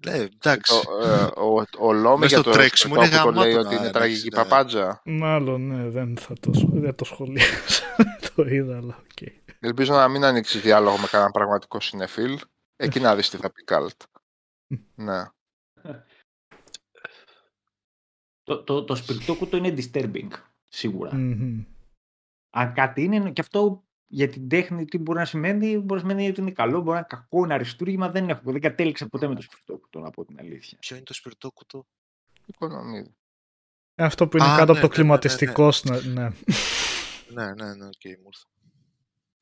Ναι, εντάξει. Ο, ο, ο Λόμι για το τρέξιμο είναι γαμάτο. λέει ότι είναι τραγική παπάντζα. Μάλλον, ναι, δεν θα το, δεν το σχολίασα. το είδα, αλλά οκ. Ελπίζω να μην ανοίξει διάλογο με κανέναν πραγματικό συνεφίλ. Εκεί να δεις τι θα πει καλτ. ναι. Το, το, το σπιρτόκουτο είναι disturbing, σίγουρα. Αν κάτι είναι, και αυτό για την τέχνη τι μπορεί να σημαίνει, μπορεί να σημαίνει ότι είναι καλό, μπορεί να είναι κακό, είναι αριστούργημα, δεν έχω. Δεν κατέληξα ποτέ με το σπιρτόκουτο, να πω την αλήθεια. Ποιο είναι το σπιρτόκουτο; Οικονομίδη. Αυτό που είναι Α, κάτω ναι, από το ναι, ναι, ναι κλιματιστικό, ναι. ναι. ναι, Ναι, ναι, ναι, okay, μου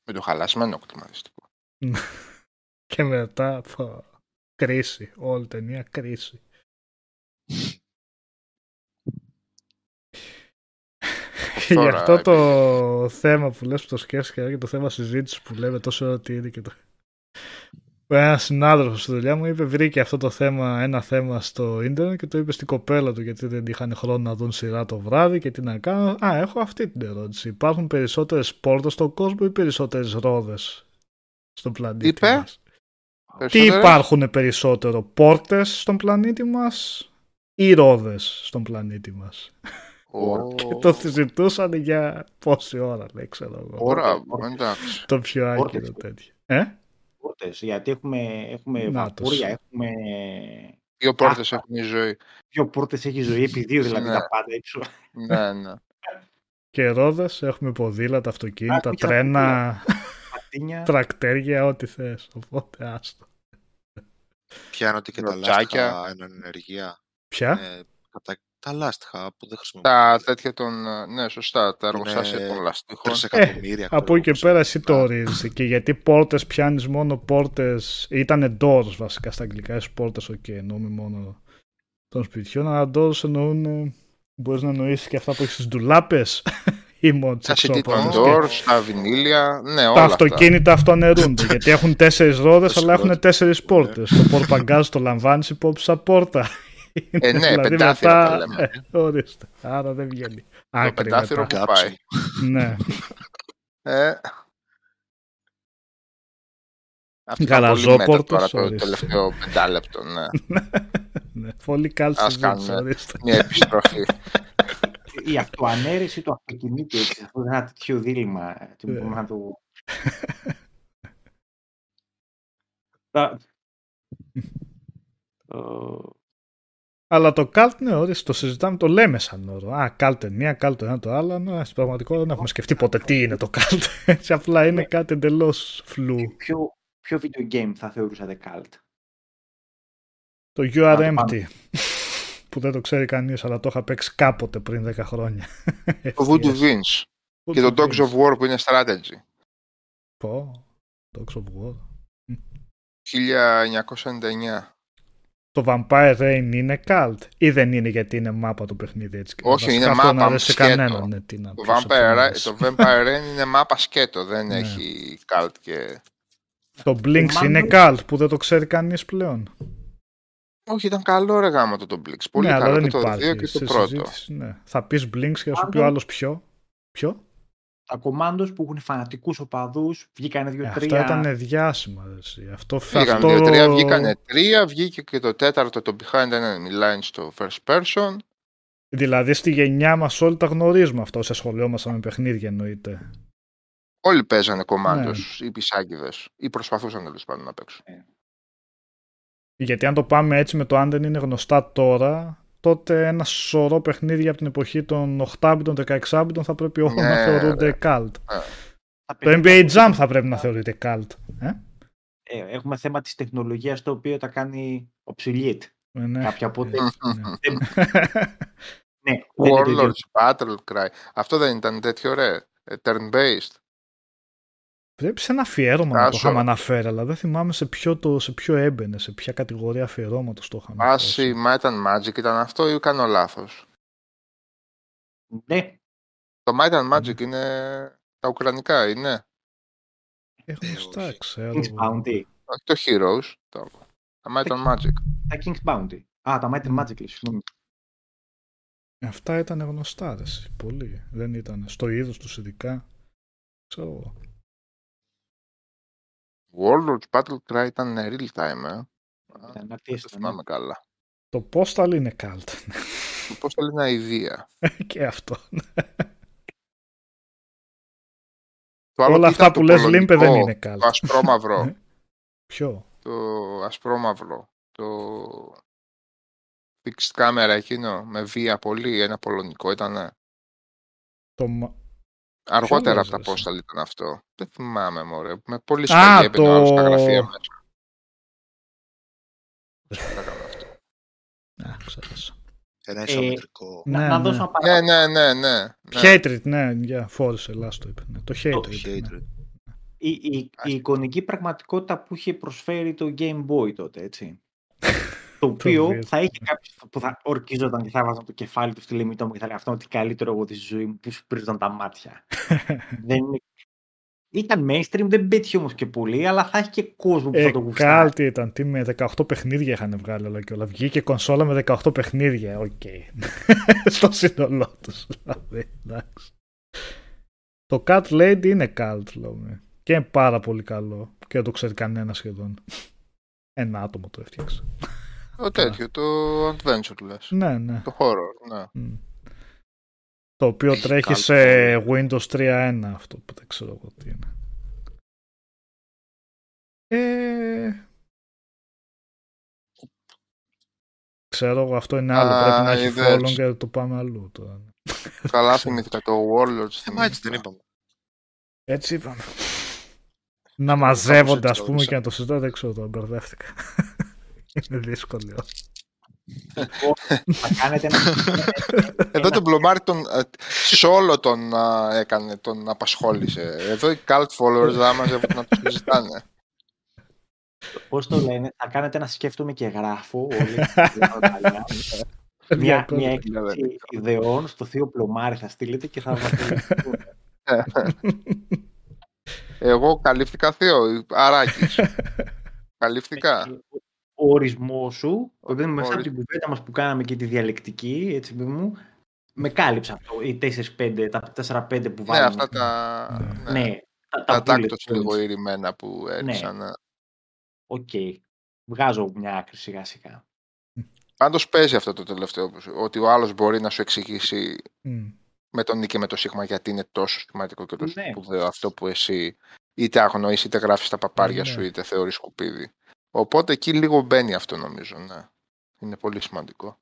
Με το χαλασμένο κλιματιστικό. και μετά κρίση, όλη ταινία κρίση. Γι' αυτό το θέμα που λες που το σκέφτηκα και το θέμα συζήτησης που λέμε τόσο ότι είναι και το... Ένα συνάδελφος στη δουλειά μου είπε: Βρήκε αυτό το θέμα, ένα θέμα στο ίντερνετ και το είπε στην κοπέλα του γιατί δεν είχαν χρόνο να δουν σειρά το βράδυ και τι να κάνω. Α, έχω αυτή την ερώτηση. Υπάρχουν περισσότερες πόρτες στον κόσμο ή περισσότερες ρόδες στον πλανήτη είπε; μας; Τι υπάρχουν περισσότερο, πόρτες στον πλανήτη μας ή ρόδες στον πλανήτη μας; Oh. και το συζητούσαν για πόση ώρα, λέει, ξέρω εγώ. Ώρα, εντάξει. Το πιο άκυρο τέτοιο. Ε; Πόρτες, γιατί έχουμε, έχουμε βαπούρια, έχουμε... Δύο πόρτες έχουν η ζωή. Δύο πόρτες έχει η ζωή, επί δύο δηλαδή ναι. τα πάντα έξω. ναι, ναι. Και ρόδες, έχουμε ποδήλατα, αυτοκίνητα, τρένα, τρακτέρια, ό,τι θες. Οπότε άστο. Πιάνονται και τα λάστιχα εν ενεργεία. Ποια; Ε, τα λάστιχα που δεν χρησιμοποιούν. Τα τέτοια των. Ναι, σωστά. Τα εργοστάσια των λαστίχων. Ε, από εκεί και πέρα εσύ το ορίζεις. και γιατί πόρτες πιάνεις μόνο πόρτες. ήταν doors βασικά στα αγγλικά. Έχεις πόρτες, οκέι, okay, εννοούμε μόνο των σπιτιών. Αλλά doors εννοούν. Μπορείς να εννοήσεις και αυτά που έχεις στι ντουλάπες. ή μόνο Τα CD των doors, τα βινίλια. Ναι, όλα τα αυτοκίνητα αυτοαναιρούνται. γιατί έχουν τέσσερις ρόδες, αλλά έχουν τέσσερις πόρτες. το πορπαγκάζ το λαμβάνεις υπόψη σαν πόρτα. Ε, ναι, δηλαδή πεντάθυρο μετά... τα λέμε. Ε, ορίστε. Άρα δεν βγαίνει. Το πεντάθυρο που πάει. ναι. Ε, Γαλαζόπορτος. Τώρα το τελευταίο πεντάλεπτο, ναι. ναι πολύ κάλτσε. Ας κάνουμε μια επιστροφή. Η αυτοανέρεση του αυτοκινήτου, αυτό είναι ένα τέτοιο δίλημα. Τι μπορούμε να το... Αλλά το καλτ, ναι, ότι το συζητάμε, το λέμε σαν όρο. Α, καλτ μία, καλτ ένα το άλλο. Ναι, στην πραγματικότητα δεν έχουμε σκεφτεί ποτέ τι είναι το καλτ. Έτσι απλά είναι κάτι εντελώς φλού. Ποιο, ποιο video game θα θεωρούσατε καλτ. Το You Are Empty. που δεν το ξέρει κανείς, αλλά το είχα παίξει κάποτε πριν 10 χρόνια. Το Voodoo Vince. Και το Dogs of War που είναι strategy. Πω, Dogs of War. 1999 το Vampire Rain είναι cult ή δεν είναι γιατί είναι μάπα το παιχνίδι έτσι. Όχι, είναι μάπα σκέτο. Κανέναν, ναι, τι να το, Vampire, το Vampire Rain είναι μάπα σκέτο, δεν ναι. έχει cult και... Το Blinks είναι cult που δεν το ξέρει κανείς πλέον. Όχι, ήταν καλό ρε γάμο το, το Blinks. Πολύ ναι, καλό και το 2 και το πρώτο. Ναι. Θα πεις Blinks και θα σου πει ο άλλος ποιο; Ποιο; Τα κομμάντος που έχουν φανατικούς οπαδούς. Βγήκαν δύο-τρία. Αυτά ήταν διάσημα. Αυτό Βγήκαν αυτό... δύο-τρία, βγήκαν τρία. Βγήκε και το τέταρτο το behind enemy line στο first person. Δηλαδή στη γενιά μας όλοι τα γνωρίζουμε αυτό σε ασχολιόμασταν με παιχνίδια εννοείται. Όλοι παίζανε κομμάντος ναι. ή πισάκιδε ή προσπαθούσαν τέλος πάντων να παίξουν. Ε. Γιατί αν το πάμε έτσι με το αν δεν είναι γνωστά τώρα, τότε ένα σωρό παιχνίδια από την εποχή των 8-bit, 16-bit θα πρέπει όλα να ναι, θεωρούνται cult. Το NBA Jam θα πρέπει να θεωρείται cult. Ε; Ε, έχουμε θέμα της τεχνολογίας το οποίο τα κάνει obsolete. Ε, ναι. Κάποια από ναι. ναι. Warlords Battle Cry. Αυτό δεν ήταν τέτοιο ρε. Turn-based. Πρέπει σε ένα αφιέρωμα να το είχαμε αναφέρει, αλλά δεν θυμάμαι σε ποιο, το, σε ποιο έμπαινε, σε ποια κατηγορία αφιερώματος το είχαμε. Άση, μα ήταν Magic, ήταν αυτό ή κάνω λάθος; Ναι. Το Might and Magic είναι τα ουκρανικά, είναι; Έχω στα, ξέρω. King's Bounty. Όχι το Heroes, το... τα Might and Magic. Τα King's Bounty. Α, τα Might and Magic, συγγνώμη. Αυτά ήταν γνωστά, πολύ. Δεν ήταν στο είδος τους ειδικά. Ξέρω Warlords Battle Cry ήταν real time, ε. Δεν θυμάμαι καλά. Το Postal είναι cult. Το Postal είναι αηδία. και αυτό. Όλα αυτά που λες Λίμπε δεν είναι cult. Το ασπρόμαυρο. Ε, ποιο; Το ασπρόμαυρο. Το fixed camera εκείνο με βία πολύ, ένα πολωνικό ήταν. Το, Αργότερα από τα πόστα ήταν αυτό. Δεν θυμάμαι, μωρέ. Με πολύ σπαγή έπαιρνε το... στα γραφεία μέσα. Να, ξέχασα. Ένα ισομετρικό. Ε, να, δώσω ναι, ναι, ναι, ναι, Hatred, ναι, για φόρησε, λάστο είπε. Ναι, το Hatred. Το hatred. Ναι. Η, η, η, εικονική πραγματικότητα που είχε προσφέρει το Game Boy τότε, έτσι. το οποίο θα είχε κάποιος που θα ορκίζονταν και θα βάζαν το κεφάλι του στη λίμνη μου και θα λέει αυτό ότι καλύτερο εγώ της ζωής μου που σου πρίζονταν τα μάτια. δεν είναι ήταν mainstream, δεν πέτυχε όμως και πολύ, αλλά θα έχει και κόσμο που ε, θα το γουστάρει. Κάλτη ήταν, τι με 18 παιχνίδια είχαν βγάλει όλα και όλα. Βγήκε κονσόλα με 18 παιχνίδια, οκ. Okay. Στο σύνολό τους. Δηλαδή, το Cat Lady είναι cult, λέμε. Και είναι πάρα πολύ καλό. Και δεν το ξέρει κανένας σχεδόν. Ένα άτομο το έφτιαξε. Το τέτοιο, το adventure λες. Ναι, ναι. Το horror, ναι. Mm. Το οποίο τρέχει σε Windows 3.1 αυτό που δεν ξέρω εγώ τι είναι. Ε... Ξέρω εγώ αυτό είναι άλλο. Πρέπει να έχει follow και το πάμε αλλού τώρα. Καλά θυμήθηκα το Warlords. Ε, μα έτσι δεν είπαμε. Έτσι είπαμε. να μαζεύονται ας πούμε και να το συζητώ δεν ξέρω τώρα μπερδεύτηκα. Είναι δύσκολο. Εδώ τον Μπλομάρη τον, ε, σε όλο τον έκανε, τον απασχόλησε. Εδώ οι cult followers θα μαζεύουν να τους συζητάνε. Πώς το λένε, θα κάνετε να σκέφτομαι και γράφω όλοι. μια, μια έκθεση ιδεών στο θείο Πλωμάρη θα στείλετε και θα Εγώ καλύφθηκα θείο, Αράκης. Καλύφθηκα ο ορισμό σου, όταν μέσα από την κουβέντα μας που κάναμε και τη διαλεκτική, έτσι μου, με κάλυψε αυτό. Οι 4-5, τα 4-5 που βάλαμε. Ναι, αυτά τα. Ναι, ναι τα, τα, τα λίγο ηρημένα που έριξαν. Ναι. ναι. Οκέι. Okay. Βγάζω μια άκρη σιγά σιγά. Πάντως παίζει αυτό το τελευταίο. Ότι ο άλλος μπορεί να σου εξηγήσει mm. με το νι και με το σίγμα γιατί είναι τόσο σημαντικό και τόσο ναι. σπουδαίο αυτό που εσύ είτε αγνοείς είτε γράφεις τα παπάρια ναι. σου είτε θεωρείς σκουπίδι. Οπότε εκεί λίγο μπαίνει αυτό νομίζω, ναι. Είναι πολύ σημαντικό.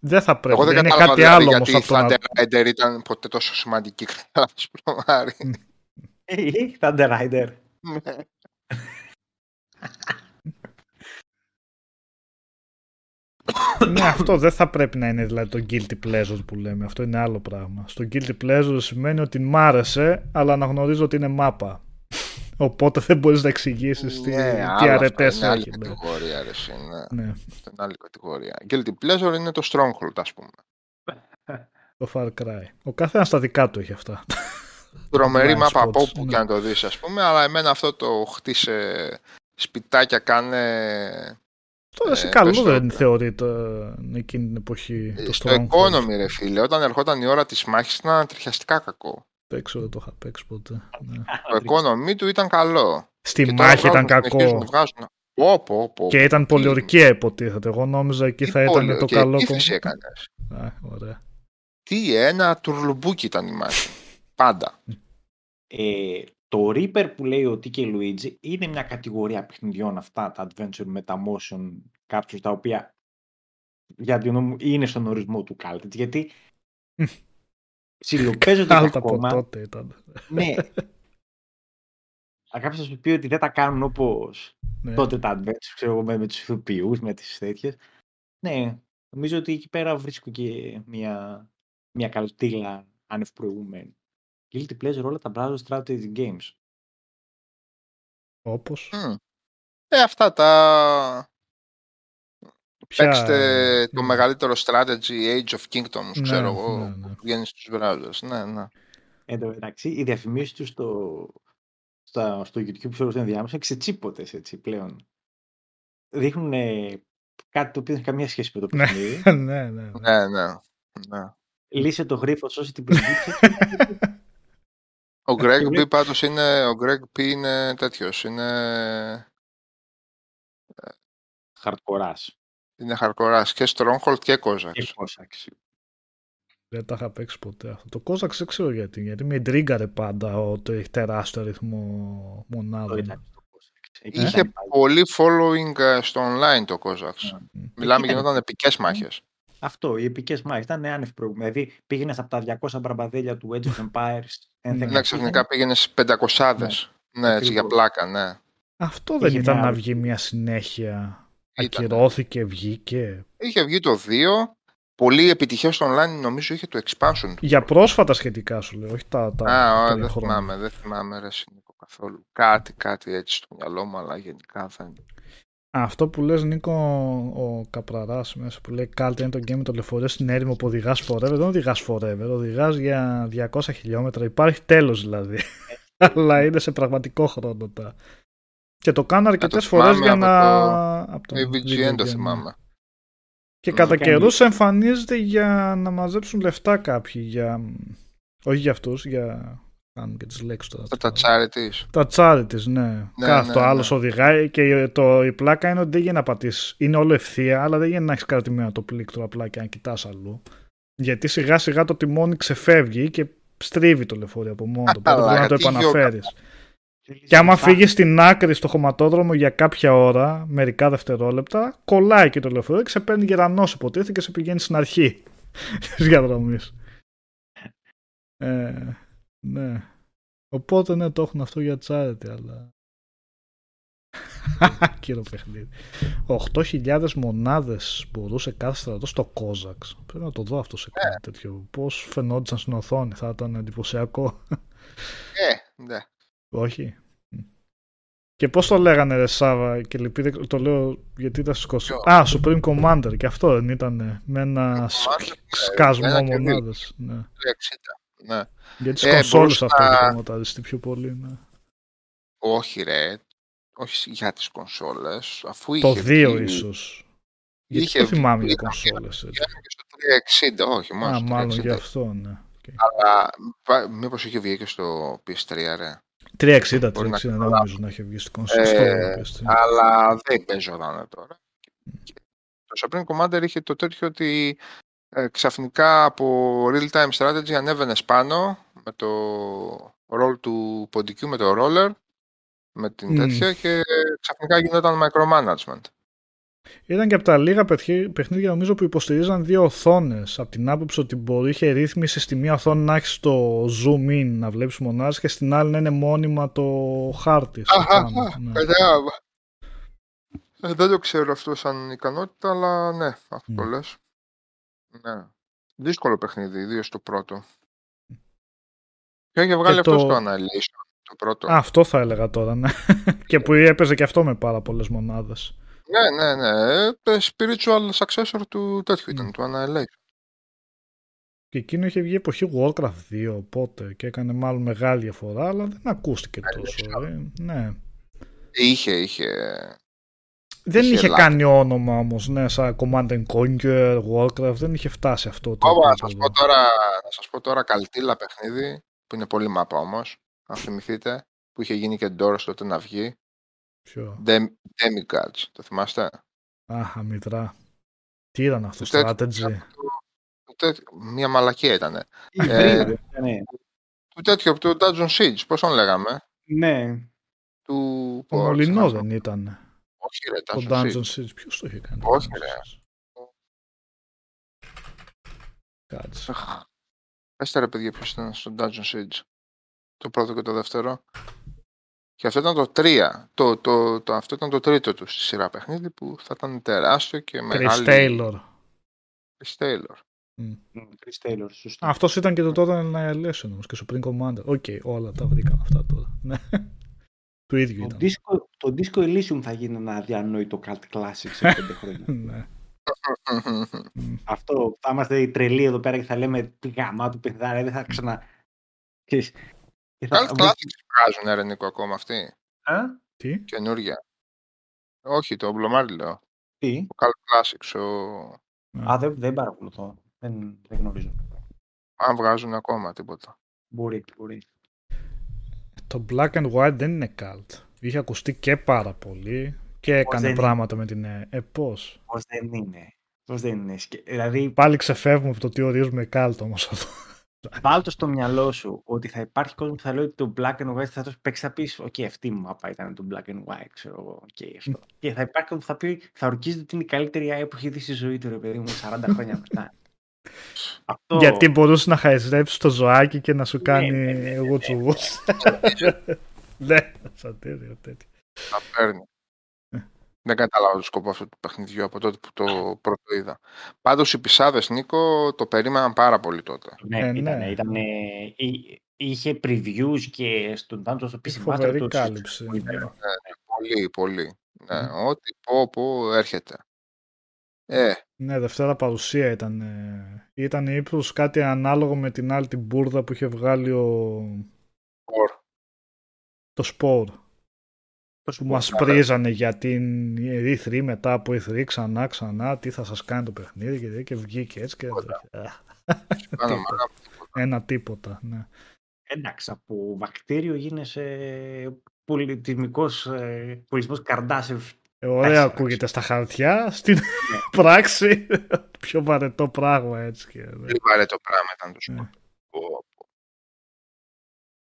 Δεν θα πρέπει. Εγώ δεν είναι κάτι δηλαδή, άλλο γιατί η Thunder Rider ήταν ποτέ τόσο σημαντική κατά Σπλομάρη. Ε, Thunder Rider. Ναι. ναι, αυτό δεν θα πρέπει να είναι δηλαδή το guilty pleasure που λέμε. Αυτό είναι άλλο πράγμα. Στο guilty pleasure σημαίνει ότι μ' άρεσε, αλλά αναγνωρίζω ότι είναι μάπα. Οπότε δεν μπορείς να εξηγήσεις τι, ναι, τι αρετές έχει. Είναι άλλη ναι. κατηγορία, αρέσει, ναι. ναι. Είναι άλλη κατηγορία. Guilty Pleasure είναι το Stronghold, ας πούμε. Το Far Cry. Ο καθένας στα δικά του έχει αυτά. Τρομερή μάπα από όπου ναι. και αν το δεις, ας πούμε, αλλά εμένα αυτό το χτίσε σπιτάκια, κάνε. Τώρα σε καλό δεν θεωρείται εκείνη την εποχή. Το στο economy, ρε φίλε, όταν ερχόταν η ώρα της μάχης ήταν τριχιαστικά κακό παίξω, δεν το είχα παίξει ποτέ. Ναι. Το economy του ήταν καλό. Στη μάχη ήταν κακό. Πω, πω, πω. Και ήταν πολιορκία υποτίθεται. Εγώ νόμιζα εκεί θα ήταν το καλό. Τι έκανες. ωραία. Τι ένα τουρλουμπούκι ήταν η μάχη. Πάντα. Ε, το Reaper που λέει ο Τίκε Luigi είναι μια κατηγορία παιχνιδιών αυτά, τα adventure με τα motion captures, τα οποία για την είναι στον ορισμό του Cult. Γιατί ψιλοπαίζονται ακόμα. τότε ήταν. Ναι. Αν κάποιος σου πει ότι δεν τα κάνουν όπως ναι. τότε τα adventures, ξέρω εγώ, με, με τους ηθοποιούς, με τις τέτοιες. Ναι, νομίζω ότι εκεί πέρα βρίσκω και μια, μια καλτήλα άνευ προηγούμενη. Guilty pleasure όλα τα browser strategy games. Όπως; Ε, αυτά τα Ποια... Παίξτε το ναι. μεγαλύτερο strategy Age of Kingdoms, ναι, ξέρω εγώ, ναι, ναι. που βγαίνεις στους browsers. Ναι, ναι. Εν τω μεταξύ, οι διαφημίσεις τους στο, στο, στο YouTube, ξέρω στο ενδιάμεσο, ξετσίποτες έτσι πλέον. Δείχνουν κάτι το οποίο δεν έχει καμία σχέση με το ναι, παιχνίδι. ναι, ναι, ναι. ναι, ναι. Λύσε το γρίφος, σώσει την πληγή. ο Greg P πάντως είναι, ο Greg P είναι τέτοιος, είναι... Χαρτκοράς. Είναι χαρκοράς και Stronghold και Cossacks. Και Cossacks. Δεν τα είχα παίξει ποτέ αυτό. Το Cossacks δεν ξέρω γιατί. Γιατί με τρίγκαρε πάντα ότι έχει τεράστιο αριθμό μονάδων. Είχε πολύ following ε, στο online το Cossacks. Mm. Μιλάμε γινόταν επικές μάχες. Αυτό, οι επικές μάχες ήταν άνευ προηγούμενο. Δηλαδή πήγαινες από τα 200 μπραμπαδέλια του Age of Empires. ναι, ξαφνικά πήγαινες στι 500. Ναι, ναι έτσι για πλάκα, ναι. Αυτό δεν ήταν να βγει μια συνέχεια Ακυρώθηκε, βγήκε. Είχε βγει το 2 πολύ επιτυχία στο online νομίζω είχε το expansion. Για πρόσφατα σχετικά σου λέω, όχι τα, τα Α, δεν θυμάμαι, δεν θυμάμαι ρε Νίκο καθόλου. Κάτι, κάτι έτσι στο μυαλό μου, αλλά γενικά δεν... Αυτό που λες Νίκο ο Καπραράς μέσα που λέει κάλτε είναι το game με το λεωφορείο στην έρημο που οδηγάς forever δεν οδηγάς forever, οδηγάς για 200 χιλιόμετρα υπάρχει τέλος δηλαδή αλλά είναι σε πραγματικό χρόνο τα... και το κάνω αρκετές φορές για να... Από το AVGN το θυμάμαι και κατά καιρούς εμφανίζεται για να μαζέψουν λεφτά κάποιοι για... όχι για αυτούς, για κάνουν και τις λέξεις τώρα. Τα charities. Τα charities, ναι. ναι Κάθε το ναι, άλλο ναι. οδηγάει και το, η πλάκα είναι ότι δεν γίνει να πατήσεις. Είναι όλο ευθεία, αλλά δεν γίνει να έχεις κρατημένο το πλήκτρο απλά και να κοιτάς αλλού. Γιατί σιγά σιγά το τιμόνι ξεφεύγει και στρίβει το λεωφορείο από μόνο του. Οπότε να το επαναφέρεις. Και άμα φύγεις στην άκρη στο χωματόδρομο για κάποια ώρα, μερικά δευτερόλεπτα, κολλάει και το λεωφορείο και σε παίρνει γερανός υποτίθεται και σε πηγαίνει στην αρχή της διαδρομής. Ε, ναι. Οπότε ναι, το έχουν αυτό για charity, αλλά. Κύριο παιχνίδι. 8.000 μονάδες μπορούσε κάθε στρατό στο Κόζαξ. Πρέπει να το δω αυτό σε κάτι yeah. τέτοιο. Πώς φαινόντουσαν στην οθόνη, θα ήταν εντυπωσιακό. Ε, ναι. Όχι. Και πώς το λέγανε ρε Σάβα και λυπείτε, το λέω γιατί ήταν στους Α, Supreme Commander και αυτό δεν ήταν με ένα σκάσμο μονάδε. Ναι. Ναι. Για τις ε, κονσόλες αυτά να... το πιο πολύ. Ναι. Όχι ρε, όχι για τις κονσόλες. Αφού το 2 είχε... ίσως. Γιατί είχε... δεν θυμάμαι για κονσόλες. Είχε και στο 360, όχι μόνο Α, μάλλον γι' αυτό, ναι. Αλλά μήπως είχε βγει και στο PS3, ρε. 360, 360 δεν νομίζω να έχει βγει στο κονσόλες. Ε, αλλά δεν παίζονταν τώρα. Το Supreme Commander είχε το τέτοιο ότι ε, ξαφνικά από real-time strategy ανέβαινε πάνω με το ρόλ του ποντικού με το roller με την mm. τέτοια και ξαφνικά γινόταν micromanagement. Ήταν και από τα λίγα παιχνίδια νομίζω που υποστηρίζαν δύο οθόνες. Από την άποψη ότι μπορεί είχε ρύθμιση στη μία οθόνη να έχεις το zoom in να βλέπεις μονάδες και στην άλλη να είναι μόνιμα το χάρτη. Αχα, ναι. Ε, δεν το ξέρω αυτό σαν ικανότητα, αλλά ναι, αυτό mm. το λες. Ναι. Δύσκολο παιχνίδι, ιδίως το πρώτο. Και έχει βγάλει αυτός το... Annihilation, το πρώτο. αυτό θα έλεγα τώρα, ναι. και που έπαιζε και αυτό με πάρα πολλές μονάδες. Ναι, ναι, ναι. Το ε, spiritual successor του τέτοιου ήταν, του Annihilation. Και εκείνο είχε βγει εποχή Warcraft 2 οπότε και έκανε μάλλον μεγάλη διαφορά, αλλά δεν ακούστηκε τόσο. Ε, ναι. Είχε, είχε δεν είχε, είχε κάνει όνομα όμως, ναι, σαν Command Conquer, Warcraft, δεν είχε φτάσει αυτό το. Ω, να σας πω τώρα, να σας πω τώρα καλτήλα παιχνίδι, που είναι πολύ μάπα όμως. Αν θυμηθείτε, που είχε γίνει και Doors τότε να βγει. Ποιο; Demigods, το θυμάστε; Αχ, αμυδρά. Τι ήταν αυτό, το strategy; Μια μαλακία ήταν. ε, ναι. Του τέτοιο, του Dungeon Siege, πώς τον λέγαμε; Ναι. Του... Ο Μολυνό δεν ήταν. Όχι ρε, Το Dungeon Siege, ποιος το είχε κάνει. Όχι ρε. Κάτσε. Πέστε ρε παιδιά ποιος ήταν στο Dungeon Siege. Το πρώτο και το δεύτερο. Και αυτό ήταν το 3. Το, το, το, αυτό ήταν το τρίτο τους στη σειρά παιχνίδι που θα ήταν τεράστιο και μεγάλο. Chris Taylor. Chris Taylor. Chris Taylor, σωστά. Αυτός ήταν και το Total Annihilation όμως και Supreme Commander. Οκέι, okay, όλα τα βρήκαμε αυτά τώρα. Ναι. Του ίδιου το ήταν. Disco, το Disco Elysium θα γίνει ένα αδιανόητο cult classic σε πέντε χρόνια. ναι. Αυτό θα είμαστε οι τρελοί εδώ πέρα και θα λέμε τι γαμάτη παιχνιδάρα, δεν θα ξανα... Cult classics βγάζουν ρε Νίκο ακόμα αυτοί. Α; Τι; Καινούργια. Όχι, το Μπλομάρι λέω. Τι; Ο Cult Classics. Ο... Α, δεν, δεν παρακολουθώ. Δεν, δεν γνωρίζω. Αν βγάζουν ακόμα τίποτα. Μπορεί, μπορεί το Black and White δεν είναι cult. Είχε ακουστεί και πάρα πολύ και έκανε πράγματα με την... Ε, πώς; Πώς δεν είναι; Πώς δεν είναι; Δηλαδή... Πάλι ξεφεύγουμε από το τι ορίζουμε cult όμως αυτό. Βάλ το στο μυαλό σου ότι θα υπάρχει κόσμο που θα λέει ότι το black and white θα το παίξεις θα πεις: Οκ, αυτή η μάπα ήταν το black and white, ξέρω εγώ. Okay, αυτό. και θα υπάρχει κόσμο που θα πει: Θα ορκίζεται ότι είναι η καλύτερη AI που έχει δει στη ζωή του, ρε παιδί μου, 40 χρόνια μετά. Αυτό... Γιατί μπορούσε να χαϊσρέψει το ζωάκι και να σου ναι, κάνει ναι, ναι, εγώ τσουβούς. Ναι, σατήριο τέτοιο. Θα παίρνει. Δεν κατάλαβα το σκοπό αυτού του παιχνιδιού από τότε που το πρώτο είδα. Πάντως οι πισάδες, Νίκο, το περίμεναν πάρα πολύ τότε. Ναι, ε, ήταν, ναι. ήταν, είχε previews και στον τάντο στο PC Master τους. κάλυψη. Ναι, ναι, πολύ, πολύ. Ναι, Ό,τι πω, πω έρχεται. Ε. Ναι, Δευτέρα παρουσία ήταν. Ε, ήταν ύπρος κάτι ανάλογο με την άλλη την μπουρδα που είχε βγάλει ο... Το Σπορ που μας πρίζανε για την E3 μετά από E3 ξανά ξανά τι θα σας κάνει το παιχνίδι και, και βγήκε έτσι και ένα τίποτα ναι. εντάξει από βακτήριο γίνεσαι πολιτισμικός ε, πολιτισμός καρντάσευ ε, Ωραία ακούγεται στα χαρτιά, στην ναι. πράξη. Πιο βαρετό πράγμα έτσι. Και, ναι. βαρετό πράγμα ήταν το ναι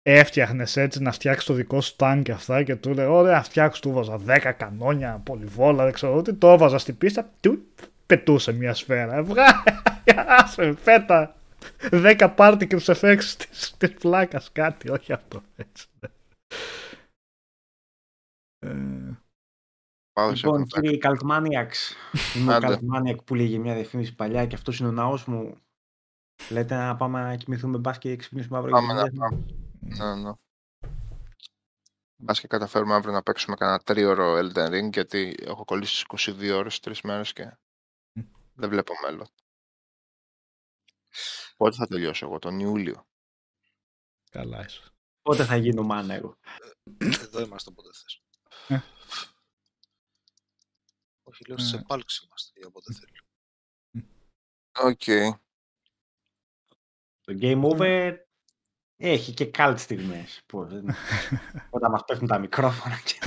έφτιαχνες έτσι να φτιάξεις το δικό σου τάγκ και αυτά και του λέει: Ωραία, φτιάξω του βάζα 10 κανόνια, πολυβόλα, δεν ξέρω τι. Το έβαζα στην πίστα, του πετούσε μια σφαίρα. Βγάλε, φέτα. 10 particles effects της πλάκας, κάτι, όχι αυτό. Έτσι. Λοιπόν, κύριε Καλτμάνιαξ, είμαι ο Καλτμάνιαξ που λέγε μια διαφήμιση παλιά και αυτός είναι ο ναός μου. Λέτε να πάμε να κοιμηθούμε μπα και ξυπνήσουμε αύριο. Πάμε να πάμε. Ναι, ναι. Μπας και καταφέρουμε αύριο να παίξουμε κανένα τρίωρο Elden Ring γιατί έχω κολλήσει 22 ώρες, τρεις μέρες και δεν βλέπω μέλλον. Πότε θα τελειώσω εγώ, τον Ιούλιο; Καλά είσαι. Πότε θα γίνω μάνα εγώ. Εδώ είμαστε όποτε θες. Ε. Όχι, λέω σε επάλξη είμαστε για όποτε θέλει. Οκ. Το Game Over έχει και κάλτ στιγμές. Όταν μας πέφτουν τα μικρόφωνα. Και...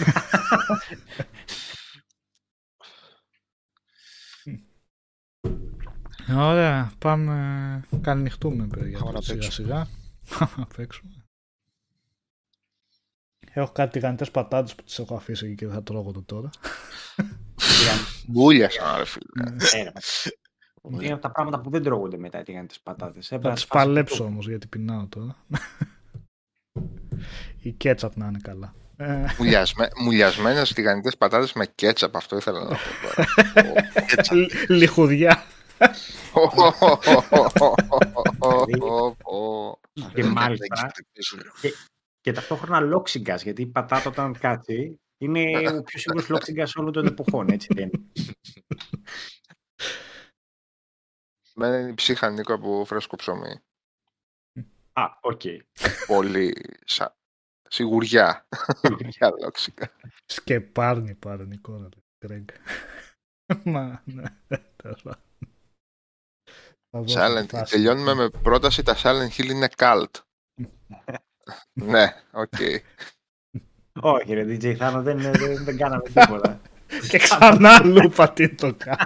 Ωραία, πάμε. Καληνυχτούμε, παιδιά. Πάμε σιγά σιγά. Να παίξουμε. Έχω κάτι τηγανιτές πατάτες που τις έχω αφήσει εκεί και θα τρώγω το τώρα. Μπούλια σαν ρε φίλε. Ε, είναι από τα πράγματα που δεν τρώγονται μετά τι τι πατάτε. Θα τις παλέψω όμως γιατί πεινάω τώρα. Η κέτσαπ να είναι καλά. Μουλιασμέ, Μουλιασμένες τηγανιτέ πατάτε με κέτσαπ, αυτό ήθελα να πω. Λιχουδιά. Και μάλιστα. Και ταυτόχρονα λόξιγκας, γιατί η πατάτα όταν κάτσει είναι ο πιο σίγουρος λόξιγκας όλων των εποχών, έτσι δεν είναι. Μένα είναι η ψύχα Νίκο από φρέσκο ψωμί. Α, οκ. Πολύ σα... σιγουριά. Σιγουριά λόξιγκα. Σκεπάρνη πάρνη κόρα, Γκρέγκ. Μα, ναι, Silent Τελειώνουμε με πρόταση τα Silent Hill είναι cult. ναι, οκ. Όχι ρε DJ Θάνο, δεν, δεν, δεν κάναμε τίποτα. Και ξανά λούπα τι το κάνω.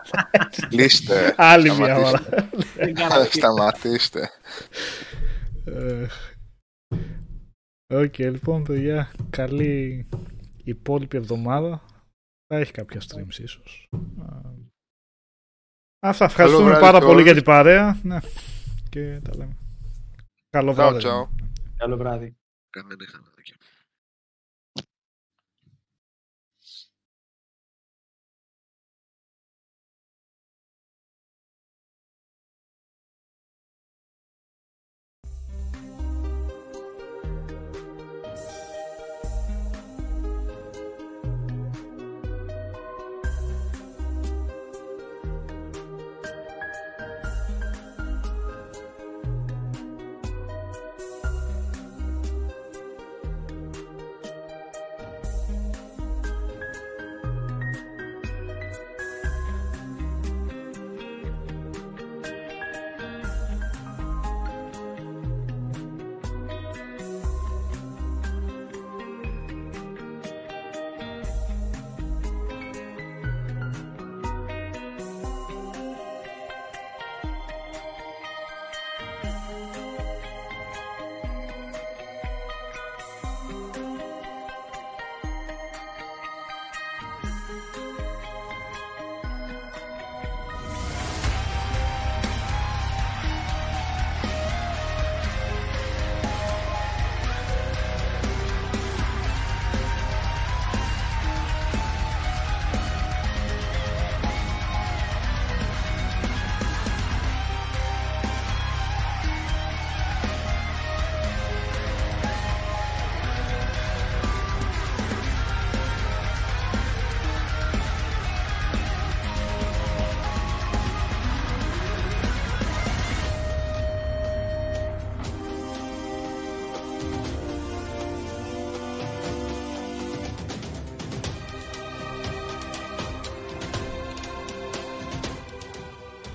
Κλείστε. Άλλη μια ώρα. Σταματήστε. Οκ, λοιπόν, παιδιά, καλή υπόλοιπη εβδομάδα. Θα έχει κάποια streams ίσως. Αυτά, ευχαριστούμε πάρα πολύ για την παρέα. Ναι. Και τα λέμε. Καλό βράδυ. Καλό βράδυ. Καλή